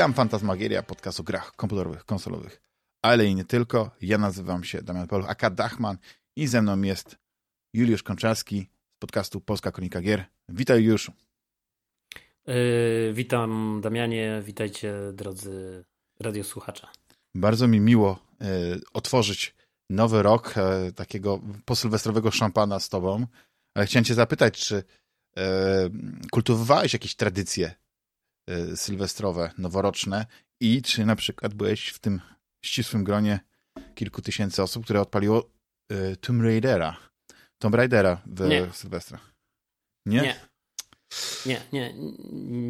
Witam, Fantasmagieria, podcast o grach komputerowych, konsolowych, ale i nie tylko. Ja nazywam się Damian Paluch, aka Dachman i ze mną jest Juliusz Konczarski z podcastu Polska Kronika Gier. Witaj Juliuszu. Yy, witam Damianie, witajcie drodzy radiosłuchacze. Bardzo mi miło yy, otworzyć nowy rok yy, takiego posylwestrowego szampana z tobą, ale chciałem cię zapytać, czy kultywowałeś jakieś tradycje sylwestrowe, noworoczne i czy na przykład byłeś w tym ścisłym gronie kilku tysięcy osób, które odpaliło Tomb Raidera, Tomb Raidera w Nie. Sylwestra? Nie? Nie. Nie, nie.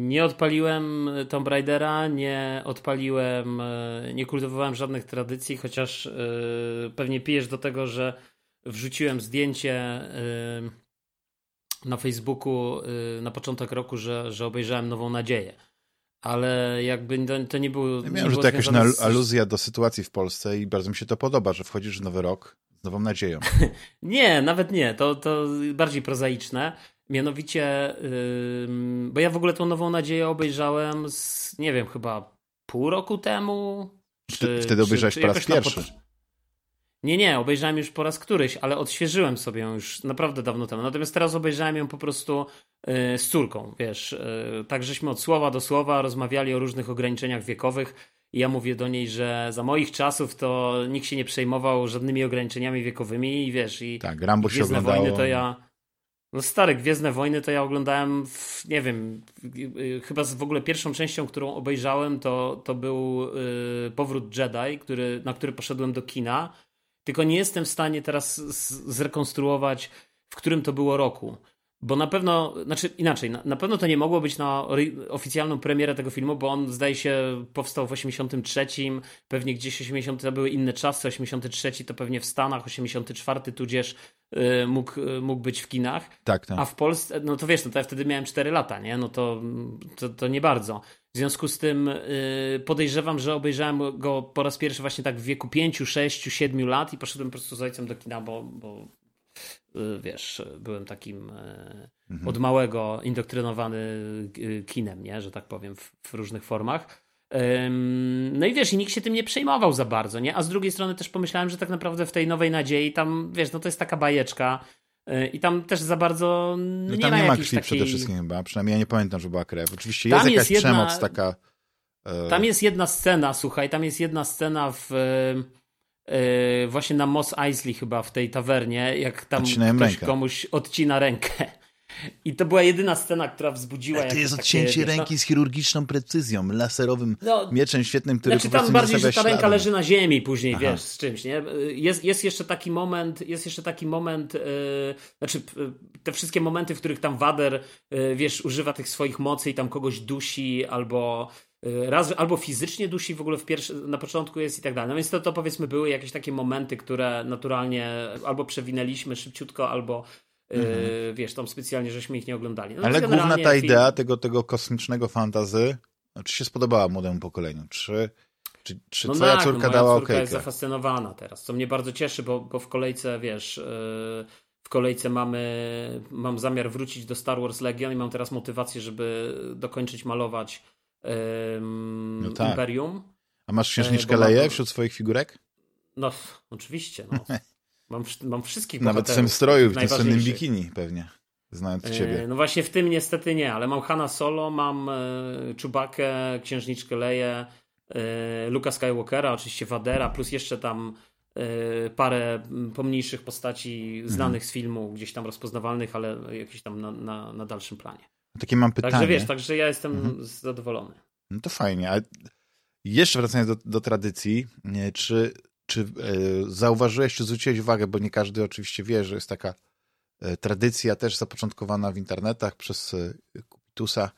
Nie odpaliłem Tomb Raidera, nie odpaliłem, e, nie kultywowałem żadnych tradycji, chociaż pewnie pijesz do tego, że wrzuciłem zdjęcie na Facebooku na początek roku, że, że obejrzałem Nową Nadzieję. Ale jakby to, nie było. Ja miałem, że to jakaś z... aluzja do sytuacji w Polsce i bardzo mi się to podoba, że wchodzisz w nowy rok z nową nadzieją. nie, nawet nie. To, to bardziej prozaiczne. Mianowicie, yy, bo ja w ogóle tą nową nadzieję obejrzałem z, nie wiem, chyba pół roku temu. Czy, Wtedy obejrzałeś czy, po raz pierwszy. Nie, nie, obejrzałem już po raz któryś, ale odświeżyłem sobie ją już naprawdę dawno temu. Natomiast teraz obejrzałem ją po prostu z córką, wiesz. Yy, tak żeśmy od słowa do słowa rozmawiali o różnych ograniczeniach wiekowych. I ja mówię do niej, że za moich czasów to nikt się nie przejmował żadnymi ograniczeniami wiekowymi i wiesz, i tak, Rambo się oglądało. wojny to ja no stare Gwiezdne Wojny to ja oglądałem, w, nie wiem, chyba w ogóle pierwszą częścią, którą obejrzałem, to, to był y, Powrót Jedi, który, na który poszedłem do kina. Tylko nie jestem w stanie teraz zrekonstruować, w którym to było roku. Bo na pewno, znaczy inaczej, na, na, pewno to nie mogło być na oficjalną premierę tego filmu, bo on zdaje się powstał w 83, pewnie gdzieś 80 to były inne czasy, 83 to pewnie w Stanach, 84 tudzież y, mógł, y, mógł być w kinach. Tak, tak. A w Polsce, no to wiesz, no to ja wtedy miałem 4 lata, nie? No to, to, to nie bardzo. W związku z tym y, podejrzewam, że obejrzałem go po raz pierwszy właśnie tak w wieku 5, 6, 7 lat i poszedłem po prostu z ojcem do kina, bo, bo wiesz, byłem takim e, mhm. od małego indoktrynowany y, kinem, nie? że tak powiem, w, w, różnych formach. No i wiesz, i nikt się tym nie przejmował za bardzo, nie? A z drugiej strony też pomyślałem, że tak naprawdę w tej nowej nadziei tam, wiesz, no to jest taka bajeczka y, i tam też za bardzo no nie tam ma nie ma krwi takiej... przede wszystkim chyba, przynajmniej ja nie pamiętam, że była krew. Oczywiście jest tam jakaś jest jedna... przemoc taka... E, tam jest jedna scena, słuchaj, tam jest jedna scena w Yy, właśnie na Moss Eisley chyba w tej tawernie, jak tam Odcinają ktoś rękę. komuś odcina rękę. I to była jedyna scena, która wzbudziła. to jest odcięcie takie, ręki no, z chirurgiczną precyzją, laserowym no, mieczem świetnym, który znaczy, po prostu tam bardziej, że ta ręka leży na ziemi później, Aha. wiesz, z czymś, nie? Jest, jest jeszcze taki moment, jest jeszcze taki moment, yy, znaczy yy, te wszystkie momenty, w których tam Wader, yy, wiesz, używa tych swoich mocy i tam kogoś dusi albo raz albo fizycznie dusi w ogóle w pierwszy, na początku jest i tak dalej. No więc to, to powiedzmy były jakieś takie momenty, które naturalnie albo przewinęliśmy szybciutko, albo mhm. yy, wiesz, tam specjalnie żeśmy ich nie oglądali. No Ale główna ta film... idea tego, tego kosmicznego fantazy, czy się spodobała młodemu pokoleniu? Czy, czy, czy no twoja tak, córka no dała okej? Jest zafascynowana teraz, co mnie bardzo cieszy, bo, bo w kolejce, wiesz... Yy, w kolejce mamy, mam zamiar wrócić do Star Wars Legion i mam teraz motywację, żeby dokończyć malować um, no tak. Imperium. A masz księżniczkę e, Leję wśród swoich figurek? No, oczywiście. No. Mam, mam wszystkich Nawet w tym stroju, w tym słynnym bikini pewnie, znając e, ciebie. No właśnie w tym niestety nie, ale mam Hanna Solo, mam e, Czubakę, księżniczkę Leję, Luka Skywalkera, oczywiście Vadera, plus jeszcze tam parę pomniejszych postaci znanych mhm. z filmu, gdzieś tam rozpoznawalnych, ale jakieś tam na, na, na dalszym planie. Takie mam pytanie. Także wiesz, także ja jestem mhm. zadowolony. No to fajnie. A jeszcze wracając do, do tradycji, czy, czy e, zauważyłeś, czy zwróciłeś uwagę, bo nie każdy oczywiście wie, że jest taka e, tradycja też zapoczątkowana w internetach przez e, Kupitusa.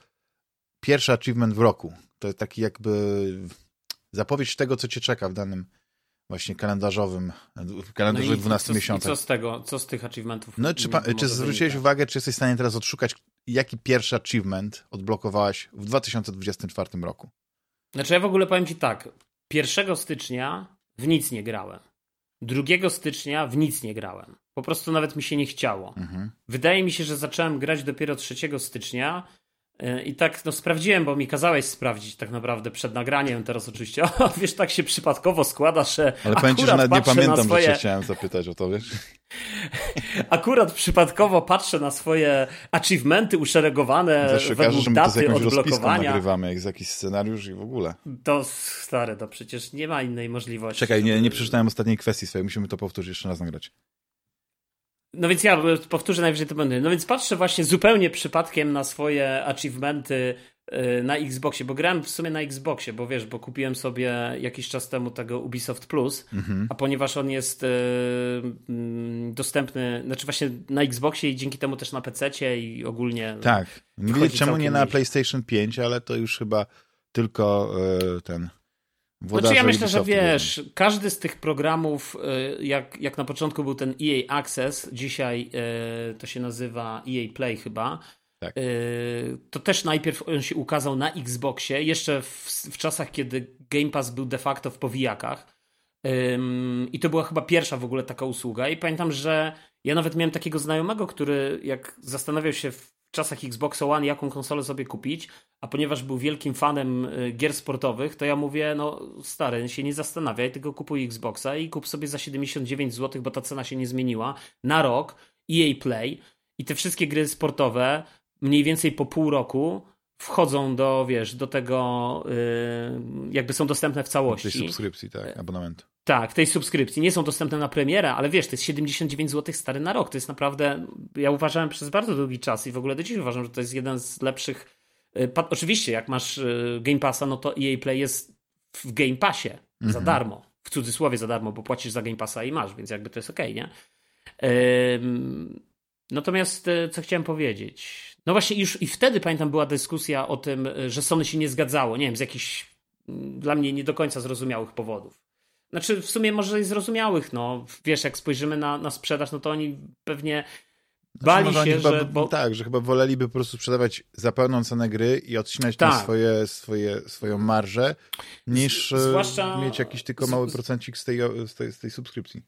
Pierwszy achievement w roku. To jest taki jakby zapowiedź tego, co cię czeka w danym właśnie kalendarzowym, w kalendarzu no 12 miesiącach. co z tego, co z tych achievementów? No, czy, czy zwróciłeś uwagę, czy jesteś w stanie teraz odszukać, jaki pierwszy achievement odblokowałaś w 2024 roku? Znaczy ja w ogóle powiem ci tak, 1 stycznia w nic nie grałem. 2 stycznia w nic nie grałem. Po prostu nawet mi się nie chciało. Mhm. Wydaje mi się, że zacząłem grać dopiero 3 stycznia, I tak no, sprawdziłem, bo mi kazałeś sprawdzić tak naprawdę przed nagraniem. Teraz oczywiście, o, wiesz, tak się przypadkowo składa, że. Ale powiem ci, że nawet nie pamiętam, swoje... że chciałem zapytać o to, wiesz? Akurat przypadkowo patrzę na swoje achievementy uszeregowane Zawsze według daty to z odblokowania. nagrywamy, jak z jakiś scenariusz i w ogóle. To stare, to przecież nie ma innej możliwości. Czekaj, nie, nie przeczytałem ostatniej kwestii swojej, musimy to powtórzyć jeszcze raz nagrać. No więc ja powtórzę najwyżej to będę. No więc patrzę właśnie zupełnie przypadkiem na swoje achievementy y, na Xboxie, bo grałem w sumie na Xboxie, bo wiesz, bo kupiłem sobie jakiś czas temu tego Ubisoft Plus, mhm. a ponieważ on jest y, mm, dostępny, znaczy właśnie na Xboxie i dzięki temu też na PC i ogólnie. Tak. Nie wiem czemu nie na PlayStation 5, ale to już chyba tylko y, znaczy ja myślę, że wiesz, każdy z tych programów, y, jak, jak na początku był ten EA Access, dzisiaj y, to się nazywa EA Play chyba, tak. Y, to też najpierw on się ukazał na Xboxie, jeszcze w, w czasach, kiedy Game Pass był de facto w powijakach. I to była chyba pierwsza w ogóle taka usługa. I pamiętam, że ja nawet miałem takiego znajomego, który jak zastanawiał się w czasach Xbox One, jaką konsolę sobie kupić, a ponieważ był wielkim fanem y, gier sportowych, to ja mówię, no stary, się nie zastanawiaj, tylko kupuj Xboxa i kup sobie za 79 zł, bo ta cena się nie zmieniła, na rok EA Play. I te wszystkie gry sportowe mniej więcej po pół roku wchodzą do, wiesz, do tego, yy, jakby są dostępne w całości. Tej subskrypcji, tak, abonamentu. Tak, tej subskrypcji. Nie są dostępne na premierę, ale wiesz, to jest 79 zł stary na rok. To jest naprawdę, ja uważałem przez bardzo długi czas i w ogóle do dziś uważam, że to jest jeden z lepszych. Y, oczywiście, jak masz y, Game Passa, no to EA Play jest w Game Passie za mhm. darmo. W cudzysłowie za darmo, bo płacisz za Game Passa i masz, więc jakby to jest ok, nie? Natomiast y, co chciałem powiedzieć? No właśnie, już i wtedy pamiętam, była dyskusja o tym, że Sony się nie zgadzało. Nie wiem, z jakichś mm, dla mnie nie do końca zrozumiałych powodów. Znaczy, w sumie może i zrozumiałych, no. Wiesz, jak spojrzymy na, na sprzedaż, no to oni pewnie znaczy, bali się, chyba, że... Bo... Tak, że chyba woleliby po prostu sprzedawać za pełną cenę gry i odcinać tak. swoje, swoje, swoją marżę, niż e, zwłaszcza... mieć jakiś tylko mały procencik z tej, z tej, z tej subskrypcji.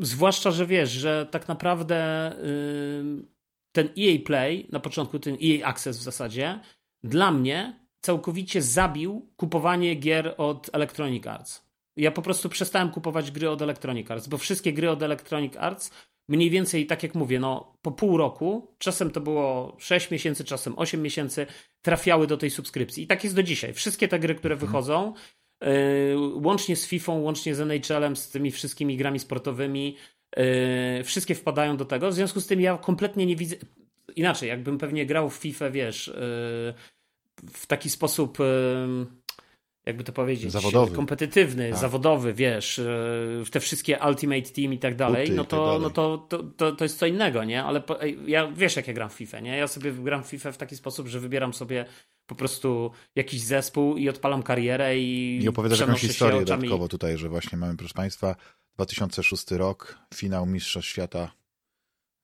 Zwłaszcza, że wiesz, że tak naprawdę yy, ten EA Play, na początku ten EA Access w zasadzie, dla mnie całkowicie zabił kupowanie gier od Electronic Arts. Ja po prostu przestałem kupować gry od Electronic Arts, bo wszystkie gry od Electronic Arts mniej więcej, tak jak mówię, no, po pół roku, czasem to było 6 miesięcy, czasem 8 miesięcy, trafiały do tej subskrypcji. I tak jest do dzisiaj. Wszystkie te gry, które mhm. wychodzą, yy, łącznie z FIFA, łącznie z NHL-em, z tymi wszystkimi grami sportowymi, yy, wszystkie wpadają do tego. W związku z tym ja kompletnie nie widzę. Inaczej, jakbym pewnie grał w FIFA, wiesz, yy, w taki sposób jakby to powiedzieć, zawodowy. kompetytywny, tak. zawodowy, wiesz, w te wszystkie Ultimate Team i tak dalej, no, to, tak dalej. no to, to, to, to jest co innego, nie? Ale po, ja wiesz, jak ja gram w FIFA, nie? Ja sobie gram w FIFA w taki sposób, że wybieram sobie po prostu jakiś zespół i odpalam karierę i I opowiadasz jakąś historię dodatkowo tutaj, że właśnie mamy, proszę Państwa, 2006 rok, finał Mistrzostw Świata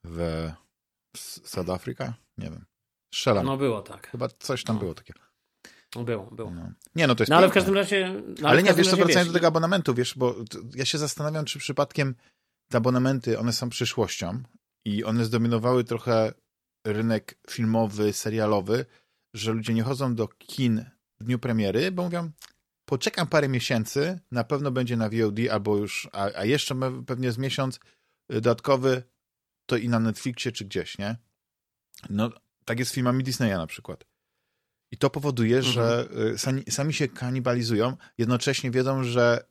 w South Africa? Nie wiem. Strzelam. No było tak. Chyba coś tam no. było takie. Było, było. No. Nie, no to jest No ale w każdym razie... No, ale, ale nie, wiesz co, wracając do tego abonamentu, wiesz, bo ja się zastanawiam, czy przypadkiem te abonamenty, one są przyszłością i one zdominowały trochę rynek filmowy, serialowy, że ludzie nie chodzą do kin w dniu premiery, bo mówią, poczekam parę miesięcy, na pewno będzie na VOD albo już, a, a jeszcze pewnie z miesiąc dodatkowy, to i na Netflixie czy gdzieś, nie? No, tak jest z filmami Disneya na przykład. I to powoduje, mhm. że y, sami, sami się kanibalizują, jednocześnie wiedzą, że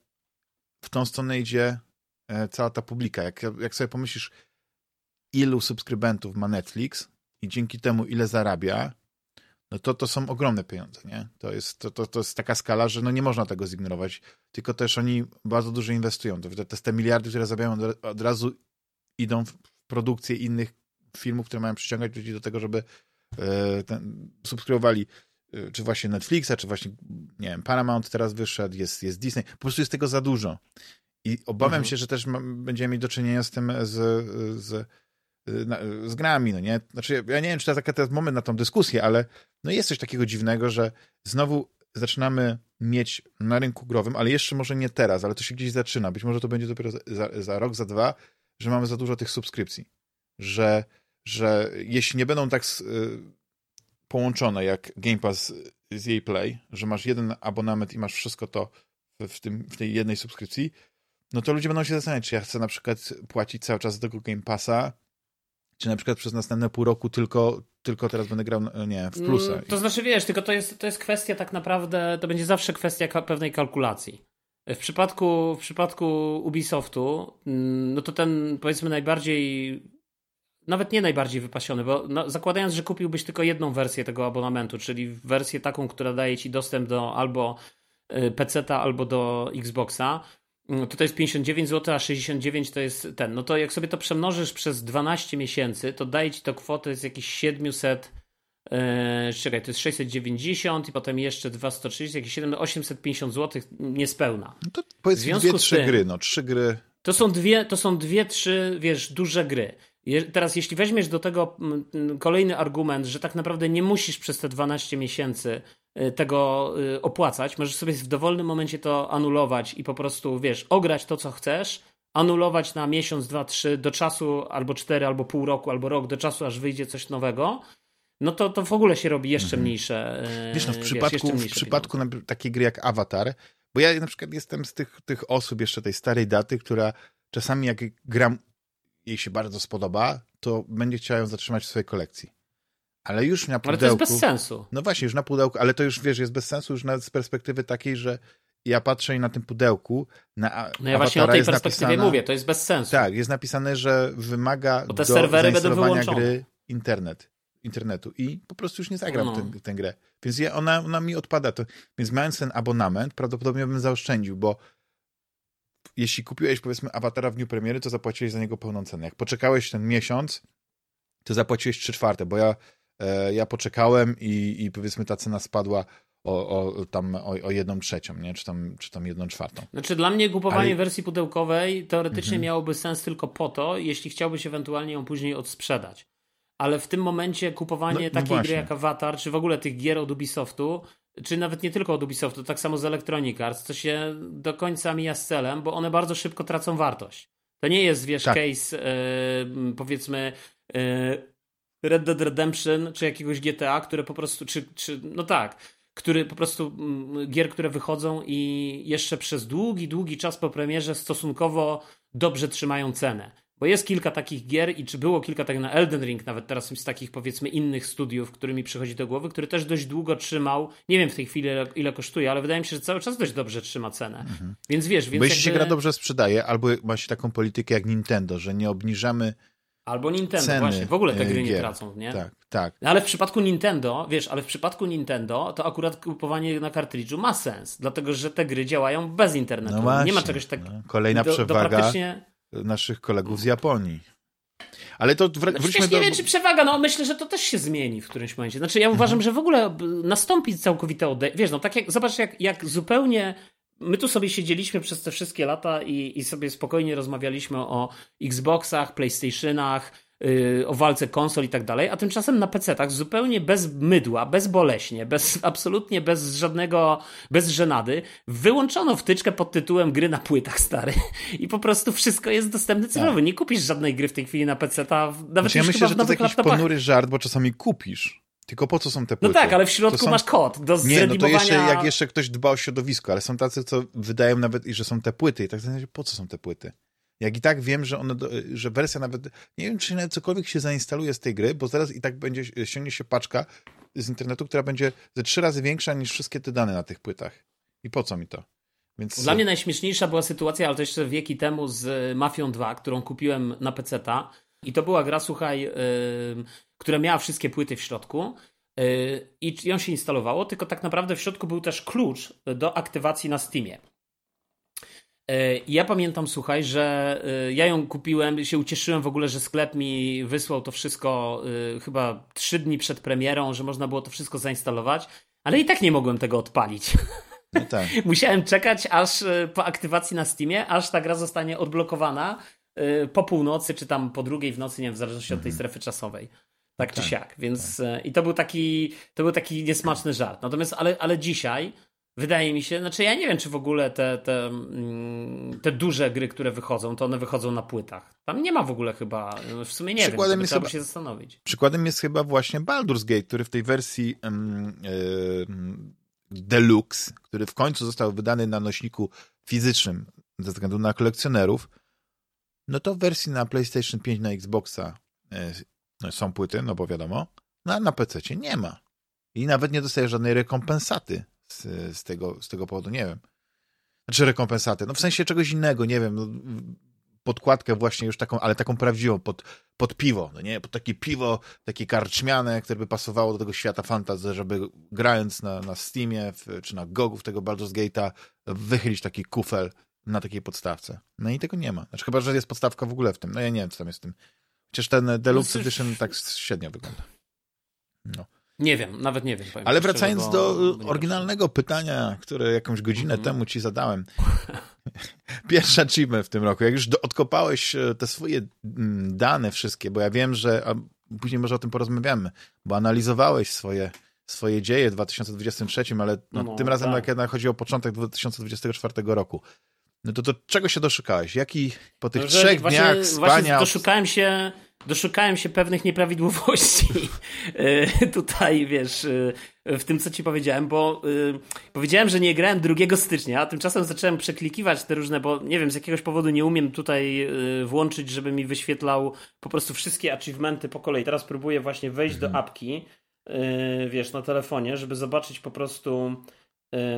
w tą stronę idzie e, cała ta publika. Jak, jak sobie pomyślisz, ilu subskrybentów ma Netflix i dzięki temu ile zarabia, no to to są ogromne pieniądze, nie? To jest, to, to, to jest taka skala, że no nie można tego zignorować, tylko też oni bardzo dużo inwestują. To, to, te miliardy, które zarabiają od razu idą w produkcję innych filmów, które mają przyciągać ludzi do tego, żeby e, ten, subskrybowali Y, czy właśnie Netflixa, czy właśnie, nie wiem, Paramount teraz wyszedł, jest, jest Disney. Po prostu jest tego za dużo. I obawiam mhm. się, że też ma, będziemy mieć do czynienia z tym, z, z, z grami, no nie? Znaczy, ja nie wiem, czy to jest taki moment na tą dyskusję, ale no jest coś takiego dziwnego, że znowu zaczynamy mieć na rynku growym, ale jeszcze może nie teraz, ale to się gdzieś zaczyna. Być może to będzie dopiero za, za rok, za dwa, że mamy za dużo tych subskrypcji. Że, że jeśli nie będą tak połączone jak Game Pass z jej Play, że masz jeden abonament i masz wszystko to w, tym, w tej jednej subskrypcji, no to ludzie będą się zastanawiać, czy ja chcę na przykład płacić cały czas do tego Game Passa, czy na przykład przez następne pół roku tylko, tylko teraz będę grał, nie, w plusa. Mm, to znaczy, wiesz, tylko to jest, to jest kwestia tak naprawdę, to będzie zawsze kwestia pewnej kalkulacji. W przypadku, w przypadku Ubisoftu, mm, no to ten powiedzmy najbardziej, nawet nie najbardziej wypasiony, bo no, zakładając, że kupiłbyś tylko jedną wersję tego abonamentu, czyli wersję taką, która daje ci dostęp do albo y, PC-ta, albo do Xboxa, no to to jest 59 zł, a 69 to jest ten. No to jak sobie to przemnożysz przez 12 miesięcy, to daje ci to kwotę z jakichś 700. Yy, czekaj, to jest 690 i potem jeszcze 230, jakieś 7, 850 zł niespełna. No to powiedz dwie, trzy tym, gry, no trzy gry. To są dwie, to są dwie, trzy, wiesz, duże gry. Je, teraz jeśli weźmiesz do tego kolejny argument, że tak naprawdę nie musisz przez te 12 miesięcy tego y, opłacać. Możesz sobie w dowolnym momencie to anulować i po prostu, wiesz, ograć to, co chcesz, anulować na miesiąc, dwa, trzy, do czasu albo cztery, albo pół roku, albo rok, do czasu, aż wyjdzie coś nowego. No to, to w ogóle się robi jeszcze mhm. mniejsze. Y, wiesz, no w przypadku, wiesz, w przypadku takiej gry jak Avatar, bo ja na przykład jestem z tych, tych osób jeszcze tej starej daty, która czasami jak gram, jej się bardzo spodoba, to będzie chciała ją zatrzymać w swojej kolekcji. Ale już na pudełku... Ale to jest bez sensu. No właśnie, już na pudełku, ale to już, wiesz, jest bez sensu już nawet z perspektywy takiej, że ja patrzę i na tym pudełku na No ja właśnie o tej perspektywie napisane, mówię, to jest bez sensu. Tak, jest napisane, że wymaga Bo te do serwery będą wyłączone. gry internet, internetu i po prostu już nie zagram no. tę grę. Więc ja, ona, ona mi odpada. To, więc mając ten abonament, prawdopodobnie bym zaoszczędził, bo jeśli kupiłeś powiedzmy awatara w dniu premiery, to zapłaciłeś za niego pełną cenę. Jak poczekałeś ten miesiąc, to zapłaciłeś trzy czwarte, bo ja ja poczekałem i, i powiedzmy ta cena spadła o, o, tam o, o jedną trzecią, nie? Czy, tam, czy tam jedną czwartą. Znaczy dla mnie kupowanie Ale... wersji pudełkowej teoretycznie mhm. miałoby sens tylko po to, jeśli chciałbyś ewentualnie ją później odsprzedać. Ale w tym momencie kupowanie no, no takiej no gry jak Avatar, czy w ogóle tych gier od Ubisoftu, czy nawet nie tylko od Ubisoftu, tak samo z Electronic Arts, to się do końca mija z celem, bo one bardzo szybko tracą wartość. To nie jest, wiesz, tak. case yy, powiedzmy yy, Red Dead Redemption czy jakiegoś GTA, które po prostu, czy, czy no tak, który po prostu mm, gier, które wychodzą i jeszcze przez długi, długi czas po premierze stosunkowo dobrze trzymają cenę. Bo jest kilka takich gier i czy było kilka tak na Elden Ring nawet teraz z takich powiedzmy innych studiów, którymi przychodzi do głowy, który też dość długo trzymał, nie wiem w tej chwili ile, ile kosztuje, ale wydaje mi się, że cały czas dość dobrze trzyma cenę. Mhm. Więc wiesz, więc Bo jeśli jakby... się gra dobrze sprzedaje, albo masz taką politykę jak Nintendo, że nie obniżamy Albo Nintendo, Ceny właśnie. W ogóle te gry nie tracą, nie? Tak, tak. No ale w przypadku Nintendo, wiesz, ale w przypadku Nintendo to akurat kupowanie na kartridżu ma sens, dlatego że te gry działają bez internetu. No właśnie, nie ma czegoś takiego. No. Kolejna do, przewaga do praktycznie... naszych kolegów z Japonii. Ale to wr- wróćmy do... nie wiem, czy przewaga, no myślę, że to też się zmieni w którymś momencie. Znaczy ja uważam, mhm. że w ogóle nastąpi całkowite odejście. Wiesz, no tak jak, zobacz jak, jak zupełnie my tu sobie siedzieliśmy przez te wszystkie lata i, i sobie spokojnie rozmawialiśmy o Xboxach, PlayStationach, yy, o walce konsol i tak dalej, a tymczasem na PC-tach zupełnie bez mydła, bezboleśnie, bez, absolutnie bez żadnego, bez żenady, wyłączono wtyczkę pod tytułem gry na płytach stary i po prostu wszystko jest dostępne cyfrowo. Tak. Nie kupisz żadnej gry w tej chwili na PC-ta, nawet znaczy, ja myślę, że to jest jakiś laptopach. ponury żart, bo czasami kupisz tylko po co są te no płyty? No tak, ale w środku są... masz kod do Nie, no to jeszcze jak jeszcze ktoś dba o środowisko, ale są tacy, co wydają nawet, że są te płyty i tak sobie po co są te płyty? Jak i tak wiem, że one, że wersja nawet, nie wiem, czy nawet cokolwiek się zainstaluje z tej gry, bo zaraz i tak będzie, ściągnie się paczka z internetu, która będzie ze trzy razy większa niż wszystkie te dane na tych płytach. I po co mi to? Więc... Dla mnie najśmieszniejsza była sytuacja, ale to jeszcze wieki temu z Mafią 2, którą kupiłem na PC-ta. I to była gra, słuchaj, yy, która miała wszystkie płyty w środku. Yy, I ją się instalowało, tylko tak naprawdę w środku był też klucz do aktywacji na Steamie. Yy, ja pamiętam, słuchaj, że yy, ja ją kupiłem, się ucieszyłem w ogóle, że sklep mi wysłał to wszystko chyba trzy dni przed premierą, że można było to wszystko zainstalować, ale i tak nie mogłem tego odpalić. No tak. Musiałem czekać aż po aktywacji na Steamie, aż ta gra zostanie odblokowana po północy, czy tam po drugiej w nocy, nie wiem, w zależności od tej mhm. strefy czasowej. Tak czy tak, siak, więc tak. E, i to był taki, to był taki niesmaczny żart. Natomiast, ale, ale dzisiaj wydaje mi się, znaczy ja nie wiem, czy w ogóle te, te, mm, te duże gry, które wychodzą, to one wychodzą na płytach. Tam nie ma w ogóle chyba, w sumie nie Przykładem wiem, jest trzeba chyba, się zastanowić. Przykładem jest chyba właśnie Baldur's Gate, który w tej wersji um, Deluxe, który w końcu został wydany na nośniku fizycznym ze względu na kolekcjonerów, no to w wersji na PlayStation 5, na Xboxa e, no są płyty, no bo wiadomo, no a na PC nie ma. I nawet nie dostaje żadnej rekompensaty z, z, tego, z tego powodu, nie wiem. Znaczy rekompensaty, no w sensie czegoś innego, nie wiem, no, podkładkę właśnie już taką, ale taką prawdziwą, pod, pod piwo, no nie? Pod takie piwo, takie karczmiane, które by pasowało do tego świata fantasy, żeby grając na, na Steamie w, czy na Gogu w tego Baldur's Gate'a wychylić taki kufel na takiej podstawce. No i tego nie ma. Znaczy chyba, że jest podstawka w ogóle w tym. No ja nie wiem, co tam jest w tym. Chociaż ten Deluxe no, Edition tak średnio wygląda. No. Nie wiem, nawet nie wiem. Ale wracając szczerze, do oryginalnego pytania, które jakąś godzinę mm -hmm. temu ci zadałem. Pierwszy achievement w tym roku. Jak już do, odkopałeś e, te swoje mm, dane wszystkie, bo ja wiem, że a później może o tym porozmawiamy, bo analizowałeś swoje, swoje dzieje w 2023, ale no, no, tym razem tak. jak chodzi o początek 2024 roku. No to, to czego się doszukałeś? Jaki po tych no, trzech właśnie, dniach spania... Właśnie doszukałem się doszukałem się pewnych nieprawidłowości e, tutaj, wiesz, e, w tym, co ci powiedziałem, bo e, powiedziałem, że nie grałem 2 stycznia, a tymczasem zacząłem przeklikiwać te różne, bo nie wiem, z jakiegoś powodu nie umiem tutaj włączyć, żeby mi wyświetlał po prostu wszystkie achievementy po kolei. Teraz próbuję właśnie wejść do mhm. apki, wiesz, na telefonie, żeby zobaczyć po prostu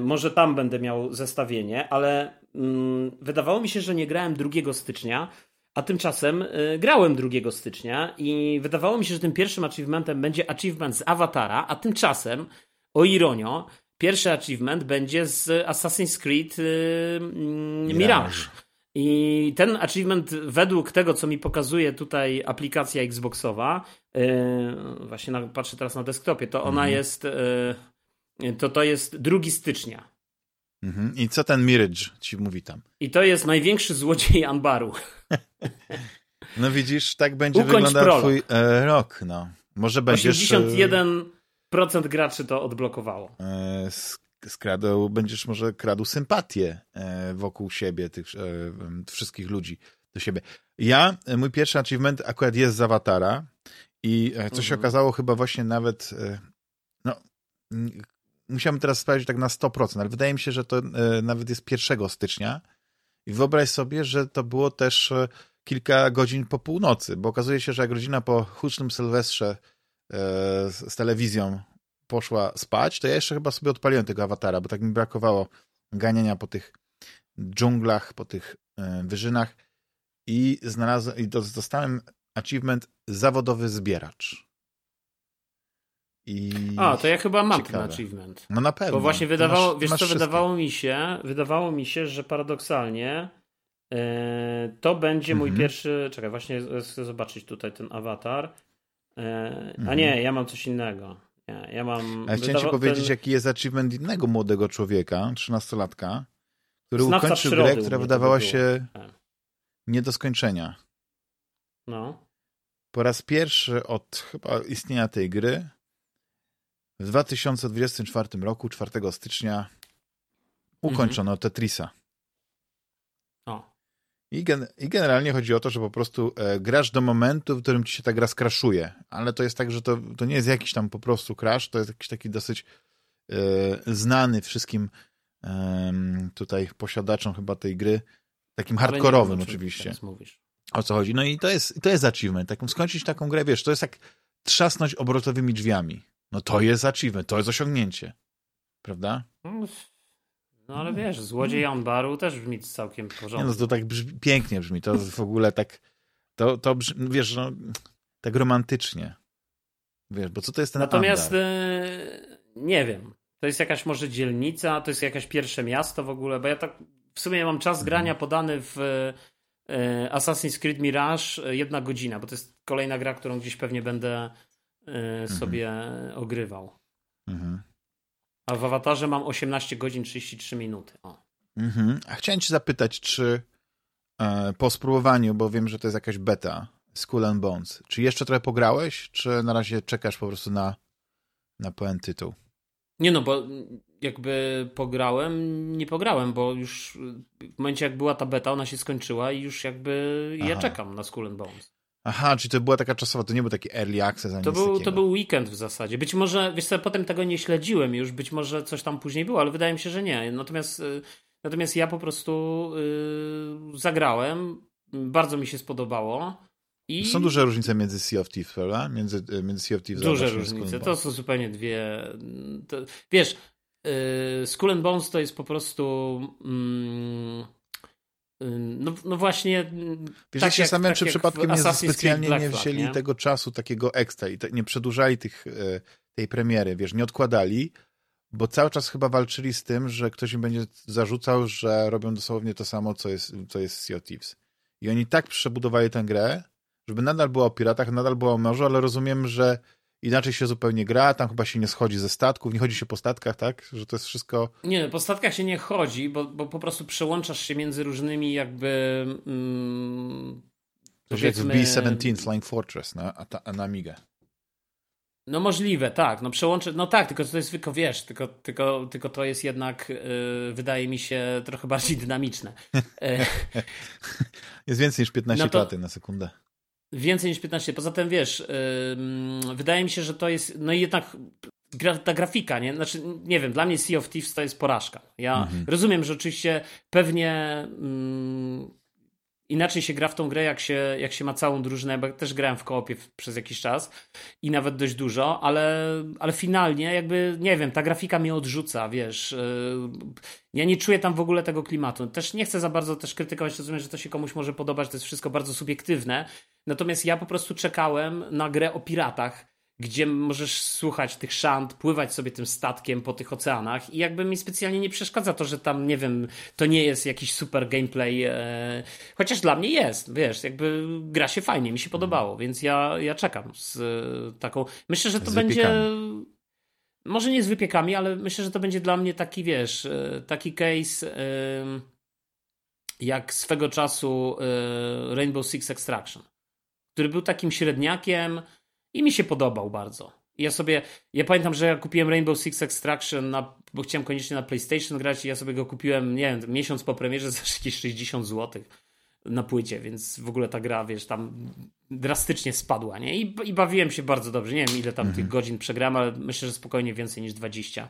może tam będę miał zestawienie, ale mm, wydawało mi się, że nie grałem 2 stycznia, a tymczasem y, grałem 2 stycznia i wydawało mi się, że tym pierwszym achievementem będzie achievement z Awatara, a tymczasem, o ironio, pierwszy achievement będzie z Assassin's Creed y, mm, Mirage. I ten achievement, według tego, co mi pokazuje tutaj aplikacja Xboxowa, właśnie na, patrzę teraz na desktopie, to ona mhm. jest, to, to jest 2 stycznia. Mhm. I co ten Mirage ci mówi tam? I to jest największy złodziej Anbaru. no widzisz, tak będzie Ukończ wyglądał prolog. twój e, rok, no. Może będziesz... 81% graczy to odblokowało. E, będziesz może kradł sympatię e, wokół siebie, tych e, wszystkich ludzi do siebie. Ja, e, mój pierwszy achievement akurat jest z Awatara i e, co się mhm. okazało chyba właśnie nawet no, musiałem teraz sprawdzić tak na 100%, ale wydaje mi się, że to e, nawet jest 1 stycznia. I wyobraź sobie, że to było też e, kilka godzin po północy, bo okazuje się, że jak rodzina po hucznym Sylwestrze e, z telewizją poszła spać, to ja jeszcze chyba sobie odpaliłem tego awatara, bo tak mi brakowało ganiania po tych dżunglach, po tych wyżynach i znalazłem, i dostałem achievement zawodowy zbieracz. I... A, to ja chyba mam Ciekawe. ten achievement. No na pewno. Bo właśnie wydawało, masz, wiesz masz co, wydawało mi się, wydawało mi się, że paradoksalnie yy, to będzie mój mhm. pierwszy, czekaj, właśnie chcę zobaczyć tutaj ten awatar. Yy, mhm. A nie, ja mam coś innego. Nie, ja mam... A chciałem ci powiedzieć, ten... jaki jest achievement innego młodego człowieka, trzynastolatka, który Znawca ukończył grę, która wydawała się nie do skończenia. No. Po raz pierwszy od chyba istnienia tej gry w 2024 roku, 4 stycznia, ukończono mhm. Tetrisa. O. I, gen I, generalnie chodzi o to, że po prostu e, grasz do momentu, w którym ci się ta gra skraszuje. Ale to jest tak, że to, to nie jest jakiś tam po prostu crash, to jest jakiś taki dosyć e, znany wszystkim e, tutaj posiadaczom chyba tej gry, takim hardkorowym oczywiście. O co chodzi? No i to jest, to jest achievement. Taką, skończyć taką grę, wiesz, to jest jak trzasnąć obrotowymi drzwiami. No to jest achievement, to jest osiągnięcie. Prawda? No ale wiesz, złodziej Ambaru też brzmi całkiem porządnie. no to tak brzmi, pięknie brzmi, to w ogóle tak, to, to brzmi, wiesz, no, tak romantycznie. Wiesz, bo co to jest ten Natomiast yy, nie wiem, to jest jakaś może dzielnica, to jest jakaś pierwsze miasto w ogóle, bo ja tak w sumie mam czas grania mhm. podany w yy, Assassin's Creed Mirage jedna godzina, bo to jest kolejna gra, którą gdzieś pewnie będę. Sobie mhm. ogrywał. Mhm. A w awatarze mam 18 godzin 33 minuty. O. Mhm. A chciałem cię zapytać, czy e, po spróbowaniu, bo wiem, że to jest jakaś beta, Skull and Bones, czy jeszcze trochę pograłeś, czy na razie czekasz po prostu na, na pełen tytuł? Nie no, bo jakby pograłem, nie pograłem, bo już w momencie jak była ta beta, ona się skończyła i już jakby Aha. ja czekam na Skull and Bones. Aha, czyli to była taka czasowa, to nie był taki early access, ani to był, to był weekend w zasadzie. Być może, wiesz co, potem tego nie śledziłem już, być może coś tam później było, ale wydaje mi się, że nie. Natomiast, y, natomiast ja po prostu yy, zagrałem, bardzo mi się spodobało. I... Są duże różnice między Sea of Thieves, prawda? Między, między Sea of Thieves Duże różnice, to są zupełnie dwie... To, wiesz, yy, Skull and Bones to jest po prostu... Yy, no, no właśnie. Wiesz, tak się jak, samym, tak czy przypadkiem nie specjalnie nie wzięli nie? tego czasu takiego ekstra i te, nie przedłużali tych, e, tej premiery, wiesz, nie odkładali, bo cały czas chyba walczyli z tym, że ktoś im będzie zarzucał, że robią dosłownie to samo, co jest, co jest Sea of Thieves. I oni tak przebudowali tę grę, żeby nadal była o piratach, nadal była o morzu, ale rozumiem, że inaczej się zupełnie gra, tam chyba się nie schodzi ze statków, nie chodzi się po statkach, tak? Że to jest wszystko... Nie, po statkach się nie chodzi, bo, bo po prostu przełączasz się między różnymi jakby... Mm, to jak w B-17 Flying Fortress na, na Amigę. No możliwe, tak. No przełączę, no tak, tylko to jest tylko, wiesz, tylko, tylko, tylko to jest jednak, yy, wydaje mi się, trochę bardziej dynamiczne. jest więcej niż 15 no to, na sekundę. Więcej niż 15. Poza tym wiesz, yy, wydaje mi się, że to jest. No i jednak gra, ta grafika, nie? Znaczy, nie wiem, dla mnie Sea of Thieves to jest porażka. Ja mhm. rozumiem, że oczywiście pewnie. Inaczej się gra w tą grę, jak się, jak się ma całą drużynę, bo też grałem w koopie przez jakiś czas i nawet dość dużo, ale, ale finalnie jakby, nie wiem, ta grafika mnie odrzuca, wiesz. Yy, ja nie czuję tam w ogóle tego klimatu. Też nie chcę za bardzo też krytykować, rozumiem, że to się komuś może podobać, to jest wszystko bardzo subiektywne. Natomiast ja po prostu czekałem na grę o piratach, gdzie możesz słuchać tych szant, pływać sobie tym statkiem po tych oceanach i jakby mi specjalnie nie przeszkadza to, że tam, nie wiem, to nie jest jakiś super gameplay, e, chociaż dla mnie jest, wiesz, jakby gra się fajnie, mi się podobało, więc ja, ja czekam z e, taką, myślę, że to będzie... Może nie z wypiekami, ale myślę, że to będzie dla mnie taki, wiesz, e, taki case e, jak swego czasu e, Rainbow Six Extraction, który był takim średniakiem, i mi się podobał bardzo. I ja sobie, ja pamiętam, że ja kupiłem Rainbow Six Extraction, na, bo chciałem koniecznie na PlayStation grać i ja sobie go kupiłem, nie wiem, miesiąc po premierze za jakieś 60 zł na płycie, więc w ogóle ta gra, wiesz, tam drastycznie spadła, nie? I, i bawiłem się bardzo dobrze. Nie wiem, ile tam mhm. tych godzin przegram, ale myślę, że spokojnie więcej niż 20.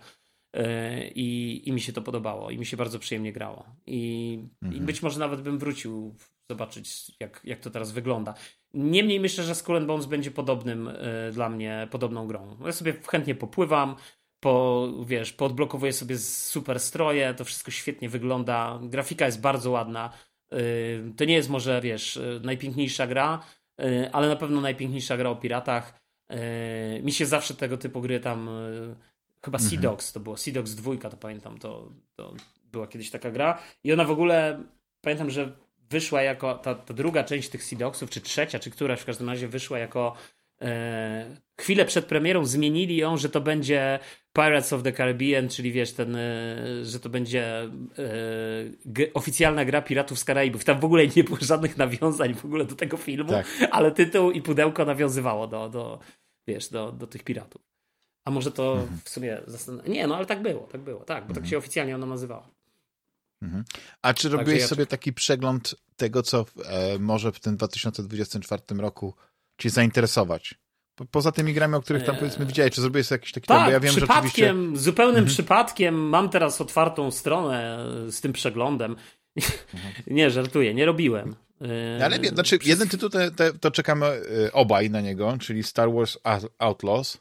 E, I, I mi się to podobało, i mi się bardzo przyjemnie grało. I, mhm. i być może nawet bym wrócił zobaczyć, jak, jak to teraz wygląda. Niemniej myślę, że Skull Bones będzie podobnym y, dla mnie, podobną grą. Ja sobie chętnie popływam, po, wiesz, podblokowuję sobie super stroje, to wszystko świetnie wygląda, grafika jest bardzo ładna. Y, to nie jest może, wiesz, y, najpiękniejsza gra, ale na pewno najpiękniejsza gra o piratach. Mi się zawsze tego typu gry tam, chyba Sea mhm. Dogs to było, Sea Dogs 2, to pamiętam, to, to była kiedyś taka gra i ona w ogóle, pamiętam, że wyszła jako ta, ta druga część tych Seedoxów, czy trzecia, czy któraś w każdym razie wyszła jako e, chwilę przed premierą zmienili ją, że to będzie Pirates of the Caribbean, czyli wiesz, ten, e, że to będzie e, g, oficjalna gra Piratów z Karaibów. Tam w ogóle nie było żadnych nawiązań w ogóle do tego filmu, tak. ale tytuł i pudełko nawiązywało do, do wiesz, do, do tych piratów. A może to mhm. w sumie Nie, no ale tak było, tak było, tak, bo tak mhm. tak się oficjalnie ona nazywała. Mhm. A czy robiłeś ja sobie taki przegląd tego, co e, może w tym 2024 roku ci zainteresować? Po, poza tymi grami, o których tam e, powiedzmy widziałeś, czy zrobiłeś jakiś taki tak, ja wiem, przypadkiem, rzeczywiście... zupełnym mhm. przypadkiem mam teraz otwartą stronę z tym przeglądem. Mhm. nie, żartuję, nie robiłem. E, Ale znaczy, jeden tytuł to, to czekamy e, obaj na niego, czyli Star Wars Outlaws.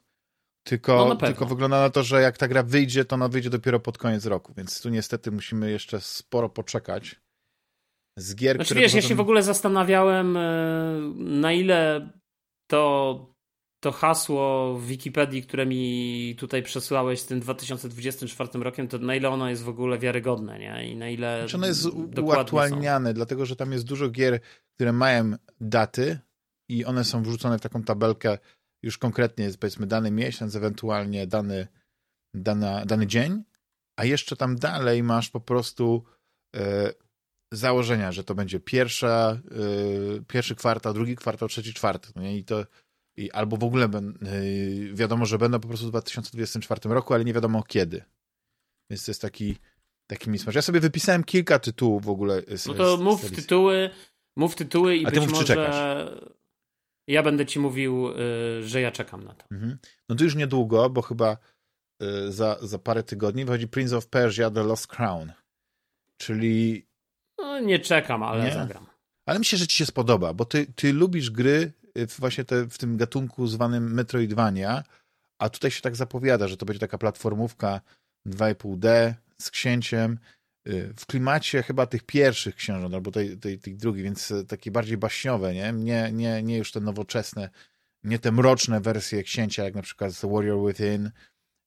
Tylko, no tylko wygląda na to, że jak ta gra wyjdzie, to ona wyjdzie dopiero pod koniec roku, więc tu niestety musimy jeszcze sporo poczekać. Z gier, znaczy, wiesz, potem... ja się w ogóle zastanawiałem, e, na ile to, to hasło w Wikipedii, które mi tutaj przesłałeś z tym 2024 rokiem, to na ile ono jest w ogóle wiarygodne, nie? I na ile. Znaczy ono jest uaktualniane, dlatego że tam jest dużo gier, które mają daty i one są wrzucone w taką tabelkę już konkretnie jest powiedzmy dany miesiąc, ewentualnie dany, dana, dany dzień, a jeszcze tam dalej masz po prostu e, założenia, że to będzie pierwsza, e, pierwszy kwartał, drugi kwartał, trzeci, czwarty. No nie? I to i albo w ogóle e, wiadomo, że będą po prostu w 2024 roku, ale nie wiadomo kiedy. Więc to jest taki, taki mismasz. Ja sobie wypisałem kilka tytułów w ogóle. Z, no to z, mów z tytuły, mów tytuły i A być mów, czy może czekasz? Ja będę ci mówił, y, że ja czekam na to. Mhm. No to już niedługo, bo chyba y, za, za parę tygodni wychodzi Prince of Persia The Lost Crown. Czyli... No, nie czekam, ale Nie? zagram. Ale myślę, że ci się spodoba, bo ty, ty lubisz gry y, właśnie te, w tym gatunku zwanym Metroidvania, a tutaj się tak zapowiada, że to będzie taka platformówka 2,5D z księciem w klimacie chyba tych pierwszych książąt, albo tej, tej, tych drugich, więc y, takie bardziej baśniowe, nie? Nie, nie, nie już te nowoczesne, nie te mroczne wersje księcia, jak na przykład The Warrior Within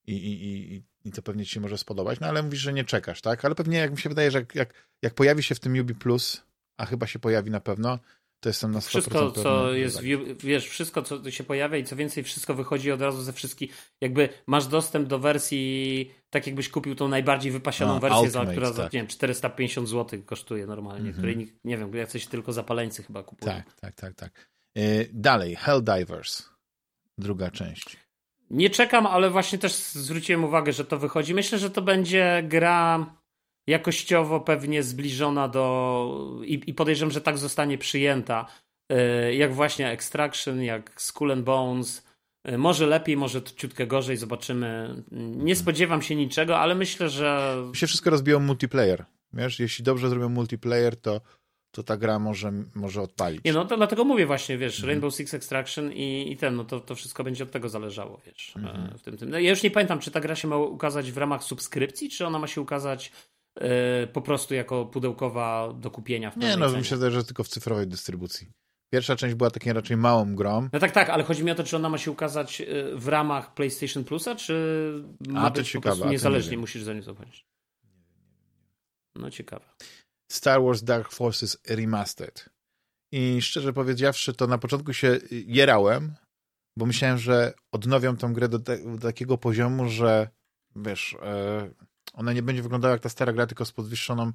i, i, i, i to pewnie ci się może spodobać, no ale mówisz, że nie czekasz, tak? Ale pewnie jak mi się wydaje, że jak, jak, jak pojawi się w tym Ubi Plus, a chyba się pojawi na pewno, to jestem na 100% Wszystko, pewny, co że jest, tak. wiesz, wszystko, co się pojawia i co więcej, wszystko wychodzi od razu ze wszystkich. Jakby masz dostęp do wersji, tak jakbyś kupił tą najbardziej wypasioną A, wersję, za, Ultimate, która za, tak. nie wiem, 450 zł kosztuje normalnie, Mhm. której nikt, nie wiem, jacyś tylko zapaleńcy chyba kupują. Tak, tak, tak, tak. Y, Dalej, Helldivers, druga część. Nie czekam, ale właśnie też zwróciłem uwagę, że to wychodzi. Myślę, że to będzie gra jakościowo pewnie zbliżona do. i, i podejrzewam, że tak zostanie przyjęta. y, Jak właśnie Extraction, jak Skull and Bones. Y, Może lepiej, może ciutkę gorzej, zobaczymy. Nie spodziewam się niczego, ale myślę, że. Mi się wszystko rozbiło multiplayer. Wiesz, jeśli dobrze zrobią multiplayer, to, to ta gra może, może odpalić. Nie, no to dlatego mówię właśnie, wiesz, Mhm. Rainbow Six Extraction i, i ten, no to, to wszystko będzie od tego zależało, wiesz, Mhm. e, w tym, tym. No, ja już nie pamiętam, czy ta gra się ma ukazać w ramach subskrypcji, czy ona ma się ukazać po prostu jako pudełkowa do kupienia w Nie, no cenie. wydaje, że tylko w cyfrowej dystrybucji. Pierwsza część była takim raczej małą grą. No tak, tak, ale chodzi mi o to, czy ona ma się ukazać e, w ramach PlayStation Plusa, czy ma A, to być ciekawe, po prostu niezależnie, musisz za nią zapłacić. No ciekawe. Star Wars Dark Forces Remastered. I szczerze powiedziawszy, to na początku się jerałem, bo myślałem, że odnowią tą grę do, te, do takiego poziomu, że wiesz, e, ona nie będzie wyglądała jak ta stara gra, tylko z podwyższoną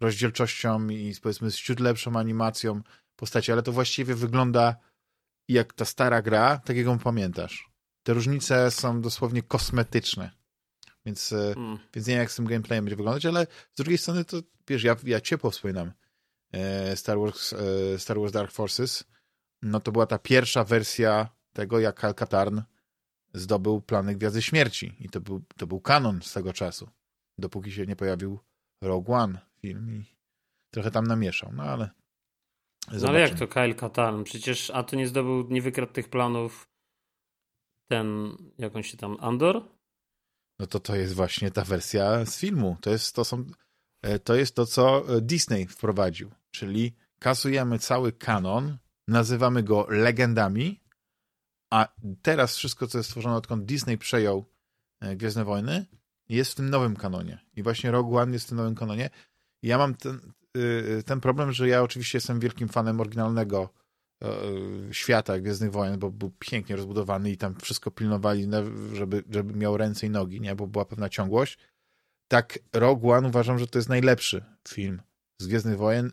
rozdzielczością i z, powiedzmy z ciut lepszą animacją postaci, ale to właściwie wygląda jak ta stara gra, tak jak ją pamiętasz. Te różnice są dosłownie kosmetyczne. Więc, e, Mm. więc nie wiem, jak z tym gameplayem będzie wyglądać, ale z drugiej strony to, wiesz, ja, ja ciepło wspominam e, Star Wars, e, Star Wars Dark Forces. No to była ta pierwsza wersja tego, jak Cal Katarn zdobył plany Gwiazdy Śmierci. I to był, to był kanon z tego czasu. Dopóki się nie pojawił Rogue One film i trochę tam namieszał. No ale No ale jak to Kyle Katarn? Przecież a to nie zdobył, nie wykradł tych planów ten, jak on się tam, Andor? No to to jest właśnie ta wersja z filmu. To jest to, są, e, to, jest to co e, Disney wprowadził. Czyli kasujemy cały kanon, nazywamy go legendami, a teraz wszystko, co jest stworzone, odkąd Disney przejął e, Gwiezdne Wojny, jest w tym nowym kanonie. I właśnie Rogue One jest w tym nowym kanonie. I ja mam ten, y, ten problem, że ja oczywiście jestem wielkim fanem oryginalnego e, świata Gwiezdnych Wojen, bo był pięknie rozbudowany i tam wszystko pilnowali, żeby, żeby miał ręce i nogi, nie? bo była pewna ciągłość. Tak, Rogue One uważam, że to jest najlepszy film z Gwiezdnych Wojen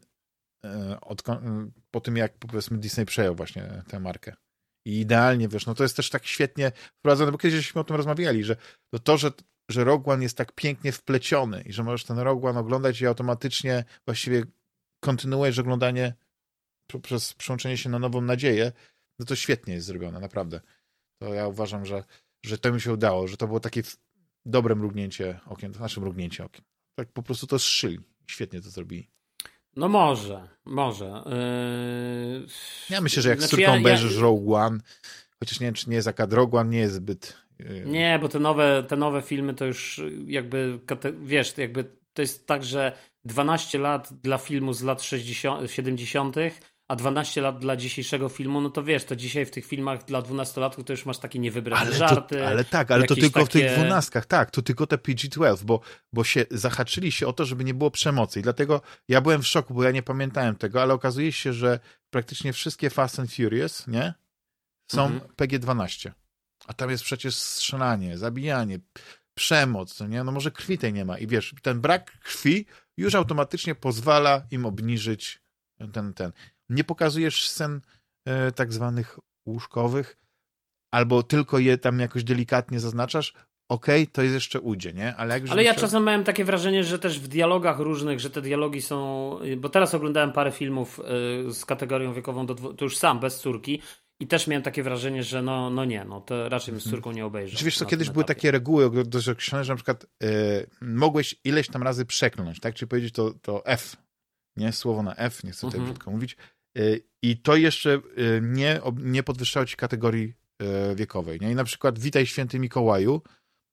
e, e, po tym, jak powiedzmy Disney przejął właśnie tę markę. I idealnie, wiesz, no to jest też tak świetnie wprowadzone, bo kiedyś żeśmy o tym rozmawiali, że to że, że Rogue One jest tak pięknie wpleciony i że możesz ten Rogue One oglądać i automatycznie właściwie kontynuujesz oglądanie poprzez przełączenie się na nową nadzieję, no to świetnie jest zrobione, naprawdę. To ja uważam, że, że to mi się udało, że to było takie dobre mrugnięcie okiem, to nasze mrugnięcie okiem. Tak po prostu to zszyli. Świetnie to zrobili. No może, może. Yy... Ja myślę, że jak Znaczy, z córką ja- ja- obejrzysz Rogue One, chociaż nie wiem, czy nie jest Rogue One nie jest zbyt... yy, Nie, bo te nowe, te nowe filmy to już jakby, wiesz, jakby to jest tak, że 12 lat dla filmu z lat 60, 70., a 12 lat dla dzisiejszego filmu, no to wiesz, to dzisiaj w tych filmach dla 12-latków to już masz takie niewybrane ale, żarty. to, ale tak, ale to tylko w tych takie- dwunastkach, tak, to tylko te PG-12, bo, bo się zahaczyli się o to, żeby nie było przemocy i dlatego ja byłem w szoku, bo ja nie pamiętałem tego, ale okazuje się, że praktycznie wszystkie Fast and Furious, nie, są Mhm. PG-12, a tam jest przecież strzelanie, zabijanie, przemoc, no nie, no może krwi tej nie ma i wiesz, ten brak krwi już automatycznie pozwala im obniżyć ten, ten. Nie pokazujesz scen e, tak zwanych łóżkowych, albo tylko je tam jakoś delikatnie zaznaczasz, okej, okay, to jest jeszcze udzie, nie? Ale, Ale ja czasem miałem takie wrażenie, że też w dialogach różnych, że te dialogi są. Bo teraz oglądałem parę filmów y, z kategorią wiekową, do, to już sam, bez córki. I też miałem takie wrażenie, że no, no nie, no to raczej bym z córką nie obejrzał. Wiesz co, kiedyś były takie reguły określone, że na przykład y, mogłeś ileś tam razy przekląć, tak? Czyli powiedzieć to, to F, nie? Słowo na F, nie chcę tutaj mhm. brzydko mówić. Y, I to jeszcze y, nie, nie podwyższało ci kategorii wiekowej, nie? I na przykład Witaj Święty Mikołaju,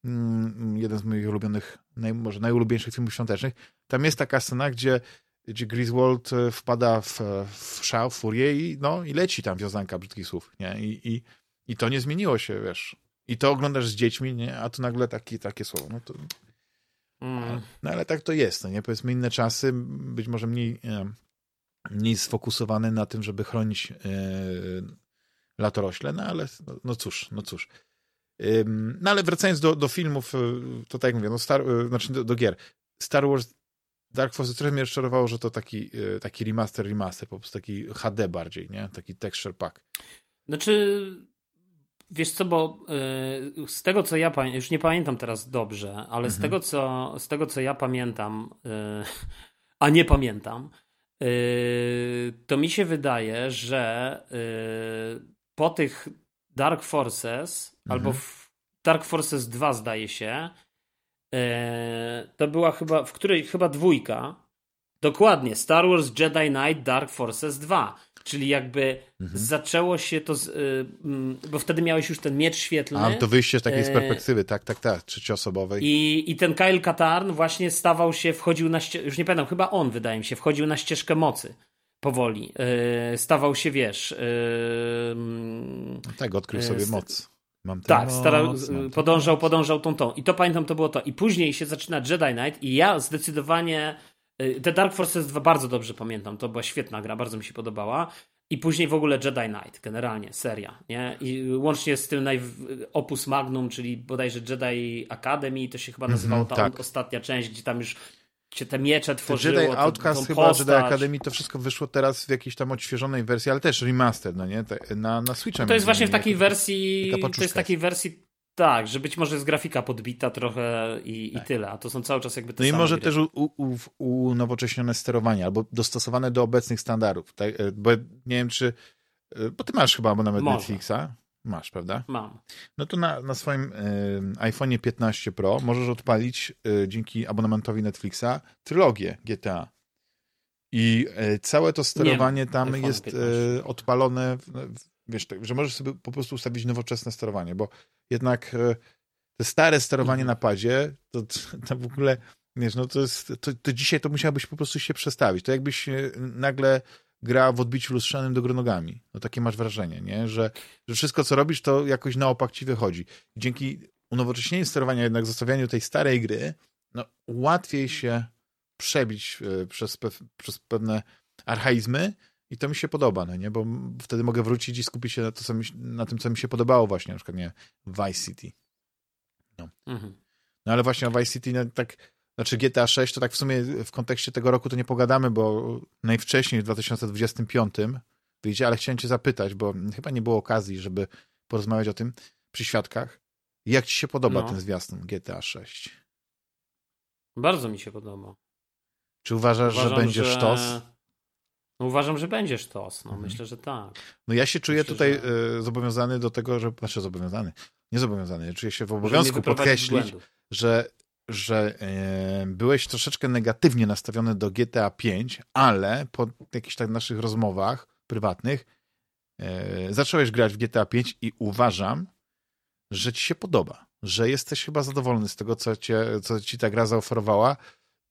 mm, jeden z moich ulubionych, naj, może najulubieńszych filmów świątecznych, tam jest taka scena, gdzie gdzie Griswold e, wpada w, w szał, w furię i, no, i leci tam wiązanka brzydkich słów, nie? I, i, I to nie zmieniło się, wiesz. I to oglądasz z dziećmi, nie? A tu nagle taki, takie słowo. No, to, mm. no ale tak to jest, no nie? Powiedzmy inne czasy, być może mniej, e, mniej sfokusowane na tym, żeby chronić yy, latorośle, no ale no, no cóż, no cóż. no ale wracając do, do filmów, to tak jak mówię, no Star, znaczy do, do gier. Star Wars Dark Forces trochę mnie rozczarowało, że to taki, e, taki remaster, remaster, po prostu taki HD bardziej, nie? Taki texture pack. Znaczy, wiesz co, bo yy, z tego co ja pamiętam, już nie pamiętam teraz dobrze, ale mhm. z, tego, co, z tego co ja pamiętam, yy, a nie pamiętam, yy, to mi się wydaje, że po tych Dark Forces, mhm. albo Dark Forces 2 zdaje się, E, to była chyba, w której chyba dwójka. Dokładnie, Star Wars Jedi Knight Dark Forces 2. Czyli jakby mhm. zaczęło się to, z, y, bo wtedy miałeś już ten miecz świetlny. A, to wyjście z takiej z e, perspektywy, tak, tak, tak, trzecioosobowej. I, I ten Kyle Katarn właśnie stawał się, wchodził na ścieżkę, już nie pamiętam, chyba on wydaje mi się, wchodził na ścieżkę mocy powoli. E, stawał się, wiesz... tak, odkrył sobie moc. Mam tak, starał, podążał, podążał tą tą. I to pamiętam, to było to. I później się zaczyna Jedi Knight i ja zdecydowanie y, The Dark Forces 2 bardzo dobrze pamiętam. To była świetna gra, bardzo mi się podobała. I później w ogóle Jedi Knight, generalnie, seria. Nie? I łącznie z tym naj... Opus Magnum, czyli bodajże Jedi Academy, to się chyba mhm, nazywało ta tak. ostatnia część, gdzie tam już się te miecze tworzyło. Jedi Outcast chyba, postać. Jedi Academy, to wszystko wyszło teraz w jakiejś tam odświeżonej wersji, ale też remaster, no nie? Na, na Switcha. To jest właśnie w takiej wersji, to jest takiej wersji tak, że być może jest grafika podbita trochę i, tak. i tyle, a to są cały czas jakby te No i może gry. też unowocześnione sterowanie, albo dostosowane do obecnych standardów, tak? E, bo nie wiem, czy e, bo ty masz chyba abonament. Netflixa. Masz, prawda? Mam. No to na, na swoim y, iPhone'ie 15 Pro możesz odpalić y, dzięki abonamentowi Netflixa trylogię GTA. I y, całe to sterowanie tam jest odpalone, wiesz, tak, że możesz sobie po prostu ustawić nowoczesne sterowanie, bo jednak te stare sterowanie mhm. na padzie, to, to w ogóle, wiesz, no to jest, to, to dzisiaj to musiałbyś po prostu się przestawić. To jakbyś nagle gra w odbiciu lustrzanym do gronogami. No takie masz wrażenie, nie? Że, że wszystko, co robisz, to jakoś na opak ci wychodzi. Dzięki unowocześnieniu sterowania, jednak zostawianiu tej starej gry, no łatwiej się przebić e, przez, pe przez pewne archaizmy i to mi się podoba, no nie? Bo wtedy mogę wrócić i skupić się na, to, co mi, na tym, co mi się podobało właśnie, na przykład, nie, Vice City. No. Mhm. no ale właśnie o Vice City, no, tak znaczy GTA 6 to tak w sumie w kontekście tego roku to nie pogadamy, bo najwcześniej w 2025 wyjdzie, ale chciałem cię zapytać, bo chyba nie było okazji, żeby porozmawiać o tym przy świadkach. Jak ci się podoba no. ten zwiastun GTA 6? Bardzo mi się podoba. Czy uważasz, Uważam, że będzie że... sztos? No, uważam, że będzie sztos. No, mhm. Myślę, że tak. No ja się czuję myślę, tutaj że... zobowiązany do tego, że... Znaczy zobowiązany. Nie zobowiązany. Czuję się w obowiązku podkreślić, że że e, byłeś troszeczkę negatywnie nastawiony do GTA 5, ale po jakichś tak naszych rozmowach prywatnych e, zacząłeś grać w GTA 5 i uważam, że ci się podoba, że jesteś chyba zadowolony z tego, co, cię, co ci ta gra zaoferowała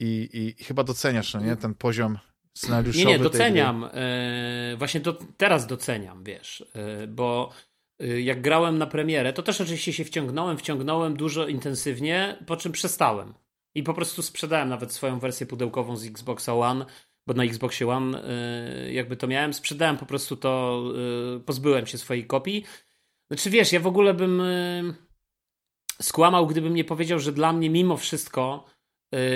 i, i, chyba doceniasz, no nie, ten poziom scenariuszowy. Nie, nie, doceniam. E, właśnie do, teraz doceniam, wiesz, bo Y, jak grałem na premierę, to też oczywiście się wciągnąłem, wciągnąłem dużo intensywnie, po czym przestałem. I po prostu sprzedałem nawet swoją wersję pudełkową z Xboxa One, bo na Xboxie One y, jakby to miałem, sprzedałem po prostu to, y, pozbyłem się swojej kopii. Znaczy wiesz, ja w ogóle bym skłamał, gdybym nie powiedział, że dla mnie mimo wszystko,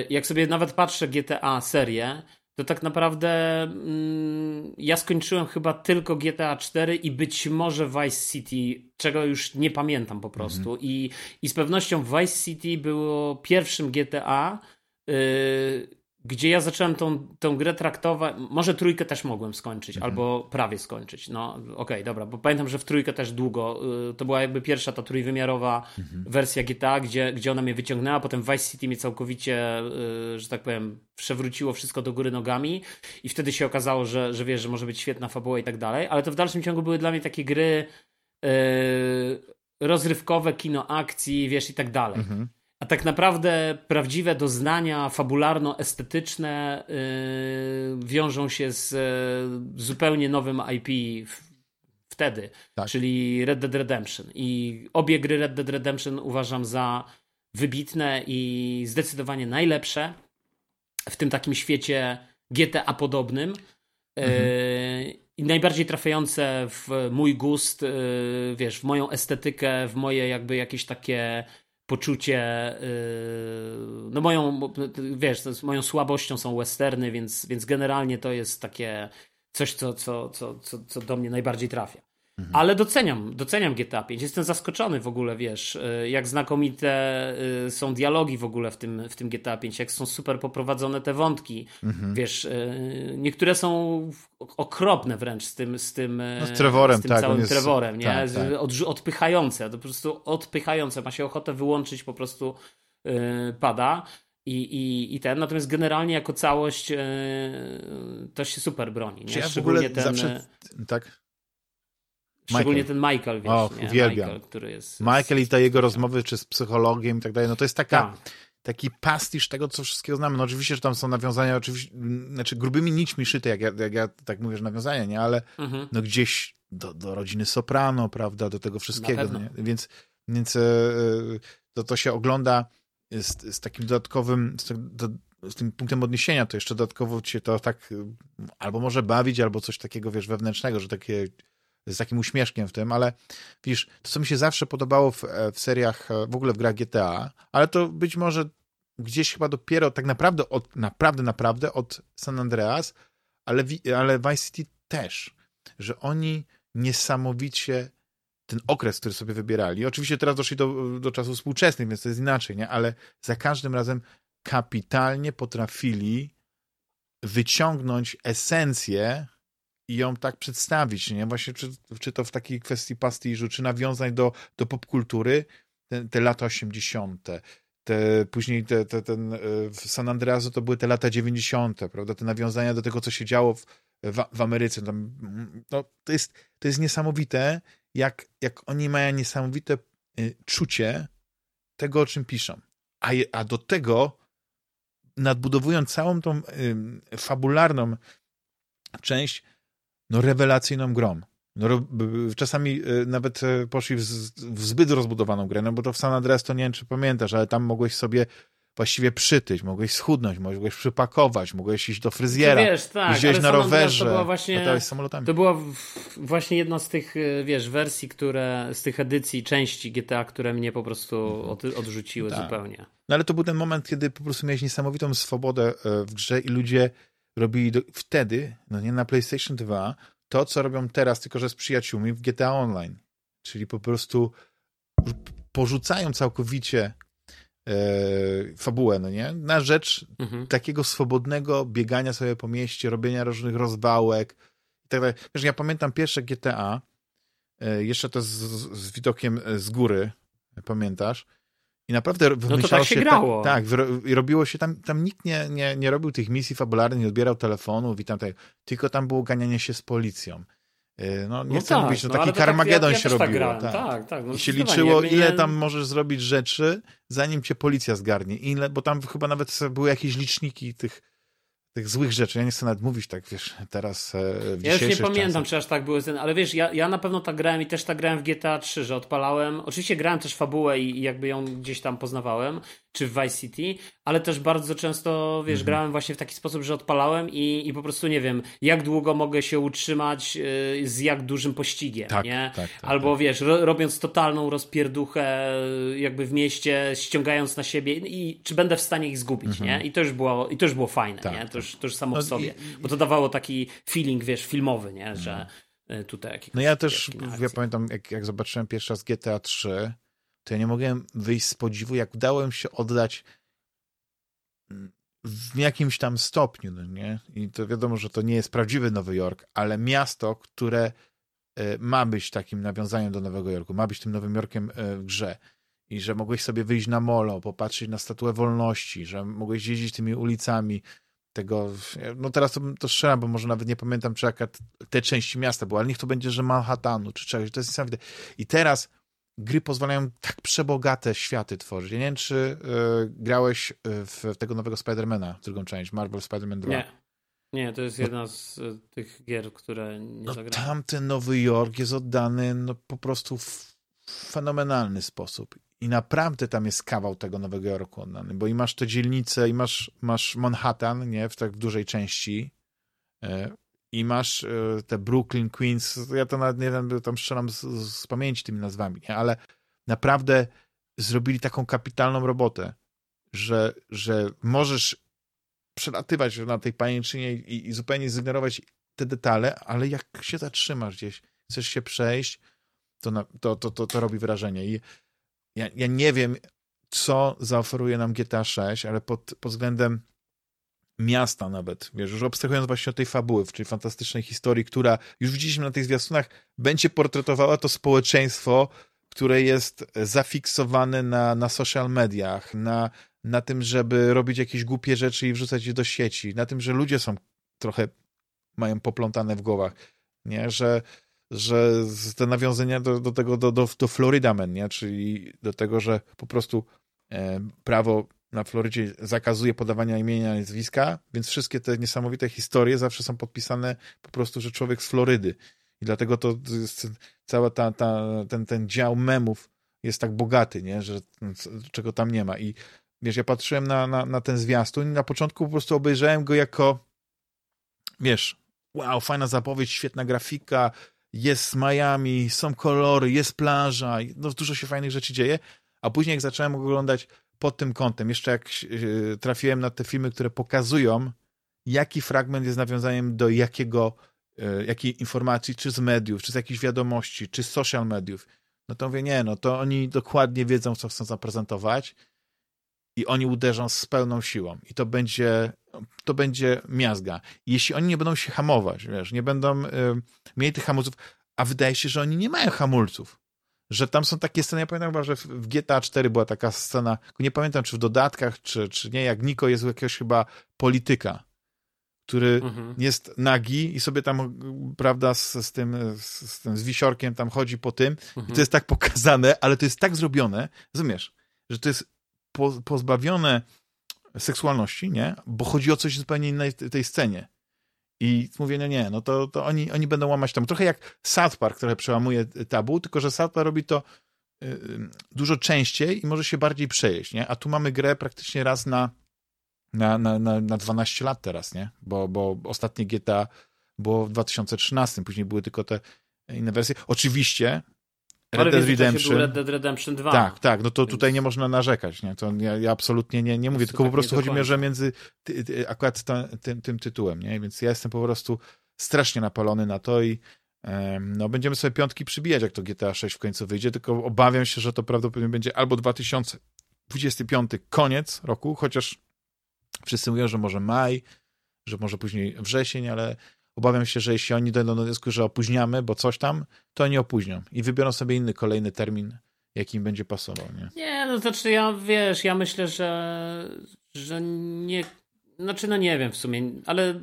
jak sobie nawet patrzę GTA serię, to tak naprawdę mm, ja skończyłem chyba tylko GTA 4 i być może Vice City, czego już nie pamiętam po prostu. Mhm. I, I z pewnością Vice City było pierwszym GTA, yy, gdzie ja zacząłem tą, tą grę traktować, może trójkę też mogłem skończyć, mhm. albo prawie skończyć, no okej, okay, dobra, bo pamiętam, że w trójkę też długo, y, to była jakby pierwsza ta trójwymiarowa mhm. wersja GTA, gdzie, gdzie ona mnie wyciągnęła, potem Vice City mnie całkowicie, y, że tak powiem, przewróciło wszystko do góry nogami i wtedy się okazało, że, że wiesz, że może być świetna fabuła i tak dalej, ale to w dalszym ciągu były dla mnie takie gry yy, rozrywkowe, kino akcji, wiesz, i tak dalej. Mhm. A tak naprawdę prawdziwe doznania fabularno-estetyczne yy, wiążą się z yy, zupełnie nowym IP w, wtedy, tak. czyli Red Dead Redemption. I obie gry Red Dead Redemption uważam za wybitne i zdecydowanie najlepsze w tym takim świecie GTA podobnym. Mhm. Yy, I najbardziej trafiające w mój gust, yy, wiesz, w moją estetykę, w moje jakby jakieś takie poczucie, yy, no moją, wiesz, moją słabością są westerny, więc, więc generalnie to jest takie coś, co, co, co, co, co do mnie najbardziej trafia. Mhm. Ale doceniam, doceniam GTA 5. Jestem zaskoczony w ogóle, wiesz, y, jak znakomite y, są dialogi w ogóle w tym, w tym GTA 5, jak są super poprowadzone te wątki. Mhm. Wiesz, y, niektóre są okropne wręcz z tym, z tym, no z Trevorem, z tym tak, całym jest... Trevorem, nie? Tak, tak. Od, odpychające, to po prostu odpychające. Ma się ochotę wyłączyć, po prostu pada. I, i, I ten, natomiast generalnie jako całość to się super broni. Nie? ja ogóle ten... zawsze, tak? Szczególnie Michael. ten Michael, wiesz, Och, nie? uwielbiam. Michael, który jest... Michael i te jego rozmowy, czy z psychologiem i tak dalej, no to jest taka... Tak. Taki pastisz tego, co wszystkiego znamy. No oczywiście, że tam są nawiązania, oczywiście, znaczy grubymi nićmi szyte, jak ja, jak ja tak mówię, że nawiązania, nie? Ale mhm. no gdzieś do, do rodziny Soprano, prawda, do tego wszystkiego, nie? Więc, więc e, to, to się ogląda z, z takim dodatkowym, z, do, z tym punktem odniesienia, to jeszcze dodatkowo cię to tak albo może bawić, albo coś takiego, wiesz, wewnętrznego, że takie z takim uśmieszkiem w tym, ale widzisz, to co mi się zawsze podobało w, e, w seriach, e, w ogóle w grach GTA, ale to być może gdzieś chyba dopiero tak naprawdę od, naprawdę, naprawdę od San Andreas, ale, ale Vice City też, że oni niesamowicie ten okres, który sobie wybierali, oczywiście teraz doszli do, do czasów współczesnych, więc to jest inaczej, nie? ale za każdym razem kapitalnie potrafili wyciągnąć esencję i ją tak przedstawić, nie? Właśnie czy, czy to w takiej kwestii pastiżu, czy nawiązań do, do popkultury, te, te lata 80., te, później te, te, ten, e, w San Andreasu to były te lata 90., prawda? Te nawiązania do tego, co się działo w, w, w Ameryce. Tam, no, to, jest, to jest niesamowite, jak, jak oni mają niesamowite y, czucie tego, o czym piszą. A, a do tego nadbudowując całą tą y, fabularną część, no rewelacyjną grą. No, czasami e, nawet e, poszli w, w, zbyt rozbudowaną grę, no bo to w San Andreas to nie wiem, czy pamiętasz, ale tam mogłeś sobie właściwie przytyć, mogłeś schudnąć, mogłeś przypakować, mogłeś iść do fryzjera, wiesz, tak, na rowerze, to była właśnie, samolotami. To była właśnie jedna z tych, e, wiesz, wersji, które, z tych edycji, części GTA, które mnie po prostu mhm. od, odrzuciły tak. zupełnie. No ale to był ten moment, kiedy po prostu miałeś niesamowitą swobodę w grze i ludzie robili do, wtedy, no nie na PlayStation 2, to, co robią teraz, tylko że z przyjaciółmi w GTA Online. Czyli po prostu porzucają całkowicie e, fabułę, no nie? Na rzecz mhm. takiego swobodnego biegania sobie po mieście, robienia różnych rozwałek i tak dalej. Wiesz, ja pamiętam pierwsze GTA, e, jeszcze to z, z widokiem z góry, pamiętasz? I naprawdę no to tak się, się grało. Tak, tak, i robiło się tam, tam nikt nie, nie, nie robił tych misji fabularnych, nie odbierał telefonów i tam tak, tylko tam było ganianie się z policją. Y, no nie no chcę tak, mówić, no, taki no, Carmageddon tak, ja, ja się tak robiło. Tak, tak, tak no, I się liczyło, ile tam możesz zrobić rzeczy, zanim cię policja zgarnie. Ile, bo tam chyba nawet były jakieś liczniki tych tych złych rzeczy. Ja nie chcę nawet mówić tak, wiesz, teraz e, w Ja już nie pamiętam, czasach. czy aż tak były ale wiesz, ja, ja na pewno tak grałem i też tak grałem w GTA 3, że odpalałem. Oczywiście grałem też fabułę i, i jakby ją gdzieś tam poznawałem, czy w Vice City, ale też bardzo często, wiesz, mhm. grałem właśnie w taki sposób, że odpalałem i, i po prostu nie wiem, jak długo mogę się utrzymać yy, z jak dużym pościgiem, tak, nie? Tak, tak, Albo tak. wiesz, ro, robiąc totalną rozpierduchę y, jakby w mieście, ściągając na siebie i czy będę w stanie ich zgubić, mhm. nie? I to już było, i to już było fajne, tak, nie? To już to już samo no, w sobie. I, bo to dawało taki feeling, wiesz, filmowy, nie? Że no. tutaj jakieś. No ja też, ja pamiętam, jak, jak zobaczyłem pierwszy raz GTA 3, to ja nie mogłem wyjść z podziwu, jak udało mi się oddać w jakimś tam stopniu, no nie? I to wiadomo, że to nie jest prawdziwy Nowy Jork, ale miasto, które e, ma być takim nawiązaniem do Nowego Jorku, ma być tym Nowym Jorkiem e, w grze. I że mogłeś sobie wyjść na molo, popatrzeć na statuę wolności, że mogłeś jeździć tymi ulicami tego, no teraz to, to strzelam, bo może nawet nie pamiętam, czy jaka te części miasta była, ale niech to będzie, że Manhattanu, czy czegoś, to jest niesamowite. I teraz gry pozwalają tak przebogate światy tworzyć. Ja nie wiem, czy y, grałeś e, w tego nowego Spidermana, drugą część, Marvel Spider-Man 2. Nie. Nie, to jest jedna z y, tych gier, które nie no, zagrałem. Tamten Nowy Jork jest oddany no, po prostu w fenomenalny sposób. I naprawdę tam jest kawał tego Nowego Jorku oddany, bo i masz te dzielnice, i masz, masz Manhattan, nie, w tak w dużej części, i masz e, te Brooklyn, Queens, ja to nawet nie wiem, tam strzelam z, z pamięci tymi nazwami, nie? ale naprawdę zrobili taką kapitalną robotę, że, że możesz przelatywać na tej pajęczynie i, i zupełnie zignorować te detale, ale jak się zatrzymasz gdzieś, chcesz się przejść, to, na, to, to, to, to robi wrażenie. I ja, ja nie wiem, co zaoferuje nam GTA 6, ale pod, pod względem miasta nawet, wiesz, już abstrahując właśnie od tej fabuły, czyli fantastycznej historii, która już widzieliśmy na tych zwiastunach, będzie portretowała to społeczeństwo, które jest zafiksowane na, na social mediach, na, na tym, żeby robić jakieś głupie rzeczy i wrzucać je do sieci, na tym, że ludzie są trochę, mają poplątane w głowach, nie, że że te nawiązania do, do tego, do, do, do Florida Man, nie? czyli do tego, że po prostu e, prawo na Florydzie zakazuje podawania imienia i nazwiska, więc wszystkie te niesamowite historie zawsze są podpisane po prostu, że człowiek z Florydy. I dlatego to jest cała ta, ta, ten, ten dział memów jest tak bogaty, nie? że czego tam nie ma. I wiesz, ja patrzyłem na, na, na ten zwiastun i na początku po prostu obejrzałem go jako wiesz, wow, fajna zapowiedź, świetna grafika, jest Miami, są kolory, jest plaża, no dużo się fajnych rzeczy dzieje, a później jak zacząłem oglądać pod tym kątem. Jeszcze jak e, trafiłem na te filmy, które pokazują, jaki fragment jest nawiązaniem do jakiego, e, jakiej informacji, czy z mediów, czy z jakichś wiadomości, czy z social mediów, no to mówię, nie, no to oni dokładnie wiedzą, co chcą zaprezentować i oni uderzą z pełną siłą i to będzie, to będzie miazga. Jeśli oni nie będą się hamować, wiesz, nie będą y, mieli tych hamulców, a wydaje się, że oni nie mają hamulców że tam są takie sceny, ja pamiętam że w GTA 4 była taka scena, nie pamiętam czy w dodatkach, czy, czy nie, jak Niko jest u jakiegoś chyba polityka, który mhm. jest nagi i sobie tam, prawda, z, z tym, z, z, tym, z wisiorkiem tam chodzi po tym mhm. i to jest tak pokazane, ale to jest tak zrobione, rozumiesz, że to jest po, pozbawione seksualności, nie? Bo chodzi o coś zupełnie innej tej scenie. I mówię, no nie, no to, to oni, oni będą łamać tam. Trochę jak South Park trochę przełamuje tabu, tylko że South Park robi to y, y, dużo częściej i może się bardziej przejeść, nie? A tu mamy grę praktycznie raz na, na, na, na, na 12 lat teraz, nie? Bo, bo ostatnie GTA było w 2013, później były tylko te inne wersje. Oczywiście Red Dead Redemption. Red Dead Redemption 2. Tak, tak, no to Więc... tutaj nie można narzekać, nie? To ja, ja absolutnie nie, nie mówię, tylko tak po prostu chodzi mi, że między ty, ty, akurat ta, tym, tym tytułem, nie? Więc ja jestem po prostu strasznie napalony na to i um, no będziemy sobie piątki przybijać, jak to GTA 6 w końcu wyjdzie, tylko obawiam się, że to prawdopodobnie będzie albo 2025 koniec roku, chociaż wszyscy mówią, że może maj, że może później wrzesień, ale Obawiam się, że jeśli oni dojdą do wniosku, że opóźniamy, bo coś tam, to oni opóźnią i wybiorą sobie inny kolejny termin, jaki im będzie pasował. Nie, nie no to znaczy ja, wiesz, ja myślę, że, że nie, znaczy no nie wiem w sumie, ale...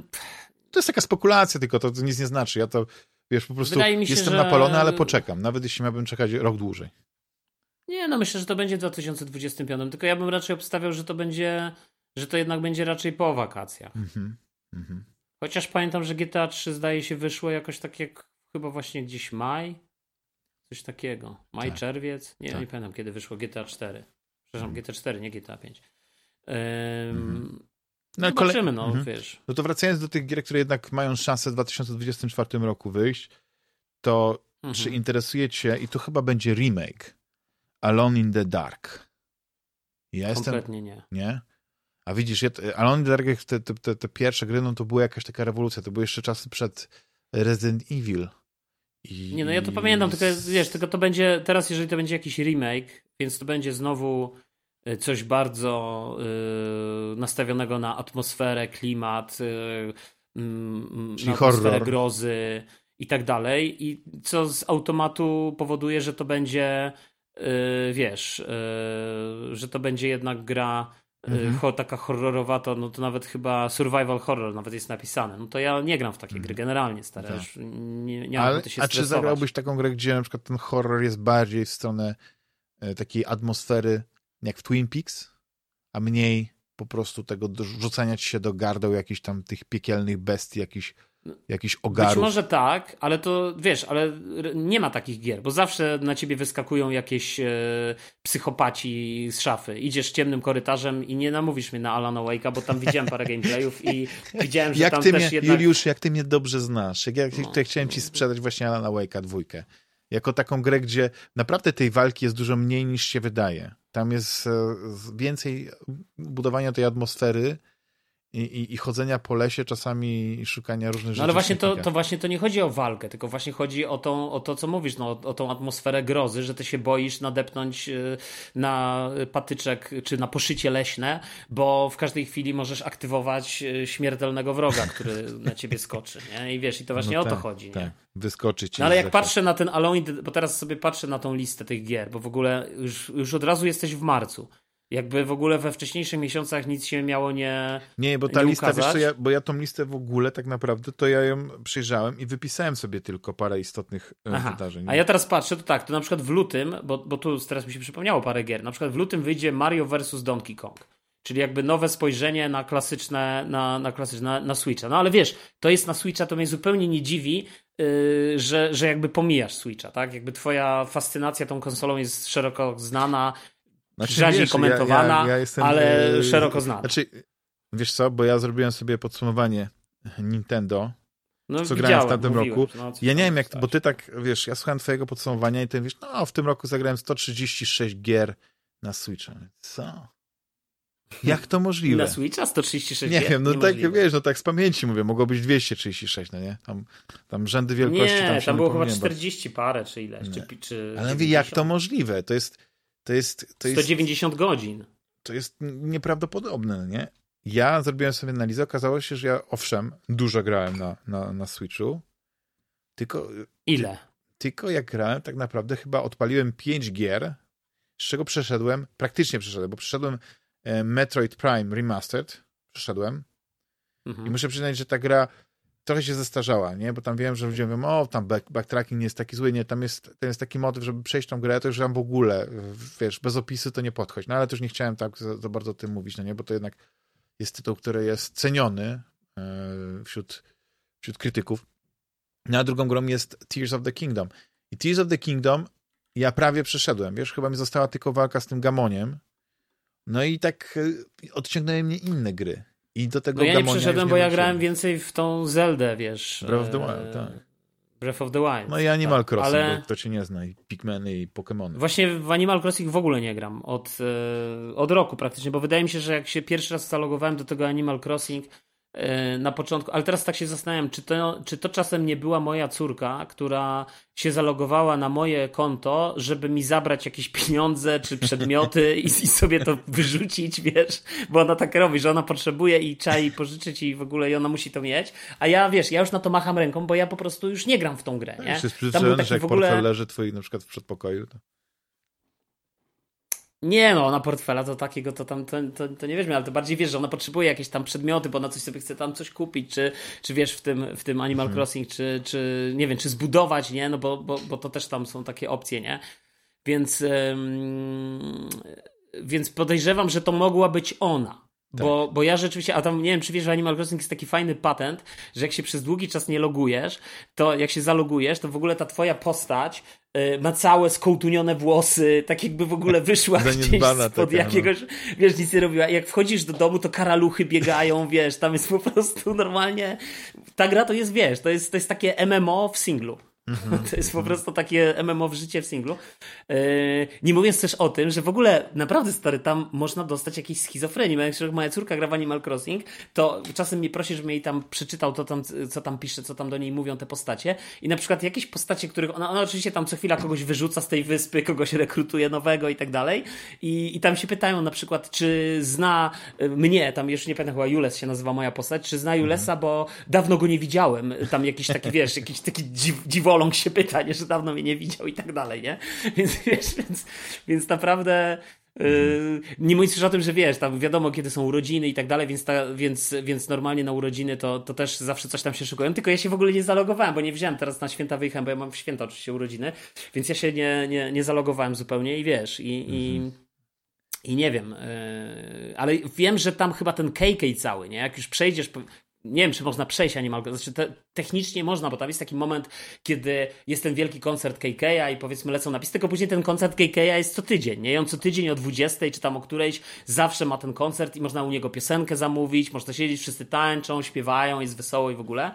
To jest taka spekulacja tylko, to nic nie znaczy. Ja to, wiesz, po prostu się, jestem że... napalony, ale poczekam, nawet jeśli miałbym czekać rok dłużej. Nie, no myślę, że to będzie w 2025, tylko ja bym raczej obstawiał, że to będzie, że to jednak będzie raczej po wakacjach. Mhm, mhm. Chociaż pamiętam, że GTA 3 zdaje się wyszło jakoś tak jak chyba właśnie gdzieś maj. Coś takiego. Maj, tak. czerwiec. Nie, tak. nie pamiętam kiedy wyszło GTA 4. Przepraszam, mm. GTA 4, nie GTA 5. Um, mm. No, zobaczymy, no, mhm. wiesz. No to wracając do tych gier, które jednak mają szansę w 2024 roku wyjść, to mhm. czy interesuje cię, i to chyba będzie remake, Alone in the Dark. Ja Kompletnie jestem, nie. Nie? A widzisz, Alone in the Dark, te, te, te, pierwsze gry, no to była jakaś taka rewolucja. To były jeszcze czasy przed Resident Evil. I, nie, no ja to pamiętam, tylko wiesz, tylko to będzie, teraz jeżeli to będzie jakiś remake, więc to będzie znowu y, coś bardzo y, nastawionego na atmosferę, klimat, y, mm, Czyli na atmosferę horror. grozy i tak dalej. I co z automatu powoduje, że to będzie, y, wiesz, y, że to będzie jednak gra Mhm. Ho, taka horrorowata, no to nawet chyba survival horror nawet jest napisane. No to ja nie gram w takie mhm. gry generalnie, stare. Tak. Nie, nie Ale, się A czy zagrałbyś taką grę, gdzie na przykład ten horror jest bardziej w stronę e, takiej atmosfery jak w Twin Peaks, a mniej po prostu tego rzucania ci się do gardeł jakichś tam tych piekielnych bestii, jakichś jakiś ogarów. Być może tak, ale to wiesz, ale nie ma takich gier, bo zawsze na ciebie wyskakują jakieś e, psychopaci z szafy. Idziesz ciemnym korytarzem i nie namówisz mnie na Alana Wake'a, bo tam widziałem parę gameplayów i widziałem, że jak tam ty też mnie, jednak... Juliusz, jak ty mnie dobrze znasz, jak ja no. chciałem ci sprzedać właśnie Alana Wake'a dwójkę. Jako taką grę, gdzie naprawdę tej walki jest dużo mniej niż się wydaje. Tam jest e, więcej budowania tej atmosfery, i, i, i, chodzenia po lesie czasami i szukania różnych no, rzeczy. ale właśnie to, to właśnie to nie chodzi o walkę, tylko właśnie chodzi o, tą, o to, co mówisz, no, o, o tą atmosferę grozy, że ty się boisz nadepnąć y, na patyczek czy na poszycie leśne, bo w każdej chwili możesz aktywować y, śmiertelnego wroga, który na ciebie skoczy. Nie? I wiesz, i to właśnie no o to tak, chodzi. Tak. Nie? Wyskoczyć. No ale jak patrzę na ten Alone, bo teraz sobie patrzę na tą listę tych gier, bo w ogóle już, już od razu jesteś w marcu jakby w ogóle we wcześniejszych miesiącach nic się miało nie Nie, bo ta nie lista, wiesz co, ja, bo ja tą listę w ogóle tak naprawdę, to ja ją przyjrzałem i wypisałem sobie tylko parę istotnych e, Aha. wydarzeń. A ja teraz patrzę, to tak, to na przykład w lutym, bo, bo tu teraz mi się przypomniało parę gier, na przykład w lutym wyjdzie Mario vs Donkey Kong. Czyli jakby nowe spojrzenie na klasyczne, na, na klasyczne, na, na Switcha. No ale wiesz, to jest na Switcha, to mnie zupełnie nie dziwi, yy, że, że jakby pomijasz Switcha, tak? Jakby twoja fascynacja tą konsolą jest szeroko znana, znaczy, rzadziej wiesz, komentowana, ja, ja, ja jestem, ale yy, szeroko znana. Znaczy, wiesz co, bo ja zrobiłem sobie podsumowanie Nintendo, no, co grałem w tamtym roku. No, ja nie wiem, jak, bo ty tak, wiesz, ja słuchałem twojego podsumowania i ty wiesz, no w tym roku zagrałem 136 gier na Switcha. Co? Jak to możliwe? Na Switcha 136 Nie gier? wiem, no tak, wiesz, no tak z pamięci mówię, mogło być 236, no nie? Tam, tam rzędy wielkości nie, tam tam było chyba 40 parę, czy ileś, czy, czy, Ale mówię, jak to możliwe? To jest to jest, to 190 jest, godzin. To jest nieprawdopodobne, nie? Ja zrobiłem sobie analizę, okazało się, że ja owszem, dużo grałem na, na, na Switchu, tylko... Ile? Tylko jak grałem, tak naprawdę chyba odpaliłem 5 gier, z czego przeszedłem, praktycznie przeszedłem, bo przeszedłem e, Metroid Prime Remastered, przeszedłem mhm. i muszę przyznać, że ta gra trochę się zestarzała, nie? Bo tam wiem, że ludzie mówią, o, tam back, backtracking nie jest taki zły, nie, tam jest, ten jest taki motyw, żeby przejść tą grę, to już tam w ogóle, wiesz, bez opisu to nie podchodź. No ale też nie chciałem tak za, za bardzo o tym mówić, no nie? Bo to jednak jest tytuł, który jest ceniony e, wśród, wśród krytyków. No a drugą grą jest Tears of the Kingdom. I Tears of the Kingdom ja prawie przeszedłem, wiesz, chyba mi została tylko walka z tym Gamoniem. No i tak e, odciągnęły mnie inne gry. I do tego no ja nie przeszedłem, bo ja grałem więcej w tą Zeldę, wiesz. Breath of the Wild, e, tak. Breath of the Wild. No i Animal tak, Crossing, ale... kto cię nie zna, i Pikmeny i Pokémony. Właśnie w Animal Crossing w ogóle nie gram od, e, od roku praktycznie, bo wydaje mi się, że jak się pierwszy raz zalogowałem do tego Animal Crossing, na początku, ale teraz tak się zastanawiam, czy to, czy to czasem nie była moja córka, która się zalogowała na moje konto, żeby mi zabrać jakieś pieniądze czy przedmioty i, i sobie to wyrzucić, wiesz, bo ona tak robi, że ona potrzebuje i trzeba jej pożyczyć i w ogóle i ona musi to mieć, a ja, wiesz, ja już na to macham ręką, bo ja po prostu już nie gram w tą grę, nie? Tam był taki jak w ogóle... portfel leży twój na przykład w przedpokoju, to... Nie no, na portfela to takiego to tam to, to, to, nie wiesz, ale to bardziej wiesz, że ona potrzebuje jakieś tam przedmioty, bo ona coś sobie chce tam coś kupić, czy, czy wiesz w tym, w tym Animal mhm. Crossing, czy, czy nie wiem, czy zbudować, nie? No bo, bo, bo to też tam są takie opcje, nie? Więc, ym, więc podejrzewam, że to mogła być ona. Tak. Bo, bo ja rzeczywiście, a tam nie wiem, czy wiesz, że Animal Crossing jest taki fajny patent, że jak się przez długi czas nie logujesz, to jak się zalogujesz, to w ogóle ta twoja postać y, ma całe skołtunione włosy, tak jakby w ogóle wyszła gdzieś spod taka, jakiegoś, no. wiesz, nic nie robiła. Jak wchodzisz do domu, to karaluchy biegają, wiesz, tam jest po prostu normalnie, ta gra to jest, wiesz, to jest, to jest takie MMO w singlu. Mm-hmm. To jest po prostu takie MMO w życie w singlu. Yy, nie mówiąc też o tym, że w ogóle naprawdę stary, tam można dostać jakiejś schizofrenii. Jak moja córka gra w Animal Crossing, to czasem mnie prosi, żebym jej tam przeczytał to tam, co tam pisze, co tam do niej mówią te postacie. I na przykład jakieś postacie, których ona, ona oczywiście tam co chwila kogoś wyrzuca z tej wyspy, kogoś rekrutuje nowego i tak dalej. I, I tam się pytają na przykład, czy zna y, mnie, tam jeszcze nie pamiętam, chyba Jules się nazywa moja postać, czy zna Julesa, bo dawno go nie widziałem. Tam jakiś taki, wiesz, jakiś taki dziw, dziwoląg się pyta, nie, że dawno mnie nie widział i tak dalej, nie? Więc wiesz, więc, więc naprawdę Yy, nie mówiąc już o tym, że wiesz, tam wiadomo kiedy są urodziny i tak dalej, więc, ta, więc, więc normalnie na urodziny to, to też zawsze coś tam się szykują. Tylko ja się w ogóle nie zalogowałem, bo nie wziąłem teraz na święta wyjechałem, bo ja mam w święta oczywiście urodziny, więc ja się nie, nie, nie zalogowałem zupełnie i wiesz, i, mhm. i, i nie wiem, yy, ale wiem, że tam chyba ten KK cały, nie? Jak już przejdziesz, nie wiem, czy można przejść Animal Crossing. Znaczy, te, technicznie można, bo tam jest taki moment, kiedy jest ten wielki koncert KK i powiedzmy lecą napisy, tylko później ten koncert KK jest co tydzień, nie? I on co tydzień o 20 czy tam o którejś zawsze ma ten koncert i można u niego piosenkę zamówić, można siedzieć, wszyscy tańczą, śpiewają, jest wesoło i w ogóle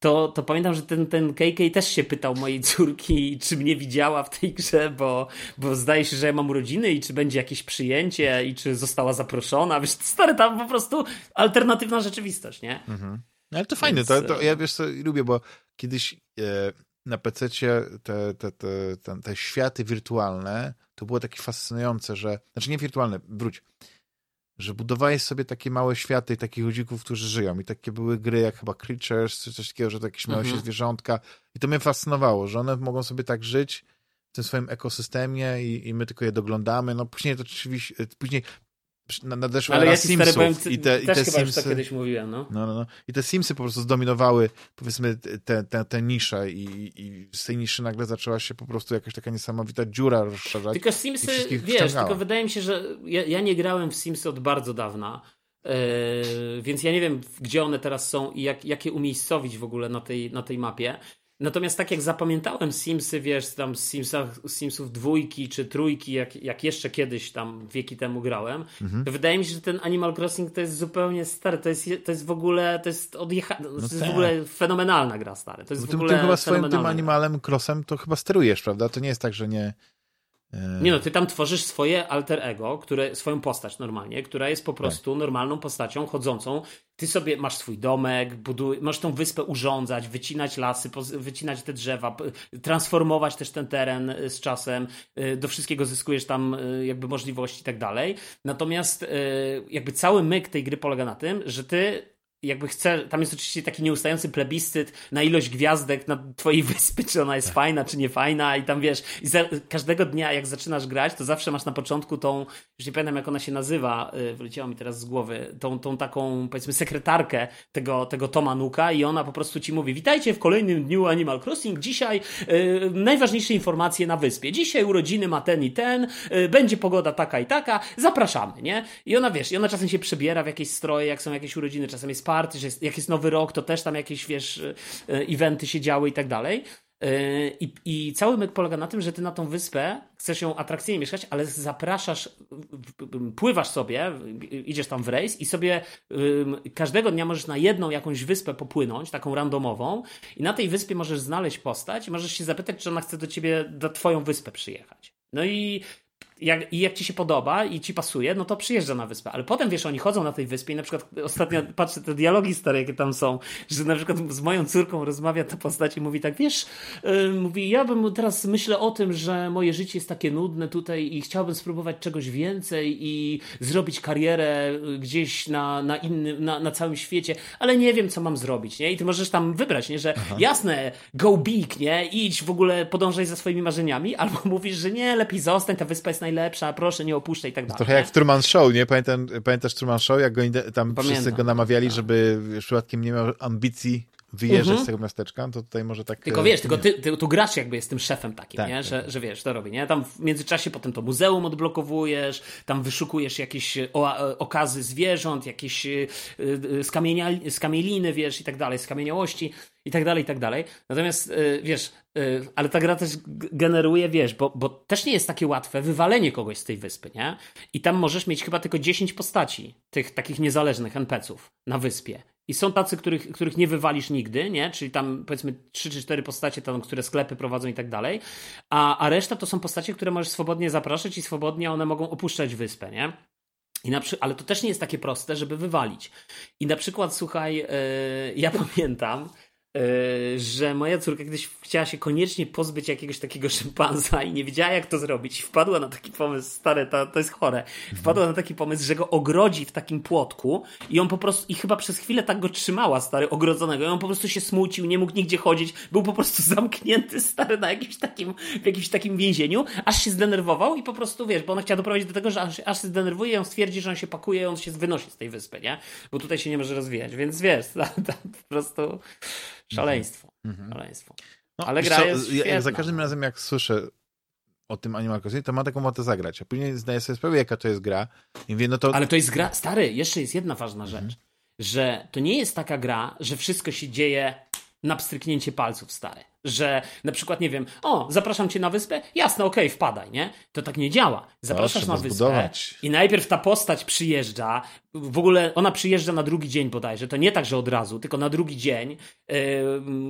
to, to pamiętam, że ten, ten KK też się pytał mojej córki, czy mnie widziała w tej grze, bo, bo zdaje się, że ja mam urodziny i czy będzie jakieś przyjęcie i czy została zaproszona. Wiesz, stary, tam po prostu alternatywna rzeczywistość, nie? Mhm. No, ale to fajne, Więc... to, to ja wiesz co, lubię, bo kiedyś e, na PC te, te, te, te, te światy wirtualne to było takie fascynujące, że, znaczy nie wirtualne, wróć, że budowałeś sobie takie małe światy takich ludzików, którzy żyją. I takie były gry jak chyba Creatures, czy coś takiego, że to jakieś małe się mhm. zwierzątka. I to mnie fascynowało, że one mogą sobie tak żyć w tym swoim ekosystemie i, i my tylko je doglądamy. No później to oczywiście, później nadeszła Ale ja Simsów powiem, i te, też i te chyba Simsy, to kiedyś mówiłem, no. No, no, no. I te Simsy po prostu zdominowały, powiedzmy, te, te, te nisze i, i z tej niszy nagle zaczęła się po prostu jakaś taka niesamowita dziura rozszerzać. Tylko Simsy, wiesz, ściągała. tylko wydaje mi się, że ja, ja nie grałem w Simsy od bardzo dawna, yy, więc ja nie wiem, gdzie one teraz są i jak, jak je umiejscowić w ogóle na tej, na tej mapie. Natomiast tak jak zapamiętałem Simsy, wiesz, tam z Simsach, Simsów dwójki czy trójki, jak, jak jeszcze kiedyś tam wieki temu grałem, mhm. to wydaje mi się, że ten Animal Crossing to jest zupełnie stary, to jest, to jest w ogóle, to jest odjechane, no to jest tak. w ogóle fenomenalna gra, stary. To jest w ogóle ty chyba swoim tym Animalem Crossem to chyba sterujesz, prawda? To nie jest tak, że nie... E, nie no, ty tam tworzysz swoje alter ego, które, swoją postać normalnie, która jest po prostu tak. normalną postacią chodzącą. Ty sobie masz swój domek, buduj, możesz tą wyspę urządzać, wycinać lasy, wycinać te drzewa, transformować też ten teren e, z czasem. E, do wszystkiego zyskujesz tam jakby możliwości i tak dalej. Natomiast jakby cały myk tej gry polega na tym, że ty jakby chce, tam jest oczywiście taki nieustający plebiscyt na ilość gwiazdek na twojej wyspy, czy ona jest fajna, czy nie fajna i tam wiesz, i za, każdego dnia jak zaczynasz grać, to zawsze masz na początku tą, już nie pamiętam jak ona się nazywa, yy, wyleciała mi teraz z głowy, tą, tą taką powiedzmy sekretarkę tego, tego Toma Nuka i ona po prostu ci mówi, witajcie w kolejnym dniu Animal Crossing, dzisiaj yy, najważniejsze informacje na wyspie, dzisiaj urodziny ma ten i ten, yy, będzie pogoda taka i taka, zapraszamy, nie? I ona wiesz, i ona czasem się przebiera w jakieś stroje, jak są jakieś urodziny, czasem jest party, że jest, jak jest nowy rok, to też tam jakieś, wiesz, e, eventy się działy i tak dalej. E, I, I cały myk polega na tym, że ty na tą wyspę chcesz ją atrakcyjnie mieszkać, ale zapraszasz, pływasz sobie, idziesz tam w rejs i sobie każdego dnia możesz na jedną jakąś wyspę popłynąć, taką randomową, i na tej wyspie możesz znaleźć postać i możesz się zapytać, czy ona chce do ciebie, do twoją wyspę przyjechać. No i jak, i jak ci się podoba i ci pasuje, no to przyjeżdża na wyspę. Ale potem wiesz, oni chodzą na tej wyspie i na przykład ostatnio patrzę te dialogi stare, jakie tam są, że na przykład z moją córką rozmawia ta postać i mówi tak, wiesz, yy, mówi, ja bym teraz myślę o tym, że moje życie jest takie nudne tutaj i chciałbym spróbować czegoś więcej i zrobić karierę gdzieś na, na innym, na, na całym świecie, ale nie wiem, co mam zrobić, nie? I ty możesz tam wybrać, nie? Że Aha. jasne, go big, nie? Idź w ogóle, podążaj za swoimi marzeniami, albo mówisz, że nie, lepiej zostań, ta wyspa jest najlepsza, proszę nie opuszczaj i tak dalej. Trochę jak w Truman Show, nie? Pamiętam, pamiętasz Truman Show, jak go tam Pamiętam. wszyscy go namawiali, tak. żeby przypadkiem nie miał ambicji wyjeżdżać mhm. z tego miasteczka, to tutaj może tak... Tylko wiesz, tylko ty, ty, tu gracz jakby jest tym szefem takim, tak, nie? Tak. Że, że wiesz, to robi, nie? Tam w międzyczasie potem to muzeum odblokowujesz, tam wyszukujesz jakieś o, okazy zwierząt, jakieś skamienia, skamieliny, wiesz, i tak dalej, skamieniałości i tak dalej, i tak dalej. Natomiast wiesz, ale ta gra też generuje, wiesz, bo, bo też nie jest takie łatwe wywalenie kogoś z tej wyspy, nie? I tam możesz mieć chyba tylko 10 postaci, tych takich niezależnych NPC-ów na wyspie. I są tacy, których, których nie wywalisz nigdy, nie? Czyli tam powiedzmy trzy czy cztery postacie, tam, które sklepy prowadzą i tak dalej. A, a reszta to są postacie, które możesz swobodnie zapraszać i swobodnie one mogą opuszczać wyspę, nie? I na. Ale to też nie jest takie proste, żeby wywalić. I na przykład, słuchaj, yy, ja pamiętam, że moja córka kiedyś chciała się koniecznie pozbyć jakiegoś takiego szympanza i nie wiedziała jak to zrobić. Wpadła na taki pomysł, stare, to, to jest chore. Wpadła na taki pomysł, że go ogrodzi w takim płotku i on po prostu, i chyba przez chwilę tak go trzymała, stary, ogrodzonego. I on po prostu się smucił, nie mógł nigdzie chodzić, był po prostu zamknięty, stary, na jakimś takim, w jakimś takim więzieniu, aż się zdenerwował i po prostu, wiesz, bo ona chciała doprowadzić do tego, że aż, aż się zdenerwuje i on stwierdzi, że on się pakuje i on się wynosi z tej wyspy, nie? Bo tutaj się nie może rozwijać, więc wiesz, po prostu... Szaleństwo. Mhm. Szaleństwo. No, Ale gra co, jest ja, Za każdym razem, jak słyszę o tym Animal Crossing, to ma taką motę zagrać. A później zdaję sobie sprawę, jaka to jest gra. I mówię, no to... Ale to jest gra... Stary, jeszcze jest jedna ważna mhm. rzecz. Że to nie jest taka gra, że wszystko się dzieje na pstryknięcie palców, stary że na przykład, nie wiem, o, zapraszam cię na wyspę, jasne, okej, okay, wpadaj, nie? To tak nie działa. Zapraszasz na wyspę zbudować. i najpierw ta postać przyjeżdża, w ogóle ona przyjeżdża na drugi dzień bodajże, to nie tak, że od razu, tylko na drugi dzień. Yy,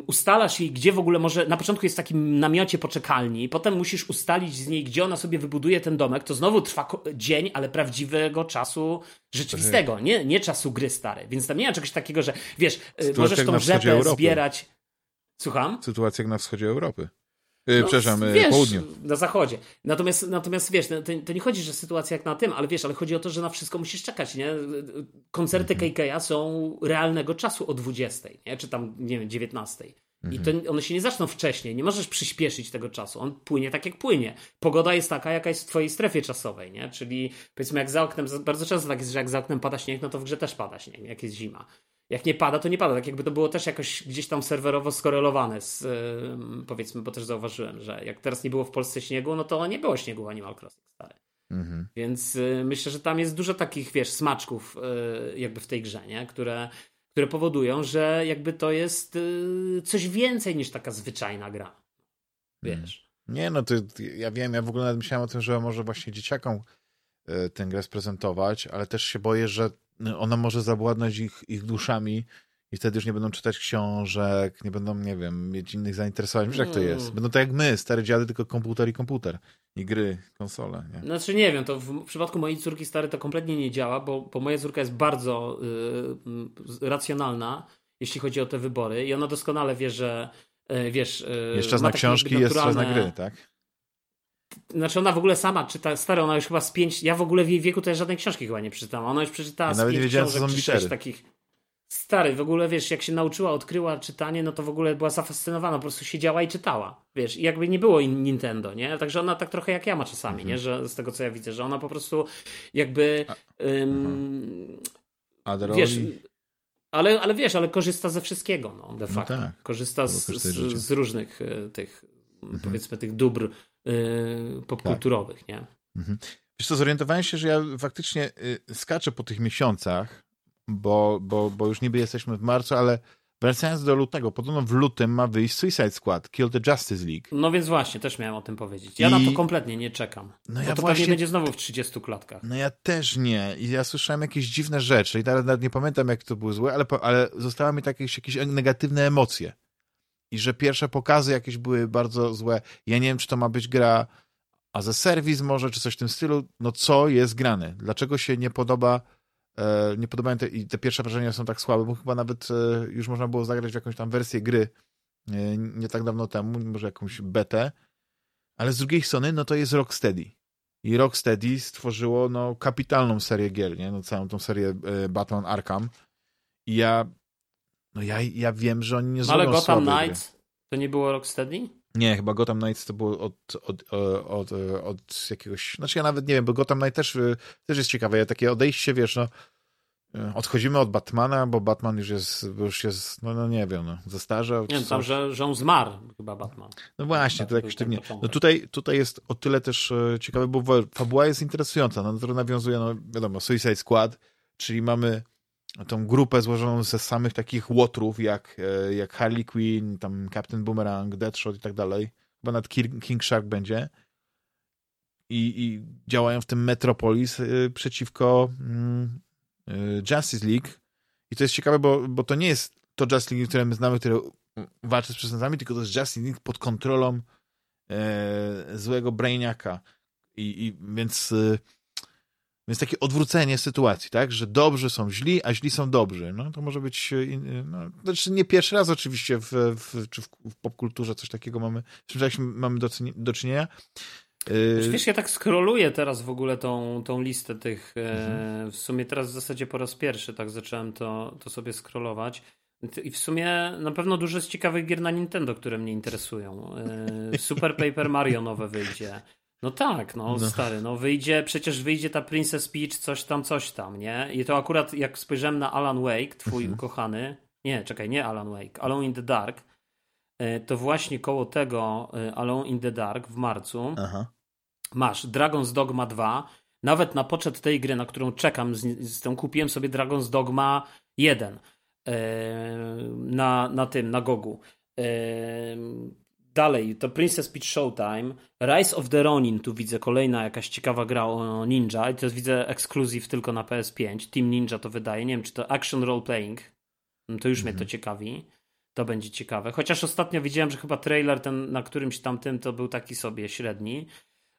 ustalasz jej, gdzie w ogóle może, na początku jest w takim namiocie poczekalni, potem musisz ustalić z niej, gdzie ona sobie wybuduje ten domek, to znowu trwa dzień, ale prawdziwego czasu rzeczywistego, nie, nie czasu gry stary, więc tam nie ma czegoś takiego, że wiesz, yy, możesz tą rzepę zbierać Słucham? Sytuacja jak na wschodzie Europy. Yy, no, przepraszam, y, wiesz, południu. Na zachodzie. Natomiast, natomiast wiesz, to, to, nie chodzi, że sytuacja jak na tym, ale wiesz, ale chodzi o to, że na wszystko musisz czekać, nie? Koncerty mm -hmm. są realnego czasu o 20, nie? Czy tam, nie wiem, 19. I mhm. to one się nie zaczną wcześniej, nie możesz przyspieszyć tego czasu. On płynie tak, jak płynie. Pogoda jest taka, jaka jest w twojej strefie czasowej, nie? Czyli powiedzmy, jak za oknem, bardzo często tak jest, że jak za oknem pada śnieg, no to w grze też pada śnieg, jak jest zima jak nie pada, to nie pada. Tak jakby to było też jakoś gdzieś tam serwerowo skorelowane z, powiedzmy, bo też zauważyłem, że jak teraz nie było w Polsce śniegu, no to nie było śniegu w Animal Crossing stary. Mhm. Więc y, myślę, że tam jest dużo takich, wiesz, smaczków y, jakby w tej grze, nie? Które, które powodują, że jakby to jest y, coś więcej niż taka zwyczajna gra. Wiesz. Nie, no to ja wiem, ja w ogóle nawet myślałem o tym, że może właśnie dzieciakom tę grę sprezentować, ale też się boję, że ona może zawładnąć ich, ich duszami i wtedy już nie będą czytać książek, nie będą, nie wiem, mieć innych zainteresowań. Wiesz, jak to jest? Mm. Będą tak jak my, stare dziady, tylko komputer i komputer. I gry, konsole. Nie? Znaczy nie wiem, to w przypadku mojej córki stary to kompletnie nie działa, bo, bo moja córka jest bardzo y, racjonalna, jeśli chodzi o te wybory i ona doskonale wie, że y, wiesz... Y, jeszcze czas na książki, jest czas na gry, tak? Znaczy ona w ogóle sama czyta, stara, ona już chyba z pięć, ja w ogóle w jej wieku też żadnej książki chyba nie przeczytałam, ona już przeczytała ja z nawet nie wiedziałem, co są litery. takich. Stary, w ogóle wiesz, jak się nauczyła, odkryła czytanie, no to w ogóle była zafascynowana, po prostu siedziała i czytała. Wiesz, i jakby nie było Nintendo, nie? Także ona tak trochę jak ja ma czasami, mhm. nie? Że z tego co ja widzę, że ona po prostu jakby. Um, wiesz, ale, ale wiesz, ale korzysta ze wszystkiego, no, de no facto. No tak. Korzysta z, z, z, różnych e, tych, mhm. powiedzmy, tych dóbr popkulturowych, tak. nie? Mhm. Wiesz co, zorientowałem się, że ja faktycznie y, skaczę po tych miesiącach, bo, bo, bo już niby jesteśmy w marcu, ale wracając do lutego, podobno w lutym ma wyjść Suicide Squad, Kill the Justice League. No więc właśnie, też miałem o tym powiedzieć. Ja I... na to kompletnie nie czekam. No ja to właśnie... pewnie będzie znowu w 30 klatkach. No ja też nie. I ja słyszałem jakieś dziwne rzeczy i teraz nawet nie pamiętam, jak to było złe, ale, ale zostały mi takie jakieś negatywne emocje i że pierwsze pokazy jakieś były bardzo złe. Ja nie wiem, czy to ma być gra a ze serwis może, czy coś w tym stylu. No co jest grane? Dlaczego się nie podoba e, nie podobają te, i te pierwsze wrażenia są tak słabe, bo chyba nawet e, już można było zagrać w jakąś tam wersję gry e, nie tak dawno temu, może jakąś betę, ale z drugiej strony, no to jest Rocksteady. I Rocksteady stworzyło no, kapitalną serię gier, nie? No, całą tą serię Batman Arkham. I ja no ja, ja wiem, że oni nie zrobią Ale Gotham Knights to nie było Rocksteady? Nie, chyba Gotham Knights to było od, od, od, od, jakiegoś... Znaczy ja nawet nie wiem, bo Gotham Knight też, też jest ciekawe. Ja takie odejście, wiesz, no odchodzimy od Batmana, bo Batman już jest, już jest no, no nie wiem, no, zestarzał. Nie, tam, że, że on zmarł chyba Batman. No właśnie, to jakoś tak nie. No tutaj, tutaj jest o tyle też e, ciekawe, bo fabuła jest interesująca, no, to nawiązuje, no wiadomo, Suicide Squad, czyli mamy tą grupę złożoną ze samych takich łotrów jak, e, jak Harley Quinn, tam Captain Boomerang, Deadshot i tak dalej. Chyba nad King Shark będzie. I, i działają w tym Metropolis y, przeciwko y, Justice League. I to jest ciekawe, bo, bo to nie jest to Justice League, które my znamy, które walczy z przestępcami, tylko to jest Justice League pod kontrolą e, złego Brainiaka. I, i więc, e, więc takie odwrócenie sytuacji, tak? Że dobrzy są źli, a źli są dobrzy. No to może być, e, no, znaczy nie pierwszy raz oczywiście w, w, czy w, w popkulturze coś takiego mamy, z czymś mamy do, do czynienia. Yy... Wiesz, ja tak scrolluję teraz w ogóle tą, tą listę tych, mhm. w sumie teraz w zasadzie po raz pierwszy tak zacząłem to, to sobie scrollować. I w sumie na pewno dużo jest ciekawych gier na Nintendo, które mnie interesują. Super Paper Mario nowe wyjdzie. No tak, no, no, stary, no wyjdzie, przecież wyjdzie ta Princess Peach, coś tam, coś tam, nie? I to akurat jak spojrzałem na Alan Wake, twój mhm. ukochany, nie, czekaj, nie Alan Wake, Alone in the Dark, yy, to właśnie koło tego yy, Alone in the Dark w marcu Aha. masz Dragon's Dogma 2, nawet na poczet tej gry, na którą czekam, z, z tą kupiłem sobie Dragon's Dogma 1 na, na tym, na Gogu. Dalej, to Princess Peach Showtime, Rise of the Ronin, tu widzę kolejna jakaś ciekawa gra o ninja i to widzę ekskluzyw tylko na PS5. Team Ninja to wydaje, nie wiem czy to Action Role Playing, mm, to już mnie to mhm. ciekawi. To będzie ciekawe. Chociaż ostatnio widziałem, że chyba trailer ten na którymś tamtym to był taki sobie średni.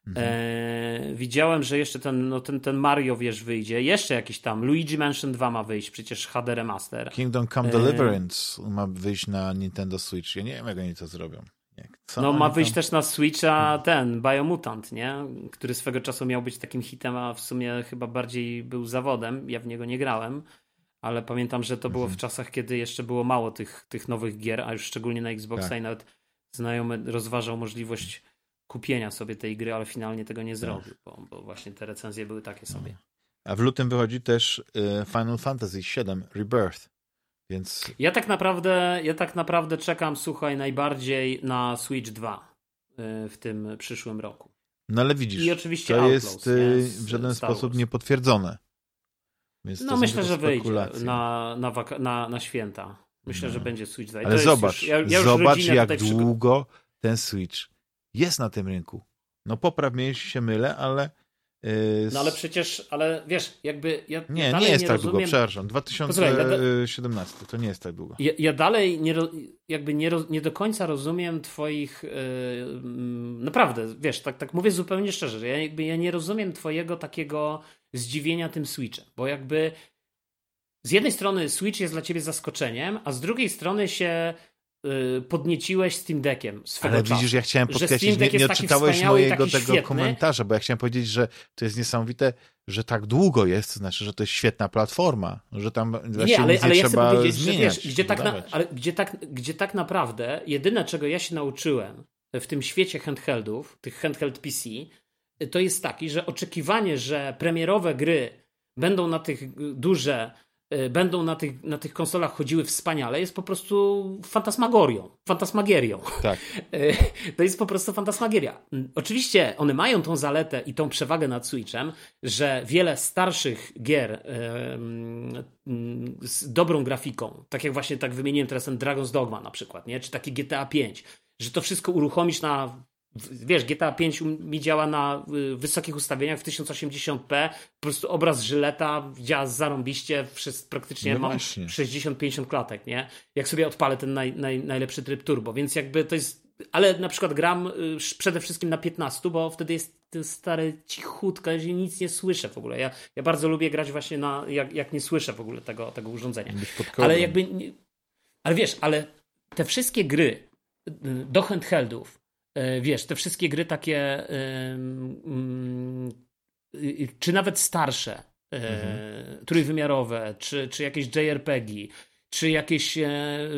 Mhm. E, widziałem, że jeszcze ten, no ten, ten Mario, wiesz, wyjdzie. Jeszcze jakiś tam. Luigi Mansion 2 ma wyjść, przecież HD Remaster. Kingdom Come e... Deliverance ma wyjść na Nintendo Switch. Ja nie wiem, jak oni to zrobią. No ma wyjść tam... też na Switcha ten, Biomutant, nie? Który swego czasu miał być takim hitem, a w sumie chyba bardziej był zawodem. Ja w niego nie grałem. Ale pamiętam, że to było w mhm. czasach, kiedy jeszcze było mało tych, tych nowych gier, a już szczególnie na Xboxa tak. i nawet znajomy rozważał możliwość kupienia sobie tej gry, ale finalnie tego nie tak. zrobił, bo, bo właśnie te recenzje były takie no. sobie. A w lutym wychodzi też y, Final Fantasy VII Rebirth. Więc... Ja tak naprawdę, ja tak naprawdę czekam, słuchaj, najbardziej na Switch 2 y, w tym przyszłym roku. No ale widzisz, I oczywiście to Outlaws, jest y, w żaden sposób niepotwierdzone. Więc no myślę, że wyjdzie na, na, na, na święta. Myślę, no. że będzie Switch 2. Ale zobacz, już, ja, ja zobacz jak długo ten Switch jest na tym rynku. No popraw mnie, jeśli się mylę, ale... Yy... No ale przecież, ale wiesz, jakby... Ja nie, nie jest nie tak rozumiem... długo, przepraszam. 2017, to nie jest tak długo. Ja, ja dalej nie, jakby nie, nie do końca rozumiem twoich... Yy, naprawdę, wiesz, tak, tak mówię zupełnie szczerze, ja, jakby ja nie rozumiem twojego takiego zdziwienia tym Switchem, bo jakby z jednej strony Switch jest dla ciebie zaskoczeniem, a z drugiej strony się podnieciłeś Steam Deckiem swego Ale widzisz, ja chciałem podkreślić, nie, nie odczytałeś mojego tego świetny. komentarza, bo ja chciałem powiedzieć, że to jest niesamowite, że tak długo jest, to znaczy, że to jest świetna platforma, że tam nie, ale, ale ja trzeba powiedzieć, zmieniać, że wiesz, gdzie tak, na, ale gdzie, tak, gdzie tak naprawdę jedyne, czego ja się nauczyłem w tym świecie handheldów, tych handheld PC, to jest taki, że oczekiwanie, że premierowe gry będą na tych duże Y, będą na tych, na tych konsolach chodziły wspaniale, jest po prostu fantasmagorią, fantasmagierią. Tak. Y, to jest po prostu fantasmagieria. Oczywiście one mają tą zaletę i tą przewagę nad Switchem, że wiele starszych gier z dobrą grafiką, tak jak właśnie tak wymieniłem teraz ten Dragon's Dogma na przykład, nie? czy taki GTA 5, że to wszystko uruchomisz na Wiesz, GTA 5 mi działa na y, wysokich ustawieniach w 1080p. Po prostu obraz żyleta działa zarąbiście. Wszystko, praktycznie no mam 60-50 klatek, nie? Jak sobie odpalę ten naj, naj, najlepszy tryb turbo. Więc jakby to jest... Ale na przykład gram y, przede wszystkim na 15, bo wtedy jest ten stary cichutka, że nic nie słyszę w ogóle. Ja, ja bardzo lubię grać właśnie na... Jak, jak nie słyszę w ogóle tego, tego urządzenia. Ale jakby... Ale wiesz, ale te wszystkie gry y, do handheldów wiesz, te wszystkie gry takie, mm, czy nawet starsze, e, mhm. trójwymiarowe, czy, czy jakieś JRPG, czy jakieś e,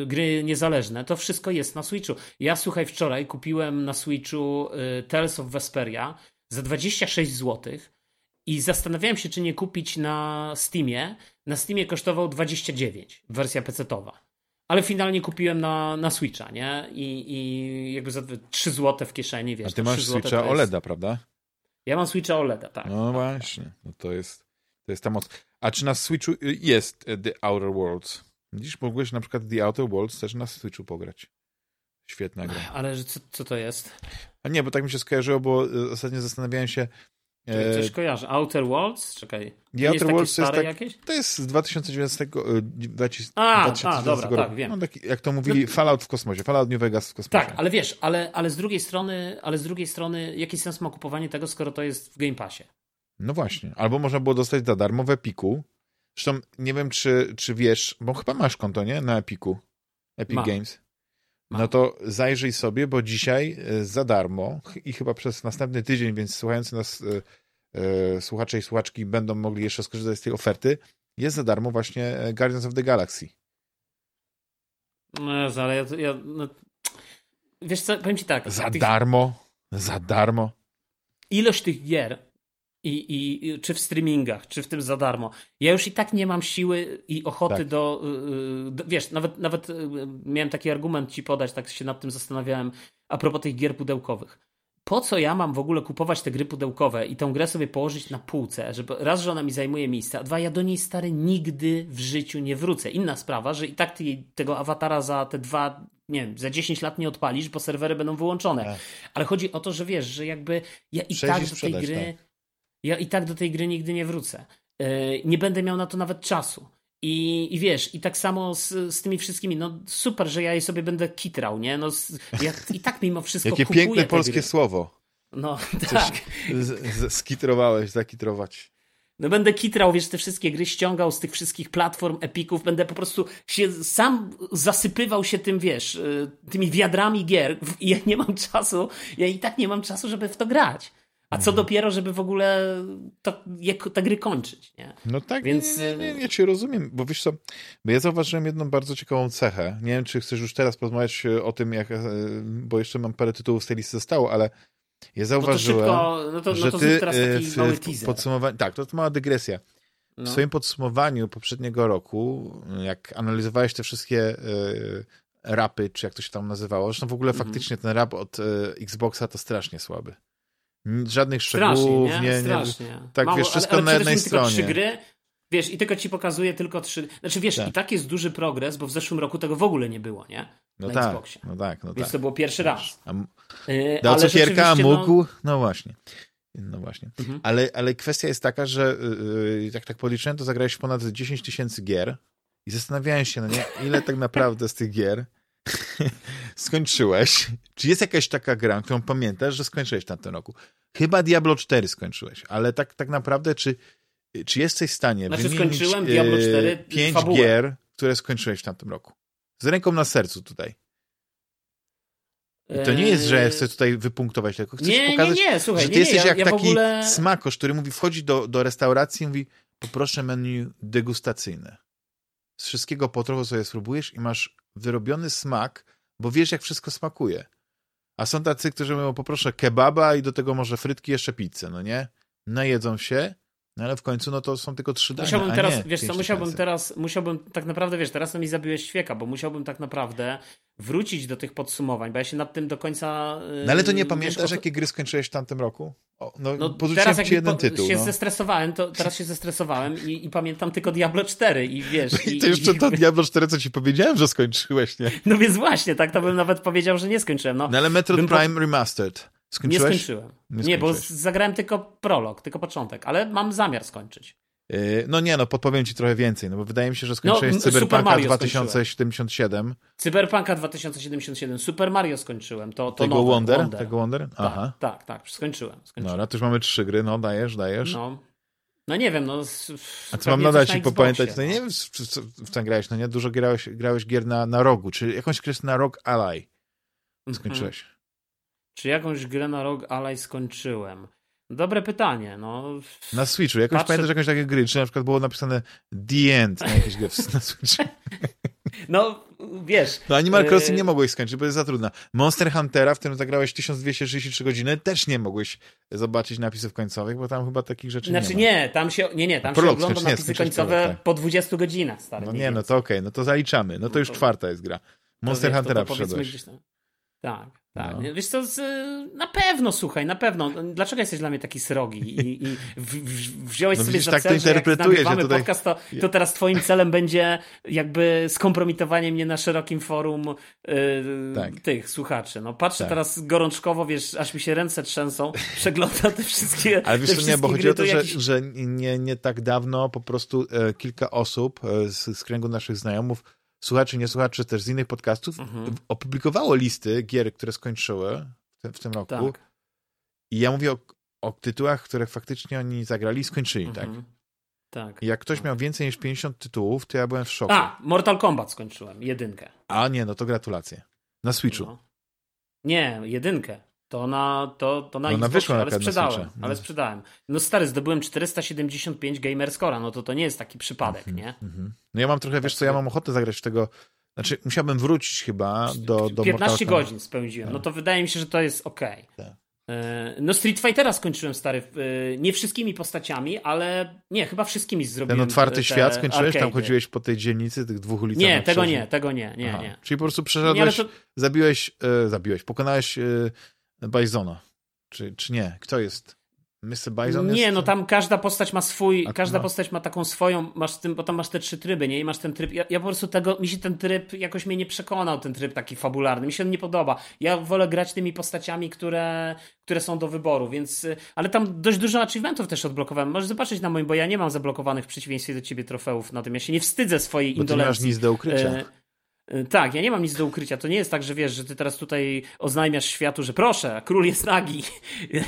gry niezależne, to wszystko jest na Switchu. Ja słuchaj, wczoraj kupiłem na Switchu Tales of Vesperia za 26 zł i zastanawiałem się, czy nie kupić na Steamie. Na Steamie kosztował 29, wersja PC-towa ale finalnie kupiłem na, na Switcha, nie? I, I jakby za 3 zł w kieszeni, wiesz. A ty masz Switcha jest... OLEDa, prawda? Ja mam Switcha OLEDa, tak. No tak, właśnie, no to jest, to jest ta moc. A czy na Switchu y, jest y, The Outer Worlds? Widzisz, mogłeś na przykład The Outer Worlds też na Switchu pograć. Świetna gra. Ale co, co to jest? A nie, bo tak mi się skojarzyło, bo y, ostatnio zastanawiałem się, Coś kojarzę. Outer Worlds? Czekaj. To The Outer Worlds jest, tak, jakieś? To jest z 2019 2019 a, 2019 a, dobra, roku. tak, wiem. No, taki, jak to mówili, Fallout w kosmosie, Fallout New Vegas w kosmosie. Tak, ale wiesz, ale, ale z drugiej strony, ale z drugiej strony, jaki sens ma kupowanie tego, skoro to jest w Game Passie? No właśnie. Albo można było dostać za darmo w Epiku. Zresztą nie wiem, czy, czy wiesz, bo chyba masz konto, nie? Na Epiku. Epic Mam. Games. No to zajrzyj sobie, bo dzisiaj e, za darmo i chyba przez następny tydzień, więc słuchający nas e, E, słuchacze i słuchaczki będą mogli jeszcze skorzystać z tej oferty, jest za darmo właśnie Guardians of the Galaxy. No, ale ja, ja no, wiesz co, powiem ci tak. Za tych... darmo, za darmo. Ilość tych gier i, i, czy w streamingach, czy w tym za darmo. Ja już i tak nie mam siły i ochoty tak. do, y, do, Wiesz, nawet, nawet y, miałem taki argument ci podać, tak się nad tym zastanawiałem, a propos tych gier pudełkowych po co ja mam w ogóle kupować te gry pudełkowe i tę grę sobie położyć na półce, żeby raz, że ona mi zajmuje miejsce, a dwa, ja do niej stary nigdy w życiu nie wrócę. Inna sprawa, że i tak ty tego awatara za te dwa, nie wiem, za 10 lat nie odpalisz, bo serwery będą wyłączone. Tak. Ale chodzi o to, że wiesz, że jakby ja i tak do tej gry, tak. Ja i tak do tej gry nigdy nie wrócę. Yy, nie będę miał na to nawet czasu. I, I wiesz, i tak samo z, z tymi wszystkimi, no super, że ja je sobie będę kitrał, nie? No, ja i tak mimo wszystko Jakie piękne polskie słowo. No, tak. Z, z, skitrowałeś, zakitrować. No będę kitrał, wiesz, te wszystkie gry ściągał z tych wszystkich platform, epików, będę po prostu się sam zasypywał się tym, wiesz, y, tymi wiadrami gier i ja nie mam czasu, ja i tak nie mam czasu, żeby w to grać. A co dopiero, żeby w ogóle to, jak, te gry kończyć, nie? No tak, Więc... nie, nie, nie, ja cię rozumiem, bo wiesz co, bo ja zauważyłem jedną bardzo ciekawą cechę. Nie wiem, czy chcesz już teraz porozmawiać e, o tym, jak, e, bo jeszcze mam parę tytułów z tej listy zostało, ale ja zauważyłem, no to szybko, no to, że no to ty e, w, podsumowaniu, tak, to, to mała dygresja. No. W swoim podsumowaniu poprzedniego roku, jak analizowałeś te wszystkie y, rapy, czy jak to się tam nazywało, zresztą w ogóle mm -hmm. faktycznie ten rap od y, Xboxa to strasznie słaby. Żadnych szczegółów, Strasznie, nie? Strasznie. nie tak, Mało, wiesz, wszystko ale, ale na jednej stronie. Trzy gry, wiesz, i tylko ci pokazuje tylko trzy. Znaczy, wiesz, tak. i tak jest duży progres, bo w zeszłym roku tego w ogóle nie było, nie? No na tak, Xboxie. no tak, no Więc tak. to było pierwszy raz. A, dał cukierka, mógł, no... no właśnie. No właśnie. Mhm. Ale, ale kwestia jest taka, że yy, jak tak policzyłem, to zagrałeś ponad 10 tysięcy gier i zastanawiałem się, no nie, ile tak naprawdę z tych gier skończyłeś. Czy jest jakaś taka gra, którą pamiętasz, że skończyłeś w tamtym roku? Chyba Diablo 4 skończyłeś, ale tak, tak naprawdę, czy, czy jesteś w stanie znaczy, wymienić skończyłem Diablo 4 e, pięć fabułę. gier, które skończyłeś w tamtym roku? Z ręką na sercu tutaj. I to nie jest, że chcę tutaj wypunktować, tylko chcę nie, pokazać, nie, nie, słuchaj, że ty nie, jesteś nie, jak ja taki ogóle... smakosz, który mówi, wchodzi do, do restauracji i mówi, poproszę menu degustacyjne. Z wszystkiego po trochu sobie spróbujesz i masz wyrobiony smak, bo wiesz, jak wszystko smakuje. A są tacy, którzy mówią, poproszę kebaba i do tego może frytki, jeszcze pizzę, no nie? Najedzą się, no ale w końcu no to są tylko trzy dania, Musiałbym teraz, nie, wiesz co, musiałbym teraz, musiałbym tak naprawdę, wiesz, teraz mi zabiłeś świeka, bo musiałbym tak naprawdę wrócić do tych podsumowań, bo ja się nad tym do końca... No ale to nie pamiętasz, wiesz, jakie gry skończyłeś w tamtym roku? O, no, no teraz jak jeden po, tytuł. się no. zestresowałem, to teraz się zestresowałem i, i pamiętam tylko Diablo 4 i wiesz... I, to jeszcze i, to Diablo 4, co ci powiedziałem, że skończyłeś, nie? No więc właśnie, tak to bym nawet powiedział, że nie skończyłem. No, no ale Metroid Prime po... Remastered. Skończyłeś? Nie skończyłem. Nie, nie, bo zagrałem tylko prolog, tylko początek, ale mam zamiar skończyć. Yy, no nie, no podpowiem ci trochę więcej, no bo wydaje mi się, że skończyłeś no, Cyberpunka 2077. Cyberpunka 2077, Super Mario skończyłem. To, to tego nowe, Wonder? Wonder? Tego Wonder? Tak, Aha. Tak, tak, tak skończyłem. skończyłem. No, tu już mamy trzy gry, no dajesz, dajesz. No. No nie wiem, no. A co mam nadać ci popamiętać? No nie wiem, w, co grałeś, no nie? Dużo grałeś, grałeś gier na, na rogu, czy jakąś grę na Rogue Ally skończyłeś. Czy jakąś grę na Rogue Ally skończyłem? Dobre pytanie. No. Na Switchu. Jakoś Patrzę... pamiętasz jakąś takie gry? Czy na przykład było napisane The End na jakieś gry na Switchu? No, wiesz. No Animal Crossing y- nie mogłeś skończyć, bo jest za trudna. Monster Huntera, w którym zagrałeś 1263 godziny, też nie mogłeś zobaczyć napisów końcowych, bo tam chyba takich rzeczy znaczy, nie ma. nie, tam się, nie, nie, tam Prolog, się ogląda napisy końcowe tak. po 20 godzinach, stary. No nie, no to okej, okay, no to zaliczamy. No to już czwarta jest gra. Monster to, Huntera to, to przyszedłeś. Tak. Tak, no. wiesz co, z, na pewno, słuchaj, na pewno. Dlaczego jesteś dla mnie taki srogi i, i w, w, wziąłeś no, sobie widzisz, za tak cel, to interpretujesz, że jak tutaj... podcast, to, to teraz twoim celem będzie jakby skompromitowanie mnie na szerokim forum yy, tak. tych słuchaczy. No patrzę tak. teraz gorączkowo, wiesz, aż mi się ręce trzęsą, przeglądam te wszystkie Ale wiesz co, nie, bo chodzi o to, że, jakiś... że nie, nie tak dawno po prostu e, kilka osób e, z, z kręgu naszych znajomych słuchaczy, nie słuchaczy też z innych podcastów mhm. opublikowało listy gier, które skończyły w tym, roku. Tak. I ja mówię o, o, tytułach, które faktycznie oni zagrali i skończyli, tak? mhm. tak? Tak. I jak ktoś tak. miał więcej niż 50 tytułów, to ja byłem w szoku. A, Mortal Kombat skończyłem, jedynkę. A nie, no to gratulacje. Na Switchu. No. Nie, jedynkę. To na, to, to na no Xboxie, wyszła ale sprzedałem, na ale sprzedałem. No stary, zdobyłem 475 gamerscora, no to to nie jest taki przypadek, mm -hmm, nie? Mm -hmm. No ja mam trochę, wiesz co, ja mam ochotę zagrać w tego, znaczy musiałbym wrócić chyba do, do 15 godzin spełniłem, no. no to wydaje mi się, że to jest ok. Tak. E, no Street Fightera skończyłem, stary, e, nie wszystkimi postaciami, ale nie, chyba wszystkimi zrobiłem. Ten otwarty świat skończyłeś? Tam chodziłeś po tej dzielnicy, tych dwóch ulicach? Nie, tego nie, tego nie, nie, nie. Czyli po prostu przeszedłeś, to... zabiłeś, e, zabiłeś, pokonałeś e, Bisona. Czy, czy nie? Kto jest? Mr. Bison Nie, jest... no tam każda postać ma swój, A, każda no. postać ma taką swoją, masz tym, bo tam masz te trzy tryby, nie? I masz ten tryb, ja, ja, po prostu tego, mi się ten tryb jakoś mnie nie przekonał, ten tryb taki fabularny, mi się on nie podoba. Ja wolę grać tymi postaciami, które, które są do wyboru, więc, ale tam dość dużo achievementów też odblokowałem. Możesz zobaczyć na moim, bo ja nie mam zablokowanych w przeciwieństwie do ciebie trofeów, natomiast ja się nie wstydzę swojej bo indolencji. Ty nie masz nic do ukrycia. E Y, tak, ja nie mam nic do ukrycia. To nie jest tak, że wiesz, że ty teraz tutaj oznajmiasz światu, że proszę, król jest nagi.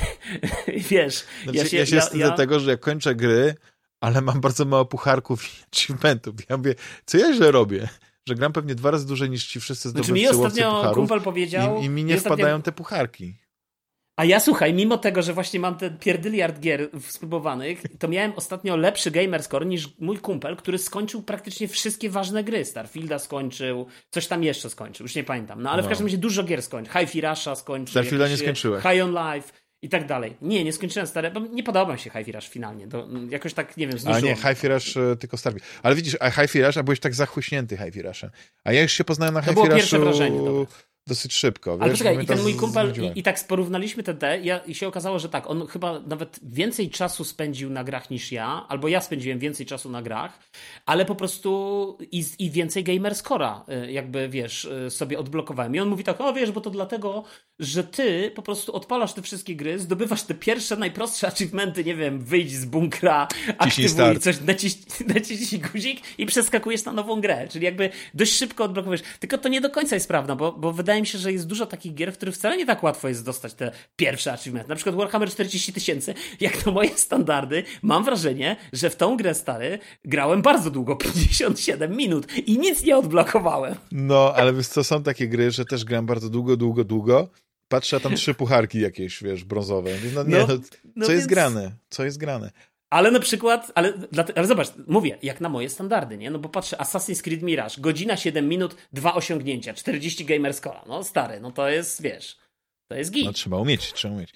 wiesz. Znaczy, ja się, ja się ja, wstydzę ja... tego, że ja kończę gry, ale mam bardzo mało pucharków i achievementów. Ja mówię, co ja źle robię? Że gram pewnie dwa razy dłużej niż ci wszyscy zdobywcy znaczy, mi ostatnio kumpel powiedział... I, i mi nie ostatnio... wpadają te pucharki. A ja słuchaj, mimo tego, że właśnie mam ten pierdyliard gier spróbowanych, to miałem ostatnio lepszy gamer score niż mój kumpel, który skończył praktycznie wszystkie ważne gry. Starfielda skończył, coś tam jeszcze skończył, już nie pamiętam. No ale no. w każdym razie dużo gier skończył. Hi-Fi Rusha skończył. Starfielda nie skończyłem. High on Life i tak dalej. Nie, nie skończyłem stare, bo nie podoba mi się Hi-Fi Rush finalnie. To jakoś tak, nie wiem, znużyło. A nie, Hi-Fi Rush e, tylko Starfield. Ale widzisz, a Hi-Fi Rush, a byłeś tak zachłyśnięty Hi-Fi Rushem. A ja już się poznałem na Hi-Fi Rushu... To było pierwsze wrażenie, dobra dosyć szybko. Ale wiesz, poczekaj, i ten mój kumpel, i, i, tak porównaliśmy te D ja, i się okazało, że tak, on chyba nawet więcej czasu spędził na grach niż ja, albo ja spędziłem więcej czasu na grach, ale po prostu i, i więcej gamer scora, y, jakby wiesz, y, sobie odblokowałem. I on mówi tak, o wiesz, bo to dlatego, że ty po prostu odpalasz te wszystkie gry, zdobywasz te pierwsze, najprostsze achievementy, nie wiem, wyjdź z bunkra, aktywuj coś, naciśnij guzik i przeskakujesz na nową grę. Czyli jakby dość szybko odblokowujesz. Tylko to nie do końca jest prawda, bo, bo wydaje mi się, że jest dużo takich gier, w których wcale nie tak łatwo jest dostać te pierwsze achievementy. Na przykład Warhammer 40 tysięcy, jak na moje standardy, mam wrażenie, że w tą grę stary grałem bardzo długo, 57 minut i nic nie odblokowałem. No, ale wiesz co, są takie gry, że też gram bardzo długo, długo, długo Patrzę, a tam trzy pucharki jakieś, wiesz, brązowe. No nie, no, no, no co więc... jest grane? Co jest grane? Ale na przykład, ale, ale zobacz, mówię, jak na moje standardy, nie? No bo patrzę, Assassin's Creed Mirage, godzina 7 minut, dwa osiągnięcia, 40 gamer score. No stary, no to jest, wiesz, to jest git. No trzeba umieć, trzeba umieć.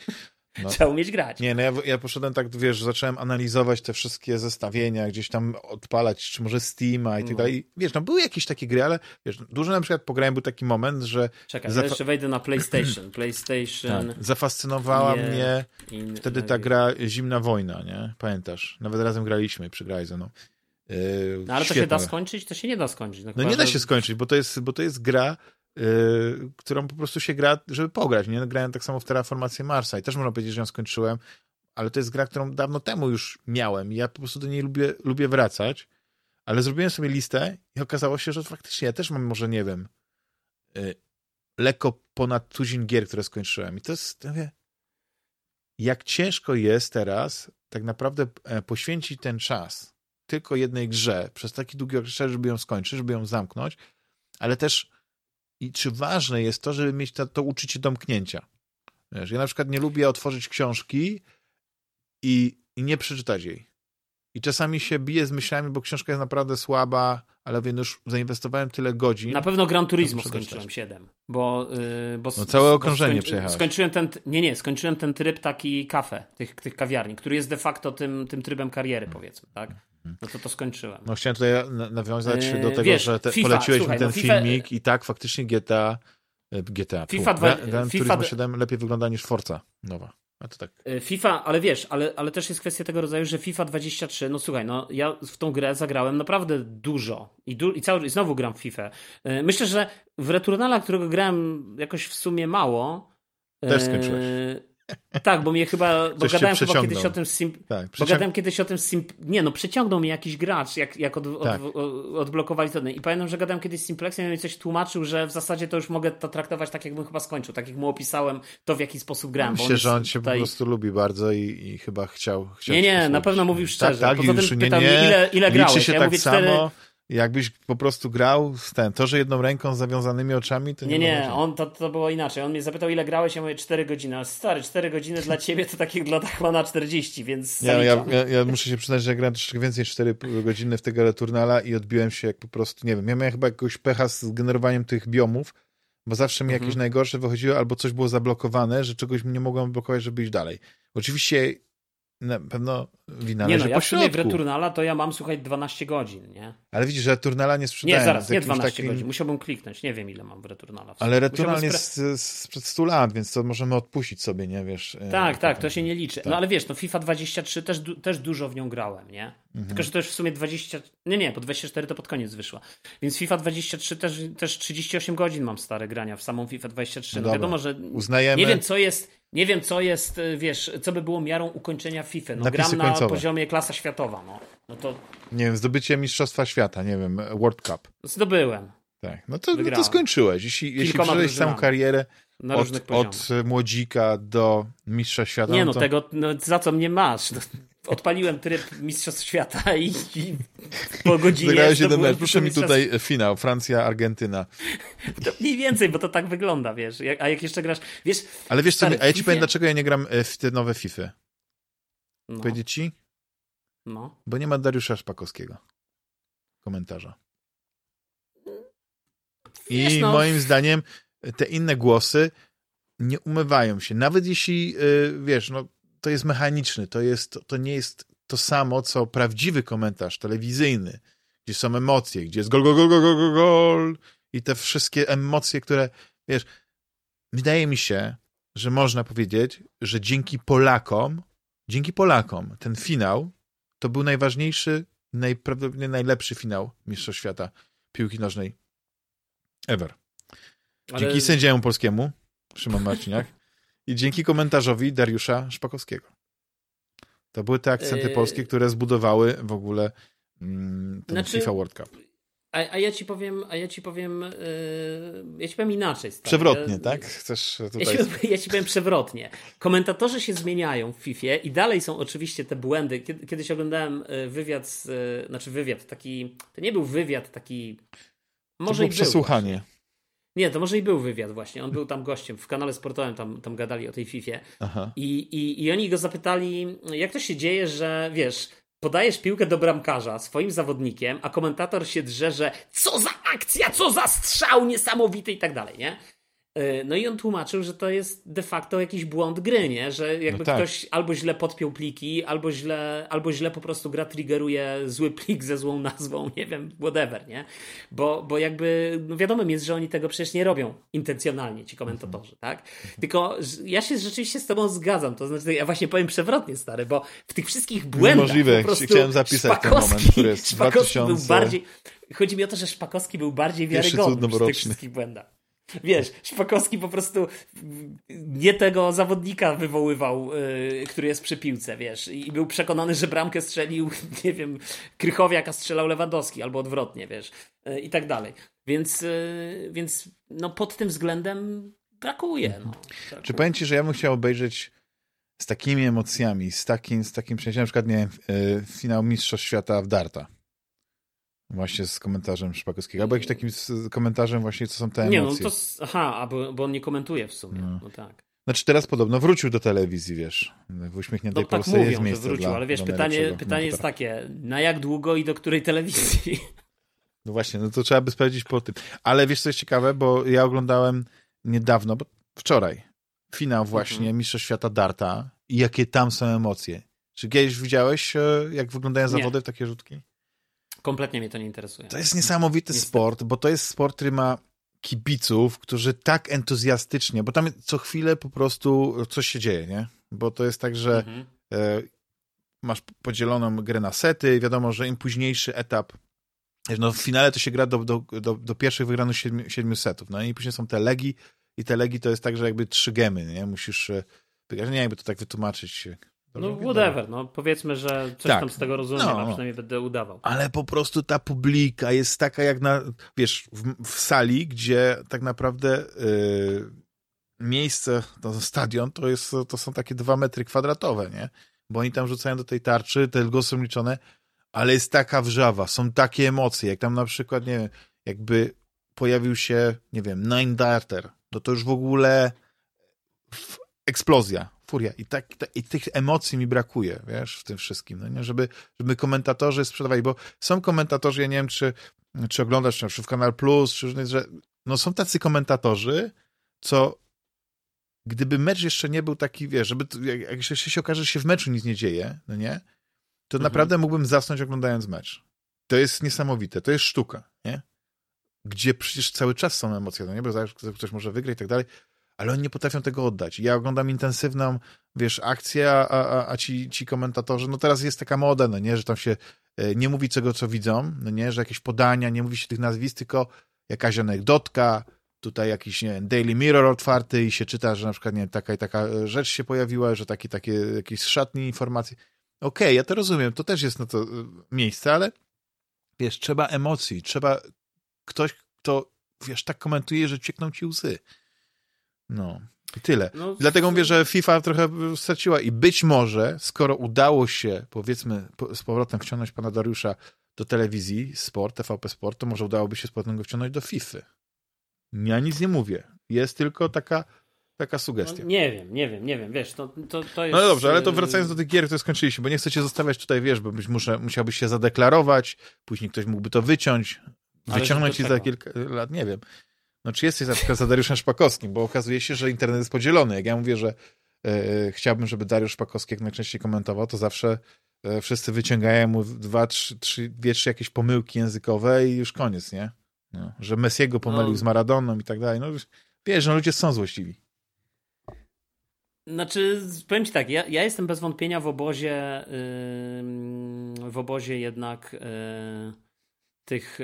No. Trzeba umieć grać. Nie, no ja, ja poszedłem tak, wiesz, zacząłem analizować te wszystkie zestawienia, gdzieś tam odpalać, czy może Steama i tak no. dalej. Wiesz, no były jakieś takie gry, ale wiesz, dużo na przykład pograłem, był taki moment, że... Czekaj, zafa- jeszcze wejdę na PlayStation. PlayStation... Tak. Zafascynowała mnie in, wtedy ta gra Zimna Wojna, nie? Pamiętasz? Nawet razem graliśmy i przegrali ze mną. Yy, no ale świetne. to się da skończyć? To się nie da skończyć. No, no nie da się skończyć, bo to jest, bo to jest gra, Yy, którą po prostu się gra, żeby pograć. Nie grałem tak samo w Terraformację Marsa i też można powiedzieć, że ją skończyłem, ale to jest gra, którą dawno temu już miałem i ja po prostu do niej lubię, lubię wracać, ale zrobiłem sobie listę i okazało się, że faktycznie ja też mam może, nie wiem, yy, lekko ponad tuzin gier, które skończyłem i to jest, jak ciężko jest teraz tak naprawdę e, poświęcić ten czas tylko jednej grze przez taki długi okres, żeby ją skończyć, żeby ją zamknąć, ale też i czy ważne jest to, żeby mieć to, to uczucie domknięcia. Wiesz, ja na przykład nie lubię otworzyć książki i, i nie przeczytać jej. I czasami się biję z myślami, bo książka jest naprawdę słaba, ale wiem, już zainwestowałem tyle godzin. Na pewno Gran Turismo skończyłem 7, bo... Yy, bo no całe okrążenie skończy, przejechałeś. Skończyłem ten, nie, nie, skończyłem ten tryb taki kafe, tych, tych kawiarni, który jest de facto tym, tym trybem kariery, powiedzmy, tak? No to to skończyłem. No chciałem tutaj nawiązać do tego, Wiesz, że te, FIFA, poleciłeś słuchaj, mi ten no FIFA... filmik i tak faktycznie GTA E, GTA. FIFA, dwa, Gran FIFA Turismo 7 lepiej wygląda niż Forza nowa. A to tak. E, FIFA, ale wiesz, ale, ale też jest kwestia tego rodzaju, że FIFA 23, no słuchaj, no ja w tą grę zagrałem naprawdę dużo i, du i, cały, i znowu gram w FIFA. E, myślę, że w Returnala, którego grałem jakoś w sumie mało. Też skończyłeś. Tak, bo mnie chyba. Bo gadałem chyba kiedyś o tym sim, tak, bo gadałem kiedyś o tym sim, Nie, no przeciągnął mnie jakiś gracz, jak, jak od, od, tak. od, odblokowali to. I pamiętam, że gadałem kiedyś z Simplexem i mi coś tłumaczył, że w zasadzie to już mogę to traktować tak, jakbym chyba skończył. Tak jak mu opisałem to, w jaki sposób grałem. Myślę, że on cię tutaj... po prostu lubi bardzo i, i chyba chciał. chciał nie, nie, na pewno mówił szczerze. Tak, tak, Poza tym nie, pytał nie, mnie, ile, ile grałeś. Się ja tak mówię, samo. Cztery jakbyś po prostu grał z ten, to, że jedną ręką z zawiązanymi oczami, to nie Nie, nie, on, to, to było inaczej. On mnie zapytał, ile grałeś, ja mówię 4 godziny. A stary, 4 godziny dla ciebie to takich dla Dachmana 40, więc ja, ja, ja, ja, muszę się przyznać, że grałem troszeczkę więcej niż 4 godziny w tego Returnala i odbiłem się jak po prostu, nie wiem, ja miałem chyba jakiegoś pecha z generowaniem tych biomów, bo zawsze mi mhm. jakieś najgorsze wychodziło, albo coś było zablokowane, że czegoś nie mogłem blokować, żeby iść dalej. Oczywiście na pewno wina nie leży no, ja w Returnala to ja mam, słuchaj, 12 godzin, nie? Ale widzisz, że Returnala nie sprzedają. Nie, zaraz, nie 12 takim... godzin. Musiałbym kliknąć. Nie wiem, ile mam w Returnala. W Ale Returnal jest sprzed 100 lat, więc to możemy odpuścić sobie, nie, wiesz. E, tak, tak, to się nie liczy. Tak. No ale wiesz, no FIFA 23 też, też dużo w nią grałem, nie? Mhm. Tylko, że to już w sumie 20... Nie, nie, po 24 to pod koniec wyszła. Więc FIFA 23 też, też 38 godzin mam stare grania w samą FIFA 23. No, no wiadomo, że... Uznajemy... Nie wiem, co jest nie wiem, co jest, y, wiesz, co by było miarą ukończenia FIFA. No, Napisy gram na końcowe. poziomie klasa światowa. No. no to... Nie wiem, zdobycie Mistrzostwa Świata, nie wiem, World Cup. Zdobyłem. Tak, no to, no to skończyłeś. Jeśli, jeśli przeżyłeś całą karierę od, od młodzika do mistrza świata. Nie no, no to... tego, no, za co mnie masz? Odpaliłem tryb Mistrzostw Świata i, i po godzinie... Zagrałeś jeden mecz. Proszę mi tutaj finał, Francja-Argentyna. To mniej więcej, bo to tak wygląda, wiesz. A jak jeszcze grasz... Wiesz, Ale wiesz co, a ja ci powiem, dlaczego ja nie gram e, w te nowe FIFA. No. Powiedzieć ci? No. Bo nie ma Dariusza Szpakowskiego. Komentarza. I no. moim zdaniem te inne głosy nie umywają się. Nawet jeśli, wiesz, no to jest mechaniczny, to, jest, to nie jest to samo, co prawdziwy komentarz telewizyjny, gdzie są emocje, gdzie jest gol, gol, gol, gol, gol, gol, i te wszystkie emocje, które, wiesz, wydaje mi się, że można powiedzieć, że dzięki Polakom, dzięki Polakom ten finał to był najważniejszy, najprawdopodobniej najlepszy finał Mistrzostw Świata piłki nożnej ever. Ale... Dzięki sędziemu polskiemu, Szymon Marciniak, i dzięki komentarzowi Dariusza Szpakowskiego. To były te akcenty yy... polskie, które zbudowały w ogóle mm, ten znaczy... FIFA World Cup. A, a, ja ci powiem, a ja ci powiem, yy, ja ci powiem inaczej. Stary. Przewrotnie, tak? Chcesz tutaj... Ja ci, ja ci powiem przewrotnie. Komentatorzy się zmieniają w FIFA i dalej są oczywiście te błędy. Kiedyś oglądałem y, wywiad, z, y, znaczy wywiad taki, to nie był wywiad taki, może to było i przesłuchanie. Był nie, to może i był wywiad właśnie. On był tam gościem w kanale sportowym, tam, tam gadali o tej FIFA. I, i, I oni go zapytali, jak to się dzieje, że wiesz, podajesz piłkę do bramkarza swoim zawodnikiem, a komentator się drze, że co za akcja, co za strzał niesamowity i tak dalej, nie? E, no i on tłumaczył, że to jest de facto jakiś błąd gry, nie? Że jakby no tak. ktoś albo źle podpiął pliki, albo źle, albo źle po prostu gra triggeruje zły plik ze złą nazwą, nie wiem, whatever, nie? Bo, bo jakby no wiadomym jest, że oni tego przecież nie robią intencjonalnie, ci komentatorzy, tak? Tylko ja się rzeczywiście z tobą zgadzam, to znaczy ja właśnie powiem przewrotnie, stary, bo w tych wszystkich błędach Możliwe, po prostu chciałem zapisać ten moment, który jest Szpakowski 2000... był bardziej, chodzi mi o to, że Szpakowski był bardziej wiarygodny w tych wszystkich błędach. Wiesz, Szpakowski po prostu nie tego zawodnika wywoływał, yy, który jest przy piłce, wiesz, i był przekonany, że bramkę strzelił, nie wiem, Krychowiak, a strzelał Lewandowski, albo odwrotnie, wiesz, yy, i tak dalej. Więc, yy, więc no pod tym względem brakuje. No. Brakuje. Czy powiem ci, że ja bym chciał obejrzeć z takimi emocjami, z takim, z takim przejściem, na przykład miałem yy, finał Mistrzostw Świata w Darta. Właśnie z komentarzem Szpakowskiego. Albo jakimś takim komentarzem właśnie, co są te emocje. Nie, no to... Aha, bo, bo on nie komentuje w sumie. No. no. tak. Znaczy teraz podobno wrócił do telewizji, wiesz. W uśmiechniętej no, tak Polsce mówią, jest miejsce wrócił, dla, ale wiesz, pytanie, pytanie jest takie, na jak długo i do której telewizji? No właśnie, no to trzeba by sprawdzić po tym. Ale wiesz, co jest ciekawe, bo ja oglądałem niedawno, bo wczoraj, finał właśnie mhm. Mistrzostw Świata Darta i jakie tam są emocje. Czy kiedyś widziałeś, e, jak wyglądają zawody nie. w takie rzutki? Kompletnie mnie to nie interesuje. To jest niesamowity Niestety. sport, bo to jest sport, który ma kibiców, którzy tak entuzjastycznie, bo tam co chwilę po prostu coś się dzieje, nie? Bo to jest tak, że mhm. e, masz podzieloną grę na sety, wiadomo, że im późniejszy etap, no w finale to się gra do, do, do, do pierwszych wygranych siedmiu, siedmiu setów, no i później są te legi i te legi to jest tak, że jakby trzy gemy, nie? Musisz e, wygrać, nie jakby to tak wytłumaczyć. No whatever, no powiedzmy, że coś tak. tam z tego rozumiem, no, a przynajmniej będę udawał. Ale po prostu ta publika jest taka jak na, wiesz, w, w sali, gdzie tak naprawdę yy, miejsce, to stadion, to, jest, to są takie dwa metry kwadratowe, nie? Bo oni tam rzucają do tej tarczy, te głosy są liczone, ale jest taka wrzawa, są takie emocje, jak tam na przykład, nie wiem, jakby pojawił się, nie wiem, Nine Darter, no to już w ogóle eksplozja, furia. I, tak, I tych emocji mi brakuje, wiesz, w tym wszystkim, no nie? Żeby, żeby komentatorzy sprzedawali, bo są komentatorzy, ja nie wiem, czy, czy oglądasz, czy w Kanal Plus, czy że no są tacy komentatorzy, co gdyby mecz jeszcze nie był taki, wiesz, żeby, jak, jak się, się okaże, że się w meczu nic nie dzieje, no nie? To mhm. naprawdę mógłbym zasnąć oglądając mecz. To jest niesamowite, to jest sztuka, nie? Gdzie przecież cały czas są emocje, no nie? Bo ktoś może wygrać i tak dalej, ale oni nie potrafią tego oddać. Ja oglądam intensywną, wiesz, akcję, a, a, a ci, ci komentatorzy, no teraz jest taka moda, no nie, że tam się e, nie mówi tego, co widzą, no nie, że jakieś podania, nie mówi się tych nazwisk, tylko jakaś anegdotka, tutaj jakiś, nie wiem, Daily Mirror otwarty i się czyta, że na przykład, nie taka i taka rzecz się pojawiła, że takie, takie jakieś szatni informacje. Okej, okay, ja to rozumiem, to też jest na to e, miejsce, ale wiesz, trzeba emocji, trzeba ktoś, kto, wiesz, tak komentuje, że ciekną ci łzy. No, i tyle. No, Dlatego mówię, że FIFA trochę straciła i być może, skoro udało się, powiedzmy, z powrotem wciągnąć pana Dariusza do telewizji, sport, TVP Sport, to może udałoby się z powrotem go wciągnąć do FIFA. Ja nic nie mówię. Jest tylko taka taka sugestia. No, nie wiem, nie wiem, nie wiem, wiesz, to, to, to jest... No dobrze, ale to wracając do tych gier, które skończyliśmy, bo nie chcecie zostawiać tutaj, wiesz, bo być muszę, musiałbyś się zadeklarować, później ktoś mógłby to wyciąć, wyciągnąć i za kilka lat, nie wiem. No czy jesteś na przykład za Dariuszem Szpakowskim, bo okazuje się, że internet jest podzielony. Jak ja mówię, że e, chciałbym, żeby Dariusz Szpakowski jak najczęściej komentował, to zawsze e, wszyscy wyciągają mu dwa, trzy, trzy, dwie, trzy jakieś pomyłki językowe i już koniec, nie? No, że Messiego pomylił no. z Maradoną i tak dalej. No wiesz, no ludzie są złośliwi. Znaczy, powiem ci tak, ja, ja jestem bez wątpienia w obozie, yy, w obozie jednak yy, tych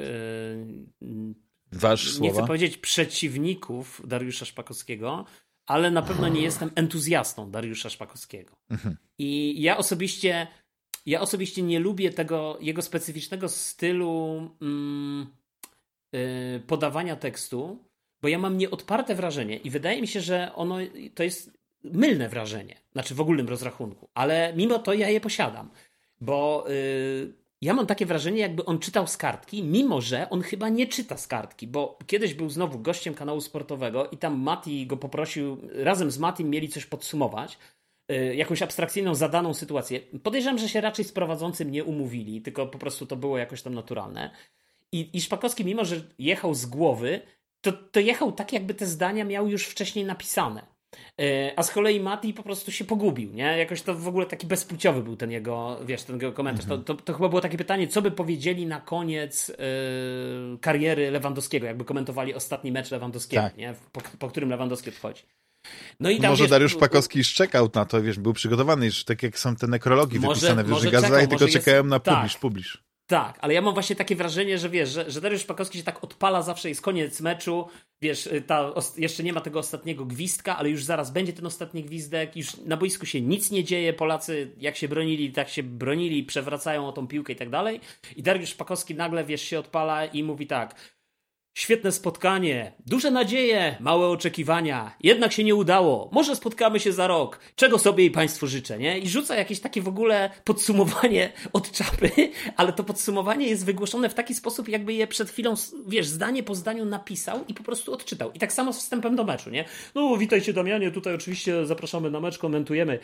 yy, Wasz nie słowa? chcę powiedzieć przeciwników Dariusza Szpakowskiego, ale na pewno nie jestem entuzjastą Dariusza Szpakowskiego. Mhm. I ja osobiście, ja osobiście nie lubię tego jego specyficznego stylu mm, yy, podawania tekstu, bo ja mam nieodparte wrażenie i wydaje mi się, że ono to jest mylne wrażenie, znaczy w ogólnym rozrachunku, ale mimo to ja je posiadam, bo yy, ja mam takie wrażenie, jakby on czytał z kartki, mimo że on chyba nie czyta z kartki, bo kiedyś był znowu gościem kanału sportowego i tam Mati go poprosił, razem z Matim mieli coś podsumować, yy, jakąś abstrakcyjną, zadaną sytuację. Podejrzewam, że się raczej z prowadzącym nie umówili, tylko po prostu to było jakoś tam naturalne. I, i Szpakowski, mimo że jechał z głowy, to, to jechał tak, jakby te zdania miał już wcześniej napisane. E, a z kolei Mati po prostu się pogubił, nie? Jakoś to w ogóle taki bezpłciowy był ten jego, wiesz, ten jego komentarz. Mhm. To, to, to, chyba było takie pytanie, co by powiedzieli na koniec yy, kariery Lewandowskiego, jakby komentowali ostatni mecz Lewandowskiego, tak. nie? Po, po, którym Lewandowski odchodzi. No i tam, może wiesz, Dariusz Pakowski szczekał na to, wiesz, był przygotowany, już tak jak są te nekrologi może, wypisane w gazetach, tylko czekałem na publisz, tak. publisz. Tak, ale ja mam właśnie takie wrażenie, że wiesz, że, że Dariusz Szpakowski się tak odpala zawsze, jest koniec meczu, wiesz, y, ta, jeszcze nie ma tego ostatniego gwizdka, ale już zaraz będzie ten ostatni gwizdek, już na boisku się nic nie dzieje, Polacy jak się bronili, tak się bronili, przewracają o tą piłkę i tak dalej. I Dariusz Szpakowski nagle, wiesz, się odpala i mówi tak, Świetne spotkanie, duże nadzieje, małe oczekiwania, jednak się nie udało. Może spotkamy się za rok. Czego sobie i Państwu życzę, nie? I rzuca jakieś takie w ogóle podsumowanie od czapy, ale to podsumowanie jest wygłoszone w taki sposób, jakby je przed chwilą, wiesz, zdanie po zdaniu napisał i po prostu odczytał. I tak samo z wstępem do meczu, nie? No, witajcie Damianie, tutaj oczywiście zapraszamy na mecz, komentujemy.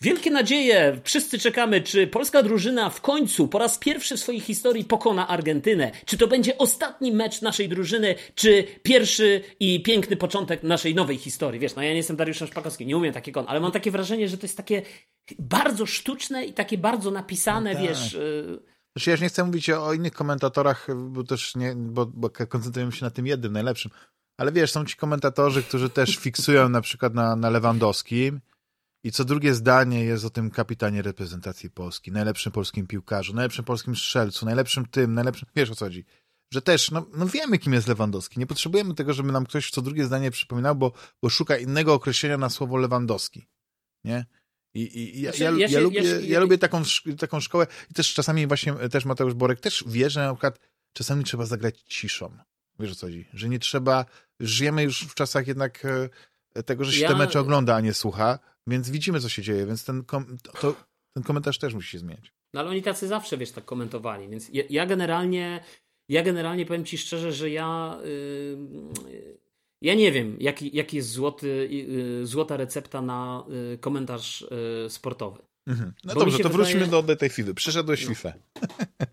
Wielkie nadzieje, wszyscy czekamy, czy polska drużyna w końcu po raz pierwszy w swojej historii pokona Argentynę. Czy to będzie ostatni mecz naszej drużyny? Drużyny, czy pierwszy i piękny początek naszej nowej historii. Wiesz, no ja nie jestem Dariuszem Szpakowskim, nie umiem takiego, ale mam takie wrażenie, że to jest takie bardzo sztuczne i takie bardzo napisane, no tak. wiesz... Y, znaczy, ja już nie chcę mówić o innych komentatorach, bo też nie, bo, bo koncentrujemy się na tym jednym, najlepszym, Ale wiesz, są ci komentatorzy, którzy też fiksują na przykład na, na Lewandowskim i co drugie zdanie jest o tym kapitanie reprezentacji Polski, najlepszym polskim piłkarzu, najlepszym polskim strzelcu, najlepszym tym, najlepszym... Wiesz o co chodzi? Że też, no, no wiemy, kim jest Lewandowski. Nie potrzebujemy tego, żeby nam ktoś co drugie zdanie przypominał, bo, bo szuka innego określenia na słowo Lewandowski. Nie? I, i, ja, znaczy, ja, ja, się, ja, lubię, ja, ja, lubię taką, taką szkołę i też czasami właśnie też Mateusz Borek też wie, że na przykład czasami trzeba zagrać ciszą. Wiesz o co chodzi? Że nie trzeba, żyjemy już w czasach jednak e, tego, że się te mecze ogląda, a nie słucha, więc widzimy, co się dzieje, więc ten, kom, to, ten komentarz też musi się zmieniać. No ale oni tacy zawsze, wiesz, tak komentowali, więc ja, ja generalnie ja generalnie powiem ci szczerze, że ja yy, ja nie wiem, jaki, jaki jest złoty, yy, złota recepta na yy, komentarz y, sportowy. Mhm. No Bo dobrze, to wróćmy wydaje... do tej FIFA. Przeszedłeś no. FIFA.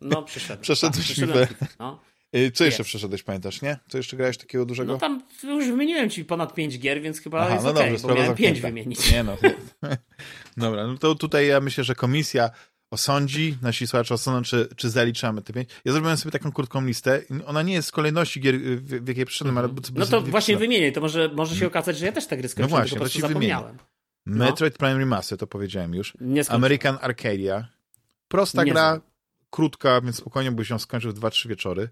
No, przeszedłem. Przeszedłeś tak, FIFA. No. Y, co jeszcze przeszedłeś, pamiętasz, nie? Co jeszcze grałeś takiego dużego? No tam już wymieniłem ci ponad 5 gier, więc chyba Aha, jest no okay, dobrze, bo miałem 5 wymienić. Nie no. Dobra, no to tutaj ja myślę, że komisja osądzi, nasi słuchacze osądzą, czy, czy zaliczamy te pięć. Ja zrobiłem sobie taką krótką listę. Ona nie jest z kolejności gier, w, w jakiej przyszedłem, ale... No to właśnie wymienię, to może, może się okazać, że ja też te gry skończyłem, no właśnie, tylko po prostu zapomniałem. No. Metroid Prime Remaster, to powiedziałem już. American Arcadia. Prosta nie gra, znam. krótka, więc spokojnie byś ją skończył w 2-3 wieczory.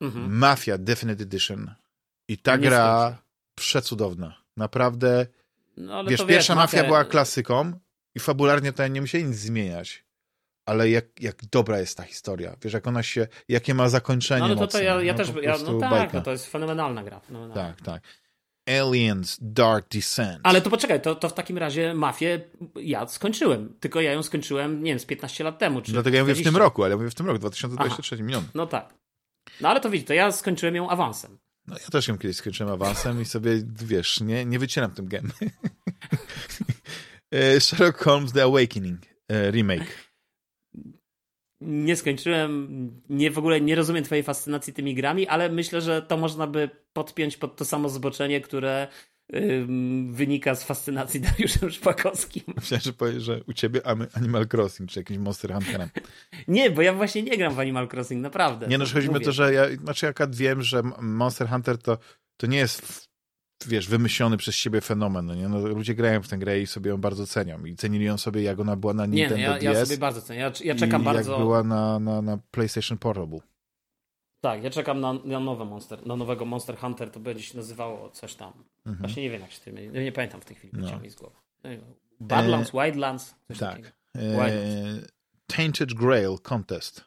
Mhm. Mafia Definite Edition. I ta nie gra skończy. przecudowna. Naprawdę. No, wiesz, pierwsza wiesz, Mafia była klasyką i fabularnie to nie musieli nic zmieniać. Ale jak, jak dobra jest ta historia. Wiesz, jak ona się, jakie ma zakończenie. No ale to, to ja, ja no, też, ja, no tak, no to jest fenomenalna gra. Fenomenalna. Tak, tak. Aliens Dark Descent. Ale to poczekaj, to, to w takim razie Mafię ja skończyłem. Tylko ja ją skończyłem, nie wiem, z 15 lat temu. Czy Dlatego ja mówię w tym roku, ale ja mówię w tym roku, 2023 milion. No tak. No ale to widzisz, to ja skończyłem ją awansem. No ja też ją kiedyś skończyłem awansem i sobie, wiesz, nie, nie wycieram tym gemy. E, Sherlock Holmes The Awakening e, remake. Nie skończyłem, nie w ogóle nie rozumiem twojej fascynacji tymi grami, ale myślę, że to można by podpiąć pod to samo zboczenie, które wynika z fascynacji Dariuszem Szpakowskim. Myślałem, że powiesz, że u ciebie Animal Crossing, czy jakimś Monster Hunterem. nie, bo ja właśnie nie gram w Animal Crossing, naprawdę. Nie, no chodzi mi o to, że ja, znaczy jak wiem, że Monster Hunter to, to nie jest wiesz, wymyślony przez siebie fenomen, no nie? No, ludzie grają w tę grę i sobie ją bardzo cenią i cenili ją sobie, jak ona była na Nintendo nie, no, ja, DS. ja sobie bardzo cenię, ja, ja czekam i bardzo... jak była na, na, na PlayStation Portable. Tak, ja czekam na, na nowe Monster, na nowego Monster Hunter, to będzie się nazywało coś tam. Mhm. Właśnie nie wiem, jak się to nie, nie pamiętam w tej chwili, no. mi z głowy. Badlands, e... Wildlands, coś tak. takiego. E... Tainted Grail Contest.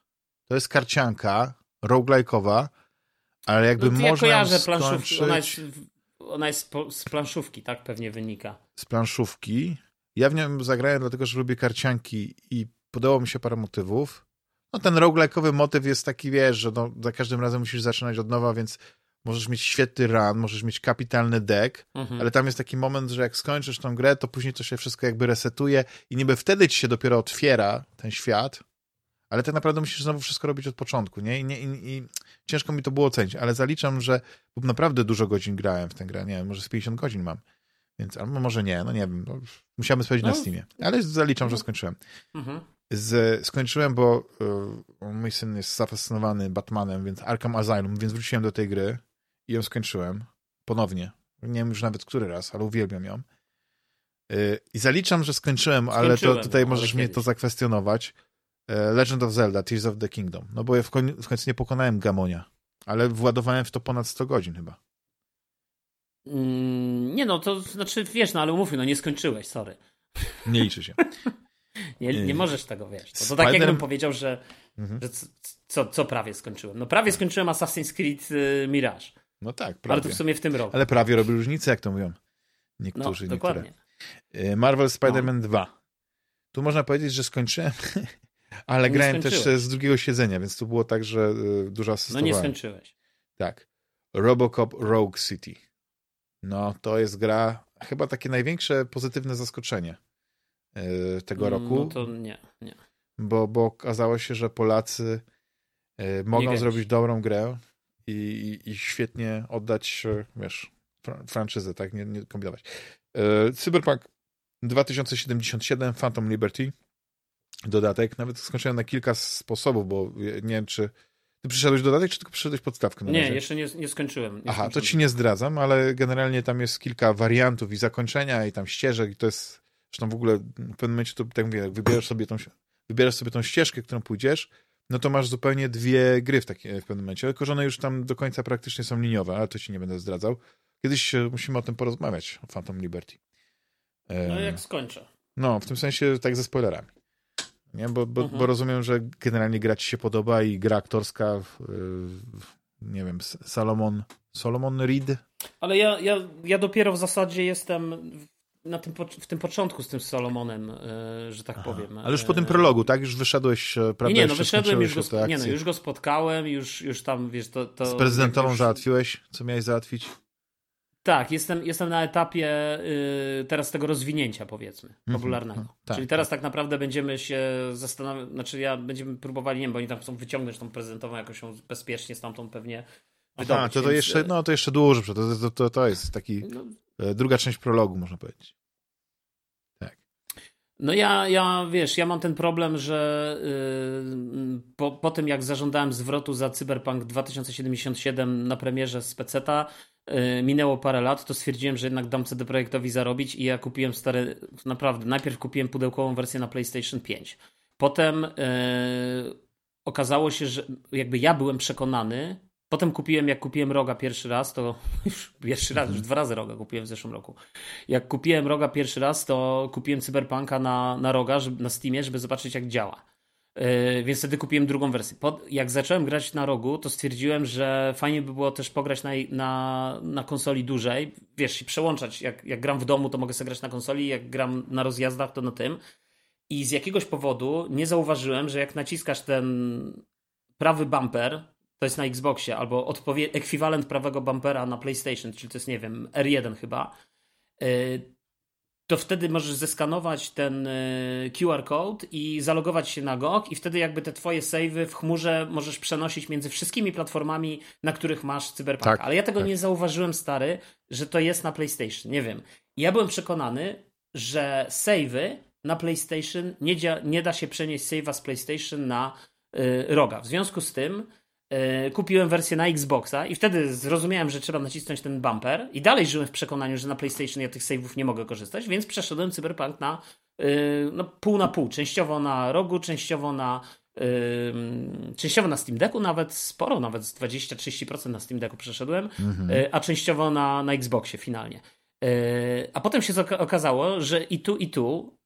To jest karcianka roguelike'owa, ale jakby no, można ja kojarzę skończyć... Ona jest, ona jest z planszówki, tak pewnie wynika. Z planszówki. Ja w nią zagrałem dlatego, że lubię karcianki i podobało mi się parę motywów. No ten roguelike'owy motyw jest taki, wiesz, że no, za każdym razem musisz zaczynać od nowa, więc możesz mieć świetny run, możesz mieć kapitalny deck, mhm. ale tam jest taki moment, że jak skończysz tą grę, to później to się wszystko jakby resetuje i niby wtedy ci się dopiero otwiera ten świat, ale tak naprawdę musisz znowu wszystko robić od początku, nie? I, nie, i, i ciężko mi to było ocenić, ale zaliczam, że naprawdę dużo godzin grałem w tę grę, nie wiem, może z 50 godzin mam. Więc, albo może nie, no nie wiem, no, musiałem sprawdzić no. na Steamie, ale zaliczam, że no. skończyłem. Mhm. Z, skończyłem, bo y, mój syn jest zafascynowany Batmanem, więc Arkham Asylum, więc wróciłem do tej gry i ją skończyłem ponownie. Nie wiem już nawet który raz, ale uwielbiam ją. Y, I zaliczam, że skończyłem, ale to, tutaj no, możesz mnie to zakwestionować. Y, Legend of Zelda, Tears of the Kingdom. No bo ja w, koń, w końcu nie pokonałem Gamonia, ale władowałem w to ponad 100 godzin chyba. Mm, nie no, to znaczy, wiesz, no ale umówmy, no nie skończyłeś, sorry. Nie liczy się. Nie, nie możesz tego, wiesz. To, to tak jakbym powiedział, że, mhm. że co, co prawie skończyłem. No prawie skończyłem Assassin's Creed y, Mirage. No tak, prawie. Ale to w sumie w tym roku. Ale prawie robi różnicę, jak to mówią niektórzy. No, dokładnie. Niektóre. Marvel Spider-Man no. 2. Tu można powiedzieć, że skończyłem, ale nie grałem też z drugiego siedzenia, więc tu było tak, że y, dużo asystowałem. No nie skończyłeś. Tak. Robocop Rogue City. No, to jest gra, chyba takie największe pozytywne zaskoczenie E, tego mm, roku. No to nie, nie. Bo, bo okazało się, że Polacy e, mogą zrobić dobrą grę i, i, i, świetnie oddać, e, wiesz, franczyzę, tak? Nie, nie kombinować. Cyberpunk 2077, Phantom Liberty, dodatek. Nawet skończyłem na kilka sposobów, bo nie wiem, czy Ty przyszedłeś dodatek, czy tylko przyszedłeś podstawkę? Nie, jeszcze nie, nie skończyłem. Nie Aha, skończyłem. to ci nie zdradzam, ale generalnie tam jest kilka wariantów i zakończenia, i tam ścieżek, i to jest, zresztą w ogóle w pewnym momencie to, tak mówię, jak wybierasz sobie tą, wybierasz sobie tą ścieżkę, którą pójdziesz, no to masz zupełnie dwie gry w, takie, w pewnym momencie, tylko że one już tam do końca praktycznie są liniowe, ale to ci nie będę zdradzał. Kiedyś musimy o tym porozmawiać, o Phantom Liberty. No jak skończę. No, w tym sensie tak ze spoilerami. Nie? Bo, bo, mhm. bo rozumiem, że generalnie gra ci się podoba i gra aktorska, nie wiem, Salomon, Solomon Reed. Ale ja, ja, ja dopiero w zasadzie jestem na tym, w tym początku z tym Solomonem, e, że tak Aha. powiem. Ale już po tym e, prologu, tak? Już wyszedłeś, e, prawda? Nie, no wyszedłem, już go, nie, no, już go spotkałem, już, już tam, wiesz, to... to z prezydentową już... załatwiłeś, co miałeś załatwić? Tak, jestem, jestem na etapie y, teraz tego rozwinięcia, powiedzmy, mhm, popularnego. Mm -hmm, tak, Czyli teraz tak. tak naprawdę będziemy się zastanawiać, znaczy ja będziemy próbowali, nie wiem, bo oni tam chcą wyciągnąć tą prezydentową jakoś ją bezpiecznie stamtąd pewnie wydobyć. Aha, to, to, więc... jeszcze, no, to jeszcze dłużej, to, to, to, to jest taki no, e, druga część prologu, można powiedzieć. Tak. No ja, ja, wiesz, ja mam ten problem, że yy, po, po tym jak zażądałem zwrotu za Cyberpunk 2077 na premierze z Peceta, Y, minęło parę lat, to stwierdziłem, że jednak dam CD Projektowi zarobić i ja kupiłem stare, naprawdę, najpierw kupiłem pudełkową wersję na PlayStation 5. Potem yy, okazało się, że jakby ja byłem przekonany, potem kupiłem, jak kupiłem Roga pierwszy raz, to już pierwszy raz, już dwa razy Roga kupiłem w zeszłym roku. Jak kupiłem Roga pierwszy raz, to kupiłem Cyberpunka na, na Roga, żeby, na Steamie, żeby zobaczyć jak działa. Yy, więc wtedy kupiłem drugą wersję. Pod, jak zacząłem grać na rogu, to stwierdziłem, że fajnie by było też pograć na, na, na konsoli dłużej. Wiesz, i przełączać. Jak, jak gram w domu, to mogę sobie grać na konsoli, jak gram na rozjazdach, to na tym. I z jakiegoś powodu nie zauważyłem, że jak naciskasz ten prawy bumper, to jest na Xboxie, albo odpowie- ekwiwalent prawego bumpera na PlayStation, czyli to jest, nie wiem, R1 chyba, yy, to wtedy możesz zeskanować ten e, QR code i zalogować się na GOG i wtedy jakby te twoje savey w chmurze możesz przenosić między wszystkimi platformami, na których masz Cyberpunk. Tak, Ale ja tego tak. nie zauważyłem, stary, że to jest na PlayStation. Nie wiem. Ja byłem przekonany, że savey na PlayStation nie, nie da się przenieść save'a z PlayStation na y, roga. W związku z tym kupiłem wersję na Xboxa i wtedy zrozumiałem, że trzeba nacisnąć ten bumper i dalej żyłem w przekonaniu, że na PlayStation ja tych save'ów nie mogę korzystać, więc przeszedłem Cyberpunk na e, no, pół na pół. Częściowo na rogu, częściowo na Yy, częściowo na Steam Decku, nawet sporo, nawet 20-30% na Steam Decku przeszedłem, mhm. a częściowo na, na Xboxie finalnie. Yy, a potem się okazało, że i tu, i tu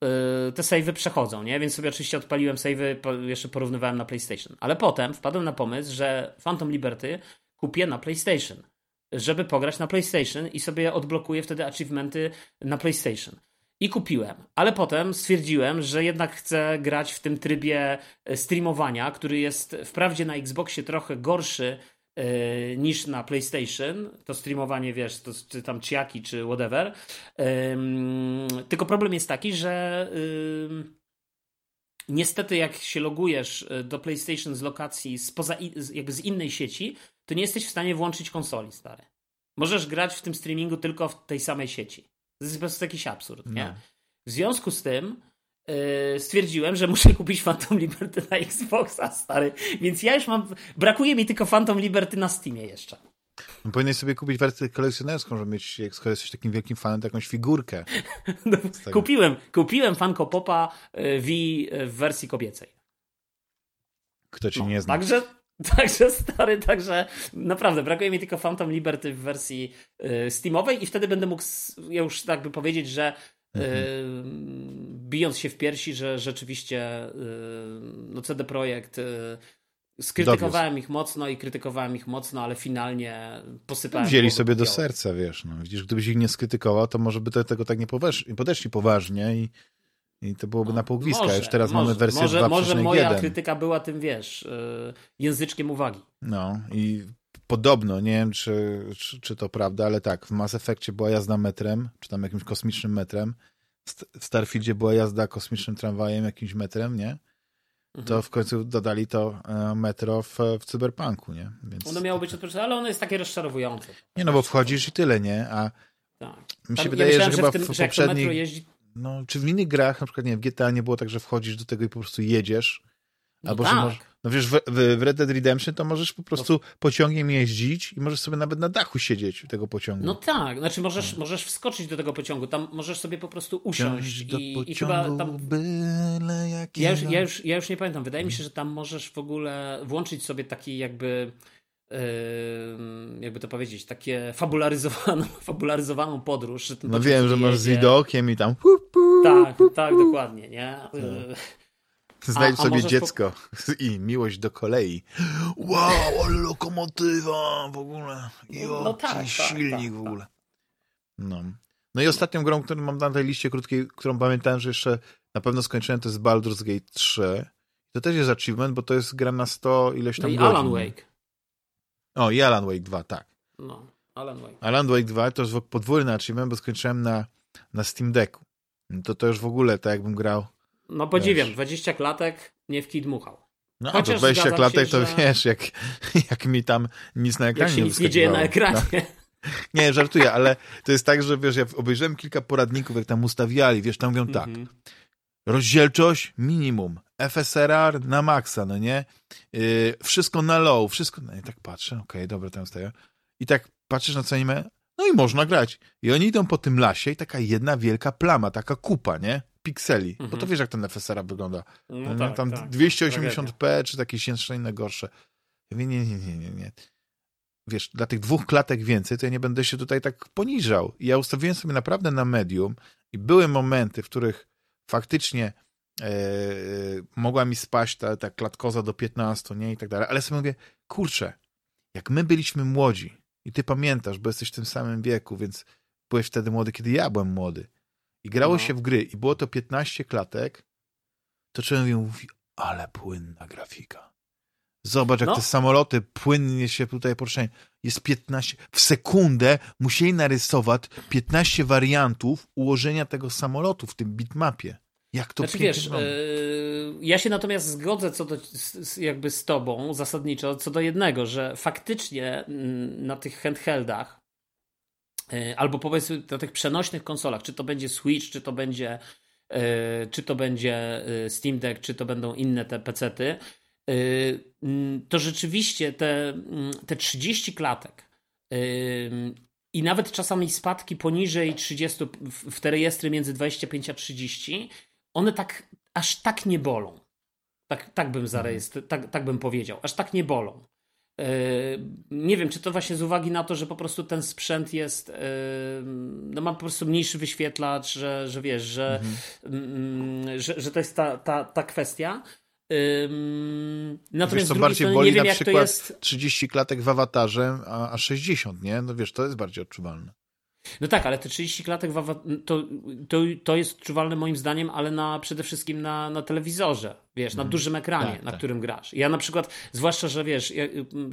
yy, te savey przechodzą, nie? Więc sobie oczywiście odpaliłem savey, jeszcze porównywałem na PlayStation. Ale potem wpadłem na pomysł, że Phantom Liberty kupię na PlayStation, żeby pograć na PlayStation i sobie odblokuję wtedy achievementy na PlayStation. I kupiłem, ale potem stwierdziłem, że jednak chcę grać w tym trybie e, streamowania, który jest wprawdzie na Xboxie trochę gorszy E, niż na PlayStation, to streamowanie, wiesz, to, czy tam ciaki, czy whatever. Tylko problem jest taki, że niestety jak się logujesz e, do PlayStation z lokacji spoza, jakby z innej sieci, to nie jesteś w stanie włączyć konsoli, stary. Możesz grać w tym streamingu tylko w tej samej sieci. To jest po prostu jakiś absurd, nie? No. W związku z tym Yy, stwierdziłem, że muszę kupić Phantom Liberty na Xboxa, stary. Więc ja już mam. Brakuje mi tylko Phantom Liberty na Steamie jeszcze. No, powinieneś sobie kupić wersję kolekcjonerską, żeby mieć, jak skoro jesteś takim wielkim fanem, to jakąś figurkę. No, kupiłem, kupiłem Funko Popa y, V y, w wersji kobiecej. Kto ci no, nie zna. Także, także stary, także naprawdę brakuje mi tylko Phantom Liberty w wersji Steamowej i wtedy będę mógł ja już tak by powiedzieć, że Mhm. Bijąc się w piersi, że rzeczywiście y, no CD Projekt y, skrytykowałem Dowiózł. ich mocno i krytykowałem ich mocno, ale finalnie posypałem. Wzięli sobie do serca, wiesz. No. Widzisz, gdybyś ich nie skrytykował, to może by te, tego tak nie podeszli poważnie i, i to byłoby no, na pół gwizdka. Już teraz może, mamy wersję może, 2.1. Może moja krytyka była tym, wiesz, y, języczkiem uwagi. No i podobno, nie wiem czy, czy, czy, to prawda, ale tak, w Mass Effectie była jazda metrem, czy tam jakimś kosmicznym metrem, w Starfieldzie była jazda kosmicznym tramwajem, jakimś metrem, nie? To mhm. w końcu dodali to e, metro w, w cyberpunku, nie? Więc ono miało być odproszone, ale ono jest takie rozczarowujące. Nie, no bo wchodzisz i tyle, nie? A tak. mi się Tam, wydaje, ja myślałem, że chyba że w, tym, w poprzednich... Jeździ... No, czy w innych grach, na przykład nie w GTA nie było tak, że wchodzisz do tego i po prostu jedziesz, no albo tak. że, No wiesz, w, w Red Dead Redemption to możesz po prostu pociągiem jeździć i możesz sobie nawet na dachu siedzieć tego pociągu. No tak, znaczy możesz, no. możesz wskoczyć do tego pociągu, tam możesz sobie po prostu usiąść i, i chyba tam... Byle ja, już, ja, już, ja już nie pamiętam, wydaje mi się, że tam możesz w ogóle włączyć sobie taki jakby jakby to powiedzieć, takie fabularyzowaną, fabularyzowaną podróż. no wiem, że masz z widokiem i tam tak, tak, dokładnie, nie? Tak. Znajdź sobie dziecko po... i miłość do kolei. Wow, ale lokomotywa w ogóle. Jo, no tak, tak, silnik tak, w ogóle. No. no i ostatnią grą, którą mam na tej liście krótkiej, którą pamiętałem, że jeszcze na pewno skończyłem, to jest Baldur's Gate 3. To też jest achievement, bo to jest gra na 100 ileś tam no i godzin. Alan Wake. O, i Alan Wake 2, tak. No, Alan Wake. Alan Wake 2 to jest podwójny achievement, bo skończyłem na, na Steam Decku. To to już w ogóle tak jakbym grał. No podziwiam, wiesz. 20 klatek nie w kij dmuchał. No Chociaż to 20 klatek się, to że... wiesz, jak, jak mi tam nic na ekranie jak się nic nie dzieje na ekranie. No. Nie, żartuję, ale to jest tak, że wiesz, ja obejrzałem kilka poradników, jak tam ustawiali, wiesz, tam mówią tak. Mm -hmm. Rozdzielczość minimum, FSRR na maksa, no nie? Yy, wszystko na low, wszystko, no i tak patrzę, okej, okay, dobra, tam staję. I tak patrzysz na co anime, no i można grać. I oni idą po tym lasie i taka jedna wielka plama, taka kupa, nie? Pikseli. Bo to mhm. wiesz, jak ten FSR wygląda. No tak, tam tak. 280p, czy jakieś jeszcze inne gorsze. Ja mówię, nie, nie, nie, nie, nie. Wiesz, dla tych dwóch klatek więcej, to ja nie będę się tutaj tak poniżał. I ja ustawiłem sobie naprawdę na medium i były momenty, w których faktycznie e, mogła mi spaść ta, ta klatkoza do 15, nie? I tak dalej. Ale sobie mówię, kurczę, jak my byliśmy młodzi, i ty pamiętasz, bo jesteś w tym samym wieku, więc byłeś wtedy młody, kiedy ja byłem młody. I grało no. się w gry i było to 15 klatek, to człowiek mówi, ale płynna grafika. Zobacz, jak no. te samoloty płynnie się tutaj poruszają. Jest 15. W sekundę musieli narysować 15 wariantów ułożenia tego samolotu w tym bitmapie. Jak to znaczy, wiesz, yy, ja się natomiast zgodzę co do, jakby z tobą zasadniczo co do jednego, że faktycznie mm, na tych handheldach albo powiedzmy na tych przenośnych konsolach, czy to będzie Switch, czy to będzie yy, czy to będzie Steam Deck, czy to będą inne te pecety, mm, to rzeczywiście te, mm, te 30 klatek i nawet czasami spadki poniżej 30 w te rejestry między 25 a 30 one tak, aż tak nie bolą. Tak, tak bym zarejestrował, tak, tak bym powiedział. Aż tak nie bolą. Yy, nie wiem, czy to właśnie z uwagi na to, że po prostu ten sprzęt jest, yy, no ma po prostu mniejszy wyświetlacz, że, że wiesz, że, mhm. yy, że, że to jest ta, ta, ta kwestia. Natomiast wiesz, co bardziej strony, boli nie wiem, na przykład jest... 30 klatek w awatarze, a, a 60, nie? No wiesz, to jest bardziej odczuwalne. No tak, ale te 30 klatek to, to, to jest odczuwalne moim zdaniem, ale na, przede wszystkim na, na telewizorze, wiesz, na mhm. dużym ekranie, tak, na tak. którym grasz. Ja na przykład, zwłaszcza, że wiesz,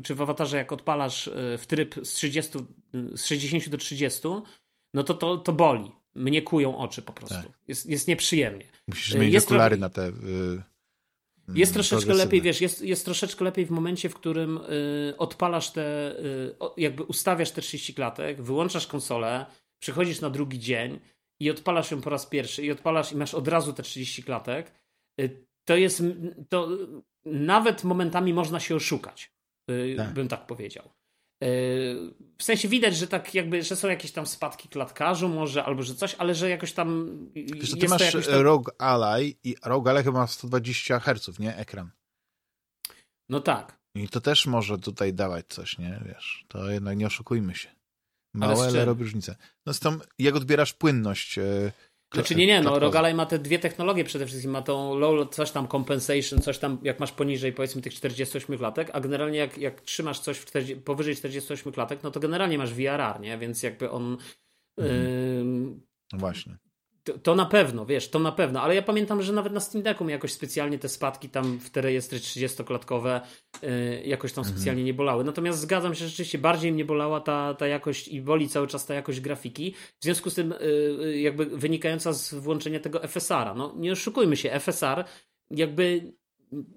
czy w awatarze jak odpalasz e, w tryb z 30, z 60 do 30, no to to, to boli. Mnie kują oczy po prostu. Tak. Jest, jest nieprzyjemnie. Musisz mieć jest okulary trochę... na te... Y jest troszeczkę lepiej, wiesz, jest, jest troszeczkę lepiej w momencie, w którym y, odpalasz te, y, jakby ustawiasz te 30 klatek, wyłączasz konsolę, przychodzisz na drugi dzień i odpalasz ją po raz pierwszy i odpalasz i masz od razu te 30 klatek, y, to jest, to nawet momentami można się oszukać, y, tak. bym tak powiedział. W sensie widać, że tak jakby, że są jakieś tam spadki klatkarzu może, albo że coś, ale że jakoś tam Wiesz, ty masz tam... Rogue Ally i Rogue Ally chyba ma 120 Hz, nie? Ekran. No tak. I to też może tutaj dawać coś, nie? Wiesz, to jednak nie oszukujmy się. Małe, ale, ale robi różnicę. No z tą, jak odbierasz płynność e, znaczy nie, nie, no Rogalaj ma te dwie technologie przede wszystkim, ma tą low, coś tam compensation, coś tam jak masz poniżej powiedzmy tych 48 klatek, a generalnie jak, jak trzymasz coś w 40, powyżej 48 klatek, no to generalnie masz VRR, nie? Więc jakby on... Mhm. Yy, właśnie. To, to, na pewno, wiesz, to na pewno, ale ja pamiętam, że nawet na Steam Decku mi jakoś specjalnie te spadki tam w te rejestry 30-klatkowe yy, jakoś tam mhm. specjalnie nie bolały. Natomiast zgadzam się, że rzeczywiście bardziej mnie bolała ta, ta jakość i boli cały czas ta jakość grafiki, w związku z tym yy, jakby wynikająca z włączenia tego FSR-a. No nie oszukujmy się, FSR jakby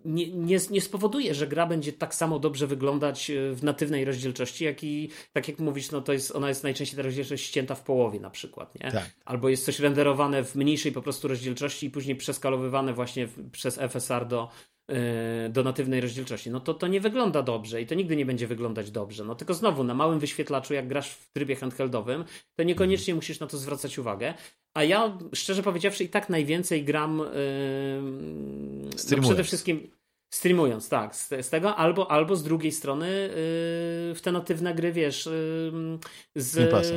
nie, nie, nie, spowoduje, że gra będzie tak samo dobrze wyglądać e, w natywnej rozdzielczości, jak i, tak jak mówisz, no to jest, ona jest najczęściej ta rozdzielczość ścięta w połowie na przykład, nie? Tak. Albo jest coś renderowane w mniejszej po prostu rozdzielczości i później przeskalowywane właśnie przez FSR do, do natywnej rozdzielczości, no to to nie wygląda dobrze i to nigdy nie będzie wyglądać dobrze. No tylko znowu na małym wyświetlaczu, jak grasz w trybie handheldowym, to niekoniecznie musisz na to zwracać uwagę. A ja, szczerze powiedziawszy, i tak najwięcej gram yy, no przede wszystkim streamując, tak, z, z, tego, albo, albo z drugiej strony yy, w te natywne gry, wiesz, yy, z, Game Passa.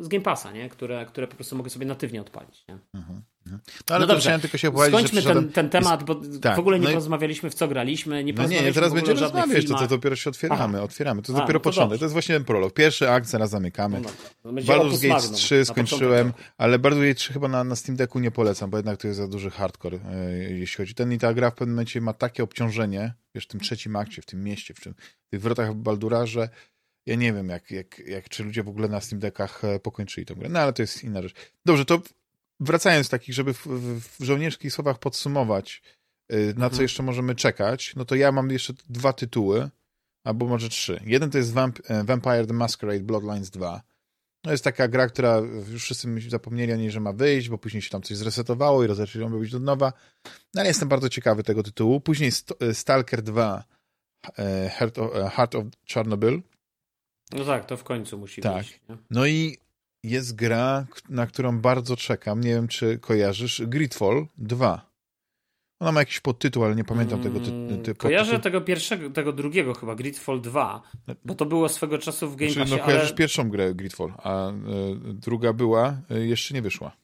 z Game Passa, nie? Które, które po prostu mogę sobie natywnie odpalić. Nie? Mhm. No ale no dobrze, tylko się opowiedzieć, Skończmy ten, ten temat, bo tak, w ogóle nie no porozmawialiśmy w co graliśmy, nie No nie, teraz będziemy rozmawiać, to, to dopiero się otwieramy, Aha. otwieramy, to A, dopiero no to początek, to jest właśnie ten prolog. Pierwszy akt, zaraz zamykamy. No, no, Baldur's Gate 3 skończyłem, ale Baldur's Gate 3 chyba na, na Steam Decku nie polecam, bo jednak to jest za duży hardcore, e, jeśli chodzi. Ten i ta gra w pewnym momencie ma takie obciążenie, wiesz, w tym trzecim akcie, w tym mieście, w, tym, w tych wrotach Baldura, że ja nie wiem, jak, jak, jak, czy ludzie w ogóle na Steam Deckach e, pokończyli tę grę. No ale to jest inna rzecz. Dobrze, to wracając takich, żeby w, w żołnierskich słowach podsumować, y, na mhm. co jeszcze możemy czekać, no to ja mam jeszcze dwa tytuły, albo może trzy. Jeden to jest Vamp e, Vampire the Masquerade Bloodlines 2. No jest taka gra, która już wszyscy zapomnieli o niej, że ma wyjść, bo później się tam coś zresetowało i rozpoczęli ją robić do nowa. No ale jestem bardzo ciekawy tego tytułu. Później St e, Stalker 2 e, Heart of, Heart of Chernobyl. No tak, to w końcu musi tak. wyjść. Nie? No i jest gra, na którą bardzo czekam. Nie wiem, czy kojarzysz. Gridfall 2. Ona ma jakiś podtytuł, ale nie pamiętam tego tytułu. Ty, Kojarzę tego pierwszego, tego drugiego chyba, Gridfall 2, bo to było swego czasu w Game znaczy, Passie, no, kojarzysz ale... pierwszą grę Gridfall, a y, druga była, y, jeszcze nie wyszła.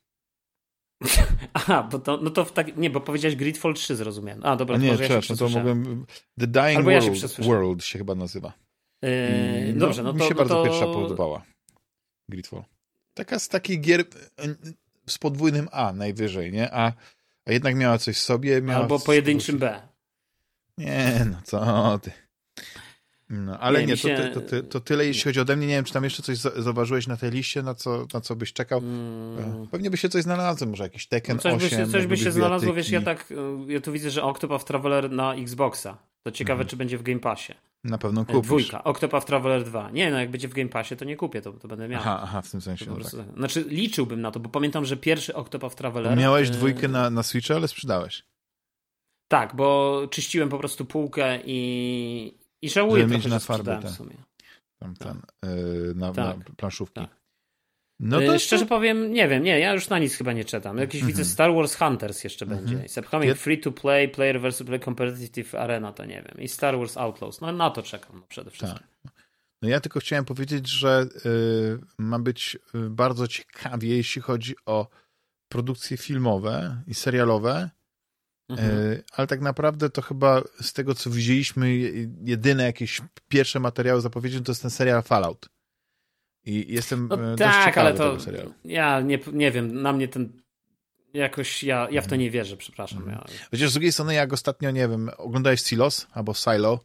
Aha, bo to, no to w tak, nie, bo powiedziałeś Gridfall 3 zrozumiałem. A, dobra, a nie, ja no to mogłem, The Dying World, się World się chyba nazywa. Yy, no, dobrze, no to... Mi się no bardzo to... pierwsza podobała. Gridfall. Taka z takich gier z podwójnym A najwyżej, nie? A, a jednak miała coś w sobie. Miała Albo pojedynczym B. Nie, no co ty. No, ale nie, nie się... to, to, to, tyle jeśli chodzi ode mnie. Nie wiem, czy tam jeszcze coś zauważyłeś na tej liście, na co, na co byś czekał. Hmm. Pewnie by się coś znalazło, może jakiś Tekken no coś 8. By się, coś by się znalazło, wiesz, ja tak, e, ja tu widzę, że Octopath Traveler na Xboxa. To ciekawe, hmm. czy będzie w Game Passie. Na pewno kupisz. Dwójka, Octopath Traveler 2. Nie, no jak będzie w Game Passie, to nie kupię, to, to będę miał. Aha, aha, w tym sensie. No tak. Znaczy liczyłbym na to, bo pamiętam, że pierwszy Octopath Traveler... Miałeś e, dwójkę na, na Switcha, ale sprzedałeś. Tak, bo czyściłem po prostu półkę i, i żałuję Żeby trochę, mieć na farbę w sumie. Tam, ten, yy, na, tak. na planszówki. Tak. No to, Szczerze powiem, nie wiem, nie, ja już na nic chyba nie czytam. Jakiś mm -hmm. widzę Star Wars Hunters jeszcze mm -hmm. będzie. It's upcoming free to play, player versus play competitive arena, to nie wiem. I Star Wars Outlaws. No na to czekam no, przede wszystkim. Tak. No ja tylko chciałem powiedzieć, że y, ma być y, bardzo ciekawie, jeśli chodzi o produkcje filmowe i serialowe, mhm. y, ale tak naprawdę to chyba z tego, co widzieliśmy, jedyne jakieś pierwsze materiały zapowiedzi, to jest ten serial Fallout. I jestem no dość tak, ale to ja nie, nie wiem, na mnie ten jakoś ja, ja w to nie wierzę, przepraszam. Mm. Ja... Chociaż z drugiej strony, jak ostatnio, nie wiem, oglądałeś Silos albo Silo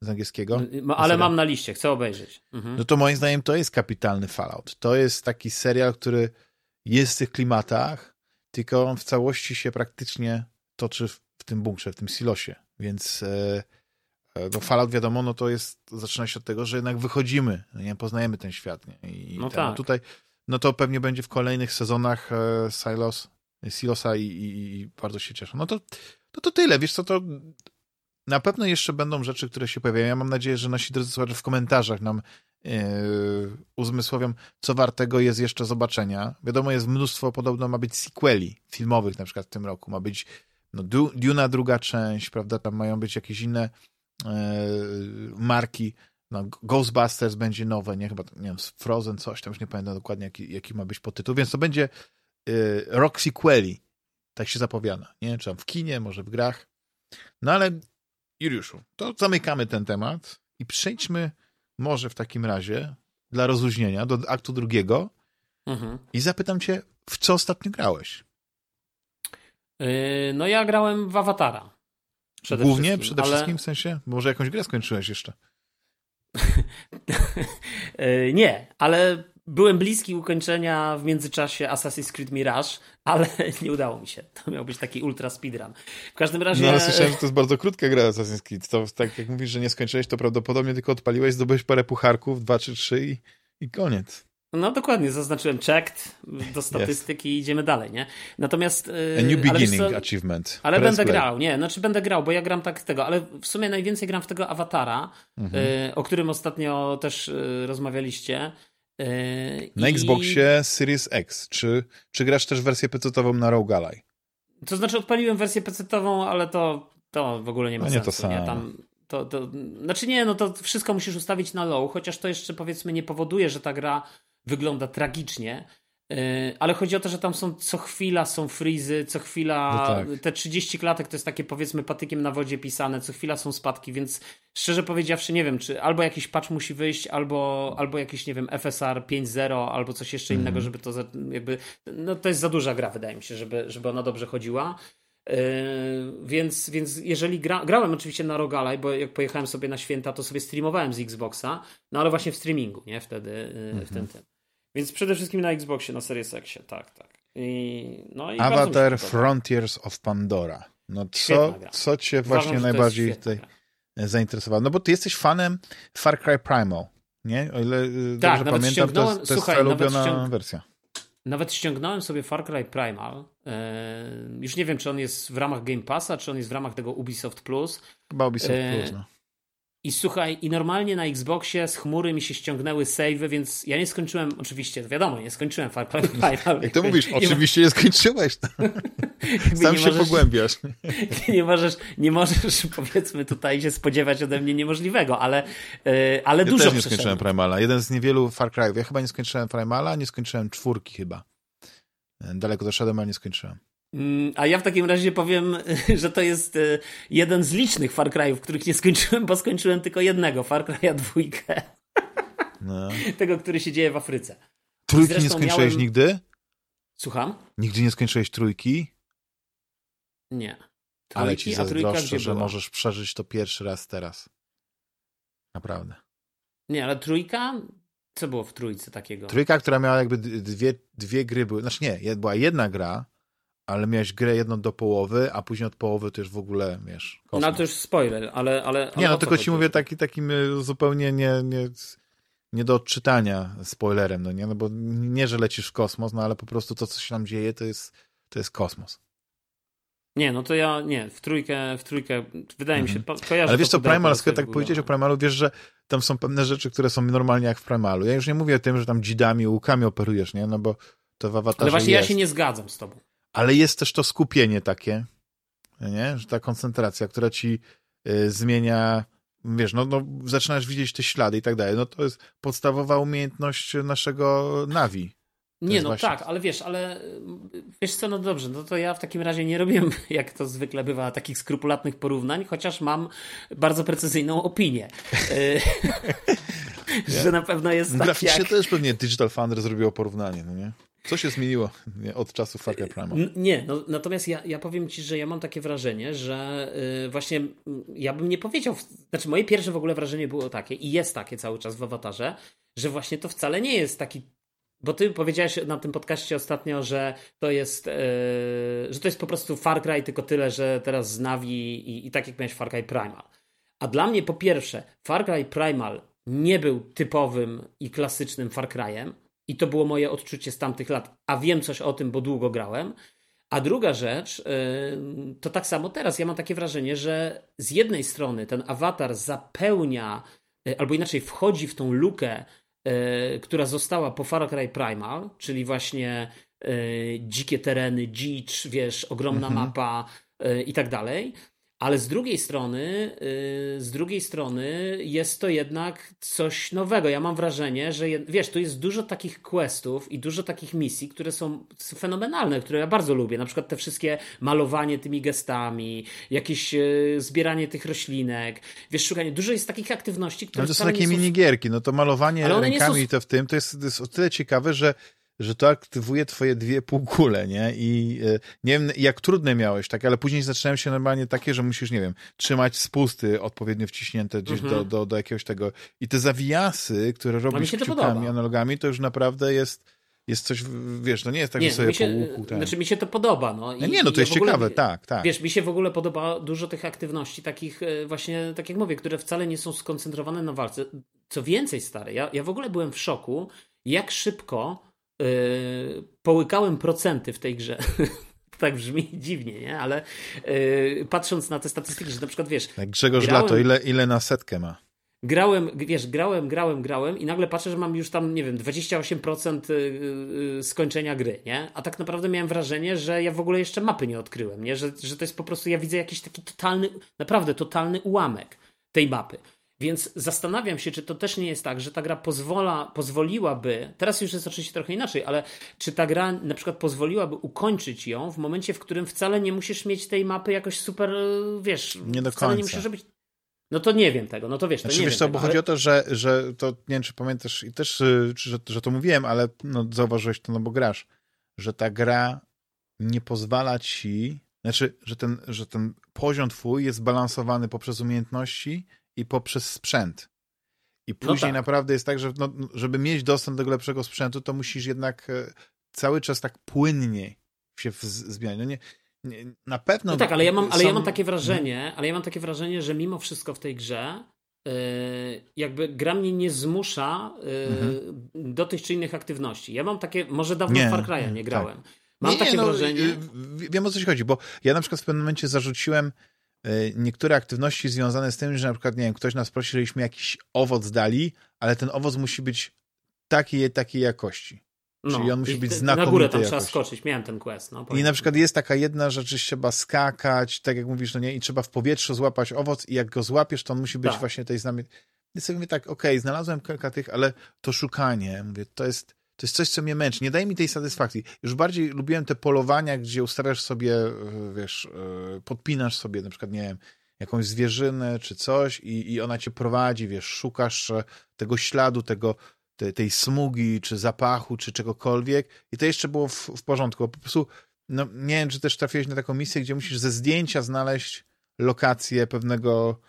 z angielskiego? No, ale mam na liście, chcę obejrzeć. Mhm. No to moim zdaniem to jest kapitalny Fallout. To jest taki serial, który jest w tych klimatach, tylko on w całości się praktycznie toczy w, w tym bunkrze, w tym silosie. Więc e, E, no Fallout wiadomo, no to jest, zaczyna się od tego, że jednak wychodzimy, no nie poznajemy ten świat. Nie? I no ten, tak. tutaj, no to pewnie będzie w kolejnych sezonach e, Silos, Silosa i, i, i, bardzo się cieszę. No to, to, to tyle, wiesz co, to na pewno jeszcze będą rzeczy, które się pojawiają. Ja mam nadzieję, że nasi drodzy słuchacze w komentarzach nam yy, uzmysłowią, co wartego jest jeszcze zobaczenia. Wiadomo, jest mnóstwo, podobno ma być sequeli filmowych na przykład w tym roku. Ma być no, Duna druga część, prawda, tam mają być jakieś inne E, marki. No, Ghostbusters będzie nowe, nie? Chyba, nie wiem, Frozen, coś tam, już nie pamiętam dokładnie, jaki, jaki ma być podtytuł, więc to będzie y, rok sequeli, tak się zapowiada, nie? Czy tam w kinie, może w grach. No ale Juliuszu, to zamykamy ten temat i przejdźmy może w takim razie dla rozluźnienia do aktu drugiego mhm. i zapytam cię, w co ostatnio grałeś? Yy, no ja grałem w Awatara. Przede Głównie, przede ale... wszystkim w sensie? Może jakąś grę skończyłeś jeszcze? E, nie, ale byłem bliski ukończenia w międzyczasie Assassin's Creed Mirage, ale nie udało mi się. To miał być taki ultra speedrun. W każdym razie... No ale słyszałem, że to jest bardzo krótka gra Assassin's Creed. To tak jak mówisz, że nie skończyłeś, to prawdopodobnie tylko odpaliłeś, zdobyłeś parę pucharków, dwa czy trzy i, i koniec. No dokładnie, zaznaczyłem checked do statystyki i idziemy dalej, nie? Natomiast... A new beginning co, achievement. Ale Press będę play. grał, nie, znaczy będę grał, bo ja gram tak tego, ale w sumie najwięcej gram w tego awatara, mhm. y, o którym ostatnio też y, rozmawialiście. Y, na i... Xboxie Series X. Czy, czy grasz też wersję PC-ową na Rogue Ally? To znaczy odpaliłem wersję PC-ową, ale to, to w ogóle nie ma no nie sensu. To samo. Nie? Tam, to, to, znaczy nie, no to wszystko musisz ustawić na low, chociaż to jeszcze powiedzmy nie powoduje, że ta gra wygląda tragicznie. E, ale chodzi o to, że tam są co chwila są frizy, co chwila no tak. te 30 klatek to jest takie powiedzmy patykiem na wodzie pisane, co chwila są spadki, więc szczerze powiedziawszy nie wiem, czy albo jakiś patch musi wyjść, albo, albo jakiś, nie wiem, FSR 5.0, albo coś jeszcze mm. innego, żeby to jakby, no to jest za duża gra wydaje mi się, żeby, żeby ona dobrze chodziła. Yy, więc, więc jeżeli gra, grałem oczywiście na Rogalaj, bo jak pojechałem sobie na święta, to sobie streamowałem z Xboxa, no ale właśnie w streamingu, nie? Wtedy yy, w tym tym. Więc przede wszystkim na Xboxie, na Series X, tak, tak. I, no i Avatar Frontiers of Pandora. No co, co cię właśnie Uważam, najbardziej tutaj zainteresowało? No bo ty jesteś fanem Far Cry Primal, nie? O ile y, tak, dobrze pamiętam, to, to słuchaj, jest ulubiona ściąg... wersja. Nawet ściągnąłem sobie Far Cry Primal. E, już nie wiem, czy on jest w ramach Game Passa, czy on jest w ramach tego Ubisoft Plus. Chyba Ubisoft e, Plus, no. I słuchaj, i normalnie na Xboxie z chmury mi się ściągnęły savey, więc ja nie skończyłem, oczywiście, wiadomo, nie skończyłem Far Cry Primal. Jak to mówisz, oczywiście nie skończyłeś. Sam nie się możesz, pogłębiasz. Nie możesz, nie możesz, powiedzmy, tutaj się spodziewać ode mnie niemożliwego, ale, e, ale ja dużo też nie skończyłem Primala. Jeden z niewielu Far Cry'ów. Ja chyba nie skończyłem Primala, nie skończyłem czwórki chyba. E, daleko doszedłem, ale nie skończyłem. Mm, a ja w takim razie powiem, że to jest e, jeden z licznych Far Cry'ów, których nie skończyłem, bo skończyłem tylko jednego, Far Cry'a dwójkę. No. Tego, który się dzieje w Afryce. Trójki nie skończyłeś miałem... nigdy? Słucham? Nigdy nie skończyłeś trójki? Nie. Trójki, Ale ci zazdroszczę, że była? możesz przeżyć to pierwszy raz teraz. Naprawdę. Nie, ale trójka? Co było w trójce takiego? Trójka, która miała jakby dwie, dwie gry były. Znaczy nie, była jedna gra, ale miałeś grę jedną do połowy, a później od połowy to już w ogóle, wiesz, kosmos. No to już spoiler, ale... ale nie, no tylko ci mówię taki, takim y, zupełnie nie, nie, nie do odczytania spoilerem, no nie, no bo nie, że lecisz w kosmos, no ale po prostu to, co się tam dzieje, to jest, to jest kosmos. Nie, no to ja nie, w trójkę, w trójkę, wydaje mi się, mhm. kojarzę. Ale wiesz co, Primal, skoro tak powiedzieć o Primalu, wiesz, że tam są pewne rzeczy, które są normalnie jak w Primalu. Ja już nie mówię o tym, że tam dzidami, łukami operujesz, nie, no bo to w awatarze Ale właśnie jest. ja się nie zgadzam z tobą ale jest też to skupienie takie, nie? że ta koncentracja, która ci y, zmienia, wiesz, no, no zaczynasz widzieć te ślady i tak dalej. No to jest podstawowa umiejętność naszego Navi. Nie, no właśnie... tak, ale wiesz, ale wiesz co, no dobrze, no to ja w takim razie nie robię, jak to zwykle bywa, takich skrupulatnych porównań, chociaż mam bardzo precyzyjną opinię. Y, że na pewno jest tak Graficznie jak... też pewnie Digital Foundry zrobiło porównanie, no nie? Co się zmieniło od czasu Far Cry Primal? Nie, no, natomiast ja, ja powiem Ci, że ja mam takie wrażenie, że yy, właśnie ja bym nie powiedział, znaczy moje pierwsze w ogóle wrażenie było takie i jest takie cały czas w awatarze, że właśnie to wcale nie jest taki bo ty powiedziałeś na tym podcaście ostatnio, że to jest, yy, że to jest po prostu Far Cry, tylko tyle, że teraz z Navi i, i tak jak miałeś Far Cry Primal. A dla mnie po pierwsze, Far Cry Primal nie był typowym i klasycznym Far Cry'em, i to było moje odczucie z tamtych lat, a wiem coś o tym, bo długo grałem. A druga rzecz, y, to tak samo teraz. Ja mam takie wrażenie, że z jednej strony ten awatar zapełnia, y, albo inaczej wchodzi w tą lukę, y, która została po Far Cry Primal, czyli właśnie dzikie tereny, dzicz, wiesz, ogromna mhm. mapa i tak dalej. Ale z drugiej strony, yy, z drugiej strony jest to jednak coś nowego. Ja mam wrażenie, że wiesz, tu jest dużo takich questów i dużo takich misji, które są fenomenalne, które ja bardzo lubię. Na przykład te wszystkie malowanie tymi gestami, jakieś yy, zbieranie tych roślinek, wiesz, szukanie. Dużo jest takich aktywności, które. Ale to są takie minigierki, no to malowanie rękami są... to w tym to jest, to jest o tyle ciekawe, że że to aktywuje twoje dwie półkule, nie? I e, nie wiem, jak trudne miałeś, tak, ale później zaczynają się normalnie takie, że musisz, nie wiem, trzymać spusty odpowiednio wciśnięte gdzieś do, mhm. do, do jakiegoś tego. I te zawiasy, które no, robisz kciukami, analogami, to już naprawdę jest jest coś, wiesz, no nie jest tak, nie, że sobie się, po łuku. Ten... Znaczy mi się to podoba. No. I, nie, no to jest ogóle, ciekawe, tak, tak. Wiesz, mi się w ogóle podoba dużo tych aktywności, takich e, właśnie, tak jak mówię, które wcale nie są skoncentrowane na walce. Co więcej, stary, ja, ja w ogóle byłem w szoku, jak szybko yy, połykałem procenty w tej grze. tak brzmi dziwnie, nie? Ale yy, patrząc na te statystyki, że na przykład wiesz. Jak Grzegorz grałem... Lato, ile, ile na setkę ma? grałem, wiesz, grałem, grałem, grałem i nagle patrzę, że mam już tam, nie wiem, 28% y, y, skończenia gry, nie? A tak naprawdę miałem wrażenie, że ja w ogóle jeszcze mapy nie odkryłem, nie? Że, że to jest po prostu, ja widzę jakiś taki totalny, naprawdę totalny ułamek tej mapy. Więc zastanawiam się, czy to też nie jest tak, że ta gra pozwola, pozwoliłaby, teraz już jest oczywiście trochę inaczej, ale czy ta gra na przykład pozwoliłaby ukończyć ją w momencie, w którym wcale nie musisz mieć tej mapy jakoś super, wiesz, nie do wcale końca. nie musisz robić no to nie wiem tego, no to wiesz, to znaczy, nie wiesz co, tego, bo ale... chodzi o to, że, że to, nie wiem czy pamiętasz i też, y, że, że to mówiłem, ale no, zauważyłeś to, no bo grasz, że ta gra nie pozwala ci, znaczy, że ten, że ten poziom twój jest balansowany poprzez umiejętności i poprzez sprzęt. I no później no tak. naprawdę jest tak, że no, żeby mieć dostęp do lepszego sprzętu, to musisz jednak e, cały czas tak płynnie się zmieniać. No nie, na pewno. No tak, ale ja mam, ale ja mam takie wrażenie, ale ja mam takie wrażenie, że mimo wszystko w tej grze yy, jakby gra mnie nie zmusza yy, mhm. do tych czy innych aktywności. Ja mam takie, może dawno nie, w Far Cry'a nie grałem. Tak. Mam nie, takie no, wrażenie. Y, wiem o co ci chodzi, bo ja na przykład w pewnym momencie zarzuciłem niektóre aktywności związane z tym, że na przykład, nie wiem, ktoś nas prosi, żebyśmy jakiś owoc dali, ale ten owoc musi być takiej, takiej jakości. No, Czyli on musi być znakomity. Na górę tam trzeba skoczyć, miałem ten quest. No, I na przykład jest taka jedna rzecz, że trzeba skakać, tak jak mówisz, no nie, i trzeba w powietrzu złapać owoc i jak go złapiesz, to on musi być tak. właśnie tej znamiennej. I sobie mówię tak, okej, okay, znalazłem kilka tych, ale to szukanie, mówię, to jest, to jest coś, co mnie męczy. Nie daje mi tej satysfakcji. Już bardziej lubiłem te polowania, gdzie ustawiasz sobie, e, wiesz, e, podpinasz sobie na przykład, nie wiem, jakąś zwierzynę czy coś i, i ona cię prowadzi, wiesz, szukasz e, tego śladu, tego, te, tej smugi, czy zapachu, czy czegokolwiek. I to jeszcze było w, w porządku. Po prostu, no, nie wiem, czy też trafiłeś na taką misję, gdzie musisz ze zdjęcia znaleźć lokację pewnego.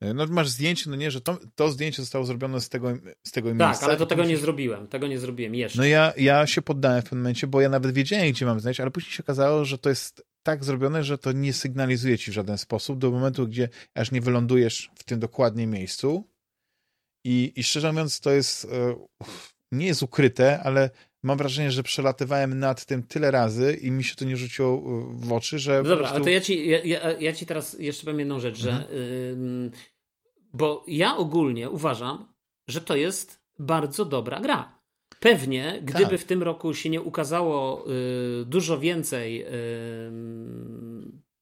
E, no masz zdjęcie, no nie, że to, to zdjęcie zostało zrobione z tego, z tego tak, miejsca. Tak, ale to tego nie zrobiłem. Tego nie zrobiłem jeszcze. No ja, ja się poddałem w pewnym momencie, bo ja nawet wiedziałem, gdzie mam znaleźć, ale później się okazało, że to jest tak zrobione, że to nie sygnalizuje ci w żaden sposób do momentu, gdzie aż nie wylądujesz w tym dokładnie miejscu, i, I szczerze mówiąc, to jest e, nie jest ukryte, ale mam wrażenie, że przelatywałem nad tym tyle razy i mi się to nie rzuciło e, w oczy, że. No dobra, prostu... ale to ja ci, ja, ja, ja, ci teraz jeszcze powiem jedną rzecz, że. Mhm. bo ja ogólnie uważam, że to jest bardzo dobra gra. Pewnie, gdyby tak. w tym roku się nie ukazało y, dużo więcej y,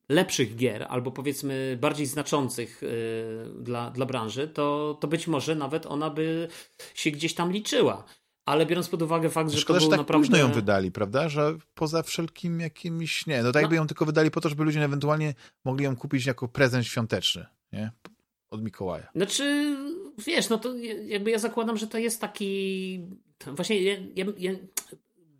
lepszych gier, albo powiedzmy bardziej znaczących y, dla, dla branży, to, to być może nawet ona by się gdzieś tam liczyła. Ale biorąc pod uwagę fakt, że Szkoda, to że tak naprawdę... późno ją wydali, prawda? Że poza wszelkim jakimiś... Nie, no tak no. jakby ją tylko wydali po to, żeby ludzie ewentualnie mogli ją kupić jako prezent świąteczny, nie? Od Mikołaja. Znaczy, wiesz, no to jakby ja zakładam, że to jest taki... Właśnie ja, ja, ja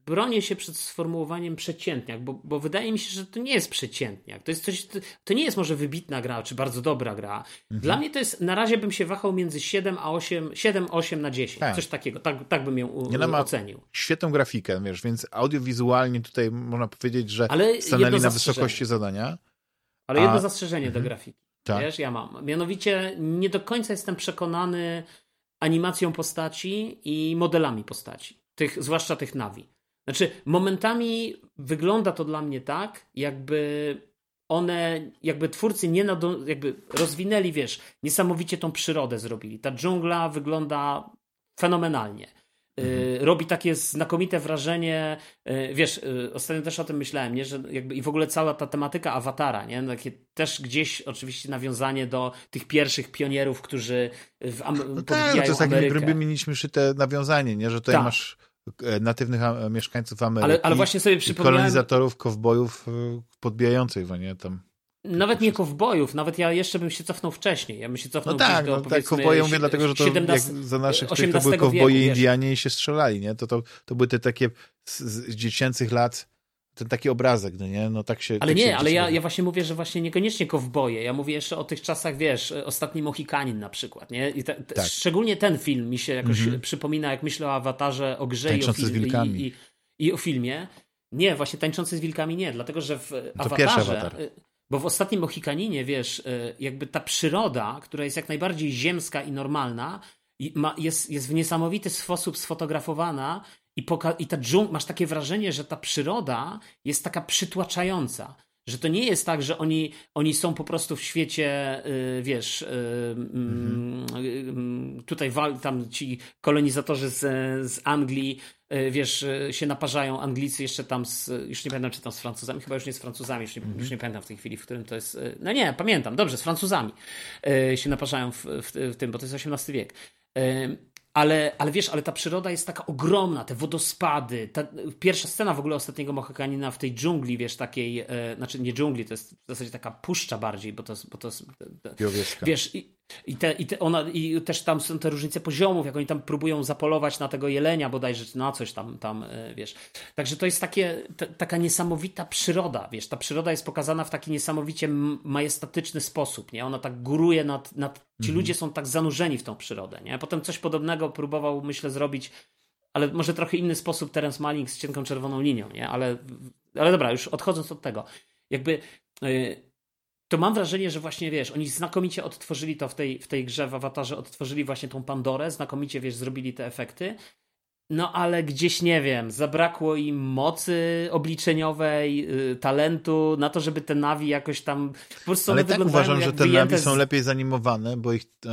bronię się przed sformułowaniem przeciętniak, bo, bo wydaje mi się, że to nie jest przeciętniak. To jest coś, to nie jest może wybitna gra, czy bardzo dobra gra. Mhm. Dla mnie to jest, na razie bym się wahał między 7 a 8, 7, 8 na 10. Tak. Coś takiego. Tak, tak bym ją u, Nie ocenił. Świetną grafikę, wiesz, więc audiowizualnie tutaj można powiedzieć, że Ale stanęli na wysokości zadania. Ale jedno a... zastrzeżenie mhm. do grafiki. Tak. Wiesz, ja mam. Mianowicie nie do końca jestem przekonany animacją postaci i modelami postaci. Tych, zwłaszcza tych Navi. Znaczy, momentami wygląda to dla mnie tak, jakby one, jakby twórcy nie nado, jakby rozwinęli, wiesz, niesamowicie tą przyrodę zrobili. Ta dżungla wygląda fenomenalnie. Y, mhm. Robi takie znakomite wrażenie, y, wiesz, y, ostatnio też o tym myślałem, nie? że jakby i w ogóle cała ta tematyka awatara, nie? Takie też gdzieś oczywiście nawiązanie do tych pierwszych pionierów, którzy w Am- no tak, no to jest takie grubymi nićmi szyte nawiązanie, nie? że tutaj tak. masz natywnych mieszkańców Ameryki. Ale, ale właśnie sobie przypomniałem... kolonizatorów, kowbojów e, podbijających, nie tam. Nawet nie kowbojów, nawet ja jeszcze bym się cofnął wcześniej. Ja bym się cofnął no tak, do, no tak, kowboje mówię dlatego, że to 17, jak za naszych to były kowboje Indianie i się strzelali, nie? To, to, to były te takie z, z dziecięcych lat ten taki obrazek, no nie? No tak się. Ale tak nie, się ale ja, ja właśnie mówię, że właśnie niekoniecznie kowboje. Ja mówię jeszcze o tych czasach, wiesz, ostatni Mohikanin na przykład, nie? Te, te, tak. Szczególnie ten film mi się jakoś mm -hmm. przypomina, jak myślę o awatarze, o grze i o, i, i, i, o filmie. Nie, właśnie tańczący z wilkami nie, dlatego że w to awatarze. Awatar. Bo w ostatnim Mohikaninie, wiesz, y, jakby ta przyroda, która jest jak najbardziej ziemska i normalna, ma, jest, jest w niesamowity sposób sfotografowana i, poka- i ta masz takie wrażenie, że ta przyroda jest taka przytłaczająca. Że to nie jest tak, że oni, oni są po prostu w świecie, yy, wiesz, yy, yy, tutaj wal, tam ci kolonizatorzy z, z Anglii, y, wiesz, y, się naparzają, Anglicy jeszcze tam, z, już nie pamiętam, czy tam z Francuzami, chyba już nie z Francuzami, już nie, mm -hmm. już nie pamiętam w tej chwili, w którym to jest, y, no nie, pamiętam, dobrze, z Francuzami się naparzają w, w, w tym, bo to jest XVIII wiek. Ale, ale wiesz, ale ta przyroda jest taka ogromna, te wodospady. Ta pierwsza scena w ogóle ostatniego Mohakanina w tej dżungli, wiesz, takiej, e, znaczy nie dżungli, to jest w zasadzie taka puszcza bardziej, bo to. Bo to jest wiesz, i, i, te, i, te, ona, i też tam są te różnice poziomów, jak oni tam próbują zapolować na tego jelenia bodajże, na coś tam, tam e, wiesz. Także to jest takie, t, taka niesamowita przyroda, wiesz. Ta przyroda jest pokazana w taki niesamowicie majestatyczny sposób, nie? Ona tak góruje nad, nad ci mhm. ludzie są tak zanurzeni w tą przyrodę, nie? Potem coś podobnego próbował, myślę, zrobić ale może trochę inny sposób Terence Manning z cienką czerwoną linią, nie? Ale, ale dobra, już odchodząc od tego, jakby yy, to mam wrażenie, że właśnie wiesz, oni znakomicie odtworzyli to w tej, w tej grze w awatarze, odtworzyli właśnie tą Pandorę, znakomicie wiesz, zrobili te efekty. No ale gdzieś nie wiem, zabrakło im mocy obliczeniowej, yy, talentu na to, żeby te nawi jakoś tam. Po prostu ale tak uważam, że te nawi z... są lepiej zanimowane, bo ich yy,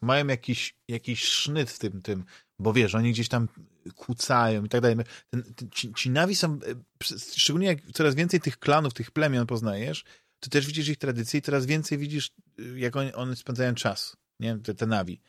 mają jakiś, jakiś sznyt w tym, tym, bo wiesz, oni gdzieś tam kłócają i tak dalej. Ten, ten, ci, ci nawi są, e, szczególnie jak coraz więcej tych klanów, tych plemion poznajesz, to też widzisz ich tradycje i coraz więcej widzisz, y, jak oni, one spędzają czas, nie? Te, te nawi.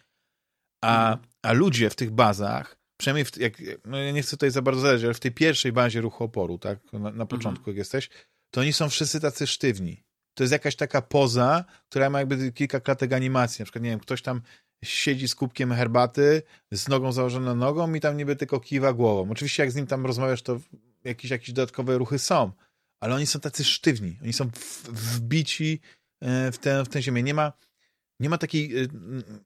A, mhm. a ludzie w tych bazach, przynajmniej w, jak, no ja nie chcę tutaj za bardzo zależeć, ale w tej pierwszej bazie ruchu oporu, tak, na, na początku mhm. jak jesteś, to oni są wszyscy tacy sztywni. To jest jakaś taka poza, która ma jakby kilka klatek animacji. Na przykład, nie wiem, ktoś tam siedzi z kubkiem herbaty, z nogą założoną nogą i tam niby tylko kiwa głową. Oczywiście jak z nim tam rozmawiasz, to jakieś, jakieś dodatkowe ruchy są, ale oni są tacy sztywni, oni są wbici e, w tę, w tę ziemię. Nie ma, nie ma takiej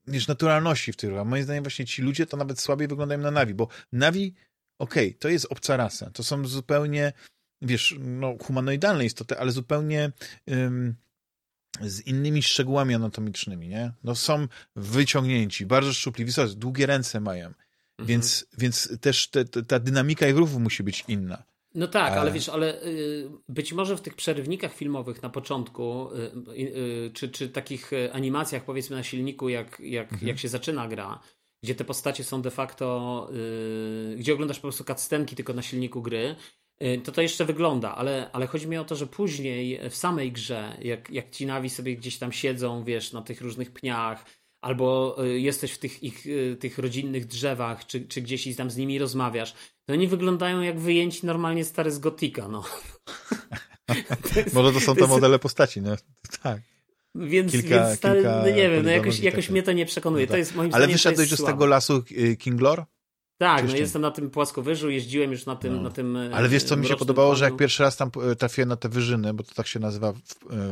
wiesz, naturalności w tych ruchach. Moim zdaniem właśnie ci ludzie to nawet słabiej wyglądają na Navi, bo Navi, okej, okay, to jest obca rasa, to są zupełnie, wiesz, no, humanoidalne istoty, ale zupełnie um, z innymi szczegółami anatomicznymi, nie? No są wyciągnięci, bardzo szczupliwi, długie ręce mają, mhm. więc, więc też te, te, ta dynamika ich ruchów musi być inna. No tak, ale wiesz, ale y, być może w tych przerywnikach filmowych na początku, y, y, czy, czy takich animacjach powiedzmy na silniku, jak, jak, mhm. jak się zaczyna gra, gdzie te postacie są de facto, gdzie oglądasz po prostu cutscenki tylko na silniku gry, to to jeszcze wygląda, ale, ale chodzi mi o to, że później w samej grze, jak, jak ci nawi sobie gdzieś tam siedzą, wiesz, na tych różnych pniach, albo jesteś w tych ich tych rodzinnych drzewach, czy, czy gdzieś tam z nimi rozmawiasz, to oni wyglądają jak wyjęci normalnie stary z Gotika, no. jest, Może to są te to modele postaci, no. Tak. Więc, kilka, więc stary, kilka no nie wiem, no jakoś, jakoś mnie to nie przekonuje. No tak. To jest moim Ale wyszedłeś już z tego lasu y, Kinglor? Tak, no jestem na tym płaskowyżu, jeździłem już na tym, no. na tym Ale wiesz, co mi się podobało, że jak pierwszy raz tam e, trafiłem na te wyżyny, bo to tak się nazywa w, e,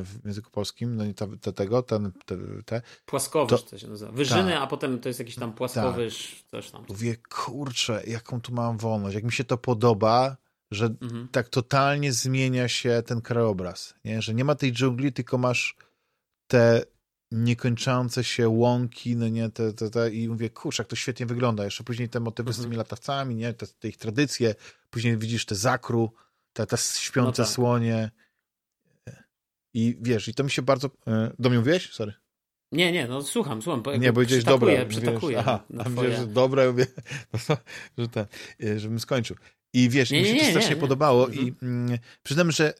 w języku polskim, no i te, te tego, ten, te, te Płaskowyż to, to się nazywa. Wyżyny, tak. a potem to jest jakiś tam płaskowyż, tak. coś tam. Mówię, kurczę, jaką tu mam wolność, jak mi się to podoba, że mhm. tak totalnie zmienia się ten krajobraz, nie? że nie ma tej dżungli, tylko masz te niekończące się łąki, no nie, te, te, te, i mówię, kurczę, jak to świetnie wygląda. Jeszcze później te motywy mhm. z tymi latawcami, nie, te, te, ich tradycje, później widzisz te zakru, te, te śpiące no tak. słonie i wiesz, i to mi się bardzo... E, do mnie mówiłeś? Sorry. Nie, nie, no słucham, słucham. Bo nie, bo gdzieś dobre. Przytakuję. Aha, na twoje... że dobre, mówię, że, ten, e, żebym skończył. I wiesz, nie, mi się nie, to strasznie nie, podobało mhm. i mm, przyznam, że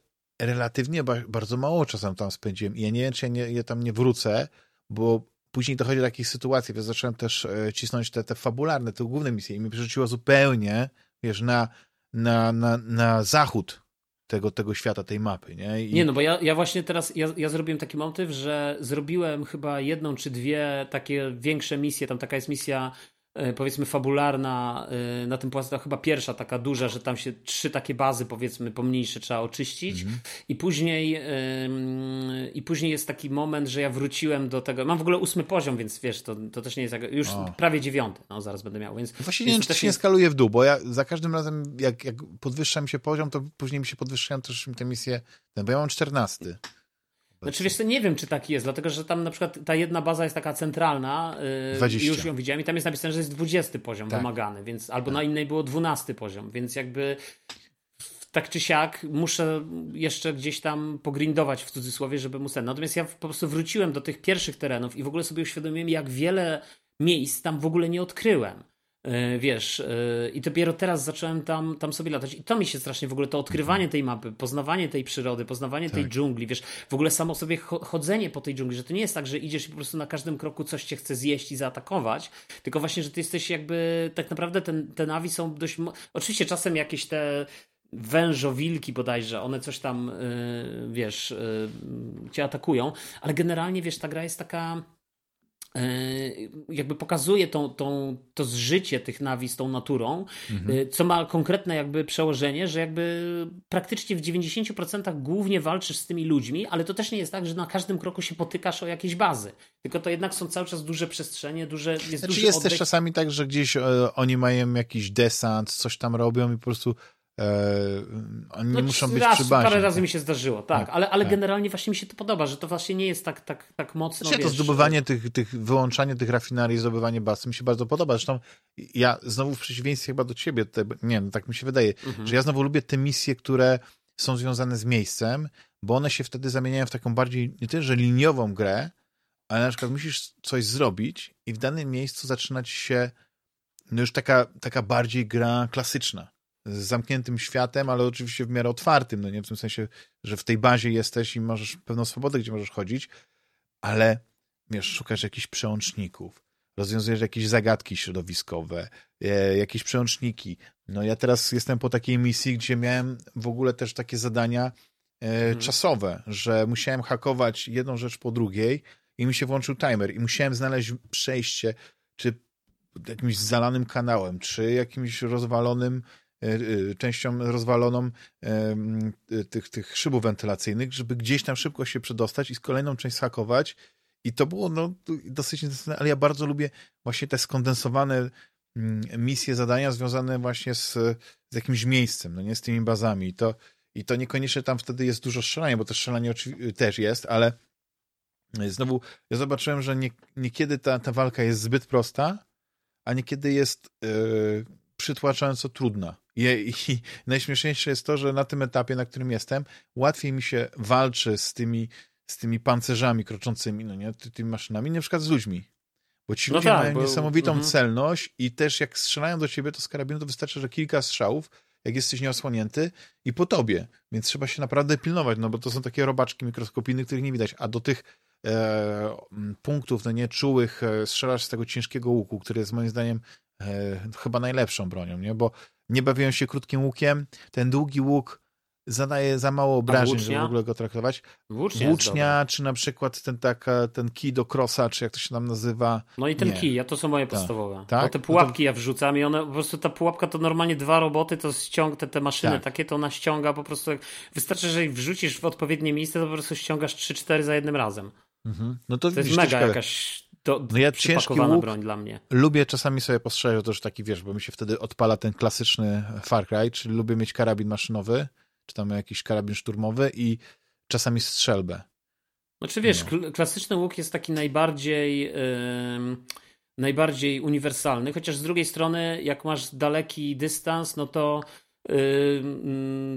relatywnie bardzo mało czasu tam spędziłem. I ja nie wiem, czy ja, nie, ja tam nie wrócę, bo później dochodzi do takich sytuacji, że zacząłem też e, cisnąć te, te fabularne, te główne misje i mi przerzuciło zupełnie, wiesz, na, na, na, na zachód tego, tego świata, tej mapy, nie? I... Nie, no bo ja, ja właśnie teraz, ja, ja zrobiłem taki motyw, że zrobiłem chyba jedną czy dwie takie większe misje, tam taka jest misja powiedzmy fabularna e, na tym płaszczu, chyba pierwsza taka duża, że tam się trzy takie bazy powiedzmy pomniejsze trzeba oczyścić mm -hmm. i później i później jest taki moment, że ja wróciłem do tego, mam w ogóle ósmy poziom, więc wiesz, to, to też nie jest już o. prawie dziewiąty, no zaraz będę miał, więc... Właśnie nie wiem, czy się nie skaluje w dół, bo ja za każdym razem jak, jak podwyższa mi się poziom, to później mi się podwyższają też te misje, bo ja mam czternasty. Znaczy wiesz, nie wiem, czy tak jest, dlatego że tam na przykład ta jedna baza jest taka centralna, yy, 20. już ją widziałem i tam jest napisane, że jest 20 poziom Tak. wymagany, więc albo na innej było 12 poziom, więc jakby tak czy siak muszę jeszcze gdzieś tam pogrindować w cudzysłowie, żeby móc ten. Natomiast ja po prostu wróciłem do tych pierwszych terenów i w ogóle sobie uświadomiłem, jak wiele miejsc tam w ogóle nie odkryłem. Yy, Wiesz, yy, i dopiero teraz zacząłem tam, tam sobie latać. I to mi się strasznie w ogóle to odkrywanie tej mapy, poznawanie tej przyrody, poznawanie tej Tak. dżungli, wiesz, w ogóle samo sobie cho- chodzenie po tej dżungli, że to nie jest tak, że idziesz i po prostu na każdym kroku coś cię chce zjeść i zaatakować, tylko właśnie, że ty jesteś jakby, tak naprawdę ten, te nawi są dość, oczywiście czasem jakieś te wężowilki bodajże, one coś tam, yy, wiesz, yy, cię atakują, ale generalnie, wiesz, ta gra jest taka jakby pokazuje tą, tą, to zżycie tych nawi z tą naturą, yy, co ma konkretne jakby przełożenie, że jakby praktycznie w 90% głównie walczysz z tymi ludźmi, ale to też nie jest tak, że na każdym kroku się potykasz o jakieś bazy, tylko to jednak są cały czas duże przestrzenie, duże, jest Znaczy duży jest oddech. też czasami tak, że gdzieś e, oni mają jakiś desant, coś tam robią i po prostu e, oni nie No, muszą być raz, przy bazie. Parę razy mi się zdarzyło, tak, Tak, ale, ale tak. generalnie właśnie mi się to podoba, że to właśnie nie jest tak, tak, tak mocno. Znaczy, to wiesz, zdobywanie tych, tych, wyłączanie tych rafinerii, zdobywanie baz, mi się bardzo podoba. Zresztą ja znowu w przeciwieństwie chyba do ciebie, tutaj, nie no, tak mi się wydaje, Mhm. że ja znowu lubię te misje, które są związane z miejscem, bo one się wtedy zamieniają w taką bardziej, nie tyle, że liniową grę, ale na przykład musisz coś zrobić i w danym miejscu zaczynać się no już taka, taka bardziej gra klasyczna. Z zamkniętym światem, ale oczywiście w miarę otwartym, no nie w tym sensie, że w tej bazie jesteś i możesz pewną swobodę, gdzie możesz chodzić, ale wiesz, szukasz jakichś przełączników, rozwiązujesz jakieś zagadki środowiskowe, e, jakieś przełączniki. No ja teraz jestem po takiej misji, gdzie miałem w ogóle też takie zadania e, czasowe, że musiałem hakować jedną rzecz po drugiej i mi się włączył timer i musiałem znaleźć przejście, czy jakimś zalanym kanałem, czy jakimś rozwalonym częścią rozwaloną e, tych, tych szybów wentylacyjnych, żeby gdzieś tam szybko się przedostać i z kolejną część zhakować. I to było no, dosyć intensywne, ale ja bardzo lubię właśnie te skondensowane misje, zadania związane właśnie z, z jakimś miejscem, no nie z tymi bazami. I to, I to niekoniecznie tam wtedy jest dużo strzelania, bo to strzelanie też jest, ale znowu ja zobaczyłem, że nie, niekiedy ta, ta walka jest zbyt prosta, a niekiedy jest yy, przytłaczająco trudna. I, I najśmieszniejsze jest to, że na tym etapie, na którym jestem, łatwiej mi się walczy z tymi, z tymi pancerzami kroczącymi, no nie, ty, tymi maszynami, na przykład z ludźmi. Bo ci No ludzie tak, mają bo- niesamowitą mhm. celność i też jak strzelają do ciebie, to z karabinu to wystarczy, że kilka strzałów, jak jesteś nieosłonięty i po tobie. Więc trzeba się naprawdę pilnować, no bo to są takie robaczki mikroskopijne, których nie widać. A do tych e, punktów, no nie, czułych, e, strzelasz z tego ciężkiego łuku, który jest moim zdaniem e, chyba najlepszą bronią, nie? Bo nie bawiłem się krótkim łukiem. Ten długi łuk zadaje za mało obrażeń, żeby w ogóle go traktować. Włócznia. Włócznia, czy na przykład ten, taka, ten kij do crossa, czy jak to się tam nazywa. No i ten Nie. kij, ja to są moje podstawowe. Tak? Bo te No to- pułapki ja wrzucam i one, po prostu ta pułapka to normalnie dwa roboty, to ściąga te, te maszyny Tak. takie, to ona ściąga po prostu, jak- wystarczy, że ich wrzucisz w odpowiednie miejsce, to po prostu ściągasz 3-4 za jednym razem. Mhm. No to, To jest mega ciekawe. jakaś do, No ja ciężki łuk- broń dla mnie. Lubię czasami sobie postrzelać, to już taki, wiesz, bo mi się wtedy odpala ten klasyczny Far Cry, czyli lubię mieć karabin maszynowy, czy tam jakiś karabin szturmowy i czasami strzelbę. Znaczy wiesz, No. kl- klasyczny łuk jest taki najbardziej ym, najbardziej uniwersalny, chociaż z drugiej strony jak masz daleki dystans, no to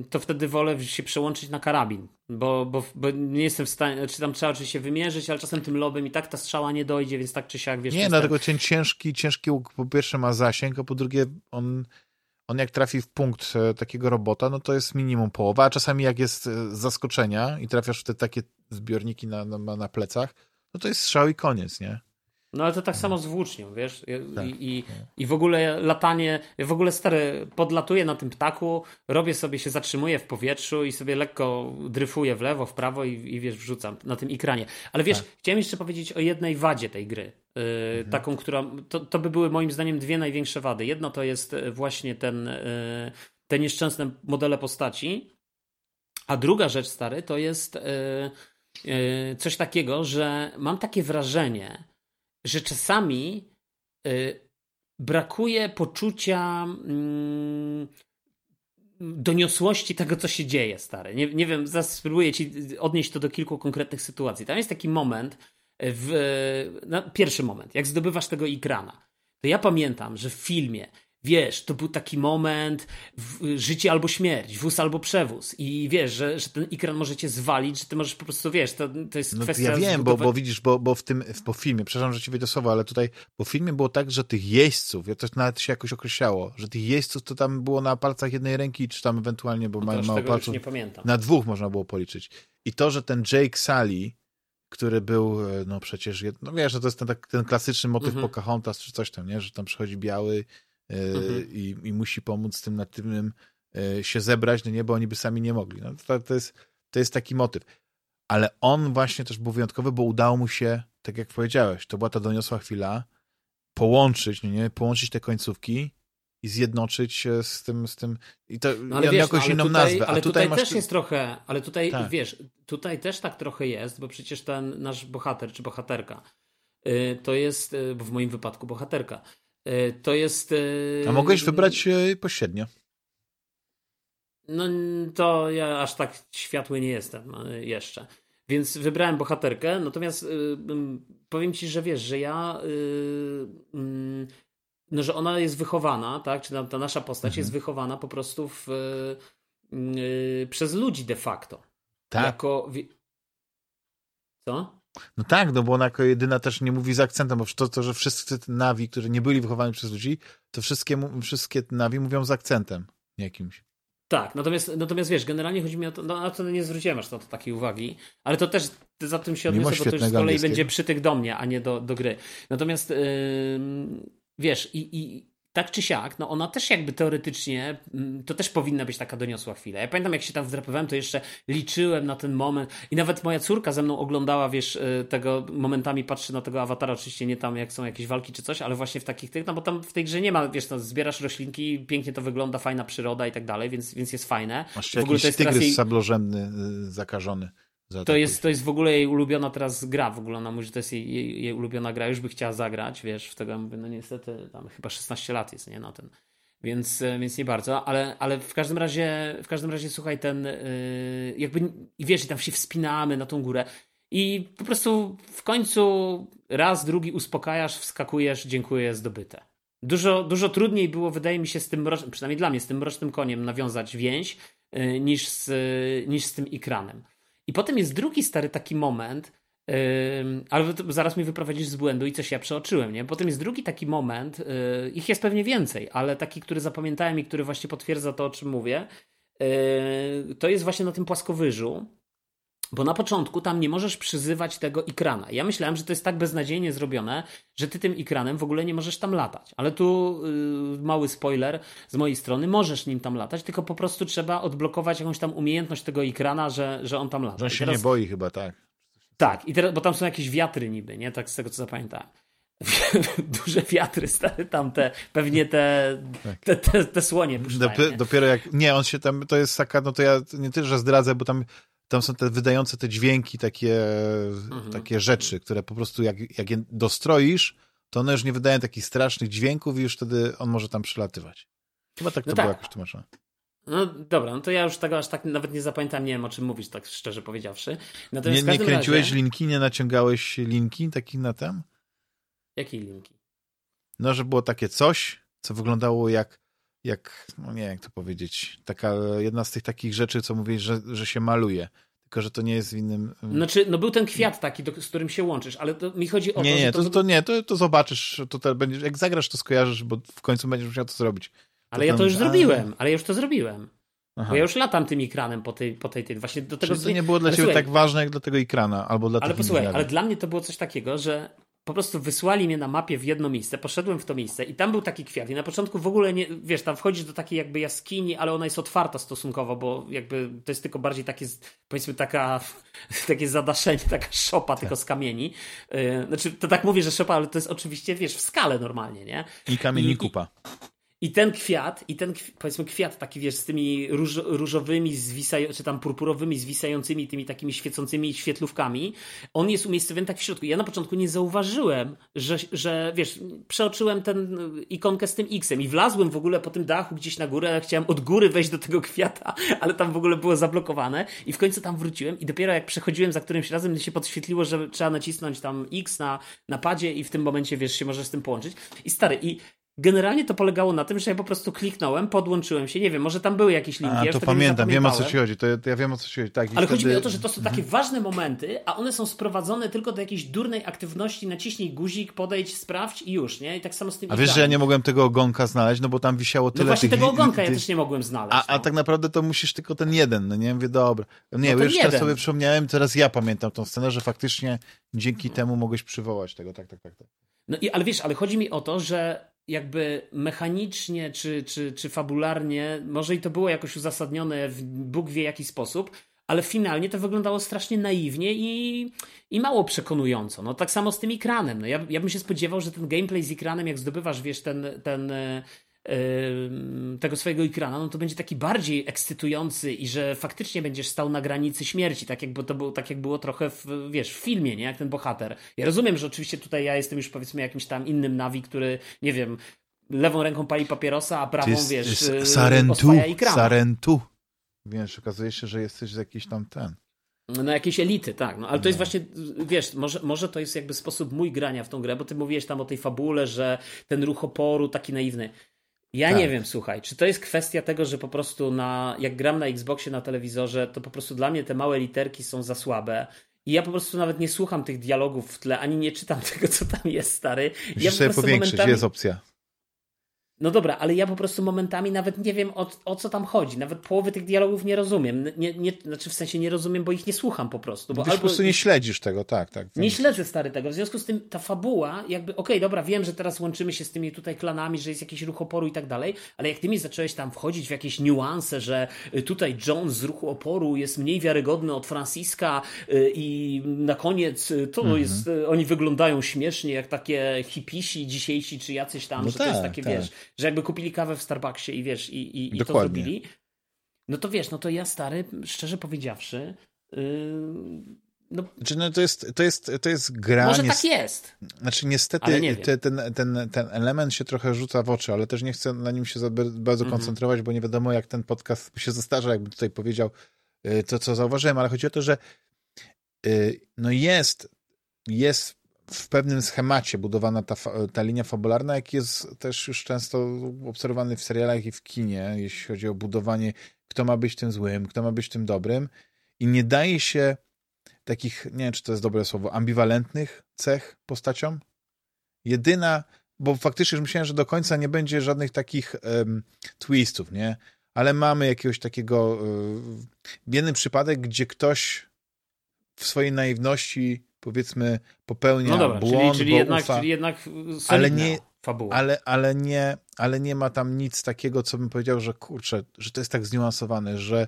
to wtedy wolę się przełączyć na karabin, bo, bo, bo nie jestem w stanie, czy tam trzeba oczywiście wymierzyć, ale czasem tym lobem i tak ta strzała nie dojdzie, więc tak czy siak, wiesz... Nie, dlatego ten ciężki, ciężki łuk po pierwsze ma zasięg, a po drugie on, on jak trafi w punkt e, takiego robota, no to jest minimum połowa, a czasami jak jest e, z zaskoczenia i trafiasz w te takie zbiorniki na, na, na plecach, no to jest strzał i koniec, nie? No ale to tak samo z włócznią, wiesz? I, Tak. i, I w ogóle latanie, w ogóle stary, podlatuję na tym ptaku, robię sobie, się zatrzymuję w powietrzu i sobie lekko dryfuję w lewo, w prawo i, i wiesz, wrzucam na tym ekranie. Ale wiesz, Tak. chciałem jeszcze powiedzieć o jednej wadzie tej gry. Yy, Mhm. Taką, która, to, to by były moim zdaniem dwie największe wady. Jedno to jest e, właśnie ten, yy, te nieszczęsne modele postaci, a druga rzecz, stary, to jest yy, coś takiego, że mam takie wrażenie, że czasami y, brakuje poczucia mm, doniosłości tego, co się dzieje, stary. Nie, nie wiem, zaraz spróbuję ci odnieść to do kilku konkretnych sytuacji. Tam jest taki moment, w, no, pierwszy moment, jak zdobywasz tego ekrana. To ja pamiętam, że w filmie wiesz, to był taki moment w, życie albo śmierć, wóz albo przewóz i wiesz, że, że ten ekran może cię zwalić, że ty możesz po prostu, wiesz, to, to jest no, kwestia... Ja wiem, bo, bo widzisz, bo, bo w tym po filmie, przepraszam, że ci wejdę ale tutaj po filmie było tak, że tych jeźdźców, ja to nawet się jakoś określało, że tych jeźdźców to tam było na palcach jednej ręki, czy tam ewentualnie, bo no mają mało palców, na dwóch można było policzyć. I to, że ten Jake Sully, który był, e, no przecież, no wiesz, no to jest ten, ten klasyczny motyw mhm. Pocahontas, czy coś tam, nie, że tam przychodzi biały mhm. i, i musi pomóc tym natywnym e, się zebrać, no nie, bo oni by sami nie mogli. No, to, to, jest, to jest taki motyw. Ale on właśnie też był wyjątkowy, bo udało mu się, tak jak powiedziałeś, to była ta doniosła chwila, połączyć, no nie, połączyć te końcówki i zjednoczyć się z tym, z tym i to no, ale wiesz, jakoś no, inną tutaj, nazwę. Ale tutaj, tutaj też jest trochę, ale tutaj tak. wiesz, tutaj też tak trochę jest, bo przecież ten nasz bohater czy bohaterka y, to jest, y, w moim wypadku bohaterka, E, to jest. E, A mogłeś wybrać e, pośrednio. No to ja aż tak światły nie jestem jeszcze. Więc wybrałem bohaterkę, natomiast powiem ci, że wiesz, że ja. no, że ona jest wychowana, tak? Czy ta, nasza postać mhm. jest wychowana po prostu w, przez ludzi de facto. Tak. Jako. Co? No tak, no bo ona jako jedyna też nie mówi z akcentem, bo to, to że wszyscy nawi, którzy nie byli wychowani przez ludzi, to wszystkie, wszystkie nawi mówią z akcentem jakimś. Tak, natomiast, natomiast wiesz, generalnie chodzi mi o to, no na to nie zwróciłem aż to, to takiej uwagi, ale to też za tym się odniosę, bo to już z kolei będzie przytyk do mnie, a nie do, do gry. Natomiast yy, wiesz, i, i tak czy siak, no ona też jakby teoretycznie, mm, to też powinna być taka doniosła chwila. Ja pamiętam, jak się tam wdrapywałem, to jeszcze liczyłem na ten moment i nawet moja córka ze mną oglądała, wiesz, y, tego momentami patrzy na tego awatara, oczywiście nie tam jak są jakieś walki czy coś, ale właśnie w takich tych, no bo tam w tej grze nie ma, wiesz, no, zbierasz roślinki, pięknie to wygląda, fajna przyroda i tak dalej, więc, więc jest fajne. Masz w ogóle to jest tygrys jej... sablożemny y, To jest, to jest w ogóle jej ulubiona teraz gra, w ogóle ona mówi, że to jest jej, jej, jej ulubiona gra, już by chciała zagrać, wiesz, w tego ja mówię, no niestety tam chyba 16 lat jest, nie, na ten. Więc, e, więc nie bardzo, ale, ale w każdym razie, w każdym razie słuchaj, ten yy, jakby, i wiesz, i tam się wspinamy na tą górę i po prostu w końcu raz, drugi uspokajasz, wskakujesz, dziękuję, zdobyte. Dużo, dużo trudniej było, wydaje mi się, z tym mrocznym, przynajmniej dla mnie, z tym mrocznym koniem nawiązać więź yy, niż, z, niż z tym ekranem. I potem jest drugi stary taki moment, yy, ale zaraz mi wyprowadzisz z błędu i coś ja przeoczyłem, nie? Potem jest drugi taki moment, yy, ich jest pewnie więcej, ale taki, który zapamiętałem i który właśnie potwierdza to, o czym mówię, yy, to jest właśnie na tym płaskowyżu, bo na początku tam nie możesz przyzywać tego ekrana. Ja myślałem, że to jest tak beznadziejnie zrobione, że ty tym ekranem w ogóle nie możesz tam latać. Ale tu yy, mały spoiler z mojej strony, możesz nim tam latać, tylko po prostu trzeba odblokować jakąś tam umiejętność tego ekrana, że, że on tam lata. Że on się teraz... nie boi chyba, tak. Tak, i teraz, bo tam są jakieś wiatry niby, nie? Tak z tego co zapamiętałem. Duże wiatry, stare tamte, pewnie te, tak. te, te, te słonie puszczają, Dopiero jak, nie, on się tam, to jest taka, no to ja nie tyle, że zdradzę, bo tam tam są te wydające te dźwięki, takie, mhm. takie rzeczy, które po prostu jak, jak je dostroisz, to one już nie wydają takich strasznych dźwięków i już wtedy on może tam przylatywać. Chyba tak to no było tak. jakoś tłumaczone. No dobra, no to ja już tego aż tak nawet nie zapamiętam, nie wiem o czym mówić, tak szczerze powiedziawszy. Natomiast nie, nie kręciłeś razie... linki, nie naciągałeś linki takich na tem? Jakiej linki? No, że było takie coś, co wyglądało jak jak, no nie jak to powiedzieć, taka jedna z tych takich rzeczy, co mówisz, że, że się maluje. Tylko, że to nie jest w innym. Znaczy, no był ten kwiat taki, do, z którym się łączysz, ale to mi chodzi o nie, to. Nie, to, to, to, nie, to, to zobaczysz, to będziesz, jak zagrasz, to skojarzysz, bo w końcu będziesz musiał to zrobić. To ale ja to już a... zrobiłem, ale ja już to zrobiłem. Aha. Bo ja już latam tym ekranem po tej, po tej, tej właśnie do tego. Czyli to nie było dla ale ciebie słuchaj, tak ważne jak dla tego ekrana, albo dla Ale posłuchaj, ale dla mnie to było coś takiego, że po prostu wysłali mnie na mapie w jedno miejsce, poszedłem w to miejsce i tam był taki kwiat. I na początku w ogóle nie, wiesz, tam wchodzisz do takiej jakby jaskini, ale ona jest otwarta stosunkowo, bo jakby to jest tylko bardziej takie, powiedzmy, taka, takie zadaszenie, taka szopa tak. tylko z kamieni. Yy, znaczy, to tak mówię, że szopa, ale to jest oczywiście, wiesz, w skale normalnie, nie? I kamieni kupa. I ten kwiat, i ten powiedzmy kwiat taki, wiesz, z tymi róż, różowymi, zwisaj, czy tam purpurowymi, zwisającymi, tymi takimi świecącymi świetlówkami, on jest umiejscowiony tak w środku. Ja na początku nie zauważyłem, że, że wiesz, przeoczyłem ten ikonkę z tym X-em i wlazłem w ogóle po tym dachu gdzieś na górę, chciałem od góry wejść do tego kwiata, ale tam w ogóle było zablokowane i w końcu tam wróciłem i dopiero jak przechodziłem za którymś razem, się podświetliło, że trzeba nacisnąć tam X na, na padzie i w tym momencie, wiesz, się możesz z tym połączyć. I stary, i Generalnie to polegało na tym, że ja po prostu kliknąłem, podłączyłem się, nie wiem, może tam były jakieś linki. A, to pamiętam, wiem o co ci chodzi, to, to ja wiem o co ci chodzi. Tak, Ale wtedy... chodzi mi o to, że to są takie mhm. ważne momenty, a one są sprowadzone tylko do jakiejś durnej aktywności, naciśnij guzik, podejdź, sprawdź i już, nie? I tak samo z tym A wiesz, że ja nie mogłem tego ogonka znaleźć, no bo tam wisiało tyle No właśnie tych... tego ogonka ja też nie mogłem znaleźć. A, no. a tak naprawdę to musisz tylko ten jeden, no nie? Mówię, dobra. Nie, no już teraz sobie przypomniałem, teraz ja pamiętam tą scenę, że faktycznie dzięki temu mogłeś przywołać tego, tak, tak, tak. tak. No i, ale wiesz, ale chodzi mi o to, że jakby mechanicznie czy, czy, czy fabularnie, może i to było jakoś uzasadnione w Bóg wie jaki sposób, ale finalnie to wyglądało strasznie naiwnie i, i mało przekonująco. No tak samo z tym ekranem. No ja, ja bym się spodziewał, że ten gameplay z ekranem, jak zdobywasz, wiesz, ten, ten tego swojego ekrana, no to będzie taki bardziej ekscytujący i że faktycznie będziesz stał na granicy śmierci, tak jakby to było, tak jak było trochę w, wiesz, w filmie, nie? Jak ten bohater. Ja rozumiem, że oczywiście tutaj ja jestem już powiedzmy jakimś tam innym nawi, który, nie wiem, lewą ręką pali papierosa, a prawą, jest, wiesz, jest sarentu, sarentu. Wiesz, okazuje się, że jesteś z jakiś tam ten. No jakieś elity, tak. No, ale to jest właśnie, wiesz, może, może to jest jakby sposób mój grania w tą grę, bo ty mówiłeś tam o tej fabule, że ten ruch oporu taki naiwny. Ja tak. nie wiem, słuchaj, czy to jest kwestia tego, że po prostu na, jak gram na Xboxie na telewizorze, to po prostu dla mnie te małe literki są za słabe. I ja po prostu nawet nie słucham tych dialogów w tle, ani nie czytam tego, co tam jest, stary. Musisz ja sobie powiększyć, momentami... jest opcja. No dobra, ale ja po prostu momentami nawet nie wiem o, o co tam chodzi. Nawet połowy tych dialogów nie rozumiem. Nie, nie, znaczy w sensie nie rozumiem, bo ich nie słucham po prostu. Bo Ty albo... po prostu nie śledzisz tego, tak, tak. Nie śledzę stary tego. W związku z tym ta fabuła, jakby, okej, okay, dobra, wiem, że teraz łączymy się z tymi tutaj klanami, że jest jakiś ruch oporu i tak dalej, ale jak ty mi zacząłeś tam wchodzić w jakieś niuanse, że y, tutaj John z ruchu oporu jest mniej wiarygodny od Franciska y, i na koniec y, to mhm. jest, oni wyglądają śmiesznie, jak takie hipisi dzisiejsi, czy jacyś tam, no że tak, to jest tak, takie, tak. wiesz, że jakby kupili kawę w Starbucksie i wiesz, i, i, i to zrobili. No to wiesz, no to ja stary, szczerze powiedziawszy, yy, no, znaczy, no to, jest, to, jest, to jest gra. Może tak jest. Znaczy, niestety te, ten, ten, ten element się trochę rzuca w oczy, ale też nie chcę na nim się za bardzo mm -hmm. koncentrować, bo nie wiadomo, jak ten podcast się zastarza, jakby tutaj powiedział y, to, co zauważyłem, ale chodzi o to, że y, no jest, jest w pewnym schemacie budowana ta, ta linia fabularna, jak jest też już często obserwowany w serialach i w kinie, jeśli chodzi o budowanie, kto ma być tym złym, kto ma być tym dobrym i nie daje się takich, nie wiem, czy to jest dobre słowo, ambiwalentnych cech postaciom. Jedyna, bo faktycznie już myślałem, że do końca nie będzie żadnych takich um, twistów, nie? Ale mamy jakiegoś takiego um, jeden przypadek, gdzie ktoś w swojej naiwności powiedzmy popełnia no dobra, błąd, czyli, czyli jednak, ufa, czyli jednak ale nie, fabuła. Ale, ale, nie, ale nie ma tam nic takiego, co bym powiedział, że kurczę, że to jest tak zniuansowane, że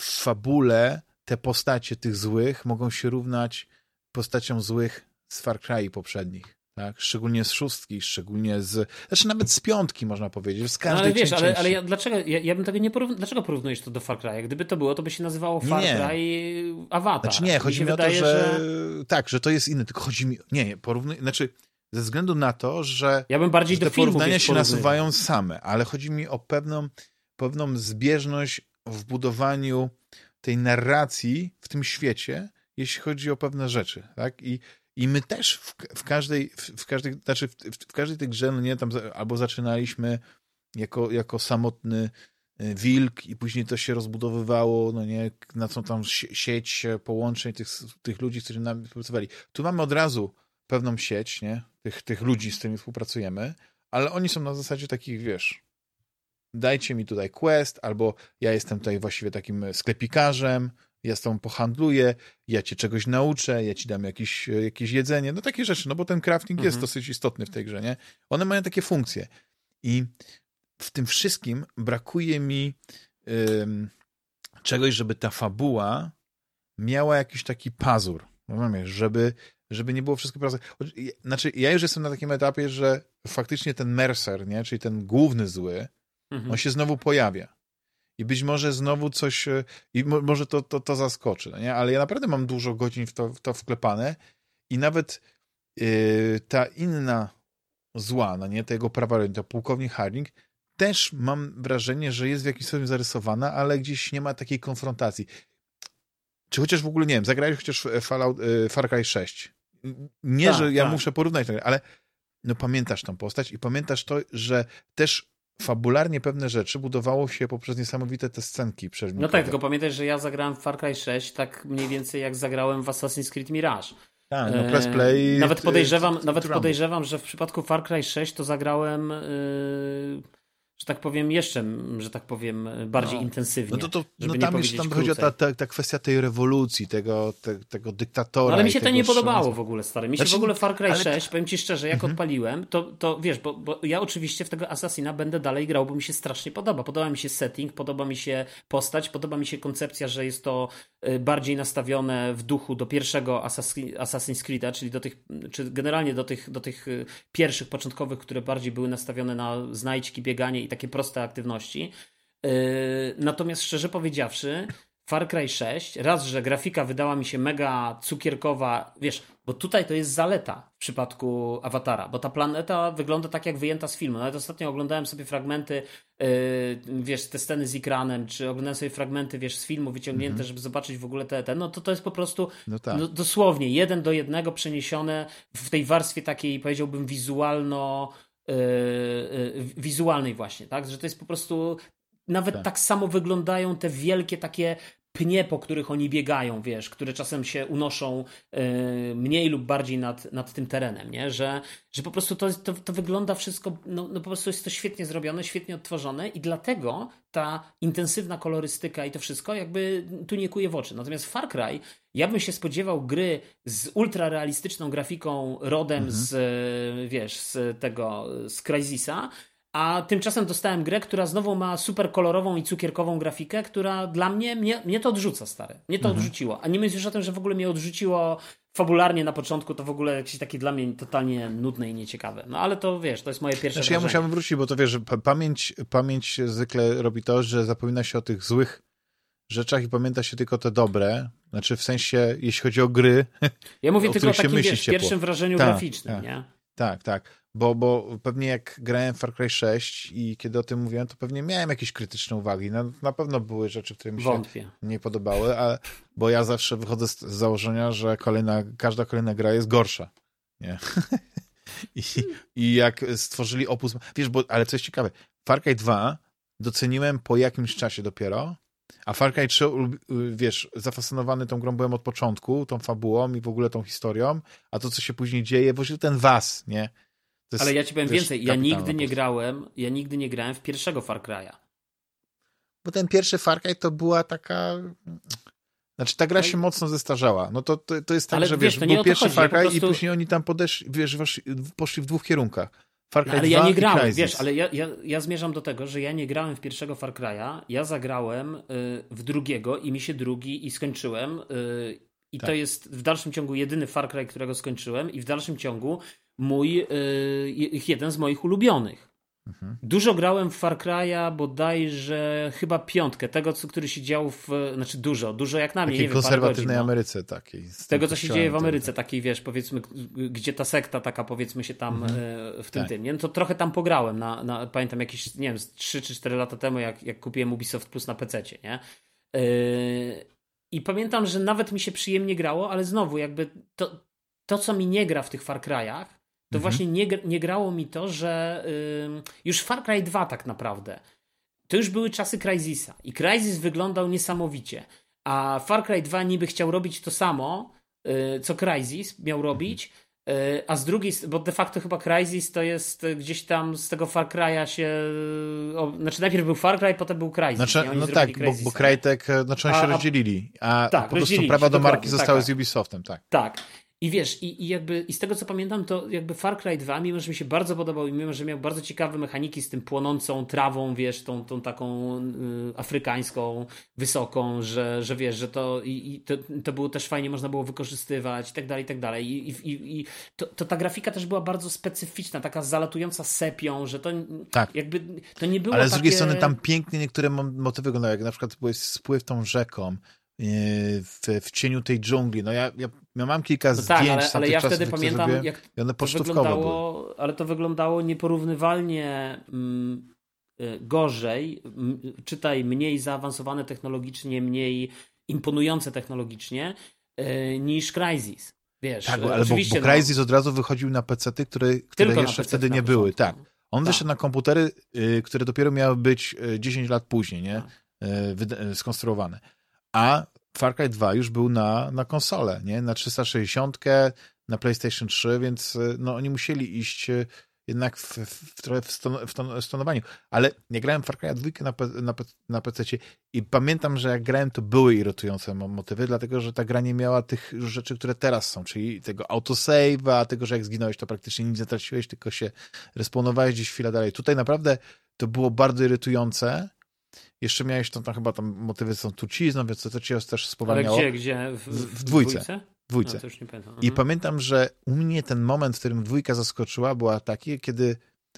w fabule te postacie tych złych mogą się równać postaciom złych z Far Cry poprzednich tak? Szczególnie z szóstki, szczególnie z, znaczy nawet z piątki można powiedzieć, z każdej no, ale wiesz, ale, ale ja, dlaczego, ja, ja, bym tego nie porównał, dlaczego porównujesz to do Far Cry? Gdyby to było, to by się nazywało Far nie. Cry Avatar. Znaczy nie, chodzi mi, mi o to, że... że... tak, że to jest inne, tylko chodzi mi, nie, nie, porównuj, znaczy ze względu na to, że, ja bym bardziej że te porównania się nasuwają same, ale chodzi mi o pewną, pewną zbieżność w budowaniu tej narracji w tym świecie, jeśli chodzi o pewne rzeczy, tak? I i my też w, w każdej, w, w, każdej, znaczy w, w, każdej tej grze, no nie, tam albo zaczynaliśmy jako, jako samotny e, wilk i później to się rozbudowywało, no nie, na co tam sieć połączeń tych, tych ludzi, z którymi nam pracowali. Tu mamy od razu pewną sieć, nie, tych, tych ludzi, z którymi współpracujemy, ale oni są na zasadzie takich, wiesz, dajcie mi tutaj quest, albo ja jestem tutaj właściwie takim sklepikarzem, ja z pohandluję, ja cię czegoś nauczę, ja ci dam jakieś, jakieś jedzenie, no takie rzeczy, no bo ten crafting mhm. jest dosyć istotny w tej grze, nie? One mają takie funkcje i w tym wszystkim brakuje mi ym, czegoś, żeby ta fabuła miała jakiś taki pazur, rozumiesz, żeby, żeby nie było wszystko proste. Znaczy, ja już jestem na takim etapie, że faktycznie ten Mercer, nie? czyli ten główny zły, mhm. on się znowu pojawia. I być może znowu coś, e, i mo, może to, to, to zaskoczy, no nie? ale ja naprawdę mam dużo godzin w to, w to wklepane i nawet yy, ta inna zła, no nie, tego prawa, to pułkownik Harding, też mam wrażenie, że jest w jakiś sposób zarysowana, ale gdzieś nie ma takiej konfrontacji. Czy chociaż w ogóle, nie wiem, zagrałeś chociaż Fallout, y, Far Cry 6. Nie, tak, że ja tak. muszę porównać, ale no pamiętasz tą postać i pamiętasz to, że też fabularnie pewne rzeczy budowało się poprzez niesamowite te scenki. No tak, tylko pamiętaj, że ja zagrałem w Far Cry 6 tak mniej więcej jak zagrałem w Assassin's Creed Mirage. Tak, no press play. E, nawet podejrzewam, nawet podejrzewam, że w przypadku Far Cry 6 to zagrałem yy, że tak powiem, jeszcze, że tak powiem, bardziej no. intensywnie. No to, to no tam, już, tam chodzi o ta, ta, ta, kwestia tej rewolucji, tego, te, tego dyktatora. No, ale mi się to nie podobało w ogóle, stary. Mi się znaczy, w ogóle Far Cry ale... 6, powiem ci szczerze, jak mhm. odpaliłem, to, to wiesz, bo, bo ja oczywiście w tego Assassina będę dalej grał, bo mi się strasznie podoba. Podoba mi się setting, podoba mi się postać, podoba mi się koncepcja, że jest to bardziej nastawione w duchu do pierwszego Assassin's Creed'a, czyli do tych, czy generalnie do tych, do tych y, pierwszych, początkowych, które bardziej były nastawione na znajdźki, bieganie i takie proste aktywności. Yy, natomiast szczerze powiedziawszy, Far Cry 6, raz, że grafika wydała mi się mega cukierkowa, wiesz, bo tutaj to jest zaleta w przypadku Awatara, bo ta planeta wygląda tak jak wyjęta z filmu. Nawet ostatnio oglądałem sobie fragmenty, yy, wiesz, te sceny z ekranem, czy oglądałem sobie fragmenty, wiesz, z filmu wyciągnięte, mm -hmm. żeby zobaczyć w ogóle te, te, no to to jest po prostu no tak. no, dosłownie jeden do jednego przeniesione w tej warstwie takiej, powiedziałbym, wizualno Y, y, wizualnej właśnie, tak? Że to jest po prostu nawet tak. tak. samo wyglądają te wielkie takie pnie, po których oni biegają, wiesz, które czasem się unoszą y, mniej lub bardziej nad, nad tym terenem, nie? Że, że po prostu to, to, to wygląda wszystko, no, no po prostu jest to świetnie zrobione, świetnie odtworzone i dlatego ta intensywna kolorystyka i to wszystko jakby tu nie kuje w oczy. Natomiast Far Cry, ja bym się spodziewał gry z ultrarealistyczną grafiką rodem mhm. z, wiesz, z tego, z Crysisa, a tymczasem dostałem grę, która znowu ma super kolorową i cukierkową grafikę, która dla mnie, mnie, mnie to odrzuca, stary. Mnie to mhm. odrzuciło. A nie już o tym, że w ogóle mnie odrzuciło fabularnie na początku, to w ogóle jakieś takie dla mnie totalnie nudne i nieciekawe. No ale to wiesz, to jest moje pierwsze znaczy, Ja musiałbym wrócić, bo to wiesz, że pamięć, pamięć zwykle robi to, że zapomina się o tych złych rzeczach i pamięta się tylko te dobre. Znaczy w sensie, jeśli chodzi o gry. Ja mówię tylko o takim wiesz, pierwszym wrażeniu tak, graficznym, tak, nie? Tak, tak. Bo, bo pewnie jak grałem w Far Cry 6 i kiedy o tym mówiłem, to pewnie miałem jakieś krytyczne uwagi. No, na pewno były rzeczy, które mi się Wątpię. nie podobały, a, bo ja zawsze wychodzę z, z założenia, że kolejna, każda kolejna gra jest gorsza. Nie? I, I jak stworzyli opus... Wiesz, bo, ale co jest ciekawe, Far Cry 2 doceniłem po jakimś czasie dopiero, a Far Cry 3, wiesz, zafascynowany tą grą byłem od początku, tą fabułą i w ogóle tą historią, a to, co się później dzieje, właśnie ten was, nie? Jest, Ale ja ci powiem więcej, ja nigdy nie grałem, ja nigdy nie grałem w pierwszego Far Cry'a. Bo ten pierwszy Far Cry to była taka... Znaczy ta gra się mocno zestarzała. No to, to, to jest tak, Ale że wiesz, wiesz był pierwszy Far Cry prostu... i później oni tam podeszli, wiesz, poszli w dwóch kierunkach. Far Cry no, ale ja nie grałem, wiesz, ale ja, ja, ja zmierzam do tego, że ja nie grałem w pierwszego Far Cry'a, ja zagrałem y, w drugiego i mi się drugi i skończyłem y, i tak. to jest w dalszym ciągu jedyny Far Cry, którego skończyłem i w dalszym ciągu mój, y, jeden z moich ulubionych. Mhm. Dużo grałem w Far Cry'a, bodajże chyba piątkę, tego, co, który się działo w, znaczy dużo, dużo jak na mnie, takiej konserwatywnej godzin, no. Ameryce takiej. Z tego, co się dzieje w Ameryce, takiej wiesz, powiedzmy, gdzie ta sekta taka, powiedzmy się tam mhm. E, w tym tak. tym, nie? No to trochę tam pograłem, na, na, pamiętam jakieś, nie wiem, 3 czy 4 lata temu, jak, jak kupiłem Ubisoft Plus na PC, nie? Yy, I pamiętam, że nawet mi się przyjemnie grało, ale znowu jakby to, to co mi nie gra w tych Far Cry'ach, to mhm. właśnie nie, nie grało mi to, że yy, już Far Cry 2 tak naprawdę. To już były czasy Crysisa i Crysis wyglądał niesamowicie. A Far Cry 2 niby chciał robić to samo, yy, co Crysis miał robić, yy, a z drugiej, bo de facto chyba Crysis to jest gdzieś tam z tego Far Cry'a się. O, znaczy najpierw był Far Cry, potem był Crysis. Znaczy, no tak, bo, bo Crytek, znaczy oni się a, rozdzielili, a tak, po prostu prawa do marki zostały tak, z Ubisoftem, tak. Tak. I wiesz, i, i jakby i z tego co pamiętam, to jakby Far Cry 2, mimo że mi się bardzo podobał i mimo że miał bardzo ciekawe mechaniki z tym płonącą trawą, wiesz, tą, tą taką y, afrykańską, wysoką, że, że wiesz, że to i, i to, to było też fajnie, można było wykorzystywać i tak dalej, i tak dalej. I, i, i to, to ta grafika też była bardzo specyficzna, taka zalatująca sepią, że to tak. jakby to nie było Ale z takie... drugiej strony tam pięknie niektóre motywy wyglądają, jak na przykład byłeś spływ tą rzeką, w, w cieniu tej dżungli. No ja, ja, ja mam kilka no tak, zdjęć ale, ale ja wtedy pamiętam, jak one wyglądało, były. ale to wyglądało nieporównywalnie mm, y, gorzej, czytaj mniej zaawansowane technologicznie, mniej imponujące technologicznie y, niż Crysis. Wiesz, tak, ale bo, bo Crysis no, od razu wychodził na PC-ty, które, które jeszcze wtedy nie były. Tak. On tak. wyszedł na komputery, y, które dopiero miały być 10 lat później, nie? Tak. Skonstruowane a Far Cry 2 już był na, na konsolę, nie? Na 360, na PlayStation 3, więc y, no, oni musieli iść y, jednak w, w, trochę w, ston, w stonowaniu. Ale nie grałem Far Cry 2 na, na, na PC i pamiętam, że jak grałem, to były irytujące motywy, dlatego że ta gra nie miała tych rzeczy, które teraz są, czyli tego autosave'a, tego, że jak zginąłeś, to praktycznie nic nie traciłeś, tylko się respawnowałeś gdzieś chwilę dalej. Tutaj naprawdę to było bardzo irytujące, jeszcze miałeś tam, tam chyba tam motywy są trucizną, więc to, to cię też spowalniało. Ale gdzie, gdzie? W, w, w dwójce. dwójce? dwójce. No, I mhm. pamiętam, że u mnie ten moment, w którym dwójka zaskoczyła, była taki, kiedy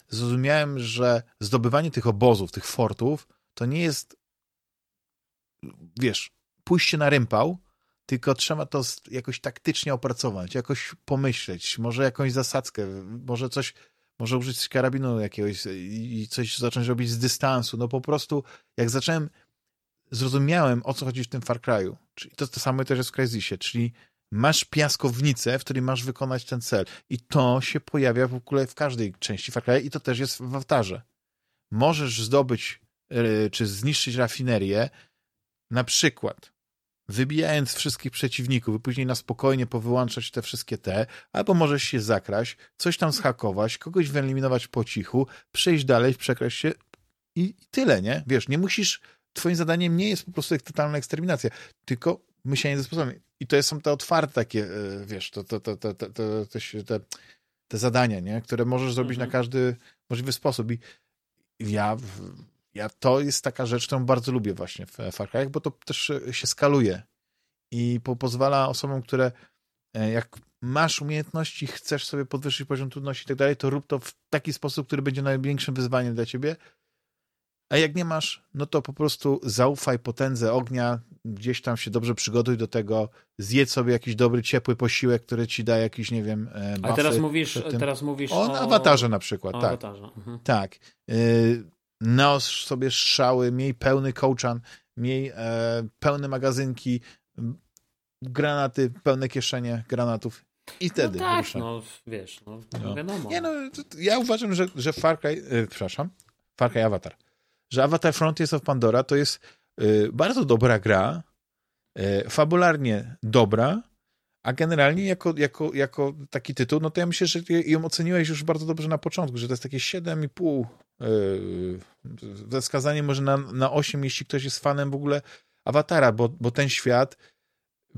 zrozumiałem, że zdobywanie tych obozów, tych fortów, to nie jest, wiesz, pójście na rympał, tylko trzeba to jakoś taktycznie opracować, jakoś pomyśleć, może jakąś zasadzkę, może coś może użyć karabinu jakiegoś i coś zacząć robić z dystansu. No po prostu, jak zacząłem, zrozumiałem, o co chodzi w tym Far Cry'u. Czyli to, to samo też jest w Crysisie, czyli masz piaskownicę, w której masz wykonać ten cel. I to się pojawia w ogóle w każdej części Far Cry'a i to też jest w Awtarze. Możesz zdobyć, e, czy zniszczyć rafinerię, na przykład wybijając wszystkich przeciwników i później na spokojnie powyłączać te wszystkie te, albo możesz się zakraść, coś tam zhakować, kogoś wyeliminować po cichu, przejść dalej, przekraść się i tyle, nie? Wiesz, nie musisz, twoim zadaniem nie jest po prostu totalna eksterminacja, tylko myślenie ze sposobem. I to są te otwarte takie, e, wiesz, to, to, to, to, to, to, te, te zadania, nie? Które możesz zrobić mhm. na każdy możliwy sposób. I ja ja to jest taka rzecz, którą bardzo lubię właśnie w Far bo to też się skaluje i po, pozwala osobom, które e, jak masz umiejętności, chcesz sobie podwyższyć poziom trudności i tak dalej, to rób to w taki sposób, który będzie największym wyzwaniem dla ciebie. A jak nie masz, no to po prostu zaufaj potędze ognia, gdzieś tam się dobrze przygotuj do tego, zjedz sobie jakiś dobry, ciepły posiłek, który ci da jakiś, nie wiem, buffy. A teraz mówisz, teraz mówisz o... O awatarze na przykład, o tak. Awatarze. Mhm. Tak. Y naostrz sobie strzały, miej pełny kołczan, miej e, pełne magazynki, granaty, pełne kieszenie granatów i no wtedy no tak, rusza. no wiesz, no, no. wiadomo. Nie, no, ja uważam, że, że Far Cry, e, przepraszam, Far Cry Avatar, że Avatar Frontiers of Pandora to jest e, bardzo dobra gra, e, fabularnie dobra, a generalnie jako, jako, jako taki tytuł, no to ja myślę, że ją oceniłeś już bardzo dobrze na początku, że to jest takie 7,5 ze yy, wskazaniem może na, na 8, jeśli ktoś jest fanem w ogóle Awatara, bo, bo ten świat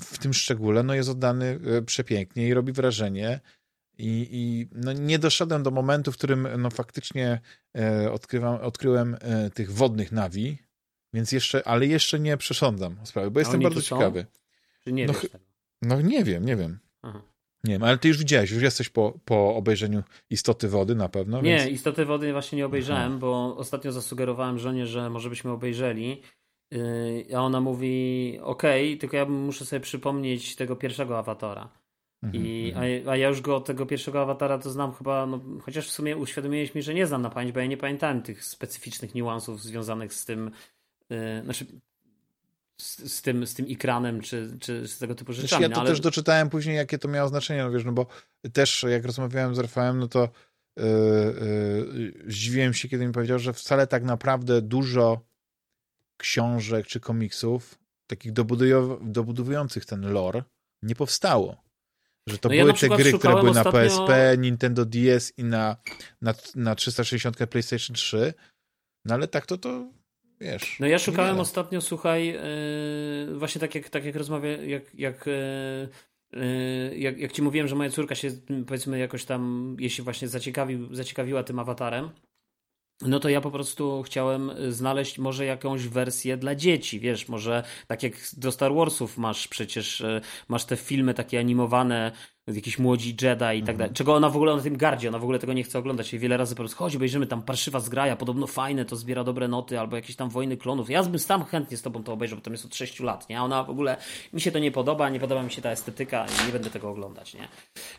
w tym szczególe no jest oddany yy, przepięknie i robi wrażenie. I, i no nie doszedłem do momentu, w którym no faktycznie e, odkrywam, odkryłem e, tych wodnych nawi, więc jeszcze, ale jeszcze nie przesądzam sprawy, bo jestem bardzo ciekawy. Czy nie no, no nie wiem, nie wiem. Aha. Nie wiem, ale ty już widziałeś, już jesteś po, po obejrzeniu Istoty Wody na pewno. Nie, więc... Istoty Wody właśnie nie obejrzałem, Aha. bo ostatnio zasugerowałem żonie, że może byśmy obejrzeli. Yy, a ona mówi, okej, okay, tylko ja muszę sobie przypomnieć tego pierwszego awatara. Mhm, I, mhm. a, a, ja już go tego pierwszego awatara to znam chyba, no, chociaż w sumie uświadomiłeś mi, że nie znam na pamięć, bo ja nie pamiętałem tych specyficznych niuansów związanych z tym. Yy, znaczy, z, z, tym, z tym ekranem, czy, czy z tego typu rzeczami. ja to no, ale... też doczytałem później, jakie to miało znaczenie, no wiesz, no bo też jak rozmawiałem z Rafałem, no to yy, yy, zdziwiłem się, kiedy mi powiedział, że wcale tak naprawdę dużo książek czy komiksów, takich dobudowujących ten lore, nie powstało. Że to no były ja te gry, które były ostatnio... na PSP, Nintendo DS i na, na, na 360 PlayStation 3. No ale tak to to wiesz. No ja szukałem ostatnio, słuchaj, yy, właśnie tak jak, tak jak rozmawiam, jak, jak yy, jak, jak ci mówiłem, że moja córka się powiedzmy jakoś tam, jeśli właśnie zaciekawił, zaciekawiła tym awatarem, no to ja po prostu chciałem znaleźć może jakąś wersję dla dzieci, wiesz, może tak jak do Star Warsów masz przecież, masz te filmy takie animowane jakiś młodzi Jedi i tak mhm. dalej. Czego ona w ogóle na tym gardzi, ona w ogóle tego nie chce oglądać. I wiele razy po prostu chodzi, obejrzymy tam parszywa zgraja, podobno fajne, to zbiera dobre noty, albo jakieś tam wojny klonów. Ja bym sam chętnie z tobą to obejrzał, bo tam jest od 6 lat, nie? A ona w ogóle, mi się to nie podoba, nie podoba mi się ta estetyka i nie będę tego oglądać, nie?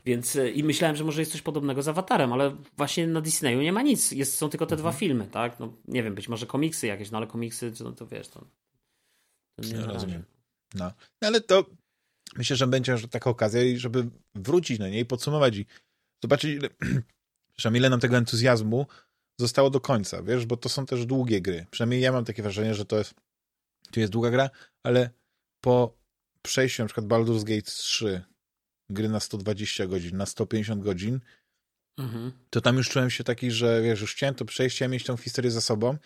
Więc y, i myślałem, że może jest coś podobnego z Awatarem, ale właśnie na Disneyu nie ma nic. Jest, są tylko te mhm. dwa filmy, tak? No nie wiem, być może komiksy jakieś, no ale komiksy, no to wiesz, to, to nie rozumiem. No. no, ale to myślę, że będzie taka okazja, żeby wrócić na niej i podsumować i zobaczyć, ile, przynajmniej ile nam tego entuzjazmu zostało do końca, wiesz, bo to są też długie gry. Przynajmniej ja mam takie wrażenie, że to jest, to jest długa gra, ale po przejściu na przykład Baldur's Gate 3 gry na 120 godzin, na 150 godzin, mhm. to tam już czułem się taki, że wiesz, już chciałem to przejść, chciałem mieć tą historię za sobą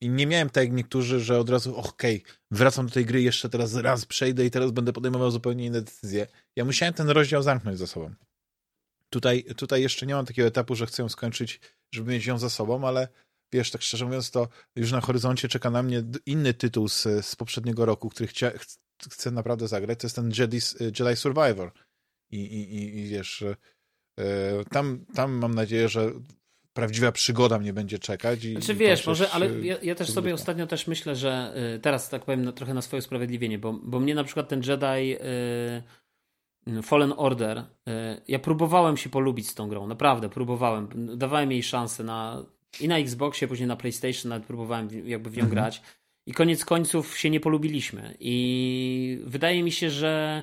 i nie miałem tak jak niektórzy, że od razu, okej, okay, wracam do tej gry, jeszcze teraz raz przejdę i teraz będę podejmował zupełnie inne decyzje. Ja musiałem ten rozdział zamknąć za sobą. Tutaj, tutaj jeszcze nie mam takiego etapu, że chcę ją skończyć, żeby mieć ją za sobą, ale wiesz, tak szczerze mówiąc, to już na horyzoncie czeka na mnie inny tytuł z, z poprzedniego roku, który chcia, ch chcę naprawdę zagrać, to jest ten Jedi, Jedi Survivor. I, i, i wiesz, yy, tam, tam mam nadzieję, że prawdziwa przygoda mnie będzie czekać. I, znaczy wiesz, może, ale ja, ja też sobie ostatnio też myślę, że y, teraz tak powiem no, trochę na swoje usprawiedliwienie, bo, bo mnie na przykład ten Jedi y, Fallen Order, y, ja próbowałem się polubić z tą grą, naprawdę próbowałem. Dawałem jej szansę na i na Xboxie, później na PlayStation nawet próbowałem jakby w nią mhm. grać. I koniec końców się nie polubiliśmy. I wydaje mi się, że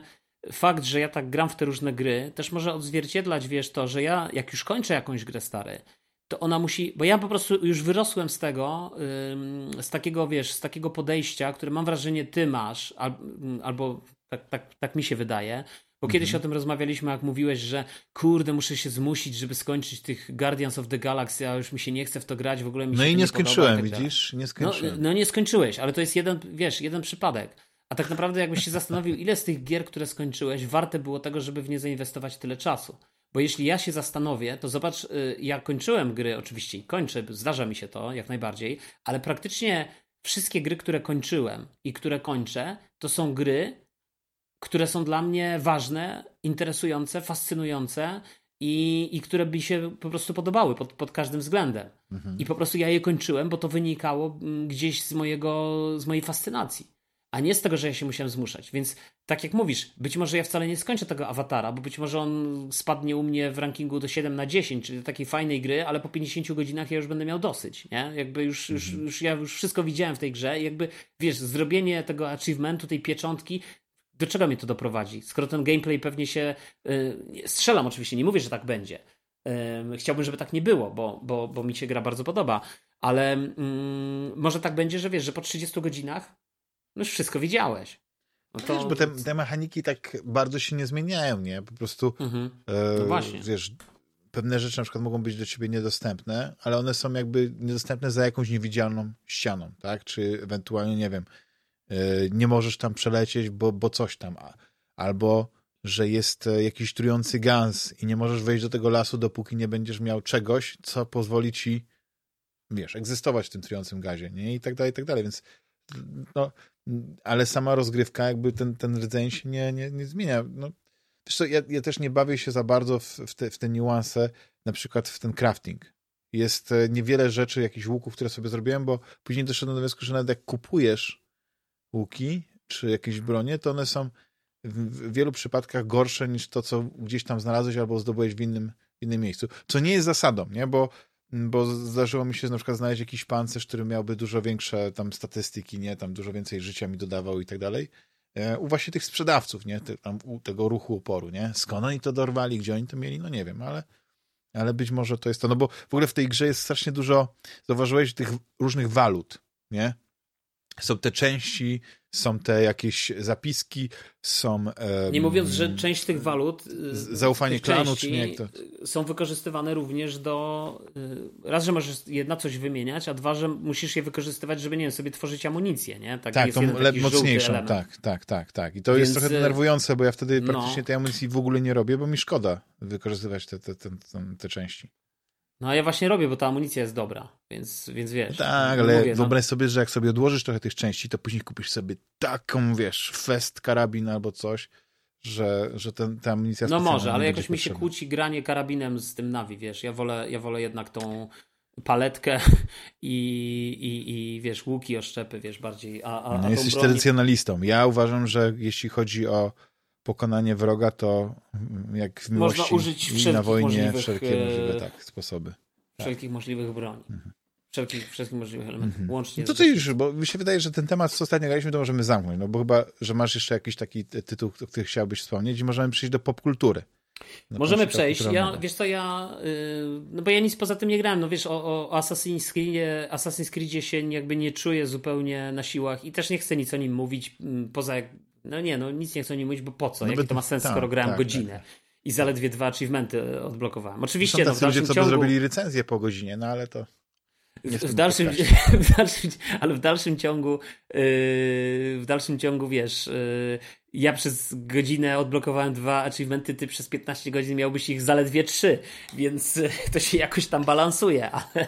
fakt, że ja tak gram w te różne gry, też może odzwierciedlać, wiesz, to, że ja jak już kończę jakąś grę stary, to ona musi, bo ja po prostu już wyrosłem z tego, z takiego, wiesz, z takiego podejścia, które mam wrażenie ty masz, albo tak, tak, tak mi się wydaje, bo kiedyś mhm. o tym rozmawialiśmy, jak mówiłeś, że kurde, muszę się zmusić, żeby skończyć tych Guardians of the Galaxy, a już mi się nie chce w to grać, w ogóle mi No i nie, nie skończyłem, tak widzisz? Nie skończyłem. No, no, nie skończyłeś, ale to jest jeden, wiesz, jeden przypadek. A tak naprawdę jakbyś się zastanowił, ile z tych gier, które skończyłeś, warte było tego, żeby w nie zainwestować tyle czasu. Bo jeśli ja się zastanowię, to zobacz, y, ja kończyłem gry, oczywiście kończę, zdarza mi się to jak najbardziej, ale praktycznie wszystkie gry, które kończyłem i które kończę, to są gry, które są dla mnie ważne, interesujące, fascynujące i, i które by się po prostu podobały pod, pod każdym względem. Mhm. I po prostu ja je kończyłem, bo to wynikało mm, gdzieś z, mojego, z mojej fascynacji a nie z tego, że ja się musiałem zmuszać. Więc tak jak mówisz, być może ja wcale nie skończę tego awatara, bo być może on spadnie u mnie w rankingu do 7 na 10, czyli takiej fajnej gry, ale po 50 godzinach ja już będę miał dosyć, nie? Jakby już, już, mhm. już ja już wszystko widziałem w tej grze jakby, wiesz, zrobienie tego achievementu, tej pieczątki, do czego mnie to doprowadzi? Skoro ten gameplay pewnie się... Yy, strzelam oczywiście, nie mówię, że tak będzie. Yy, chciałbym, żeby tak nie było, bo, bo, bo mi się gra bardzo podoba, ale yy, może tak będzie, że wiesz, że po 30 godzinach no już wszystko widziałeś. No to... Wiesz, bo te, te, mechaniki tak bardzo się nie zmieniają, nie? Po prostu mhm. no właśnie. wiesz, pewne rzeczy na przykład mogą być do ciebie niedostępne, ale one są jakby niedostępne za jakąś niewidzialną ścianą, tak? Czy ewentualnie, nie wiem, e, nie możesz tam przelecieć, bo, bo coś tam. Albo, że jest e, jakiś trujący gaz i nie możesz wejść do tego lasu, dopóki nie będziesz miał czegoś, co pozwoli ci, wiesz, egzystować w tym trującym gazie, nie? I tak dalej, i tak dalej. Więc no, ale sama rozgrywka, jakby ten, ten rdzeń się nie, nie, nie zmienia. No, wiesz co, ja, ja też nie bawię się za bardzo w, w, te, w te niuanse, na przykład w ten crafting. Jest e, niewiele rzeczy, jakichś łuków, które sobie zrobiłem, bo później doszedłem do wniosku, że nawet jak kupujesz łuki, czy jakieś bronie, to one są w wielu przypadkach gorsze niż to, co gdzieś tam znalazłeś albo zdobyłeś w innym, w innym miejscu. Co nie jest zasadą, nie? Bo bo zdarzyło mi się na przykład znaleźć jakiś pancerz, który miałby dużo większe tam statystyki, nie, tam dużo więcej życia mi dodawał i tak dalej. E, u właśnie tych sprzedawców, nie, Te, tam, u tego ruchu oporu, nie, skąd oni to dorwali, gdzie oni to mieli, no nie wiem, ale, ale być może to jest to, no bo w ogóle w tej grze jest strasznie dużo, zauważyłeś, tych różnych walut, nie, są te części są te jakieś zapiski, są... Nie mówiąc, że część tych walut... Zaufanie tych klanu, czy nie, jak to... Są wykorzystywane również do... Raz, że możesz jedna coś wymieniać, a dwa, że musisz je wykorzystywać, żeby, nie wiem, sobie tworzyć amunicję, nie? Tak, tak tą mocniejszą, tak, tak, tak, tak. I to Więc... jest trochę denerwujące, bo ja wtedy no. praktycznie tej amunicji w ogóle nie robię, bo mi szkoda wykorzystywać te, te, te, te części. No a ja właśnie robię, bo ta amunicja jest dobra, więc, więc wiesz. Tak, ale mówię, no. wyobraź no... sobie, że jak sobie odłożysz trochę tych części, to później kupisz sobie taką, wiesz, fest karabin albo coś, że, że ten, ta amunicja No może, ale jakoś mi się kłóci granie karabinem z tym Navi, wiesz. Ja wolę, ja wolę jednak tą paletkę i, i, i wiesz, łuki, oszczepy, wiesz, bardziej. A, a, no, jesteś broni... tradycjonalistą. Ja uważam, że jeśli chodzi o pokonanie wroga, to jak w miłości Można użyć i na wojnie wszelkie możliwe e, tak, sposoby. Tak. Wszelkich możliwych broni. Mhm. Wszelkich, wszystkich możliwych elementów, mhm. łącznie. No to ty już, bo mi się wydaje, że ten temat, co ostatnio graliśmy, to możemy zamknąć, no bo chyba, że masz jeszcze jakiś taki tytuł, o którym chciałbyś wspomnieć i możemy przejść do popkultury. Możemy przejść. Ja, wiesz co, ja, yy, no bo ja nic poza tym nie grałem. No wiesz, o, o Assassin's, Creedzie, Assassin's Creedzie się jakby nie czuję zupełnie na siłach i też nie chcę nic o nim mówić, mm, poza jak no nie, no nic nie chcę o nim mówić, bo po co? No Jaki to ma sens, tak, skoro grałem tak, godzinę? Tak. I zaledwie dwa achievementy odblokowałem. Oczywiście, no, w dalszym ludzie, co ciągu... by zrobili recenzję po godzinie, no ale to... W, w, dalszym, w, dalszym, ale w dalszym ciągu, yy, w dalszym ciągu, wiesz, yy, ja przez godzinę odblokowałem dwa achievementy, ty przez 15 godzin miałbyś ich zaledwie trzy, więc to się jakoś tam balansuje, ale,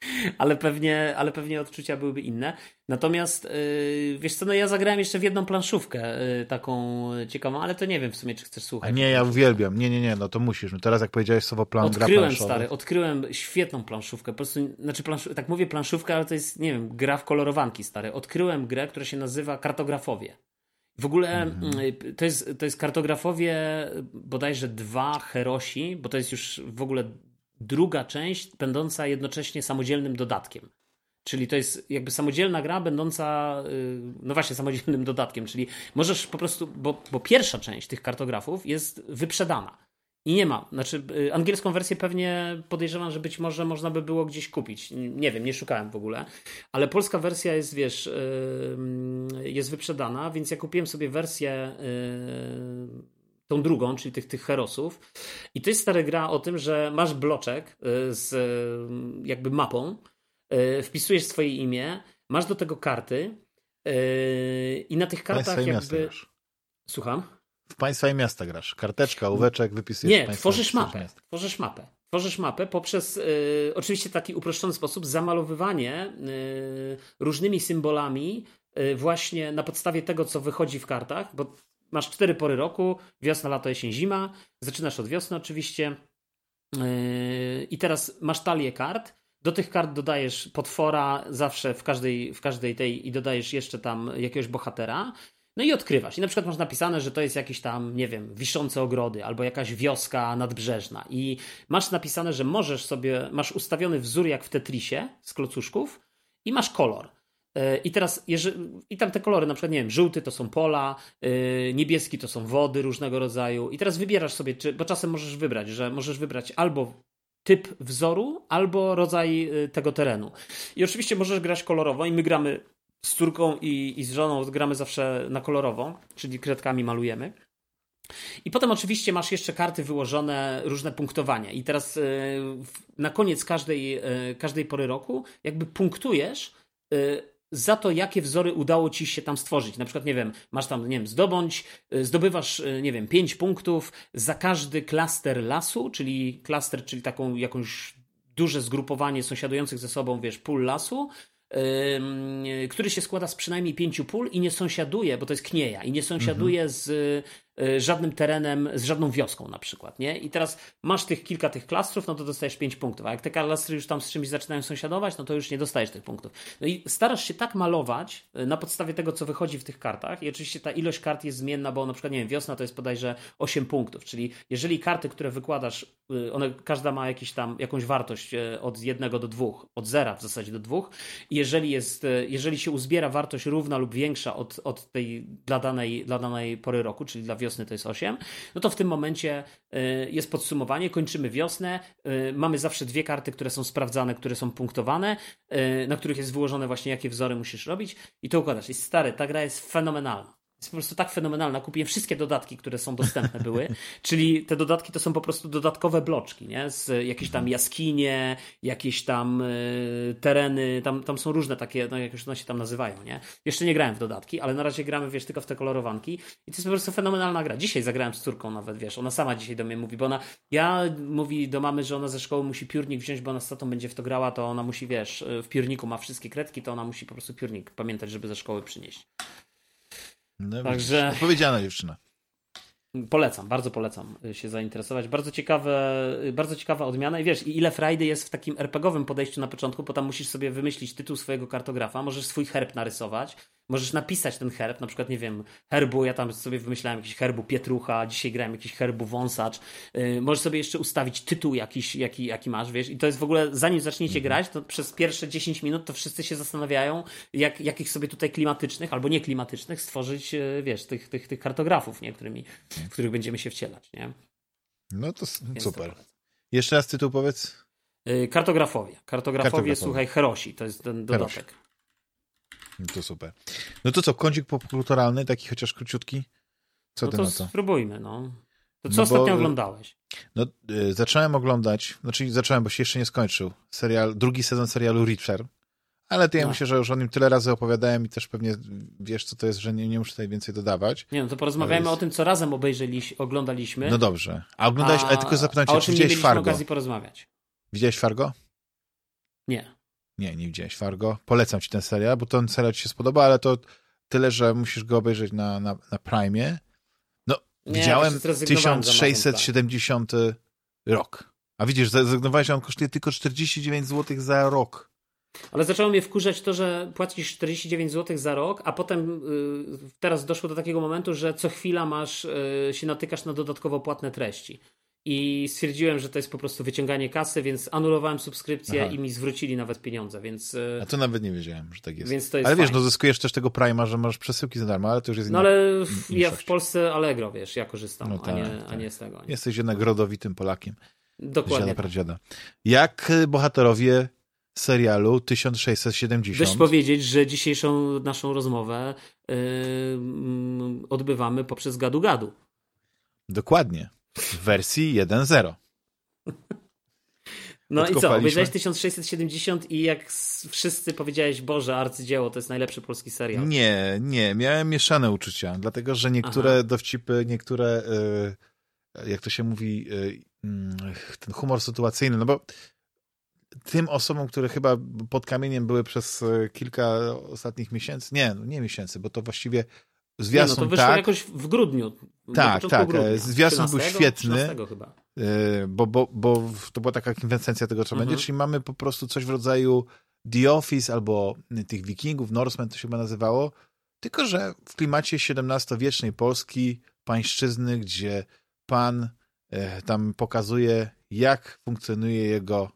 ale pewnie, ale pewnie odczucia byłyby inne. Natomiast yy, wiesz co, no ja zagrałem jeszcze w jedną planszówkę yy, taką ciekawą, ale to nie wiem w sumie, czy chcesz słuchać. A nie, ja uwielbiam. Nie, nie, nie, no to musisz. No teraz jak powiedziałeś słowo plan, Odkryłem, stary, odkryłem świetną planszówkę. Po prostu, znaczy plansz... tak mówię planszówkę, ale to jest, nie wiem, gra w kolorowanki, stary. Odkryłem grę, która się nazywa Kartografowie. W ogóle mhm. Y, to, jest, to jest kartografowie bodajże dwa herosi, bo to jest już w ogóle druga część, będąca jednocześnie samodzielnym dodatkiem. Czyli to jest jakby samodzielna gra, będąca, y, no właśnie, samodzielnym dodatkiem. Czyli możesz po prostu, bo, bo pierwsza część tych kartografów jest wyprzedana. I nie ma. Znaczy, y, angielską wersję pewnie podejrzewam, że być może można by było gdzieś kupić. Nie wiem, nie szukałem w ogóle. Ale polska wersja jest, wiesz, y, jest wyprzedana, więc ja kupiłem sobie wersję tą drugą, czyli tych, tych herosów. I to jest stara gra o tym, że masz bloczek y, z y, jakby mapą, y, wpisujesz swoje imię, masz do tego karty i na tych kartach jakby... Słucham? W państwa i miasta grasz. Karteczka, ołóweczek, wypisujesz. Nie, tworzysz mapę. Tworzysz mapę. Tworzysz mapę poprzez y, oczywiście taki uproszczony sposób zamalowywanie y, różnymi symbolami y, właśnie na podstawie tego, co wychodzi w kartach, bo masz cztery pory roku, wiosna, lato, jesień, zima. Zaczynasz od wiosny oczywiście. Yy, I teraz masz talię kart. Do tych kart dodajesz potwora zawsze w każdej, w każdej tej i dodajesz jeszcze tam jakiegoś bohatera. No i odkrywasz. I na przykład masz napisane, że to jest jakiś tam, nie wiem, wiszące ogrody albo jakaś wioska nadbrzeżna. I masz napisane, że możesz sobie, masz ustawiony wzór jak w Tetrisie z klocuszków i masz kolor. E, I teraz, jeżeli, i tam te kolory, na przykład, nie wiem, żółty to są pola, yy, niebieski to są wody różnego rodzaju. I teraz wybierasz sobie, czy, bo czasem możesz wybrać, że możesz wybrać albo typ wzoru, albo rodzaj yy, tego terenu. I oczywiście możesz grać kolorowo, i my gramy z córką i, i z żoną, gramy zawsze na kolorowo, czyli kredkami malujemy. I potem oczywiście masz jeszcze karty wyłożone, różne punktowania. I teraz na koniec każdej, każdej pory roku, jakby punktujesz za to, jakie wzory udało ci się tam stworzyć. Na przykład, nie wiem, masz tam, nie wiem, zdobądź, y, zdobywasz, y, nie wiem, 5 punktów za każdy klaster lasu, czyli klaster, czyli taką jakąś duże zgrupowanie sąsiadujących ze sobą, wiesz, pól lasu, yy, który się składa z przynajmniej pięciu pól i nie sąsiaduje, bo to jest knieja, i nie sąsiaduje mhm. z żadnym terenem, z żadną wioską na przykład, nie? I teraz masz tych kilka tych klastrów, no to dostajesz 5 punktów, a jak te klastry już tam z czymś zaczynają sąsiadować, no to już nie dostajesz tych punktów. No i starasz się tak malować y, na podstawie tego, co wychodzi w tych kartach i oczywiście ta ilość kart jest zmienna, bo na przykład, nie wiem, wiosna to jest bodajże 8 punktów, czyli jeżeli karty, które wykładasz, y, one, każda ma jakiś tam, jakąś wartość od 1 do 2, od 0 w zasadzie do 2 i jeżeli jest, jeżeli się uzbiera wartość równa lub większa od, od tej dla danej, dla danej pory roku, czyli dla wiosny wiosny to jest 8, no to w tym momencie y, jest podsumowanie, kończymy wiosnę, y, mamy zawsze dwie karty, które są sprawdzane, które są punktowane, y, na których jest wyłożone właśnie jakie wzory musisz robić i to układasz. I stary, ta gra jest fenomenalna jest po prostu tak fenomenalna. Kupiłem wszystkie dodatki, które są dostępne były. Czyli te dodatki to są po prostu dodatkowe bloczki, nie? Z jakieś tam jaskinie, jakieś tam y, tereny, tam, tam są różne takie, no jak już one się tam nazywają, nie? Jeszcze nie grałem w dodatki, ale na razie gramy, wiesz, tylko w te kolorowanki. I to jest po prostu fenomenalna gra. Dzisiaj zagrałem z córką nawet, wiesz, ona sama dzisiaj do mnie mówi, bo ona, ja mówi do mamy, że ona ze szkoły musi piórnik wziąć, bo ona z tatą będzie w to grała, to ona musi, wiesz, w piórniku ma wszystkie kredki, to ona musi po prostu piórnik pamiętać, żeby ze szkoły przynieść. No, Także... Powiedziana dziewczyna. Polecam, bardzo polecam się zainteresować. Bardzo ciekawe, bardzo ciekawa odmiana i wiesz, ile frajdy jest w takim RPGowym podejściu na początku, bo tam musisz sobie wymyślić tytuł swojego kartografa, możesz swój herb narysować, możesz napisać ten herb, na przykład, nie wiem, herbu, ja tam sobie wymyślałem jakiś herbu Pietrucha, dzisiaj grałem jakiś herbu Wąsacz, yy, możesz sobie jeszcze ustawić tytuł jakiś, jaki, jaki masz, wiesz, i to jest w ogóle, zanim zaczniecie mhm. grać, to przez pierwsze 10 minut to wszyscy się zastanawiają, jak, jakich sobie tutaj klimatycznych, albo nieklimatycznych stworzyć, yy, wiesz, tych, tych, tych kartografów, nie, którymi, w których będziemy się wcielać, nie. No to Więc super. To jeszcze raz tytuł powiedz. Yy, kartografowie. Kartografowie, Kartografowie, słuchaj, Herosi, to jest ten dodatek. Herosi. No to super. No to co, kącik popkulturalny, taki chociaż króciutki? Co no ty to na to? spróbujmy, no. To co no ostatnio bo, oglądałeś? No, y, zacząłem oglądać, znaczy zacząłem, bo się jeszcze nie skończył, serial, drugi sezon serialu Reacher, ale to ja no. myślę, że już o nim tyle razy opowiadałem i też pewnie wiesz, co to jest, że nie, nie muszę tutaj więcej dodawać. Nie, no to porozmawiajmy jest... o tym, co razem obejrzeliśmy, oglądaliśmy. No dobrze. A oglądałeś, a, ale tylko zapytam cię, czy widziałeś Fargo? okazji porozmawiać. Widziałeś Fargo? Nie. Nie, nie widziałeś Fargo. Polecam ci ten serial, bo ten serial ci się spodoba, ale to tyle, że musisz go obejrzeć na, na, na Prime. No, nie, widziałem 1670 rok. A widzisz, zrezygnowałeś, on kosztuje tylko 49 zł za rok. Ale zaczęło mnie wkurzać to, że płacisz 49 zł za rok, a potem yy, teraz doszło do takiego momentu, że co chwila masz, yy, się natykasz na dodatkowo płatne treści i stwierdziłem, że to jest po prostu wyciąganie kasy, więc anulowałem subskrypcję Aha. i mi zwrócili nawet pieniądze, więc... E, A to nawet nie wiedziałem, że tak jest. Więc to jest ale wiesz, no zyskujesz też tego Prima, że masz przesyłki za darmo, ale to już jest No ale w, ja w Polsce Allegro, wiesz, ja korzystam, no tak, a, nie, tak. a nie z tego. Nie. Jesteś jednak rodowitym Polakiem. Dokładnie. Dziada, pradziada. Jak bohaterowie serialu 1670. Dość powiedzieć, że dzisiejszą naszą rozmowę yy, odbywamy poprzez gadu-gadu. Dokładnie w wersji 1.0. No i co, obejrzałeś 1670 i jak wszyscy powiedziałeś, Boże, arcydzieło, to jest najlepszy polski serial. Nie, nie, miałem mieszane uczucia, dlatego, że niektóre Aha. dowcipy, niektóre, y, jak to się mówi, y, mm, ten humor sytuacyjny, no bo tym osobom, które chyba pod kamieniem były przez y, kilka ostatnich miesięcy, nie, no nie miesięcy, bo to właściwie Zwiastun, nie, no to wyszło tak. jakoś w grudniu. Tak, tak. Grudnia. Zwiastun 13, był świetny. Chyba. E, bo, bo, bo to była taka kwintesencja tego, co mhm. będzie, czyli mamy po prostu coś w rodzaju The Office albo tych wikingów, Norsemen to się chyba nazywało, tylko że w klimacie XVII-wiecznej Polski, pańszczyzny, gdzie pan e, tam pokazuje, jak funkcjonuje jego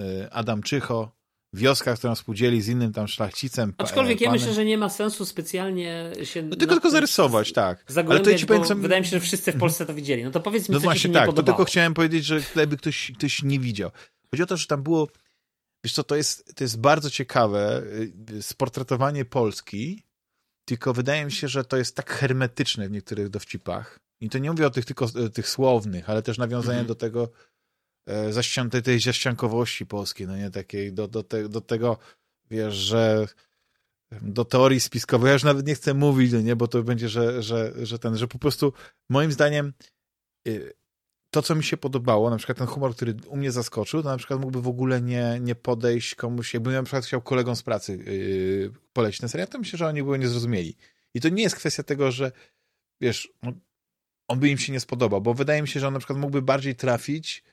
e, Adam Czycho, wioska, którą spółdzieli z innym tam szlachcicem. Aczkolwiek ja myślę, że nie ma sensu specjalnie się. No tylko, tylko zarysować, tak. Ale to ci powiem, co... Wydaje mi się, że wszyscy w Polsce to widzieli. No to powiedz mi, no co właśnie, ci tak, nie to tylko chciałem powiedzieć, że gdyby ktoś, ktoś nie widział. Chodzi o to, że tam było. Wiesz co, to jest, to jest bardzo ciekawe y, sportretowanie Polski, tylko wydaje mi się, że to jest tak hermetyczne w niektórych dowcipach. I to nie mówię o tych tylko tych słownych, ale też nawiązanie mm -hmm. do tego, zaścian tej, tej zaściankowości polskiej, no nie, takiej do, do, te, do tego, wiesz, że do teorii spiskowej, ja już nawet nie chcę mówić, no nie, bo to będzie, że, że, że ten, że po prostu moim zdaniem y, to, co mi się podobało, na przykład ten humor, który u mnie zaskoczył, to na przykład mógłby w ogóle nie, nie podejść komuś, jakbym na przykład chciał kolegom z pracy yy, polecić ten serial, to myślę, że oni by nie zrozumieli. I to nie jest kwestia tego, że wiesz, no, on by im się nie spodobał, bo wydaje mi się, że on na przykład mógłby bardziej trafić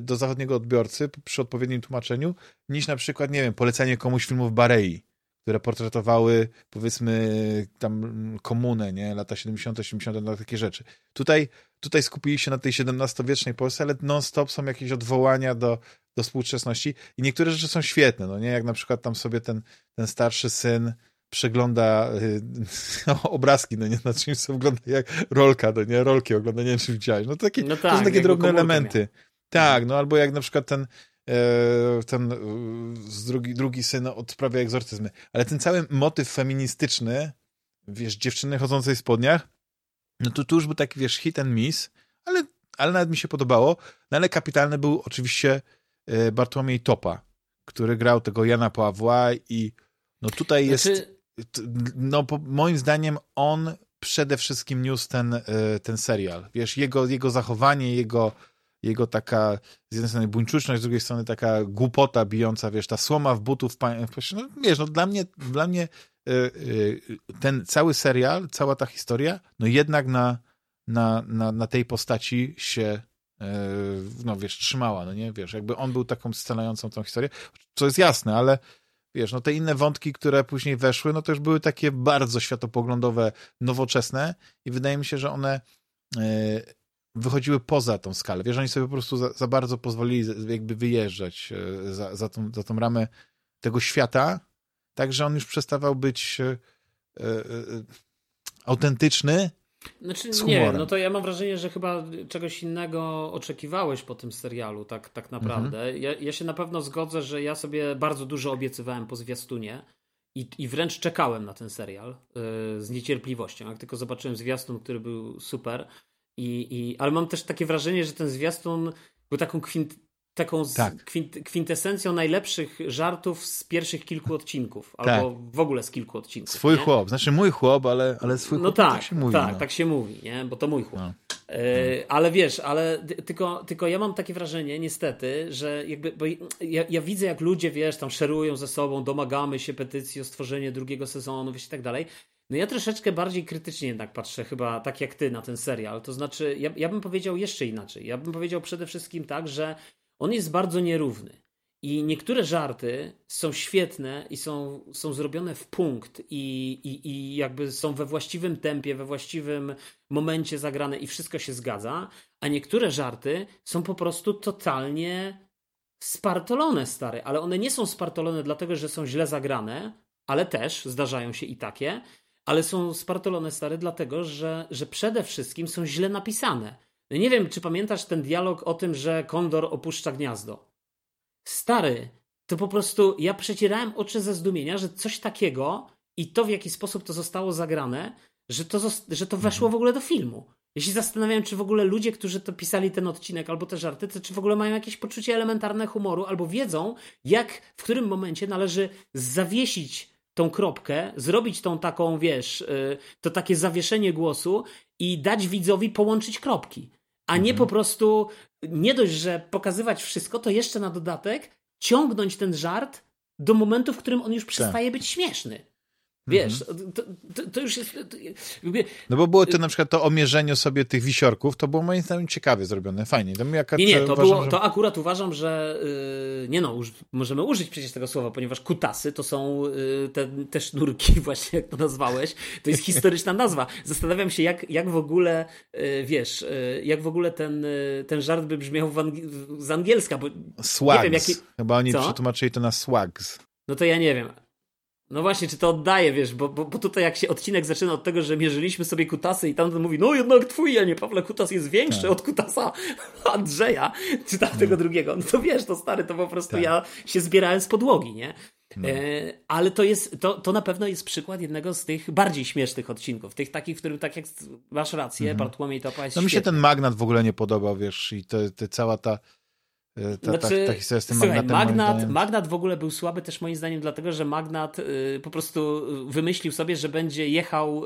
do zachodniego odbiorcy przy odpowiednim tłumaczeniu, niż na przykład, nie wiem, polecenie komuś filmów Barei, które portretowały, powiedzmy, tam komunę, nie, lata 70., 80., no, takie rzeczy. Tutaj, tutaj skupili się na tej XVII-wiecznej Polsce, ale non-stop są jakieś odwołania do, do współczesności i niektóre rzeczy są świetne, no nie, jak na przykład tam sobie ten, ten starszy syn przegląda y, no, obrazki, no nie, na czymś co wygląda jak rolka, no nie, rolki ogląda, nie wiem, czy widziałeś. No, takie, no tak, to są takie drobne elementy. Miał. Tak, no albo jak na przykład ten e, ten e, drugi, drugi syn odprawia egzorcyzmy. Ale ten cały motyw feministyczny, wiesz, dziewczyny chodzącej w spodniach, no to tu już był taki, wiesz, hit and miss, ale, ale nawet mi się podobało. No ale kapitalny był oczywiście e, Bartłomiej Topa, który grał tego Jana Pawła i no tutaj jest, znaczy... no moim zdaniem on przede wszystkim niósł ten, ten serial. Wiesz, jego, jego zachowanie, jego jego taka z jednej strony buńczuczność, z drugiej strony taka głupota bijąca, wiesz, ta słoma w butów, no wiesz, no dla mnie, dla mnie y, y, ten cały serial, cała ta historia, no jednak na, na, na, na tej postaci się y, no wiesz, trzymała, no nie, wiesz, jakby on był taką scalającą tą historię, co jest jasne, ale wiesz, no te inne wątki, które później weszły, no to już były takie bardzo światopoglądowe, nowoczesne i wydaje mi się, że one wychodziły poza tą skalę. Wiesz, oni sobie po prostu za, za bardzo pozwolili jakby wyjeżdżać e, za, za, tą, za tą ramę tego świata, tak, że on już przestawał być e, e, e autentyczny. Znaczy, nie, no to ja mam wrażenie, że chyba czegoś innego oczekiwałeś po tym serialu, tak, tak naprawdę. Mhm. Ja, ja się na pewno zgodzę, że ja sobie bardzo dużo obiecywałem po zwiastunie. I, I wręcz czekałem na ten serial yy, z niecierpliwością. Jak tylko zobaczyłem zwiastun, który był super, i, i, ale mam też takie wrażenie, że ten zwiastun był taką kwint, taką tak. kwint, kwintesencją najlepszych żartów z pierwszych kilku odcinków, tak. albo w ogóle z kilku odcinków. Swój nie? chłop, znaczy mój chłop, ale, ale swój no chłop, tak, tak się mówi. Tak, no. tak się mówi, nie? bo to mój chłop. No. E, ale wiesz, ale tylko, tylko ja mam takie wrażenie, niestety, że jakby, bo ja, ja, widzę, jak ludzie, wiesz, tam szerują ze sobą, domagamy się petycji o stworzenie drugiego sezonu, wiesz, i tak dalej. No ja troszeczkę bardziej krytycznie jednak patrzę, chyba tak jak ty na ten serial. To znaczy, ja, ja bym powiedział jeszcze inaczej. Ja bym powiedział przede wszystkim tak, że on jest bardzo nierówny. I niektóre żarty są świetne i są, są zrobione w punkt i, i, i jakby są we właściwym tempie, we właściwym momencie zagrane i wszystko się zgadza, a niektóre żarty są po prostu totalnie spartolone, stare, ale one nie są spartolone dlatego, że są źle zagrane, ale też zdarzają się i takie, ale są spartolone stare dlatego, że, że przede wszystkim są źle napisane. No nie wiem, czy pamiętasz ten dialog o tym, że kondor opuszcza gniazdo. Stary, to po prostu ja przecierałem oczy ze zdumienia, że coś takiego i to w jaki sposób to zostało zagrane, że to, że to weszło w ogóle do filmu. Ja się zastanawiałem, czy w ogóle ludzie, którzy to pisali ten odcinek albo te żarty, to czy w ogóle mają jakieś poczucie elementarne humoru, albo wiedzą, jak, w którym momencie należy zawiesić tą kropkę, zrobić tą taką, wiesz, y, to takie zawieszenie głosu i dać widzowi połączyć kropki. A nie mhm. po prostu, nie dość, że pokazywać wszystko, to jeszcze na dodatek ciągnąć ten żart do momentu, w którym on już przestaje tak. być śmieszny. Wiesz, mhm. to, to, to, już jest. To, no bo było to na przykład to o mierzeniu sobie tych wisiorków, to było moim zdaniem ciekawie zrobione, fajnie. To nie, nie, to, uważam, było, że... to akurat uważam, że yy, nie no, możemy użyć przecież tego słowa, ponieważ kutasy to są yy, te, te sznurki, właśnie jak to nazwałeś. To jest historyczna nazwa. Zastanawiam się, jak, jak w ogóle, yy, wiesz, y, jak w ogóle ten, y, ten żart by brzmiał z angielska, bo Swags. Nie wiem, jaki... Chyba oni Co? przetłumaczyli to na swags. No to ja nie wiem. No właśnie, czy to oddaje, wiesz, bo, bo, bo, tutaj jak się odcinek zaczyna od tego, że mierzyliśmy sobie kutasy i tamten mówi, no jednak twój, a nie Pawle, kutas jest większy tak. od kutasa Andrzeja, czy tamtego no. drugiego. No to wiesz, to stary, to po prostu tak. ja się zbierałem z podłogi, nie? No. E, ale to jest, to, to na pewno jest przykład jednego z tych bardziej śmiesznych odcinków, tych takich, w których tak jak masz rację, mhm. Bartłomiej Topa jest No mi się ten Magnat w ogóle nie podobał, wiesz, i to, to cała ta ta, znaczy, ta, ta historia z tym słuchaj, magnatem. Magnat, magnat w ogóle był słaby też moim zdaniem, dlatego że Magnat y, po prostu wymyślił sobie, że będzie jechał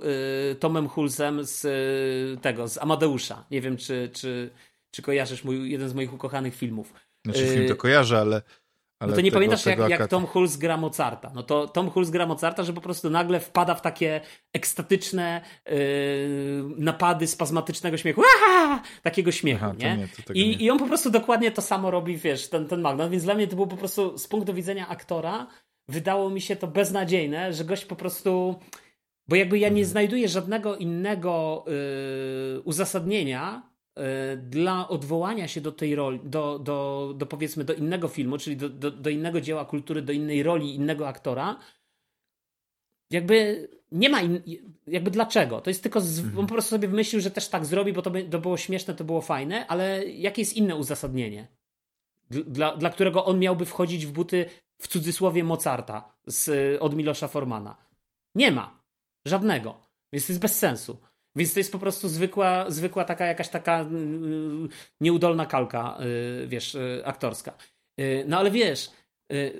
y, Tomem Hulsem z y, tego, z Amadeusza. Nie wiem, czy, czy, czy kojarzysz mój, jeden z moich ukochanych filmów. Znaczy film to kojarzę, ale ale no to nie tego, pamiętasz, jak, jak Tom Hulce gra Mozarta. No to Tom Hulce gra Mozarta, że po prostu nagle wpada w takie ekstatyczne yy, napady spazmatycznego śmiechu. Aha! Takiego śmiechu, Aha, nie? nie I, nie. I on po prostu dokładnie to samo robi, wiesz, ten, ten Magnat. Więc dla mnie to było po prostu z punktu widzenia aktora, wydało mi się to beznadziejne, że gość po prostu. Bo jakby ja nie mhm. znajduję żadnego innego yy, uzasadnienia, dla odwołania się do tej roli, do, do, do powiedzmy do innego filmu, czyli do, do, do innego dzieła kultury, do innej roli innego aktora, jakby nie ma, in, jakby dlaczego? To jest tylko, z, Mhm. on po prostu sobie wymyślił, że też tak zrobi, bo to, by, to było śmieszne, to było fajne, ale jakie jest inne uzasadnienie? Dla, dla którego on miałby wchodzić w buty, w cudzysłowie, Mozarta z, od Milosza Formana? Nie ma. Żadnego. Więc to jest bez sensu. Więc to jest po prostu zwykła, zwykła taka jakaś taka yy, nieudolna kalka, yy, wiesz, aktorska. No ale wiesz,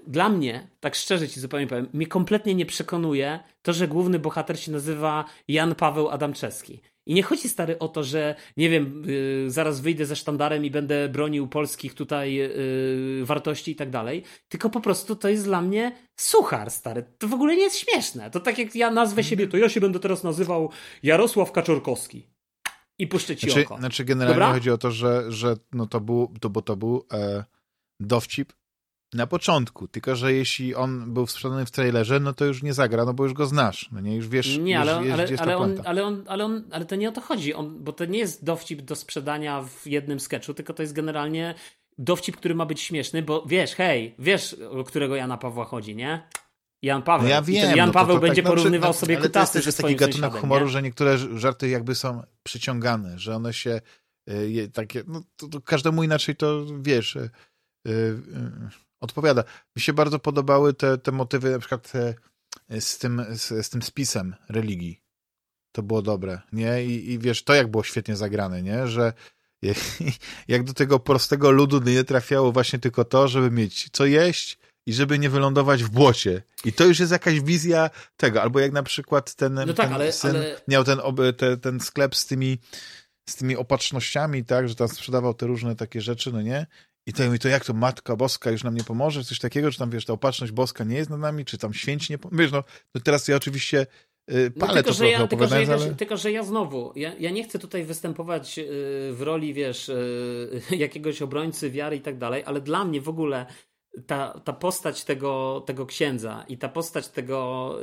dla mnie, tak szczerze ci zupełnie powiem, mnie kompletnie nie przekonuje to, że główny bohater się nazywa Jan Paweł Adamczewski. I nie chodzi stary o to, że nie wiem, yy, zaraz wyjdę ze sztandarem i będę bronił polskich tutaj yy, wartości i tak dalej, tylko po prostu to jest dla mnie suchar, stary. To w ogóle nie jest śmieszne. To tak jak ja nazwę siebie, to ja się będę teraz nazywał Jarosław Kaczorkowski. I puszczę ci Znaczy, oko. znaczy generalnie Dobra? chodzi o to, że, że no to był, to, bo to był e, dowcip na początku, tylko że jeśli on był sprzedany w trailerze, no to już nie zagra, no bo już go znasz, no nie, już wiesz, Nie, już ale, wiesz, ale, ale, ta on, ale, on, ale, on, ale to nie o to chodzi, on, bo to nie jest dowcip do sprzedania w jednym sketchu, tylko to jest generalnie dowcip, który ma być śmieszny, bo wiesz, hej, wiesz, o którego Jana Pawła chodzi, nie? Jan Paweł. No ja wiem, Jan no to, Paweł to będzie tak, porównywał no, sobie ale to jest kutasy ze jest taki gatunek humoru, nie? że niektóre żarty jakby są przyciągane, że one się y, takie, no to, to każdemu inaczej to, wiesz, y, y, odpowiada. Mi się bardzo podobały te, te motywy, na przykład te, z, tym, z, z tym spisem religii. To było dobre, nie? I, I wiesz, to jak było świetnie zagrane, nie? Że jak do tego prostego ludu nie trafiało właśnie tylko to, żeby mieć co jeść i żeby nie wylądować w błocie. I to już jest jakaś wizja tego. Albo jak na przykład ten, No tak, ten ale- syn ale- miał ten, te, ten sklep z tymi, z tymi opatrznościami, tak, że tam sprzedawał te różne takie rzeczy, no nie? I to mówi, to jak to Matka Boska już nam nie pomoże? Coś takiego, czy tam, wiesz, ta opatrzność boska nie jest nad nami, czy tam święci nie pomoże? Wiesz, no, to teraz ja oczywiście y, No, palę tylko, to że ja, tylko, że ja, ale... tylko, że ja znowu, ja, ja nie chcę tutaj występować y, w roli, wiesz, y, jakiegoś obrońcy wiary i tak dalej, ale dla mnie w ogóle ta, ta postać tego, tego księdza i ta postać tego,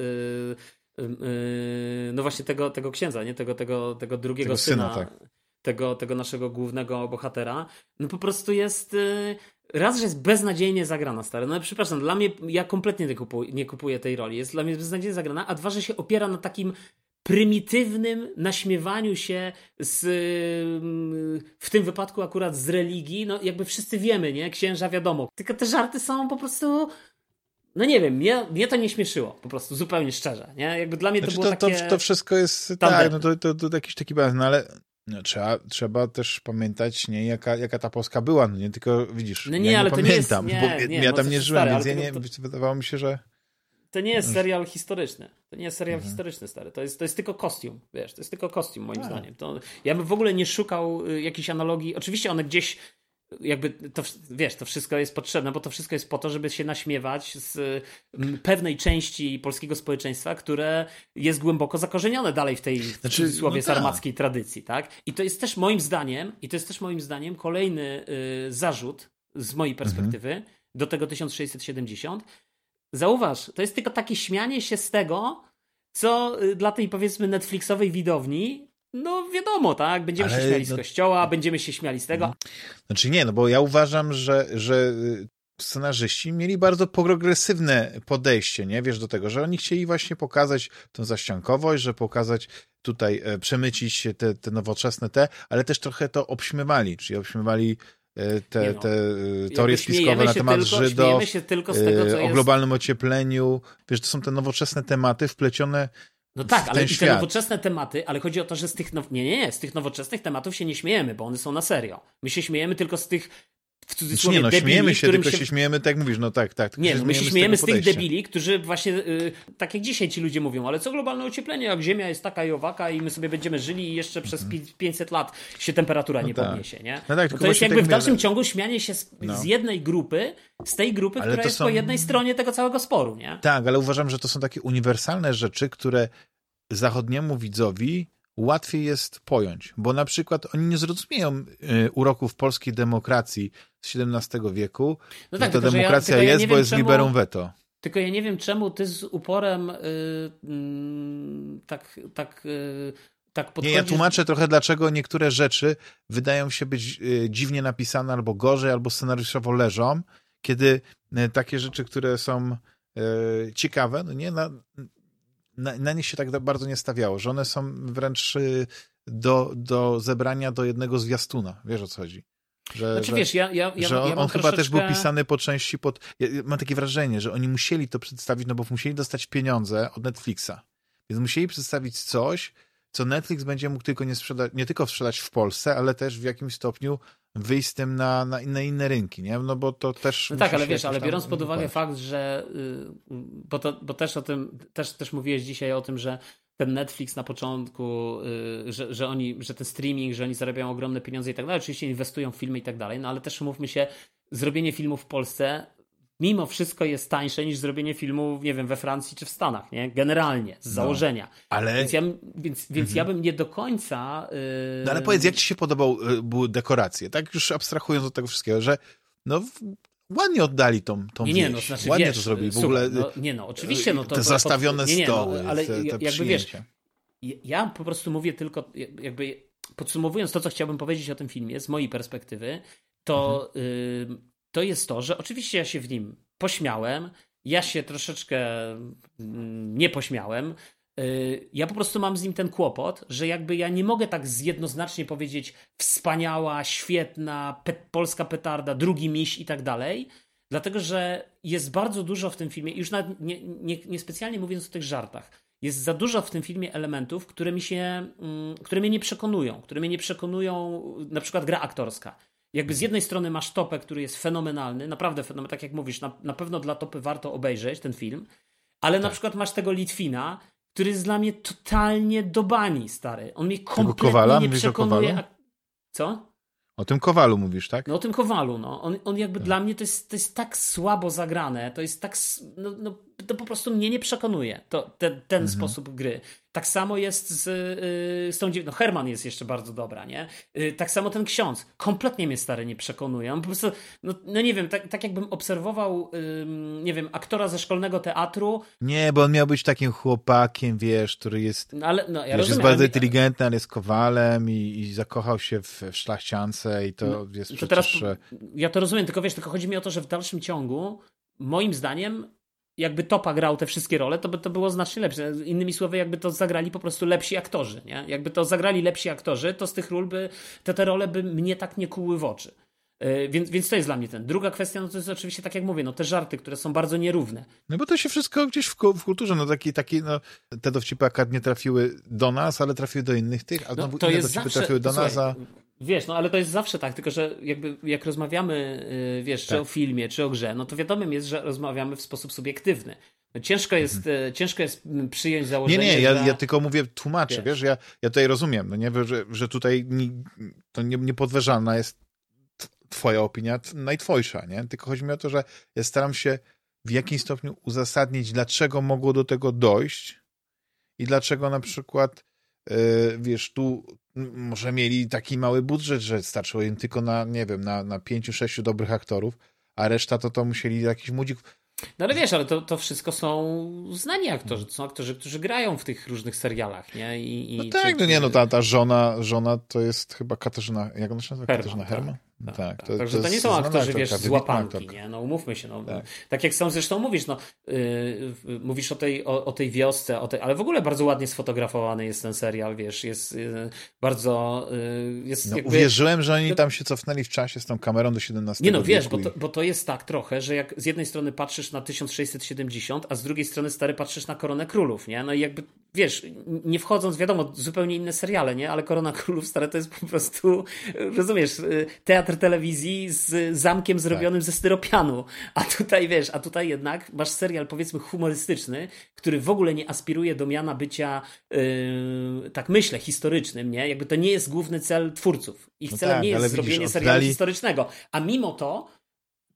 no właśnie tego, tego księdza, nie? Tego, tego, tego drugiego Tego syna, syna, tak. Tego, tego naszego głównego bohatera, no po prostu jest... y, Raz, że jest beznadziejnie zagrana, stary. No przepraszam, dla mnie, ja kompletnie nie kupuję, nie kupuję tej roli. Jest dla mnie beznadziejnie zagrana, a dwa, że się opiera na takim prymitywnym naśmiewaniu się z, ym, w tym wypadku akurat z religii, no jakby wszyscy wiemy, nie? Księża wiadomo. Tylko te żarty są po prostu no nie wiem, mnie, mnie to nie śmieszyło, po prostu zupełnie szczerze, nie? Jakby dla mnie to Znaczy, było to, takie... to, to wszystko jest, tak, no to, to, to jakiś taki balans, no ale no, trzeba, trzeba też pamiętać, nie, jaka, jaka ta Polska była, no nie, tylko widzisz, No nie, ja ale nie nie jest- pamiętam, nie, bo nie, ja no tam nie żyłem, więc ja nie, to- wydawało mi się, że To nie jest serial historyczny. To nie jest serial Mhm. historyczny, stary. To jest, to jest tylko kostium, wiesz, to jest tylko kostium, moim A. zdaniem. To, ja bym w ogóle nie szukał y, jakiejś analogii. Oczywiście one gdzieś, jakby, to, wiesz, to wszystko jest potrzebne, bo to wszystko jest po to, żeby się naśmiewać z y, m, pewnej części polskiego społeczeństwa, które jest głęboko zakorzenione dalej w tej, Znaczy, cudzysłowie, no tak. sarmackiej tradycji, tak? I to jest też moim zdaniem, i to jest też moim zdaniem kolejny y, zarzut z mojej perspektywy do tego 1670, Zauważ, to jest tylko takie śmianie się z tego, co y, dla tej powiedzmy Netflixowej widowni, no wiadomo, tak? Będziemy Ale się śmiali z no- kościoła, będziemy się śmiali z tego. Znaczy nie, no bo ja uważam, że, że y, scenarzyści mieli bardzo progresywne podejście, nie? Wiesz, do tego, że oni chcieli właśnie pokazać tą zaściankowość, że pokazać tutaj, e, przemycić te, te nowoczesne te, ale też trochę to obśmiewali, czyli obśmiewali e, te, no. te e, teorie spiskowe na temat tylko, Żydów, Śmiejemy się tylko z tego, co e, o jest... globalnym ociepleniu. Wiesz, to są te nowoczesne tematy wplecione No tak, ale i te nowoczesne tematy, ale chodzi o to, że z tych, now... nie, nie, nie, z tych nowoczesnych tematów się nie śmiejemy, bo one są na serio. My się śmiejemy tylko z tych, w Znaczy cudzysłowie, nie, no śmiejemy się, tylko się... śmiejemy, tak jak mówisz, no tak, tak. Nie, no my się śmiejemy z, tego tych debili, którzy właśnie, y, tak jak dzisiaj ci ludzie mówią, ale co globalne ocieplenie, jak Ziemia jest taka i owaka i my sobie będziemy żyli i jeszcze przez pi- 500 lat się temperatura nie tak. podniesie, nie? No tak, No to jest jakby tak w dalszym mówię, ciągu śmianie się z, No. z jednej grupy, z tej grupy, Ale która jest są- po jednej stronie tego całego sporu, nie? Tak, ale uważam, że to są takie uniwersalne rzeczy, które zachodniemu widzowi łatwiej jest pojąć, bo na przykład oni nie zrozumieją y, uroków polskiej demokracji z XVII wieku. No tak, ta że ja- demokracja ja jest, nie bo wiem, jest czemu- liberum veto. Tylko ja nie wiem, czemu ty z uporem y, mm, tak, tak, y, tak Nie, podchodzisz. ja tłumaczę trochę, dlaczego niektóre rzeczy wydają się być dziwnie napisane, albo gorzej, albo scenariuszowo leżą, kiedy takie rzeczy, które są ciekawe, no nie, na, na, na nie się tak bardzo nie stawiało, że one są wręcz y, do, do zebrania do jednego zwiastuna. Wiesz o co chodzi? Że, znaczy że, wiesz, ja, ja, ja, że on, ja on chyba troszeczkę... też był pisany po części pod... Ja mam takie wrażenie, że oni musieli to przedstawić, no bo musieli dostać pieniądze od Netflixa. Więc musieli przedstawić coś, co Netflix będzie mógł tylko nie sprzedać, nie tylko sprzedać w Polsce, ale też w jakimś stopniu wyjść z tym na, na, inne, inne rynki, nie? No bo to też... No tak, ale wiesz, ale biorąc pod uwagę fakt, że... Y, bo, to, bo też o tym, też, też mówiłeś dzisiaj o tym, że ten Netflix na początku, y, że, że oni, że ten streaming, że oni zarabiają ogromne pieniądze i tak dalej, oczywiście inwestują w filmy i tak dalej, no ale też mówmy się, zrobienie filmu w Polsce mimo wszystko jest tańsze niż zrobienie filmu, nie wiem, we Francji czy w Stanach, nie? Generalnie, z no, założenia. Ale... Więc, ja, więc, więc mhm. ja bym nie do końca... Yy... No ale powiedz, jak ci się podobał, yy, były dekoracje, tak już abstrahując od tego wszystkiego, że no ładnie oddali tą, tą nie, nie, no, znaczy, ładnie wiesz, to zrobili. W ogóle no, nie no, oczywiście, no to... Te zastawione nie, nie, stoły, no, ale te, te jakby przyjęcia. wiesz, ja po prostu mówię tylko, jakby podsumowując to, co chciałbym powiedzieć o tym filmie, z mojej perspektywy, to, mhm. y, to jest to, że oczywiście ja się w nim pośmiałem, ja się troszeczkę mm, nie pośmiałem, y, ja po prostu mam z nim ten kłopot, że jakby ja nie mogę tak jednoznacznie powiedzieć wspaniała, świetna, pe polska petarda, drugi miś i tak dalej, dlatego że jest bardzo dużo w tym filmie, już nawet nie, nie, nie specjalnie mówiąc o tych żartach, jest za dużo w tym filmie elementów, które mi się, mm, które mnie nie przekonują, które mnie nie przekonują, na przykład gra aktorska. Jakby z jednej strony masz topę, który jest fenomenalny, naprawdę fenomenalny, tak jak mówisz, na, na pewno dla topy warto obejrzeć ten film, ale tak. na przykład masz tego Litwina, który jest dla mnie totalnie do bani, stary. On mnie kompletnie Kowala? nie przekonuje. Co? O tym Kowalu mówisz, tak? No o tym Kowalu, no. On, on jakby tak. dla mnie to jest, to jest tak słabo zagrane, to jest tak, no, no to po prostu mnie nie przekonuje, to, ten, ten mhm. sposób gry. Tak samo jest z, y, z tą no Herman jest jeszcze bardzo dobra, nie? Y, tak samo ten ksiądz. Kompletnie mnie stary nie przekonuje. On po prostu, no, no nie wiem, tak, tak jakbym obserwował, nie wiem, aktora ze szkolnego teatru. Nie, bo on miał być takim chłopakiem, wiesz, który jest, no, ale, no, ja wiesz, jest bardzo inteligentny, ale jest kowalem i, i zakochał się w, w szlachciance i to no, jest to przecież... Teraz, ja to rozumiem, tylko wiesz, tylko chodzi mi o to, że w dalszym ciągu moim zdaniem jakby Topa grał te wszystkie role, to by to było znacznie lepsze. Innymi słowy, jakby to zagrali po prostu lepsi aktorzy, nie? Jakby to zagrali lepsi aktorzy, to z tych ról by, te, te role by mnie tak nie kuły w oczy. Yy, więc, więc to jest dla mnie ten. Druga kwestia, no to jest oczywiście, tak jak mówię, no te żarty, które są bardzo nierówne. No bo to się wszystko gdzieś w, w kulturze, no taki, taki, no te dowcipy akad nie trafiły do nas, ale trafiły do innych tych, a no, to jest dowcipy zawsze, trafiły do nas, a... Wiesz, no ale to jest zawsze tak, tylko że jakby jak rozmawiamy, yy, wiesz, tak. czy o filmie, czy o grze, no to wiadomym jest, że rozmawiamy w sposób subiektywny. No ciężko jest, mhm. ciężko jest przyjąć założenie, Nie, nie, ja, ja tylko mówię, tłumaczę, wiesz, wiesz ja, ja tutaj rozumiem, no nie, że, że tutaj nie, to nie, niepodważalna jest twoja opinia, najtwojsza, nie? Tylko chodzi mi o to, że ja staram się w jakimś stopniu uzasadnić, dlaczego mogło do tego dojść i dlaczego na przykład, wiesz, tu może mieli taki mały budżet, że starczyło im tylko na, nie wiem, na, na pięciu, sześciu dobrych aktorów, a reszta to to musieli jakiś mudzik no ale wiesz, ale to, to wszystko są znani aktorzy, to są aktorzy, którzy grają w tych różnych serialach, nie? I, i no tak, czy, no nie, no ta, ta żona, żona to jest chyba Katarzyna, jak ona się nazywa? Katarzyna tak. Herman? Tak, tak. To, Także to, to nie są aktorzy, wiesz, z łapanki, nie? No umówmy się, no. Tak. tak jak sam zresztą mówisz, no, yy, mówisz o tej, o, o, tej wiosce, o tej, ale w ogóle bardzo ładnie sfotografowany jest ten serial, wiesz, jest yy, bardzo... Yy, jest no, jakby... Uwierzyłem, że oni tam się cofnęli w czasie z tą kamerą do 17 Nie no, wiesz, bo to, bo to jest tak trochę, że jak z jednej strony patrzysz na 1670, a z drugiej strony stary patrzysz na Koronę Królów, nie? No i jakby, wiesz, nie wchodząc, wiadomo, zupełnie inne seriale, nie? Ale Korona Królów, stare, to jest po prostu, rozumiesz, y, teatr telewizji z zamkiem zrobionym tak. ze styropianu. A tutaj wiesz, a tutaj jednak masz serial powiedzmy humorystyczny, który w ogóle nie aspiruje do miana bycia, yy, tak myślę, historycznym, nie? Jakby to nie jest główny cel twórców. Ich no celem tak, nie jest zrobienie widzisz, serialu oddali... historycznego. A mimo to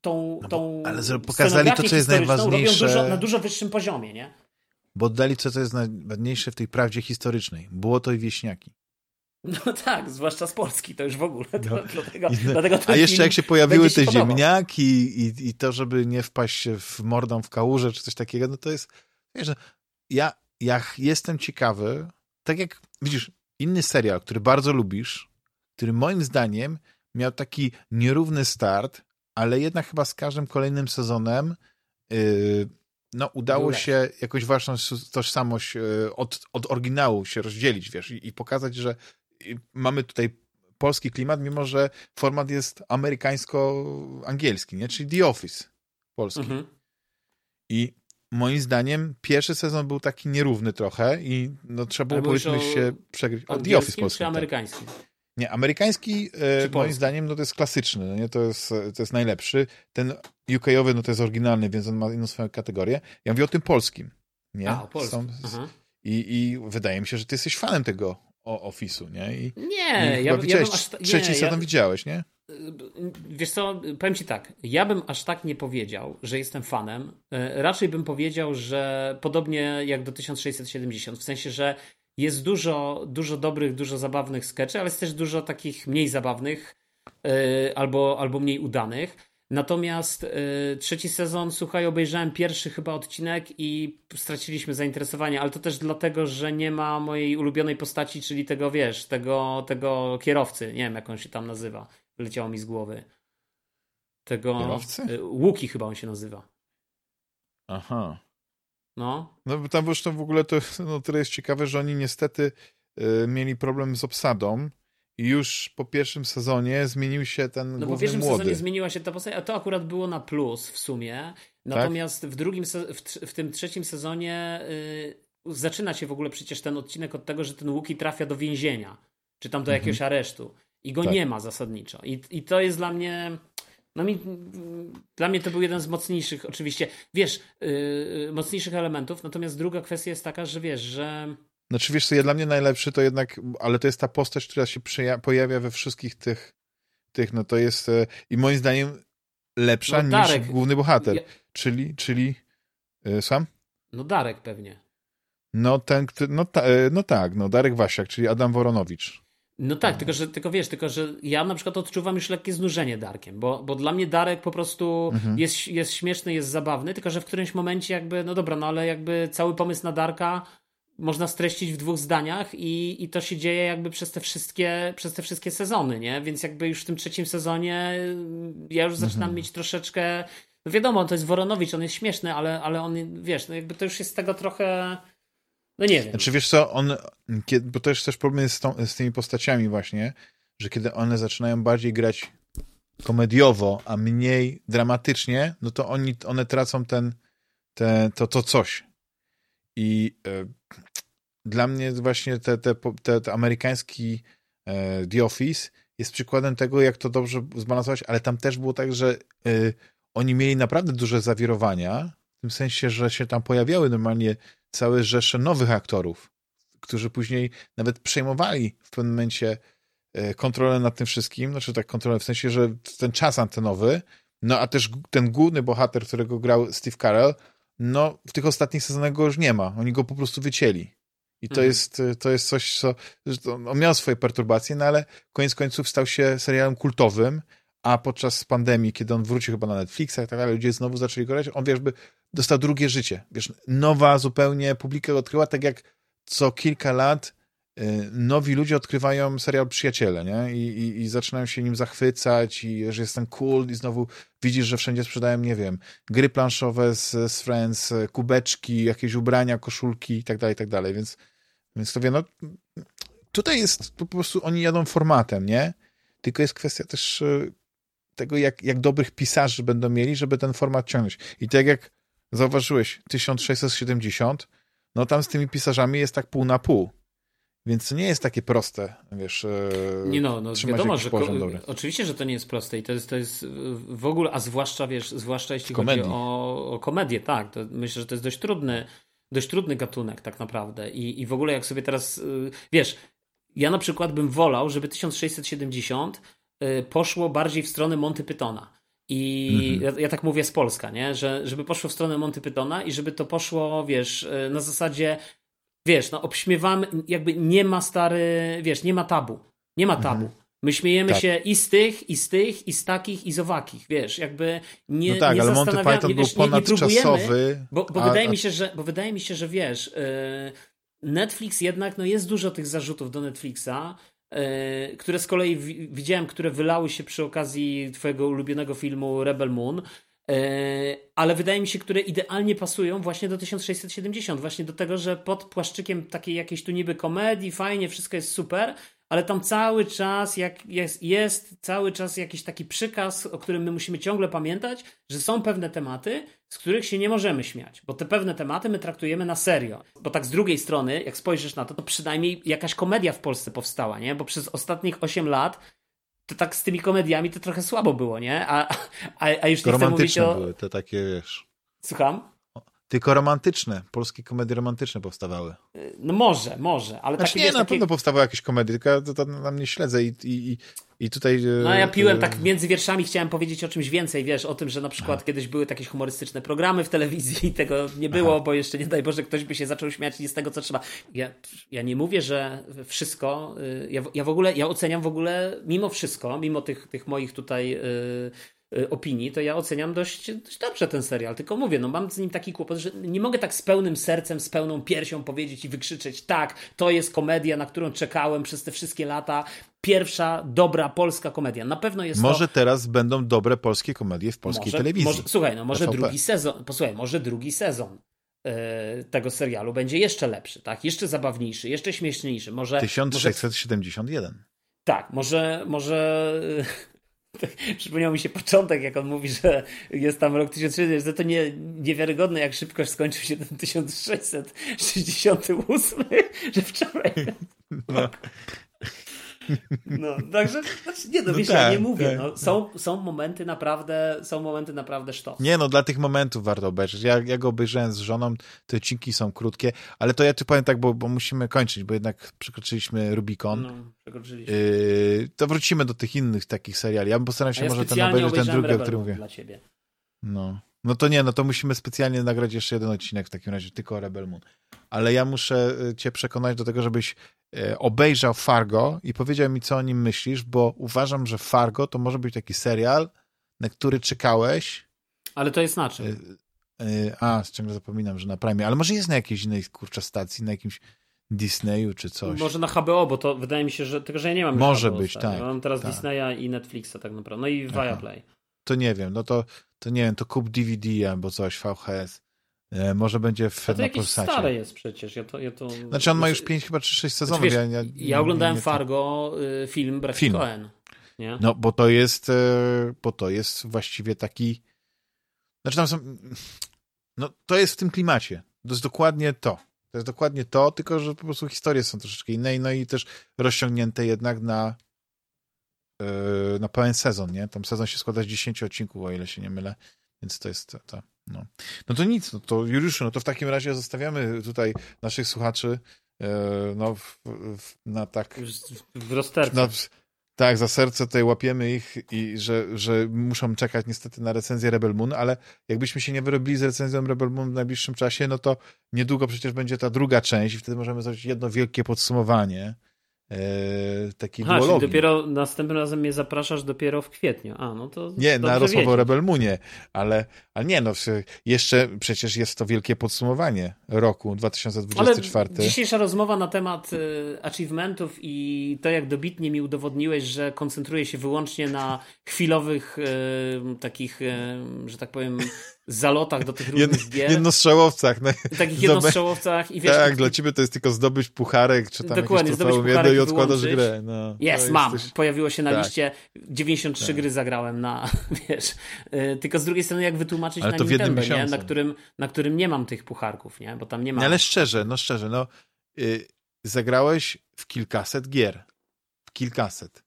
tą, no tą ale pokazali to, co jest najważniejsze. Dużo, na dużo wyższym poziomie, nie? Bo oddali to, co jest najważniejsze w tej prawdzie historycznej. Było to i wieśniaki. No tak, zwłaszcza z Polski, to już w ogóle. To, no. dlatego, dlatego A jeszcze jak się pojawiły te ziemniaki i, i to, żeby nie wpaść w mordą w kałużę czy coś takiego, no to jest, wiesz, no, ja, ja jestem ciekawy, tak jak, widzisz, inny serial, który bardzo lubisz, który moim zdaniem miał taki nierówny start, ale jednak chyba z każdym kolejnym sezonem yy, no, udało się jakoś waszą tożsamość e, od, od oryginału się rozdzielić, wiesz, i, i pokazać, że mamy tutaj polski klimat, mimo że format jest amerykańsko-angielski, nie? Czyli The Office polski. Mhm. I moim zdaniem pierwszy sezon był taki nierówny trochę i no, trzeba było powiedzmy się przegryć. O, The Office polski. czy tak. amerykański? Tak. Nie, amerykański e, moim zdaniem no to jest klasyczny, no nie? To, jest, to jest najlepszy. Ten UK-owy no to jest oryginalny, więc on ma inną swoją kategorię. Ja mówię o tym polskim. Nie? A, o polskim. I, I wydaje mi się, że ty jesteś fanem tego Office'u, nie? I, nie, i ja, ja bym aż, Trzeci nie, ja, widziałeś, nie? Wiesz co, powiem ci tak, ja bym aż tak nie powiedział, że jestem fanem. E, raczej bym powiedział, że podobnie jak do 1670, w sensie, że jest dużo, dużo dobrych, dużo zabawnych sketchy, ale jest też dużo takich mniej zabawnych yy, albo, albo mniej udanych. Natomiast yy, trzeci sezon, słuchaj, obejrzałem pierwszy chyba odcinek i straciliśmy zainteresowanie, ale to też dlatego, że nie ma mojej ulubionej postaci, czyli tego, wiesz, tego, tego kierowcy, nie wiem jak on się tam nazywa, wyleciało mi z głowy. Tego... Kierowcy? Yy, Łuki chyba on się nazywa. Aha. No. No tam zresztą w ogóle to no, tyle jest ciekawe, że oni niestety y, mieli problem z obsadą już po pierwszym sezonie zmienił się ten No po pierwszym młody. sezonie zmieniła się ta postać, a to akurat było na plus w sumie. Natomiast tak? w drugim, w, w, tym trzecim sezonie y, zaczyna się w ogóle przecież ten odcinek od tego, że ten Łuki trafia do więzienia, czy tam do mhm. jakiegoś aresztu i go tak. nie ma zasadniczo. I, I to jest dla mnie no mi, dla mnie to był jeden z mocniejszych, oczywiście, wiesz, yy, mocniejszych elementów. Natomiast druga kwestia jest taka, że wiesz, że. Znaczy, wiesz, co, ja dla mnie najlepszy to jednak, ale to jest ta postać, która się pojawia we wszystkich tych, tych no to jest yy, i moim zdaniem lepsza no, niż główny bohater. Ja... Czyli, czyli, yy, sam? No Darek pewnie. No ten, no, ta, no tak, no Darek Wasiak, czyli Adam Woronowicz. No tak, tylko że tylko wiesz, tylko że ja na przykład odczuwam już lekkie znużenie Darkiem, bo, bo dla mnie Darek po prostu mhm. jest, jest śmieszny, jest zabawny, tylko że w którymś momencie jakby, no dobra, no ale jakby cały pomysł na Darka można streścić w dwóch zdaniach i, i to się dzieje jakby przez te wszystkie, przez te wszystkie sezony, nie? Więc jakby już w tym trzecim sezonie ja już zaczynam mhm. mieć troszeczkę, no wiadomo, to jest Woronowicz, on jest śmieszny, ale, ale on, wiesz, no jakby to już jest z tego trochę no nie wiem. Znaczy wiesz co, on, bo to jest też problem jest z, tą, z tymi postaciami właśnie, że kiedy one zaczynają bardziej grać komediowo, a mniej dramatycznie, no to oni, one tracą ten, te, to, to coś. I e, dla mnie właśnie te, te, te, te amerykański e, The Office jest przykładem tego, jak to dobrze zbalansować, ale tam też było tak, że e, oni mieli naprawdę duże zawirowania, w tym sensie, że się tam pojawiały normalnie całe rzesze nowych aktorów, którzy później nawet przejmowali w pewnym momencie e, kontrolę nad tym wszystkim, znaczy tak kontrolę w sensie, że ten czas antenowy, no a też ten główny bohater, którego grał Steve Carell, no w tych ostatnich sezonach go już nie ma, oni go po prostu wycięli. I to, mhm. jest, to jest coś, co on miał swoje perturbacje, no ale koniec końców stał się serialem kultowym, a podczas pandemii, kiedy on wrócił chyba na Netflixa i tak dalej, ludzie znowu zaczęli go grać, on wiesz, by dostał drugie życie. Wiesz, nowa zupełnie publika odkryła, tak jak co kilka lat y, nowi ludzie odkrywają serial Przyjaciele, nie? I, i, I, zaczynają się nim zachwycać i że jest ten cool i znowu widzisz, że wszędzie sprzedają, nie wiem, gry planszowe z, z Friends, kubeczki, jakieś ubrania, koszulki i tak dalej, i tak dalej, więc, więc to wie, no tutaj jest po prostu, oni jadą formatem, nie? Tylko jest kwestia też y, tego, jak, jak dobrych pisarzy będą mieli, żeby ten format ciągnąć. I tak jak zauważyłeś, 1670, no tam z tymi pisarzami jest tak pół na pół. Więc to nie jest takie proste, wiesz. E, nie no, no wiadomo, że ko- oczywiście, że to nie jest proste i to jest, to jest w ogóle, a zwłaszcza, wiesz, zwłaszcza jeśli chodzi o, o komedię, tak, to myślę, że to jest dość trudny, dość trudny gatunek tak naprawdę i, i w ogóle jak sobie teraz, y, wiesz, ja na przykład bym wolał, żeby 1670 y, poszło bardziej w stronę Monty Pythona. I mhm. ja, ja, tak mówię z Polska, nie? Że, żeby poszło w stronę Monty Pythona i żeby to poszło, wiesz, na zasadzie, wiesz, no obśmiewamy, jakby nie ma stary, wiesz, nie ma tabu. Nie ma tabu. Mhm. My śmiejemy tak. się i z tych, i z tych, i z takich, i z owakich, wiesz, jakby nie No tak, nie ale Monty Python wiesz, był ponadczasowy. Bo, bo a, wydaje mi się, że, bo wydaje mi się, że wiesz, yy, Netflix jednak, no jest dużo tych zarzutów do Netflixa, yy, które z kolei widziałem, które wylały się przy okazji twojego ulubionego filmu Rebel Moon. Ale wydaje mi się, które idealnie pasują właśnie do 1670, właśnie do tego, że pod płaszczykiem takiej jakiejś tu niby komedii, fajnie, wszystko jest super, ale tam cały czas jak jest, jest cały czas jakiś taki przykaz, o którym my musimy ciągle pamiętać, że są pewne tematy, z których się nie możemy śmiać, bo te pewne tematy my traktujemy na serio. Bo tak z drugiej strony, jak spojrzysz na to, to przynajmniej jakaś komedia w Polsce powstała, nie? Bo przez ostatnich 8 lat to tak z tymi komediami to trochę słabo było, nie? A, a, a już nie chcę mówić o... były te takie, wiesz... Słucham? Tylko romantyczne, polskie komedie romantyczne powstawały. No może, może, ale znaczy, takie... Nie, wiesz, na takie... pewno powstawały jakieś komedie, tylko to, to na mnie śledzę i, i, i tutaj... No ja piłem e... tak między wierszami, chciałem powiedzieć o czymś więcej, wiesz, o tym, że na przykład Aha. kiedyś były takie humorystyczne programy w telewizji i tego nie było, Aha. bo jeszcze nie daj Boże ktoś by się zaczął śmiać nie z tego, co trzeba. Ja, ja nie mówię, że wszystko, y, ja, ja w ogóle, ja oceniam w ogóle mimo wszystko, mimo tych, tych moich tutaj... Yy, opinii, to ja oceniam dość, dość dobrze ten serial. Tylko mówię, no mam z nim taki kłopot, że nie mogę tak z pełnym sercem, z pełną piersią powiedzieć i wykrzyczeć, tak, to jest komedia, na którą czekałem przez te wszystkie lata. Pierwsza dobra polska komedia. Na pewno jest Może to... teraz będą dobre polskie komedie w polskiej może, telewizji. Może, słuchaj, no może TVP. drugi sezon, posłuchaj, może drugi sezon yy, tego serialu będzie jeszcze lepszy, tak? Jeszcze zabawniejszy, jeszcze śmieszniejszy. Może 1671. Może... Tak, może, może Przypomniał mi się początek, jak on mówi, że jest tam rok 1600, że to nie, niewiarygodne, jak szybko skończył się ten 1668, że wczoraj. No. No, także, znaczy, nie no, no wiesz, tak, ja nie mówię. Tak, no, są, są momenty naprawdę, są momenty naprawdę sztos. Nie no, dla tych momentów warto obejrzeć. Ja, ja go obejrzałem z żoną, te odcinki są krótkie, ale to ja ci powiem tak, bo, bo musimy kończyć, bo jednak przekroczyliśmy Rubikon. No, przekroczyliśmy. Yy, to wrócimy do tych innych takich seriali. Ja bym postaram się ja może ten obejrzeć, ten drugi, o którym mówię. Dla ciebie. No. No to nie, no to musimy specjalnie nagrać jeszcze jeden odcinek w takim razie, tylko o Rebel Moon. Ale ja muszę y, cię przekonać do tego, żebyś obejrzał Fargo i powiedział mi, co o nim myślisz, bo uważam, że Fargo to może być taki serial, na który czekałeś. Ale to jest na czym? Y, a, ciągle zapominam, że na Prime. Ale może jest na jakiejś innej kurczę stacji, na jakimś Disneyu czy coś. Może na HBO, bo to wydaje mi się, że tylko, że ja nie mam Może być, tak. Ja mam teraz tak. Disneya i Netflixa tak naprawdę. No i Viaplay. To nie wiem, no to, to nie wiem, to kup DVD albo coś, VHS. E, może będzie w, A to jakieś Polsacie. stare jest przecież. Ja to, ja to... Znaczy on ma już 5 chyba czy 6 sezonów. Znaczy, wiesz, ja, ja, ja, oglądałem nie, Fargo, y, film Brad film. Cohen. Nie? No, bo to jest, e, bo to jest właściwie taki znaczy tam są no, to jest w tym klimacie. To jest dokładnie to. To jest dokładnie to, tylko że po prostu historie są troszeczkę inne, no i też rozciągnięte jednak na e, na pełen sezon, nie? Tam sezon się składa z 10 odcinków, o ile się nie mylę. Więc to jest to. No, no to nic, no to Juliuszu, no to w takim razie zostawiamy tutaj naszych słuchaczy e, no, w, w, na tak... W rozterce. Na, tak, za serce tutaj łapiemy ich i że, że muszą czekać niestety na recenzję Rebel Moon, ale jakbyśmy się nie wyrobili z recenzją Rebel Moon w najbliższym czasie, no to niedługo przecież będzie ta druga część i wtedy możemy zrobić jedno wielkie podsumowanie e, takiej Aha, czyli dopiero następnym razem mnie zapraszasz dopiero w kwietniu. A, no to Nie, na rozmowę o Rebel Moonie, ale, ale nie, no jeszcze przecież jest to wielkie podsumowanie roku 2024. Ale dzisiejsza rozmowa na temat y, achievementów i to, jak dobitnie mi udowodniłeś, że koncentruję się wyłącznie na chwilowych y, takich, y, że tak powiem, zalotach do tych różnych gier. Jednostrzałowcach. No, takich jednostrzałowcach i wiesz... Tak, dla ciebie to jest tylko zdobyć pucharek, czy tam Dokładnie, jakieś trofeum jedno i odkładasz grę. No, jest, mam. Jesteś... Pojawiło się na tak. liście, 93 tak. gry zagrałem na, wiesz, y, tylko z drugiej strony jak wytłumaczyć Ale na Nintendo, nie? Na, którym, na którym nie mam tych pucharków, nie? Bo tam nie ma... Ale szczerze, no szczerze, no y, zagrałeś w kilkaset gier. W kilkaset.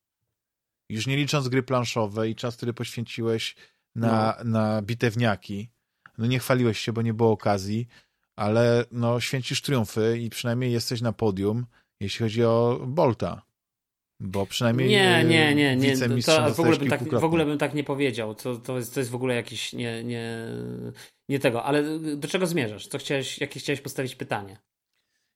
Już nie licząc gry planszowe i czas, który poświęciłeś na, no. na bitewniaki. No nie chwaliłeś się, bo nie było okazji, ale no święcisz triumfy i przynajmniej jesteś na podium, jeśli chodzi o Bolta. Bo przynajmniej nie, nie, nie, nie. To w, ogóle bym tak, w ogóle bym tak nie powiedział. To, to, jest, to jest w ogóle jakiś nie, nie, nie tego. Ale do czego zmierzasz? Co chciałeś, jakie chciałeś postawić pytanie?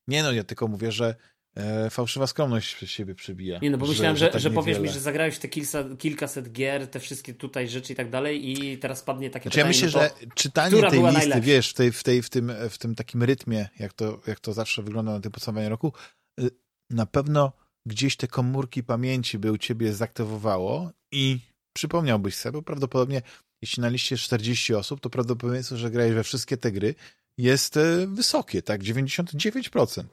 Nie no, ja tylko mówię, że e, fałszywa skromność przez siebie przybija. Nie, no bo myślałem, że, że, tak że powiesz mi, że zagrałeś te kilka, kilkaset gier, te wszystkie tutaj rzeczy i tak dalej i teraz padnie takie znaczy, pytanie. Ja myślę, no że czytanie tej listy, najlepsza? wiesz, w, tej, w, tej, w, tym, w tym takim rytmie, jak to, jak to zawsze wygląda na tym podsumowaniu roku, y, na pewno gdzieś te komórki pamięci by u ciebie zaktywowało i przypomniałbyś sobie, bo prawdopodobnie jeśli na liście jest 40 osób, to prawdopodobieństwo, że grałeś we wszystkie te gry jest e, wysokie, tak? 99%.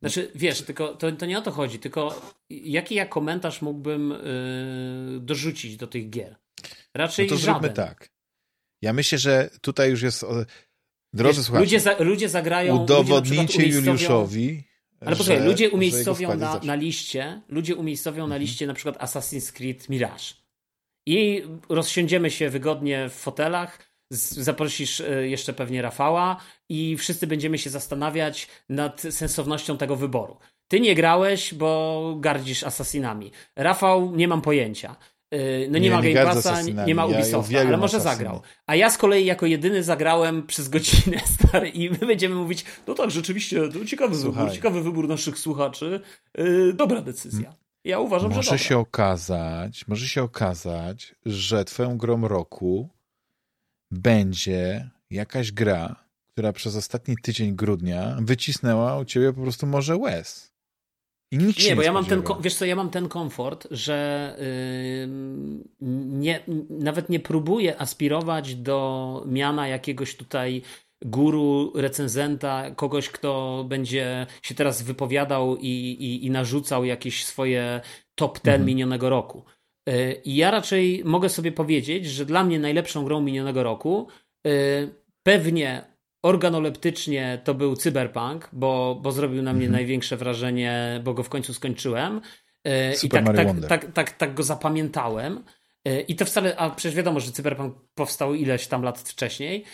Znaczy, wiesz, tylko to, to nie o to chodzi, tylko jaki ja komentarz mógłbym yy, dorzucić do tych gier? Raczej no to żaden. zróbmy tak. Ja myślę, że tutaj już jest... Drodzy słuchacze, ludzie, za, ludzie zagrają... Udowodnijcie ludzie Juliuszowi, ale posłuchaj, ludzie umiejscowią na, na liście, ludzie umiejscowią na mhm. liście na przykład Assassin's Creed Mirage. I rozsiądziemy się wygodnie w fotelach, zaprosisz e, jeszcze pewnie Rafała i wszyscy będziemy się zastanawiać nad sensownością tego wyboru. Ty nie grałeś, bo gardzisz Assassinami. Rafał, nie mam pojęcia. E, no nie, nie ma Game Passa, nie ma Ubisofta, ja ale może zagrał. A ja z kolei jako jedyny zagrałem przez godzinę, stary, i my będziemy mówić, no tak, rzeczywiście, to ciekawy wybór, ciekawy wybór naszych słuchaczy. Yy, dobra decyzja. Ja uważam, może że Może się okazać, może się okazać, że twoją grą roku będzie jakaś gra, która przez ostatni tydzień grudnia wycisnęła u ciebie po prostu może łez. I nikt nie, bo nie ja mam ten, wiesz co, ja mam ten komfort, że yy, nie, nawet nie próbuję aspirować do miana jakiegoś tutaj guru, recenzenta, kogoś, kto będzie się teraz wypowiadał i, i, i narzucał jakieś swoje top ten mhm. minionego roku. Y, I ja raczej mogę sobie powiedzieć, że dla mnie najlepszą grą minionego roku y, pewnie organoleptycznie to był Cyberpunk, bo, bo zrobił na mnie mhm. największe wrażenie, bo go w końcu skończyłem. Y, Super I tak, tak, tak, tak, tak go zapamiętałem. I to wcale, a przecież wiadomo, że Cyberpunk powstał ileś tam lat wcześniej.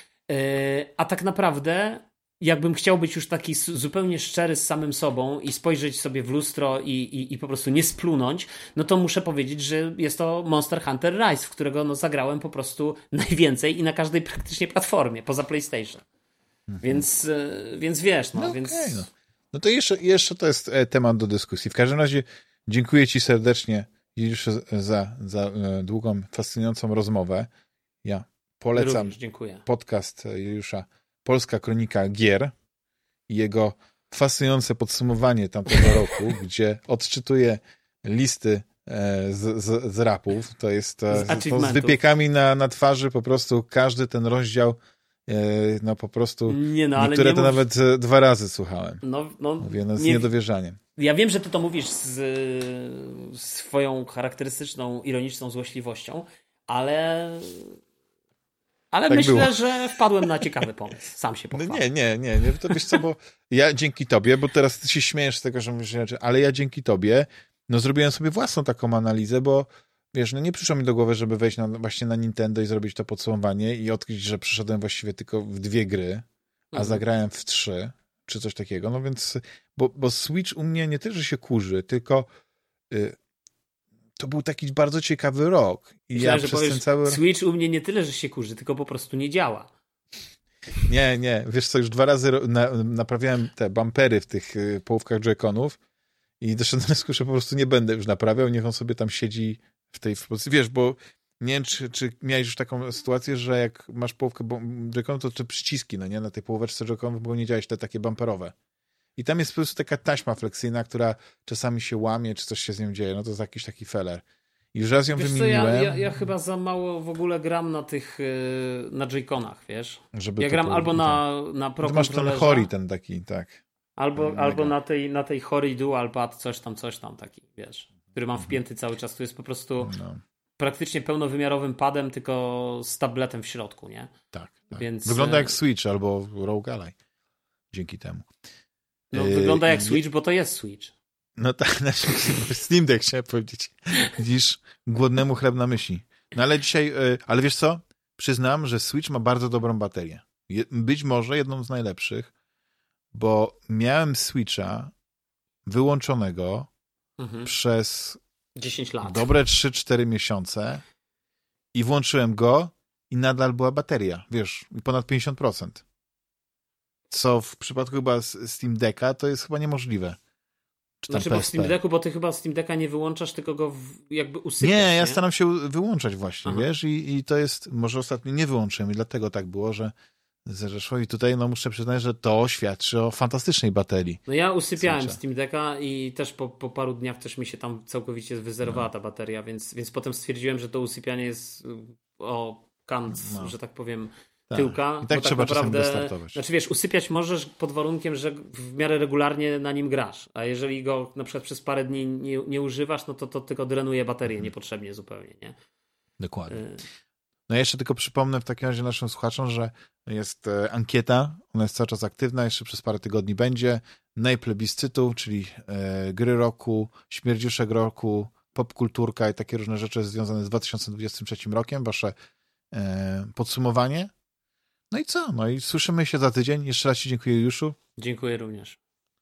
A tak naprawdę jakbym chciał być już taki zupełnie szczery z samym sobą i spojrzeć sobie w lustro i, i, i, po prostu nie splunąć, no to muszę powiedzieć, że jest to Monster Hunter Rise, w którego no zagrałem po prostu najwięcej i na każdej praktycznie platformie, poza PlayStation. Mhm. Więc, e, więc wiesz, no, no więc... Okay, no. no. to jeszcze, jeszcze to jest e, temat do dyskusji. W każdym razie dziękuję ci serdecznie już za, za e, długą, fascynującą rozmowę. Ja polecam podcast Juliusza Polska Kronika Gier i jego fascynujące podsumowanie tamtego roku, gdzie odczytuje listy e, z, z, z rapów. To jest e, z, to z wypiekami na, na twarzy, po prostu każdy ten rozdział e, no po prostu nie no, niektóre nie to mów... nawet dwa razy słuchałem. No, no, Mówię no, z nie... niedowierzaniem. Ja wiem, że ty to mówisz z swoją charakterystyczną, ironiczną złośliwością, ale ale tak myślę, było. że wpadłem na ciekawy pomysł. Sam się pochwalę. No nie, nie, nie, nie. To wiesz co, bo ja dzięki tobie, bo teraz ty się śmiejesz z tego, że mówisz rzeczy, ale ja dzięki tobie no zrobiłem sobie własną taką analizę, bo wiesz, no nie przyszło mi do głowy, żeby wejść na, właśnie na Nintendo i zrobić to podsumowanie i odkryć, że przyszedłem właściwie tylko w dwie gry, a mhm. zagrałem w trzy, czy coś takiego. No więc, bo, bo Switch u mnie nie tyle, że się kurzy, tylko y, to był taki bardzo ciekawy rok. I Myślałem, ja przez powiesz, ten cały Switch u mnie nie tyle, że się kurzy, tylko po prostu nie działa. Nie, nie. Wiesz co, już dwa razy na, naprawiałem te bumpery w tych y, połówkach joyconów i doszedłem do wniosku, że po prostu nie będę już naprawiał, niech on sobie tam siedzi w tej pozycji. Wiesz, bo nie wiem, czy, czy miałeś już taką sytuację, że jak masz połówkę joyconów, to te przyciski, no nie, na tej połóweczce joyconów, bo nie działać te takie bumperowe. I tam jest po prostu taka taśma fleksyjna, która czasami się łamie, czy coś się z nią dzieje. No to jest jakiś taki feller. I już raz ją wiesz wymieniłem. Co, ja, ja, ja, chyba za mało w ogóle gram na tych, y, na Joy-Conach, wiesz? Żeby ja gram albo na, na Pro masz ten Hori ten taki, tak. Albo, albo na tej, na tej Hori Dual Pad coś tam, coś tam taki, wiesz? Który mam wpięty cały czas. To jest po prostu no. praktycznie pełnowymiarowym padem, tylko z tabletem w środku, nie? Tak. tak. Więc... Wygląda jak y, Switch albo Rogue Ally. Dzięki temu. No, yy, wygląda jak Switch, bo to jest Switch. No tak, znaczy Steam Deck chciałem powiedzieć. Widzisz, głodnemu chleb na myśli. No ale dzisiaj, yy, ale wiesz co? Przyznam, że Switch ma bardzo dobrą baterię. Być może jedną z najlepszych, bo miałem Switcha wyłączonego mhm. przez 10 lat. Dobre 3-4 miesiące i włączyłem go i nadal była bateria, wiesz, ponad 50% co w przypadku chyba Steam Decka to jest chyba niemożliwe. Czy znaczy, bo w Steam Decku, bo ty chyba Steam Decka nie wyłączasz, tylko go jakby usypiasz. Nie, ja nie? staram się wyłączać właśnie, Aha. wiesz, I, i to jest, może ostatnio nie wyłączyłem i dlatego tak było, że zeszło i tutaj no muszę przyznać, że to świadczy o fantastycznej baterii. No ja usypiałem Steam Decka i też po, po paru dniach też mi się tam całkowicie wyzerowała no. ta bateria, więc, więc potem stwierdziłem, że to usypianie jest o kant, no. że tak powiem, tak. tyłka. I tak trzeba tak naprawdę, wystartować. Znaczy wiesz, usypiać możesz pod warunkiem, że w miarę regularnie na nim grasz, a jeżeli go na przykład przez parę dni nie, nie używasz, no to to tylko drenuje baterię mhm. niepotrzebnie zupełnie, nie? Dokładnie. Y no jeszcze tylko przypomnę w takim razie naszym słuchaczom, że jest e, ankieta, ona jest cały czas aktywna, jeszcze przez parę tygodni będzie. Najplebiscytu, czyli e, gry roku, śmierdziuszek roku, popkulturka i takie różne rzeczy związane z 2023 rokiem, wasze e, podsumowanie. No i co? No i słyszymy się za tydzień. Jeszcze raz Ci dziękuję, Juszu. Dziękuję również.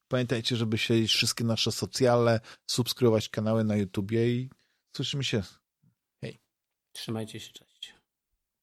Pamiętajcie, żeby śledzić wszystkie nasze socjale, subskrybować kanały na YouTubie i słyszymy się. Hej. Trzymajcie się, cześć.